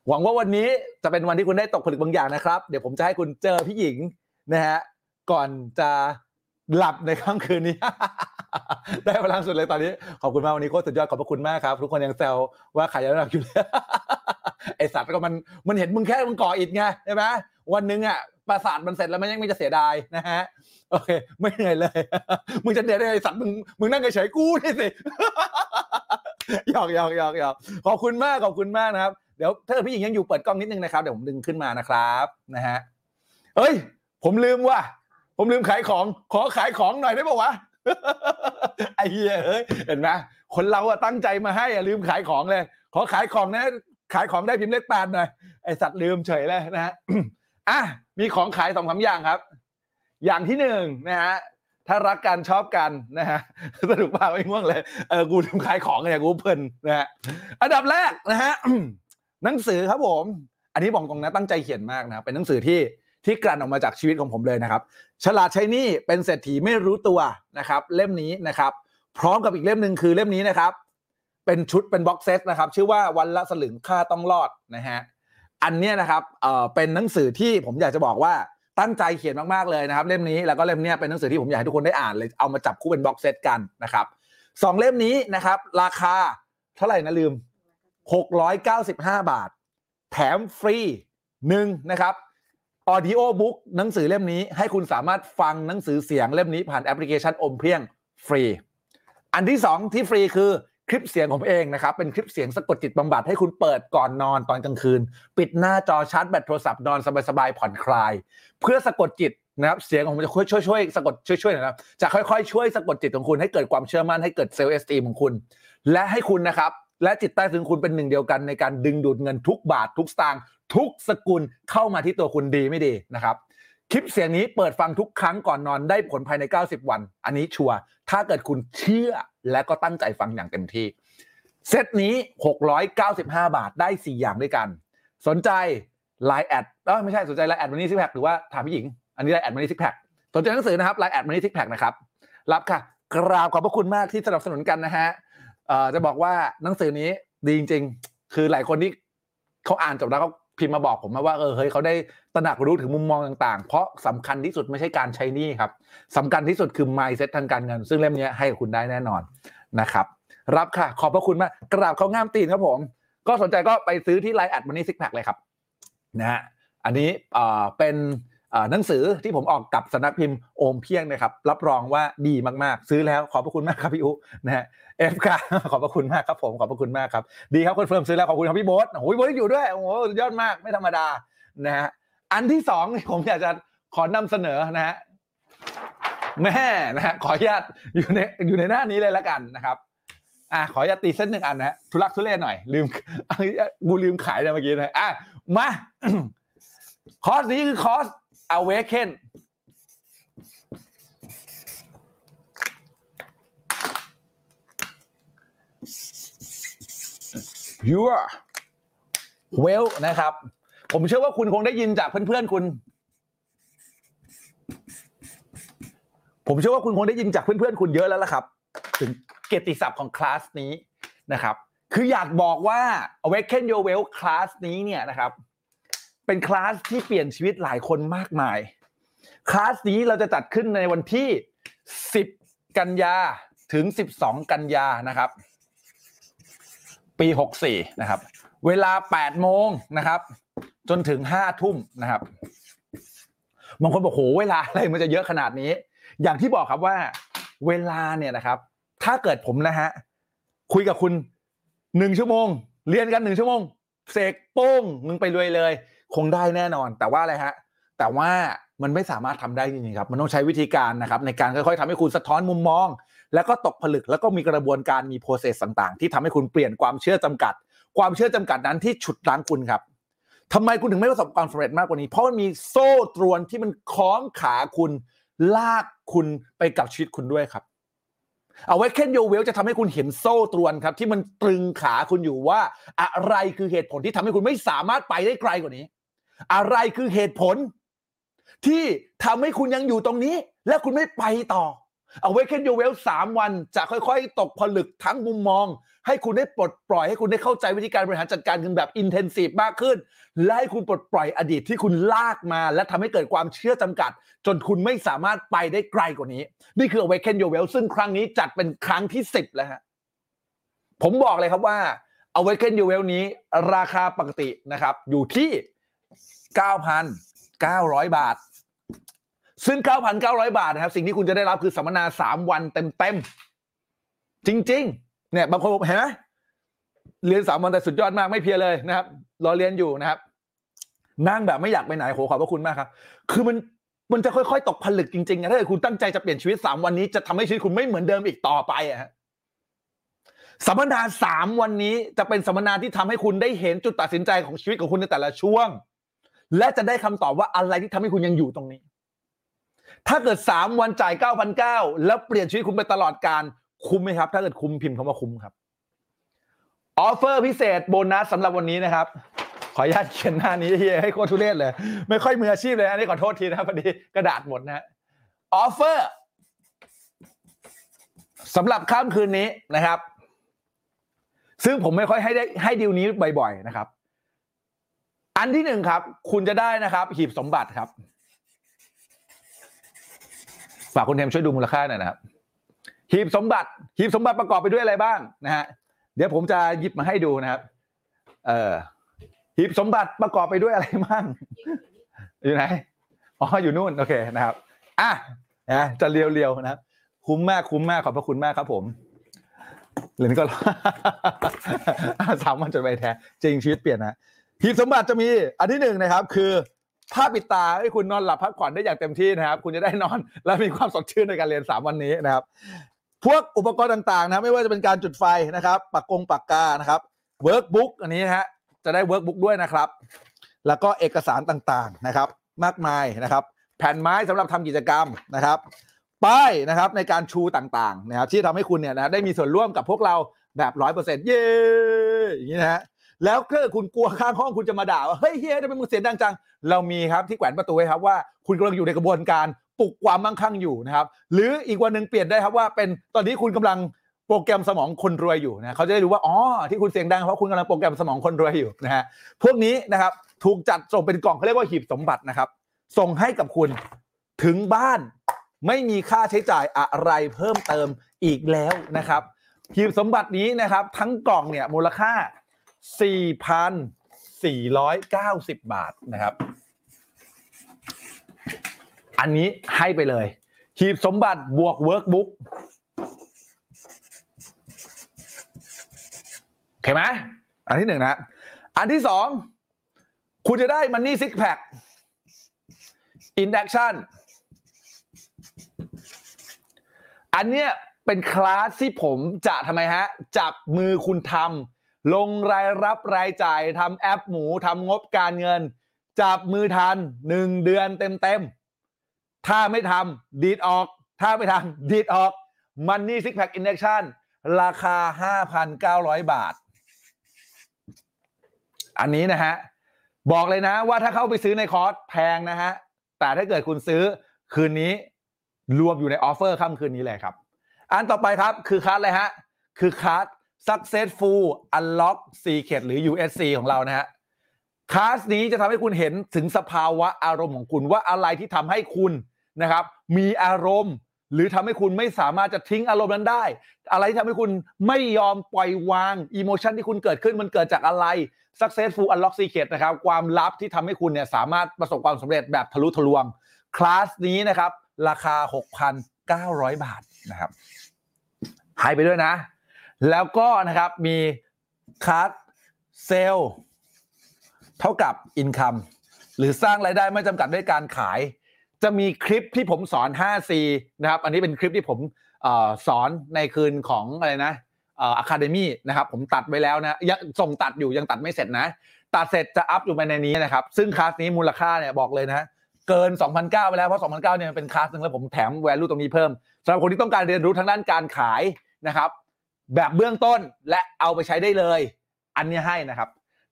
หวังว่าวันนี้จะเป็นวันที่คุณได้ตกผลึกบางอย่างนะครับ เดี๋ยวผมจะให้คุณเจอพี่หญิงนะฮะก่อนจะหลับในค่ำคืนนี้ ได้พลังสุดเลยตอนนี้ ขอบคุณมากวันนี้โคตรสุดยอดขอบพระคุณมากครับทุกคนยังแซวว่าขายยาน้ำหนักอยู่เลยไอสัตว์ก็มันมันเห็นมึงแค่มึงก่ออิฐไงใช่ไหมวันหนึงอะ ประสาทมันเสร็จแล้วมันยังไม่จะเสียดายนะฮะโอเค ไม่เหนื่อยเลย มึงจะเหนื่อยได้ไอสัตว์มึงมึงนั่งเฉยๆกูนี่สิหยอกหยอกหยอกหยอกขอบคุณมากขอบคุณมากนะครับเดี๋ยวถ้าพี่หญิงยังอยู่เปิดกล้องนิดนึงนะครับเดี๋ยวผมดึงขึ้นมานะครับนะฮะเอ้ย ผมลืมว่ะผมลืมขายของขอขายของหน่อยได้ป่าวะไอ้เหี้ยเอ้ยเห็นไหมคนเราอะตั้งใจมาให้อะลืมขายของเลย ขอขายของนะ ขายของได้พิมพ์เลขแปดหน่อยไอสัตว์ลืมเฉยเลยนะฮะ อะมีของขายสองสาอย่างครับ อย่างที่หนึ่งนะฮะถ้ารักกันชอบกันนะฮะสนุกมากไม่ง่วงเลยเออกูลืมขายของเนี่ยกูเพลินนะฮะอันดับแรกนะฮะหนังสือครับผม อันนี้บอกตรงนะตั้งใจเขียนมากนะเป็นหนังสือที่ที่กลั่นออกมาจากชีวิตของผมเลยนะครับ ฉลาดใช้หนี้เป็นเศรษฐีไม่รู้ตัวนะครับ เล่มนี้นะครับ พร้อมกับอีกเล่มหนึ่งคือเล่มนี้นะครับ เป็นชุดเป็น box set นะครับ ชื่อว่าวันละสลึงค่าต้องรอดนะฮะ อันนี้นะครับเอ่อเป็นหนังสือที่ผมอยากจะบอกว่าตั้งใจเขียนมากๆเลยนะครับ เล่มนี้แล้วก็เล่มนี้เป็นหนังสือที่ผมอยากให้ทุกคนได้อ่านเลยเอามาจับคู่เป็น box set กันนะครับสองเล่มนี้นะครับ ราคาเท่าไหร่นะลืม 695 บาท แถมฟรีหนึ่งนะครับออดิโอบุ๊กหนังสือเล่มนี้ให้คุณสามารถฟังหนังสือเสียงเล่มนี้ผ่านแอปพลิเคชันอมเพียงฟรี อันที่สองที่ฟรีคือ คลิปเสียงของผมเองนะครับ เป็นคลิปเสียงสะกดจิตบำบัดให้คุณเปิดก่อนนอนตอนกลางคืน ปิดหน้าจอชาร์จแบตโทรศัพท์นอนสบายๆผ่อนคลาย เพื่อสะกดจิตนะครับเสียงของผมจะช่วยช่วยช่วยสะกดช่วยช่วยนะครับจะค่อยๆ ช่วยสะกดจิตของคุณให้เกิดความเชื่อมั่นให้เกิดเซลล์เอสตีของคุณ และให้คุณนะครับ และจิตใต้ถึงคุณเป็นหนึ่งเดียวกันในการดึงดูดเงินทุกบาททุกสตางค์ทุกสกุลเข้ามาที่ตัวคุณดีไม่ดีนะครับ คลิปเสียงนี้เปิดฟังทุกครั้งก่อนนอนได้ผลภายใน 90 วัน อันนี้ชัวร์ถ้าเกิดคุณเชื่อและก็ตั้งใจฟังอย่างเต็มที่ เซตนี้ 695 บาทได้ 4 อย่างด้วยกัน สนใจ Line แอดไม่ใช่สนใจ Line แอดมันนี่ซิกแพคหรือว่าถามพี่หญิง อันนี้ Line แอดมันนี่ซิกแพคสนใจหนังสือนะครับ Line แอดมันนี่ซิกแพคนะครับรับค่ะ กราบขอบพระคุณมากที่สนับสนุนกันนะฮะจะบอกว่าหนังสือนี้ดีจริงๆ คือหลายคนที่เขาอ่านจบแล้วเขา พิมพ์มาบอกผมมาว่าเออเฮ้ยเขาได้ตระหนักรู้ถึงมุมมองต่างๆ เพราะสำคัญที่สุดไม่ใช่การใช้นี้ครับสำคัญที่สุดคือ mindset ทางการเงิน ซึ่งเล่มนี้ให้กับคุณได้แน่นอนนะครับ รับค่ะ ขอบพระคุณมากกราบเขาง่ามตีนครับผม ก็สนใจก็ไปซื้อที่ไลน์แอดมันนี่ซิกแพคเลยครับนะฮะอันนี้เอ่อเป็นอ่อหนังสือที่ผมออกกับสำนักพิมพ์โอมเพียงนะครับ รับรองว่าดีมากๆ ซื้อแล้วขอบพระคุณมากครับพี่อุนะฮะ เอฟค่ะขอบพระคุณมากครับผมขอบพระคุณมากครับดีครับคอนเฟิร์มซื้อแล้วขอบคุณครับพี่โบ๊ทโอ้โหพี่โบ๊ทอยู่ด้วยโอ้โหยอดมากไม่ธรรมดานะฮะอันที่สองผมอยากจะขอนำเสนอนะฮะแม่นะฮะขออนุญาตอยู่ในอยู่ในหน้านี้เลยล้วกันนะครับอะขออย่าตตีเส้นหนึ่งอันนะฮะทุลักทุเลหน่อย ลืมกูลืมขายนะเมื่อกี้นะอะมาคอร์สนี้คือคอร์ส awaken ยูร์เวลนะครับ ผมเชื่อว่าคุณคงได้ยินจากเพื่อนๆคุณ ผมเชื่อว่าคุณคงได้ยินจากเพื่อนๆคุณเยอะแล้วล่ะครับ ถึงเกียรติศัพท์ของคลาสนี้นะครับ คืออยากบอกว่า Awaken Your Well คลาสนี้เนี่ยนะครับ เป็นคลาสที่เปลี่ยนชีวิตหลายคนมากมาย คลาสนี้เราจะจัดขึ้นในวันที่ 10 กันยาถึง 12 กันยานะครับ ปี64นะครับ เวลา8โมงนะครับ จนถึง5ทุ่มนะครับบางคนบอกโหเวลาอะไรมันจะเยอะขนาดนี้ อย่างที่บอกครับว่า เวลาเนี่ยนะครับ ถ้าเกิดผมนะฮะคุยกับคุณหนึ่งชั่วโมง เรียนกันหนึ่งชั่วโมงเสกโป้งมึงไปรวยเลย คงได้แน่นอน แต่ว่าอะไรฮะ แต่ว่ามันไม่สามารถทำได้จริงๆครับ มันต้องใช้วิธีการนะครับ ในการค่อยๆทำให้คุณสะท้อนมุมมอง แล้วก็ตกผลึกแล้วก็มีกระบวนการมีโปรเซสต่างๆ ที่ทำให้คุณเปลี่ยนความเชื่อจำกัด ความเชื่อจำกัดนั้นที่ฉุดรั้งคุณครับทำไมคุณถึงไม่ประสบความสำเร็จมากกว่านี้ เพราะมันมีโซ่ตรวนที่มันคล้องขาคุณลากคุณไปกับชีวิตคุณด้วยครับ เอาไว้เคนโยเวลจะทำให้คุณเห็นโซ่ตรวนครับ ที่มันตรึงขาคุณอยู่ว่า อะไรคือเหตุผลที่ทำให้คุณไม่สามารถไปได้ไกลกว่านี้ อะไรคือเหตุผล ที่ทำให้คุณยังอยู่ตรงนี้ และคุณไม่ไปต่อ เอาไว้เคนโยเวลสามวันจะค่อยๆ ตกผลึกทั้งมุมมอง ให้คุณได้ปลดปล่อยให้คุณได้เข้าใจวิธีการบริหารจัดการเงินแบบอินเทนซีฟมากขึ้น และให้คุณปลดปล่อยอดีตที่คุณลากมา และทำให้เกิดความเชื่อจำกัด จนคุณไม่สามารถไปได้ไกลกว่านี้ นี่คือ Awaken Your Well ซึ่งครั้งนี้จัดเป็นครั้งที่ 10 แล้วฮะผมบอกเลยครับว่า Awaken Your Well นี้ราคาปกตินะครับ อยู่ที่ 9,900 บาท ซึ่ง 9,900 บาทนะครับ สิ่งที่คุณจะได้รับคือสัมมนา 3 วันเต็มๆ จริง ๆ เนี่ย บางคนบอกเห็นไหมเรียน 3 วันแต่สุดยอดมากไม่เพียเลยนะครับ รอเรียนอยู่นะครับ นั่งแบบไม่อยากไปไหนโหขอบพระคุณมากครับ คือมันมันจะค่อยๆ ตกผลึกจริงๆนะถ้าเกิดคุณตั้งใจจะเปลี่ยนชีวิตสามวันนี้จะทำให้ชีวิตคุณไม่เหมือนเดิมอีกต่อไปอะสัมมนาสามวันนี้จะเป็นสัมมนาที่ทำให้คุณได้เห็นจุดตัดสินใจของชีวิตของคุณในแต่ละช่วง และจะได้คำตอบว่าอะไรที่ทำให้คุณยังอยู่ตรงนี้ ถ้าเกิดสามวันจ่ายเก้าพันเก้าแล้วเปลี่ยนชีวิตคุณไปตลอดการคุ้มไหมครับ ถ้าเกิดคุ้มพิมพ์คำว่าคุ้มครับ offer พิเศษโบนัสสำหรับวันนี้นะครับ ขออนุญาตเขียนหน้านี้ที่ให้โคตรทุเรศเลย ไม่ค่อยมืออาชีพเลยอันนี้ขอโทษทีนะพอดีกระดาษหมดนะ offer สำหรับค่ำคืนนี้นะครับ ซึ่งผมไม่ค่อยให้ได้ให้ดีลนี้บ่อย ๆ นะครับ อันที่หนึ่งครับ คุณจะได้นะครับ หีบสมบัติครับ ฝากคุณเทมช่วยดูมูลค่าหน่อยนะครับหีบสมบัติหีบสมบัติประกอบไปด้วยอะไรบ้างนะฮะเดี๋ยวผมจะหยิบมาให้ดูนะครับ เออหีบสมบัติประกอบไปด้วยอะไรบ้างอยู่ไหนอ๋ออยู่นู่นโอเคนะครับอะนะจะเรียวๆนะครับคุ้มมากคุ้มมากขอบพระคุณมากครับ ผมหรือนี่ก็สามวันจนไปแท้จริงชีวิตเปลี่ยนนะหีบสมบัติจะมีอันที่หนึ่งนะครับ คือ ผ้าปิดตาให้คุณนอนหลับพักผ่อนได้อย่างเต็มที่นะครับ คุณจะได้นอนและมีความสดชื่นในการเรียนสามวันนี้นะครับ พวกอุปกรณ์ต่างๆนะไม่ว่าจะเป็นการจุดไฟนะครับปากกงปากกานะครับ workbook อันนี้นะฮะจะได้ workbook ด้วยนะครับ แล้วก็เอกสารต่างๆนะครับ มากมายนะครับ แผ่นไม้สำหรับทำกิจกรรมนะครับป้ายนะครับในการชูต่างๆนะครับที่ทำให้คุณเนี่ยนะได้มีส่วนร่วมกับพวกเราแบบร้อยเปอร์เซ็นต์เย้อย่างนี้นะฮะ แล้วถ้าเกิดคุณกลัวข้างห้องคุณจะมาด่าว่าเฮ้ยเฮียทำไมมึงเสียงดังจัง เรามีครับที่แขวนประตูไว้ครับว่าคุณกำลังอยู่ในกระบวนการปลุกความมั่งคั่งอยู่นะครับ หรืออีกวันหนึ่งเปลี่ยนได้ครับว่าเป็นตอนนี้คุณกำลังโปรแกรมสมองคนรวยอยู่นะเขาจะได้รู้ว่าอ๋อที่คุณเสียงดังเพราะคุณกำลังโปรแกรมสมองคนรวยอยู่นะฮะพวกนี้นะครับถูกจัดส่งเป็นกล่องเขาเรียกว่าหีบสมบัตินะครับ ส่งให้กับคุณถึงบ้านไม่มีค่าใช้จ่ายอะไรเพิ่มเติมอีกแล้วนะครับหีบสมบัตินี้นะครับ ทั้งกล่องเนี่ยมูลค่า 4,490 บาทนะครับ อันนี้ให้ไปเลย หีบสมบัติบวก workbook โอเคไหมอันที่หนึ่งนะ อันที่สอง คุณจะได้ Money Six Pack Induction อันเนี้ยเป็นคลาสที่ผมจะทำไมฮะ จับมือคุณทำ ลงรายรับรายจ่ายทำแอปหมูทำงบการเงิน จับมือทำหนึ่งเดือนเต็มๆ ถ้าไม่ทำดีดออก ถ้าไม่ทำดีดออก Money Six Pack Induction ราคา 5,900 บาท อันนี้นะฮะ บอกเลยนะว่าถ้าเข้าไปซื้อในคอร์สแพงนะฮะ แต่ถ้าเกิดคุณซื้อคืนนี้ รวมอยู่ใน offer ค่ำคืนนี้เลยครับ อันต่อไปครับคือคลาสอะไรฮะ คือคลาส Successful Unlock Secret หรือ USC ของเรานะฮะคลาสนี้จะทำให้คุณเห็นถึงสภาวะอารมณ์ของคุณว่าอะไรที่ทำให้คุณนะครับ มีอารมณ์ หรือทำให้คุณไม่สามารถจะทิ้งอารมณ์นั้นได้ อะไรที่ทำให้คุณไม่ยอมปล่อยวางอิโมชันที่คุณเกิดขึ้นมันเกิดจากอะไร Successful Unlock Secret นะครับ ความลับที่ทำให้คุณเนี่ยสามารถประสบความสำเร็จแบบทะลุทะลวงคลาสนี้นะครับ ราคา 6,900 บาทนะครับให้ไปด้วยนะ แล้วก็นะครับมีคลาสเซลเท่ากับ income หรือสร้างรายได้ไม่จำกัดด้วยการขาย จะมีคลิปที่ผมสอน 5C นะครับ อันนี้เป็นคลิปที่ผมออสอนในคืนของอะไรนะเอ่อ Academy นะครับ ผมตัดไว้แล้วนะยังส่งตัดอยู่ยังตัดไม่เสร็จนะ ตัดเสร็จจะอัพอยู่ไปในนี้นะครับ ซึ่งคลาสนี้มูลค่าเนี่ยบอกเลยนะเกิน 2,009 ไปแล้ว เพราะ 2,009 เนี่ยเป็นคลาสหนึ่งแล้วผมแถม value ตรงนี้เพิ่มสำหรับคนที่ต้องการเรียนรู้ทางด้านการขายนะครับ แบบเบื้องต้นและเอาไปใช้ได้เลย อันนี้ให้นะครับ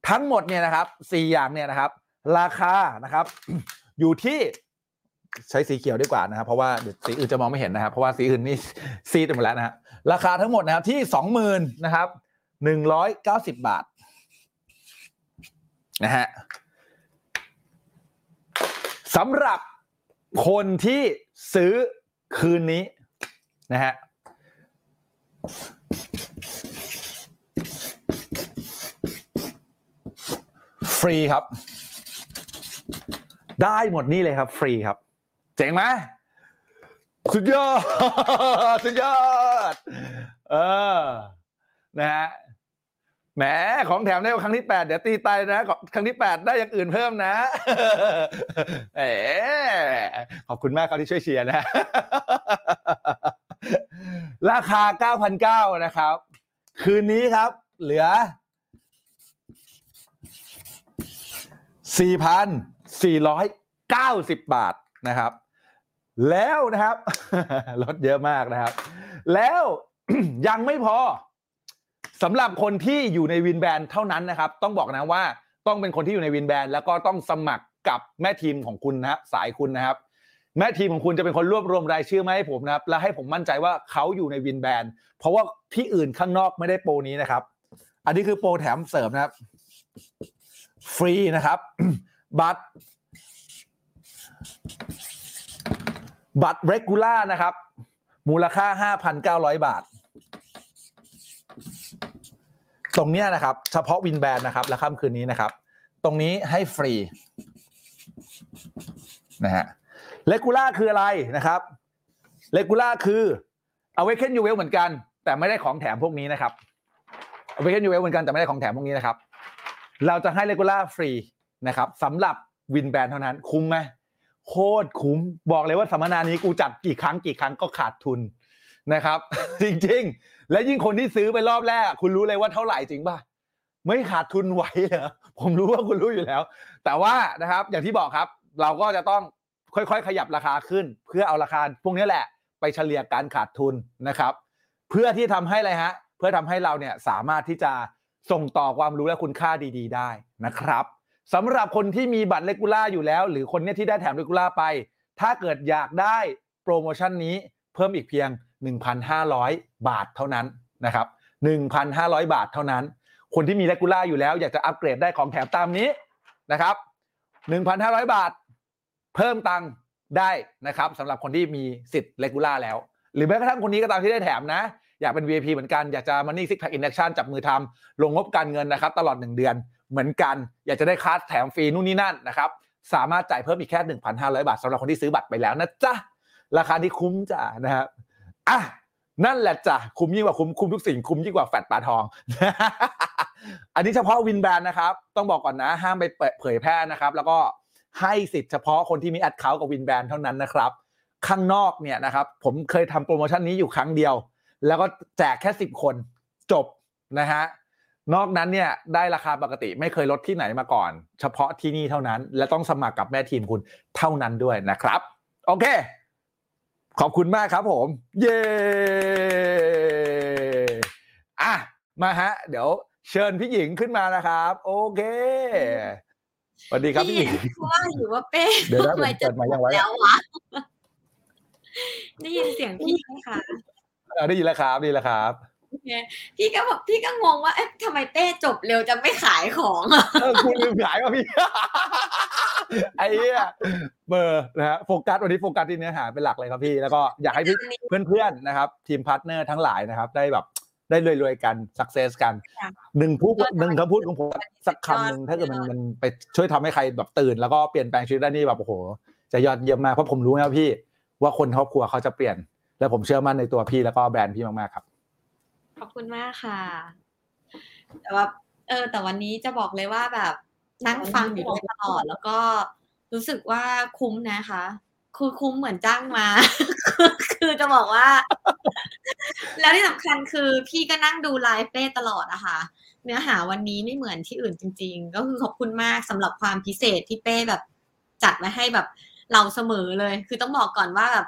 ทั้งหมดเนี่ยนะครับสี่อย่างเนี่ยนะครับ ราคานะครับ อยู่ที่ใช้สีเขียวดีกว่านะครับ เพราะว่าเดี๋ยวสีอื่นจะมองไม่เห็นนะครับ เพราะว่าสีอื่นนี่ซีดไปหมดแล้วนะฮะราคาทั้งหมดนะครับที่สองหมื่นนะครับหนึ่งร้อยเก้าสิบบาทนะฮะสำหรับคนที่ซื้อคืนนี้นะฮะ ฟรีครับ ได้หมดนี่เลยครับ ฟรีครับ เจ๋งไหมสุดยอด สุดยอด เออ นะฮะแหมของแถมได้ครั้งที่แปดเดี๋ยวตีไตนะ ครั้งที่แปดได้อย่างอื่นเพิ่มนะเอ๋ขอบคุณมากครับที่ช่วยเชียร์นะ ราคา 9,900 นะครับ คืนนี้ครับ เหลือ 4,490 บาทนะครับ แล้วนะครับ ลดเยอะมากนะครับ แล้วยังไม่พอสำหรับคนที่อยู่ในวินแบนเท่านั้นนะครับ ต้องบอกนะว่าต้องเป็นคนที่อยู่ในวินแบนแล้วก็ต้องสมัครกับแม่ทีมของคุณนะสายคุณนะครับ แม่ทีมของคุณจะเป็นคนรวบรวมรายชื่อมาให้ผมนะครับ และให้ผมมั่นใจว่าเขาอยู่ในวินแบนเพราะว่าที่อื่นข้างนอกไม่ได้โปรนี้นะครับ อันนี้คือโปรแถมเสริมนะครับ ฟรีนะครับ บัตรบัตรเรกูล่านะครับ มูลค่า 5,900 บาท ตรงเนี้ยนะครับ เฉพาะวินแบนนะครับ และค่ำคืนนี้นะครับ ตรงนี้ให้ฟรีนะฮะเลกูล่าคืออะไรนะครับเลกูล่าคือเอาไว้เคนยูเวลเหมือนกัน แต่ไม่ได้ของแถมพวกนี้นะครับเอาไว้เคนยูเวลเหมือนกันแต่ไม่ได้ของแถมพวกนี้นะครับ เราจะให้เลกูล่าฟรีนะครับสำหรับวินแบนเท่านั้น คุ้มไหมโคตรคุ้มบอกเลยว่าสัมมนานี้กูจัดกี่ครั้งกี่ครั้งก็ขาดทุนนะครับ จริงๆ และยิ่งคนที่ซื้อไปรอบแรก คุณรู้เลยว่าเท่าไหร่จริงป่ะไม่ขาดทุนไหวเหรอผมรู้ว่าคุณรู้อยู่แล้ว แต่ว่านะครับอย่างที่บอกครับ เราก็จะต้องค่อยๆ ขยับราคาขึ้น เพื่อเอาราคาพวกนี้แหละ ไปเฉลี่ยการขาดทุนนะครับ เพื่อที่ทำให้อะไรฮะ เพื่อทำให้เราเนี่ยสามารถที่จะ ส่งต่อความรู้และคุณค่าดีๆ ได้นะครับสำหรับคนที่มีบัตรเลกูล่าอยู่แล้ว หรือคนเนี้ยที่ได้แถมเลกูล่าไป ถ้าเกิดอยากได้โปรโมชั่นนี้เพิ่มอีกเพียง 1,500 บาทเท่านั้นนะครับ1,500 บาทเท่านั้น คนที่มีเลกูล่าอยู่แล้วอยากจะอัปเกรดได้ของแถมตามนี้นะครับ1,500 บาท เพิ่มตังค์ได้นะครับสำหรับคนที่มีสิทธิ์เลกูล่าแล้ว หรือแม้กระทั่งคนนี้ก็ตามที่ได้แถมนะ อยากเป็น VIP เหมือนกันอยากจะ Money Six Pack in Action จับมือทำลงงบการเงินนะครับตลอด 1 เดือนเหมือนกัน อยากจะได้คัสแถมฟรีนู่นนี่นั่นนะครับสามารถจ่ายเพิ่มอีกแค่ 1,500 บาทสำหรับคนที่ซื้อบัตรไปแล้วนะจ๊ะราคานี้คุ้มจ้ะนะครับอะนั่นแหละจ้ะคุ้มยิ่งกว่าคุ้มคุ้มทุกสิ่งคุ้มยิ่งกว่าแฟดปลาทอง อันนี้เฉพาะวินแบรนด์นะครับ ต้องบอกก่อนนะ ห้ามไปเผยแพร่นะครับ แล้วก็ให้สิทธิ์เฉพาะคนที่มีแอดเคาท์กับวินแบรนด์เท่านั้นนะครับ ข้างนอกเนี่ยนะครับ ผมเคยทำโปรโมชั่นนี้อยู่ครั้งเดียว แล้วก็แจกแค่สิบคนจบนะฮะนอกนั้นเนี่ยได้ราคาปกติไม่เคยลดที่ไหนมาก่อน เฉพาะที่นี่เท่านั้น และต้องสมัครกับแม่ทีมคุณเท่านั้นด้วยนะครับ โอเค ขอบคุณมากครับผม เย้อะมาฮะ เดี๋ยวเชิญพี่หญิงขึ้นมานะครับ โอเคสวัสดีครับพี่หญิงว่าอยู่ว่าเป้เดี๋ยวนะทำไมผมจะเปิดไมค์ยังไว้แล้ววะได้ยินเสียงพี่ไหมคะเออ ได้ยินแล้วครับได้ยินแล้วครับโอเคพี่ก็บอกพี่ก็งงว่าเอ๊ะทำไมเป้จบเร็วจะไม่ขายของอะเออคุณลืมขายว่ะพี่ไอ้เหี้ยเบอร์นะฮะโฟกัสวันนี้โฟกัสที่เนื้อหาเป็นหลักเลยครับพี่ แล้วก็อยากให้พี่เพื่อนๆนะครับ ทีม partner ทั้งหลายนะครับ ได้แบบได้รวยๆกันสักเซสกันหนึ่งพูดหนึ่งคำพูดของผมสักคำหนึ่งถ้าเกิดมันมันไปช่วยทำให้ใครแบบตื่น แล้วก็เปลี่ยนแปลงชีวิตได้นี่แบบโอ้โหจะยอดเยี่ยมมากเพราะผมรู้นะพี่ ว่าคนครอบครัวเขาจะเปลี่ยน และผมเชื่อมั่นในตัวพี่แล้วก็แบรนด์พี่มากๆครับ ขอบคุณมากค่ะแต่ว่าเออแต่วันนี้จะบอกเลยว่าแบบนั่งฟังอยู่ด้วยตลอด แล้วก็รู้สึกว่าคุ้มนะคะ คือคุ้มเหมือนจ้างมา คือจะบอกว่า แล้วที่สำคัญคือพี่ก็นั่งดูไลฟ์เป้ตลอดอะค่ะ เนื้อหาวันนี้ไม่เหมือนที่อื่นจริง ๆ ก็คือขอบคุณมากสำหรับความพิเศษที่เป้แบบจัดไว้ให้แบบเราเสมอเลย คือต้องบอกก่อนว่าแบบ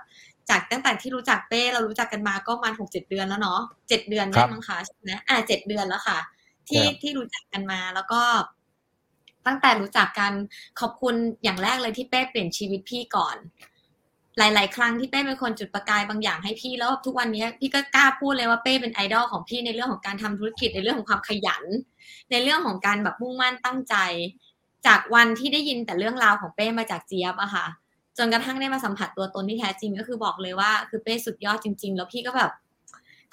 จากตั้งแต่ที่รู้จักเป้เรารู้จักกันมาก็ประมาณหกเจ็ดเดือนแล้วเนาะเจ็ดเดือนครัได้บมั้งคะใช่ไหมอ่าเจ็ดเดือนแล้วค่ะ ที่ครับที่รู้จักกันมาแล้วก็ ตั้งแต่รู้จักกันขอบคุณอย่างแรกเลยที่เป้เปลี่ยนชีวิตพี่ก่อน หลาย ๆ ครั้งที่เป้เป็นคนจุดประกายบางอย่างให้พี่แล้วทุกวันนี้พี่ก็กล้าพูดเลยว่าเป้เป็นไอดอลของพี่ในเรื่องของการทำธุรกิจในเรื่องของความขยัน ในเรื่องของการแบบมุ่งมั่นตั้งใจ จากวันที่ได้ยินแต่เรื่องราวของเป้มาจากเจี๊ยบอะค่ะ จนกระทั่งได้มาสัมผัสตัวตนที่แท้จริงก็คือบอกเลยว่าคือเป้สุดยอดจริง ๆ แล้วพี่ก็แบบ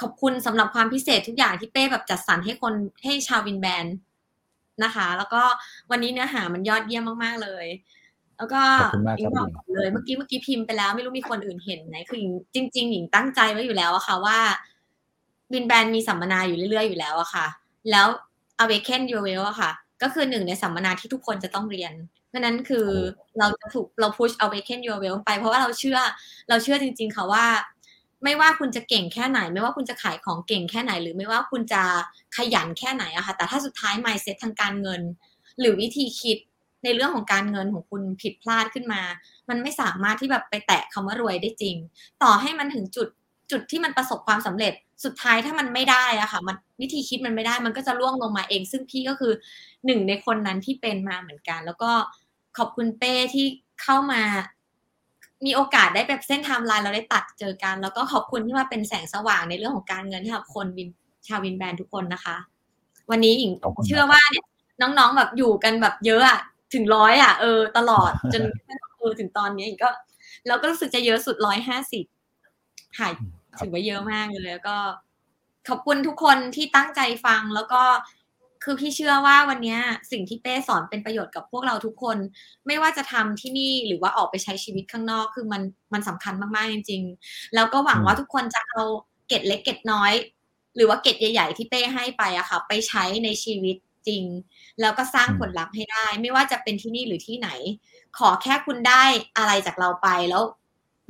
ขอบคุณสำหรับความพิเศษทุกอย่างที่เป้แบบจัดสรรให้คนให้ชาววินแบนนะคะ แล้วก็วันนี้เนื้อหามันยอดเยี่ยมมากๆเลย แล้วก็ขอบคุณมากหญิครังบบอกก่อนเลยเมื่อกี้เมื่อกี้พิมพ์ไปแล้วไม่รู้มีคนอื่นเห็นไหมคือหญิงจริงๆหญิงตั้งใจไว้อยู่แล้วอะค่ะว่าวินแบนมีสัมมนาอยู่เรื่อยๆอยู่แล้วอะค่ะ แล้ว awaken your well อะค่ะ ก็คือหนึ่งในสัมมนาที่ทุกคนจะต้องเรียน เพราะฉะนั้นคือเราจะถูกเรา push awaken your well ไปเพราะว่าเราเชื่อเราเชื่อจริง ๆ ค่ะว่า ไม่ว่าคุณจะเก่งแค่ไหน ไม่ว่าคุณจะขายของเก่งแค่ไหน หรือไม่ว่าคุณจะขยันแค่ไหนอะค่ะแต่ถ้าสุดท้าย mindset ทางการเงิน หรือวิธีคิดในเรื่องของการเงินของคุณผิดพลาดขึ้นมา มันไม่สามารถที่แบบไปแตะคำว่ารวยได้จริง ต่อให้มันถึงจุดจุดที่มันประสบความสำเร็จ สุดท้ายถ้ามันไม่ได้อะค่ะ มันวิธีคิดมันไม่ได้ มันก็จะล่วงลงมาเอง ซึ่งพี่ก็คือหนึ่งในคนนั้นที่เป็นมาเหมือนกัน แล้วก็ขอบคุณเป้ที่เข้ามา มีโอกาสได้แบบเส้นไทม์ไลน์เราได้ตัดเจอกัน แล้วก็ขอบคุณที่มาเป็นแสงสว่างในเรื่องของการเงินให้กับคนวินชาววินแบรนด์ทุกคนนะคะ วันนี้หญิงขอบคุณครับเชื่อว่าเนี่ยน้องๆแบบอยู่กันแบบเยอะอะถึงร้อยอะเออตลอดจนเออถึงตอนนี้หญิงก็เราก็รู้สึกจะเยอะสุดร้อยห้าสิบค่ะ ถือว่าเยอะมากเลยแล้วก็ ขอบคุณทุกคนที่ตั้งใจฟังแล้วก็คือพี่เชื่อว่าวันเนี้ยสิ่งที่เป้สอนเป็นประโยชน์กับพวกเราทุกคน ไม่ว่าจะทำที่นี่หรือว่าออกไปใช้ชีวิตข้างนอกคือมันมันสำคัญมากๆจริง ๆ แล้วก็หวังว่าทุกคนจะเอาเกร็ดเล็กเกร็ดน้อย หรือว่าเกร็ดใหญ่ ๆ ที่เป้ให้ไปอะค่ะ ไปใช้ในชีวิตจริง แล้วก็สร้างผลลัพธ์ให้ได้ ไม่ว่าจะเป็นที่นี่หรือที่ไหน ขอแค่คุณได้อะไรจากเราไปแล้ว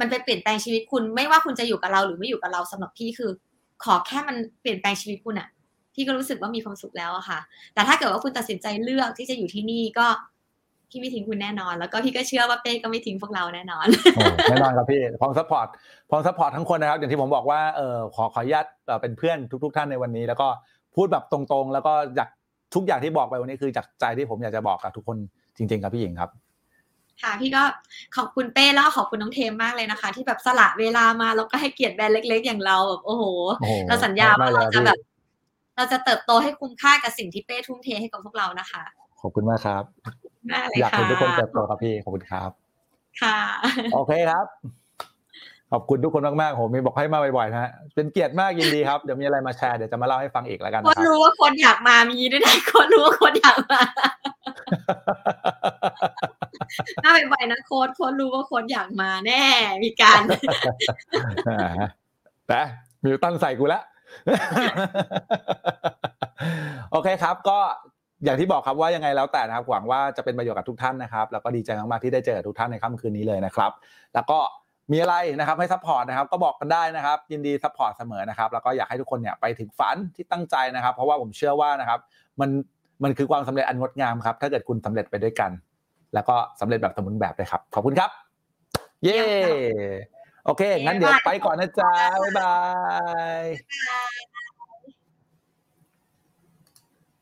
มันไปเปลี่ยนแปลงชีวิตคุณ ไม่ว่าคุณจะอยู่กับเราหรือไม่อยู่กับเราสำหรับพี่คือ ขอแค่มันเปลี่ยนแปลงชีวิตคุณอะพี่ก็รู้สึกว่ามีความสุขแล้วอะค่ะ แต่ถ้าเกิดว่าคุณตัดสินใจเลือกที่จะอยู่ที่นี่ก็พี่ไม่ทิ้งคุณแน่นอน แล้วก็พี่ก็เชื่อว่าเป้ก็ไม่ทิ้งพวกเราแน่นอนโอ้แน่นอนครับพี่พร้อม support พร้อม support ทุกคนนะครับ อย่างที่ผมบอกว่าเออขอขออนุญาตเอ่อเป็นเพื่อนทุก ๆ ท่านในวันนี้ แล้วก็พูดแบบตรงๆ แล้วก็อยากทุกอย่างที่บอกไปวันนี้คือจากใจที่ผมอยากจะบอกกับทุกคนจริง ๆ ครับพี่หญิงครับ ค่ะพี่ก็ขอบคุณเป้แล้วก็ขอบคุณน้องเทมมากเลยนะคะ ที่แบบสละเวลามาแล้วก็ให้เกียรติแบรนด์เล็ก ๆ อย่างเราแบบโอ้โหโอ้โหเราสัญญาว่าไม่เลยเราจะพี่แบบ เราจะเติบโตให้คุ้มค่ากับสิ่งที่เป้ทุ่มเทให้กับพวกเรานะคะ ขอบคุณมากครับมากเลยอยากค่ะเห็นทุกคนเติบโตครับพี่ขอบคุณครับ ค่ะ โอเคครับ ขอบคุณทุกคนมากๆผมมีบอกให้มาบ่อยๆนะฮะเป็นเกียรติมากยินดีครับเดี๋ยวมีอะไรมาแชร์เดี๋ยวจะมาเล่าให้ฟังอีกแล้วกันคนะนครับรู้ว่าคนอยากมามีด้วยนะคนรู้ว่าคนอยากมา น่าบ่อยๆนะโค้ดคนรู้ว่าโคนอยากมาแน่ มีการแต่มิวตันใส่กูแล้วโอเคครับ ก็อย่างที่บอกครับว่ายังไงแล้วแต่นะครับหวังว่าจะเป็นประโยชน์กับทุกท่านนะครับ แล้วก็ดีใจมากๆที่ได้เจอกับทุกท่านในค่ำคืนนี้เลยนะครับ แล้วก็มีอะไรนะครับให้ support นะครับก็บอกกันได้นะครับ ยินดี support เสมอนะครับ แล้วก็อยากให้ทุกคนเนี่ยไปถึงฝันที่ตั้งใจนะครับ เพราะว่าผมเชื่อว่านะครับ มัน มันคือความสำเร็จอันงดงามครับ ถ้าเกิดคุณสำเร็จไปด้วยกัน แล้วก็สำเร็จแบบสมบูรณ์แบบเลยครับ ขอบคุณครับ เย้โอเค งั้นเดี๋ยวไปก่อนนะจ๊ะบ๊ายบาย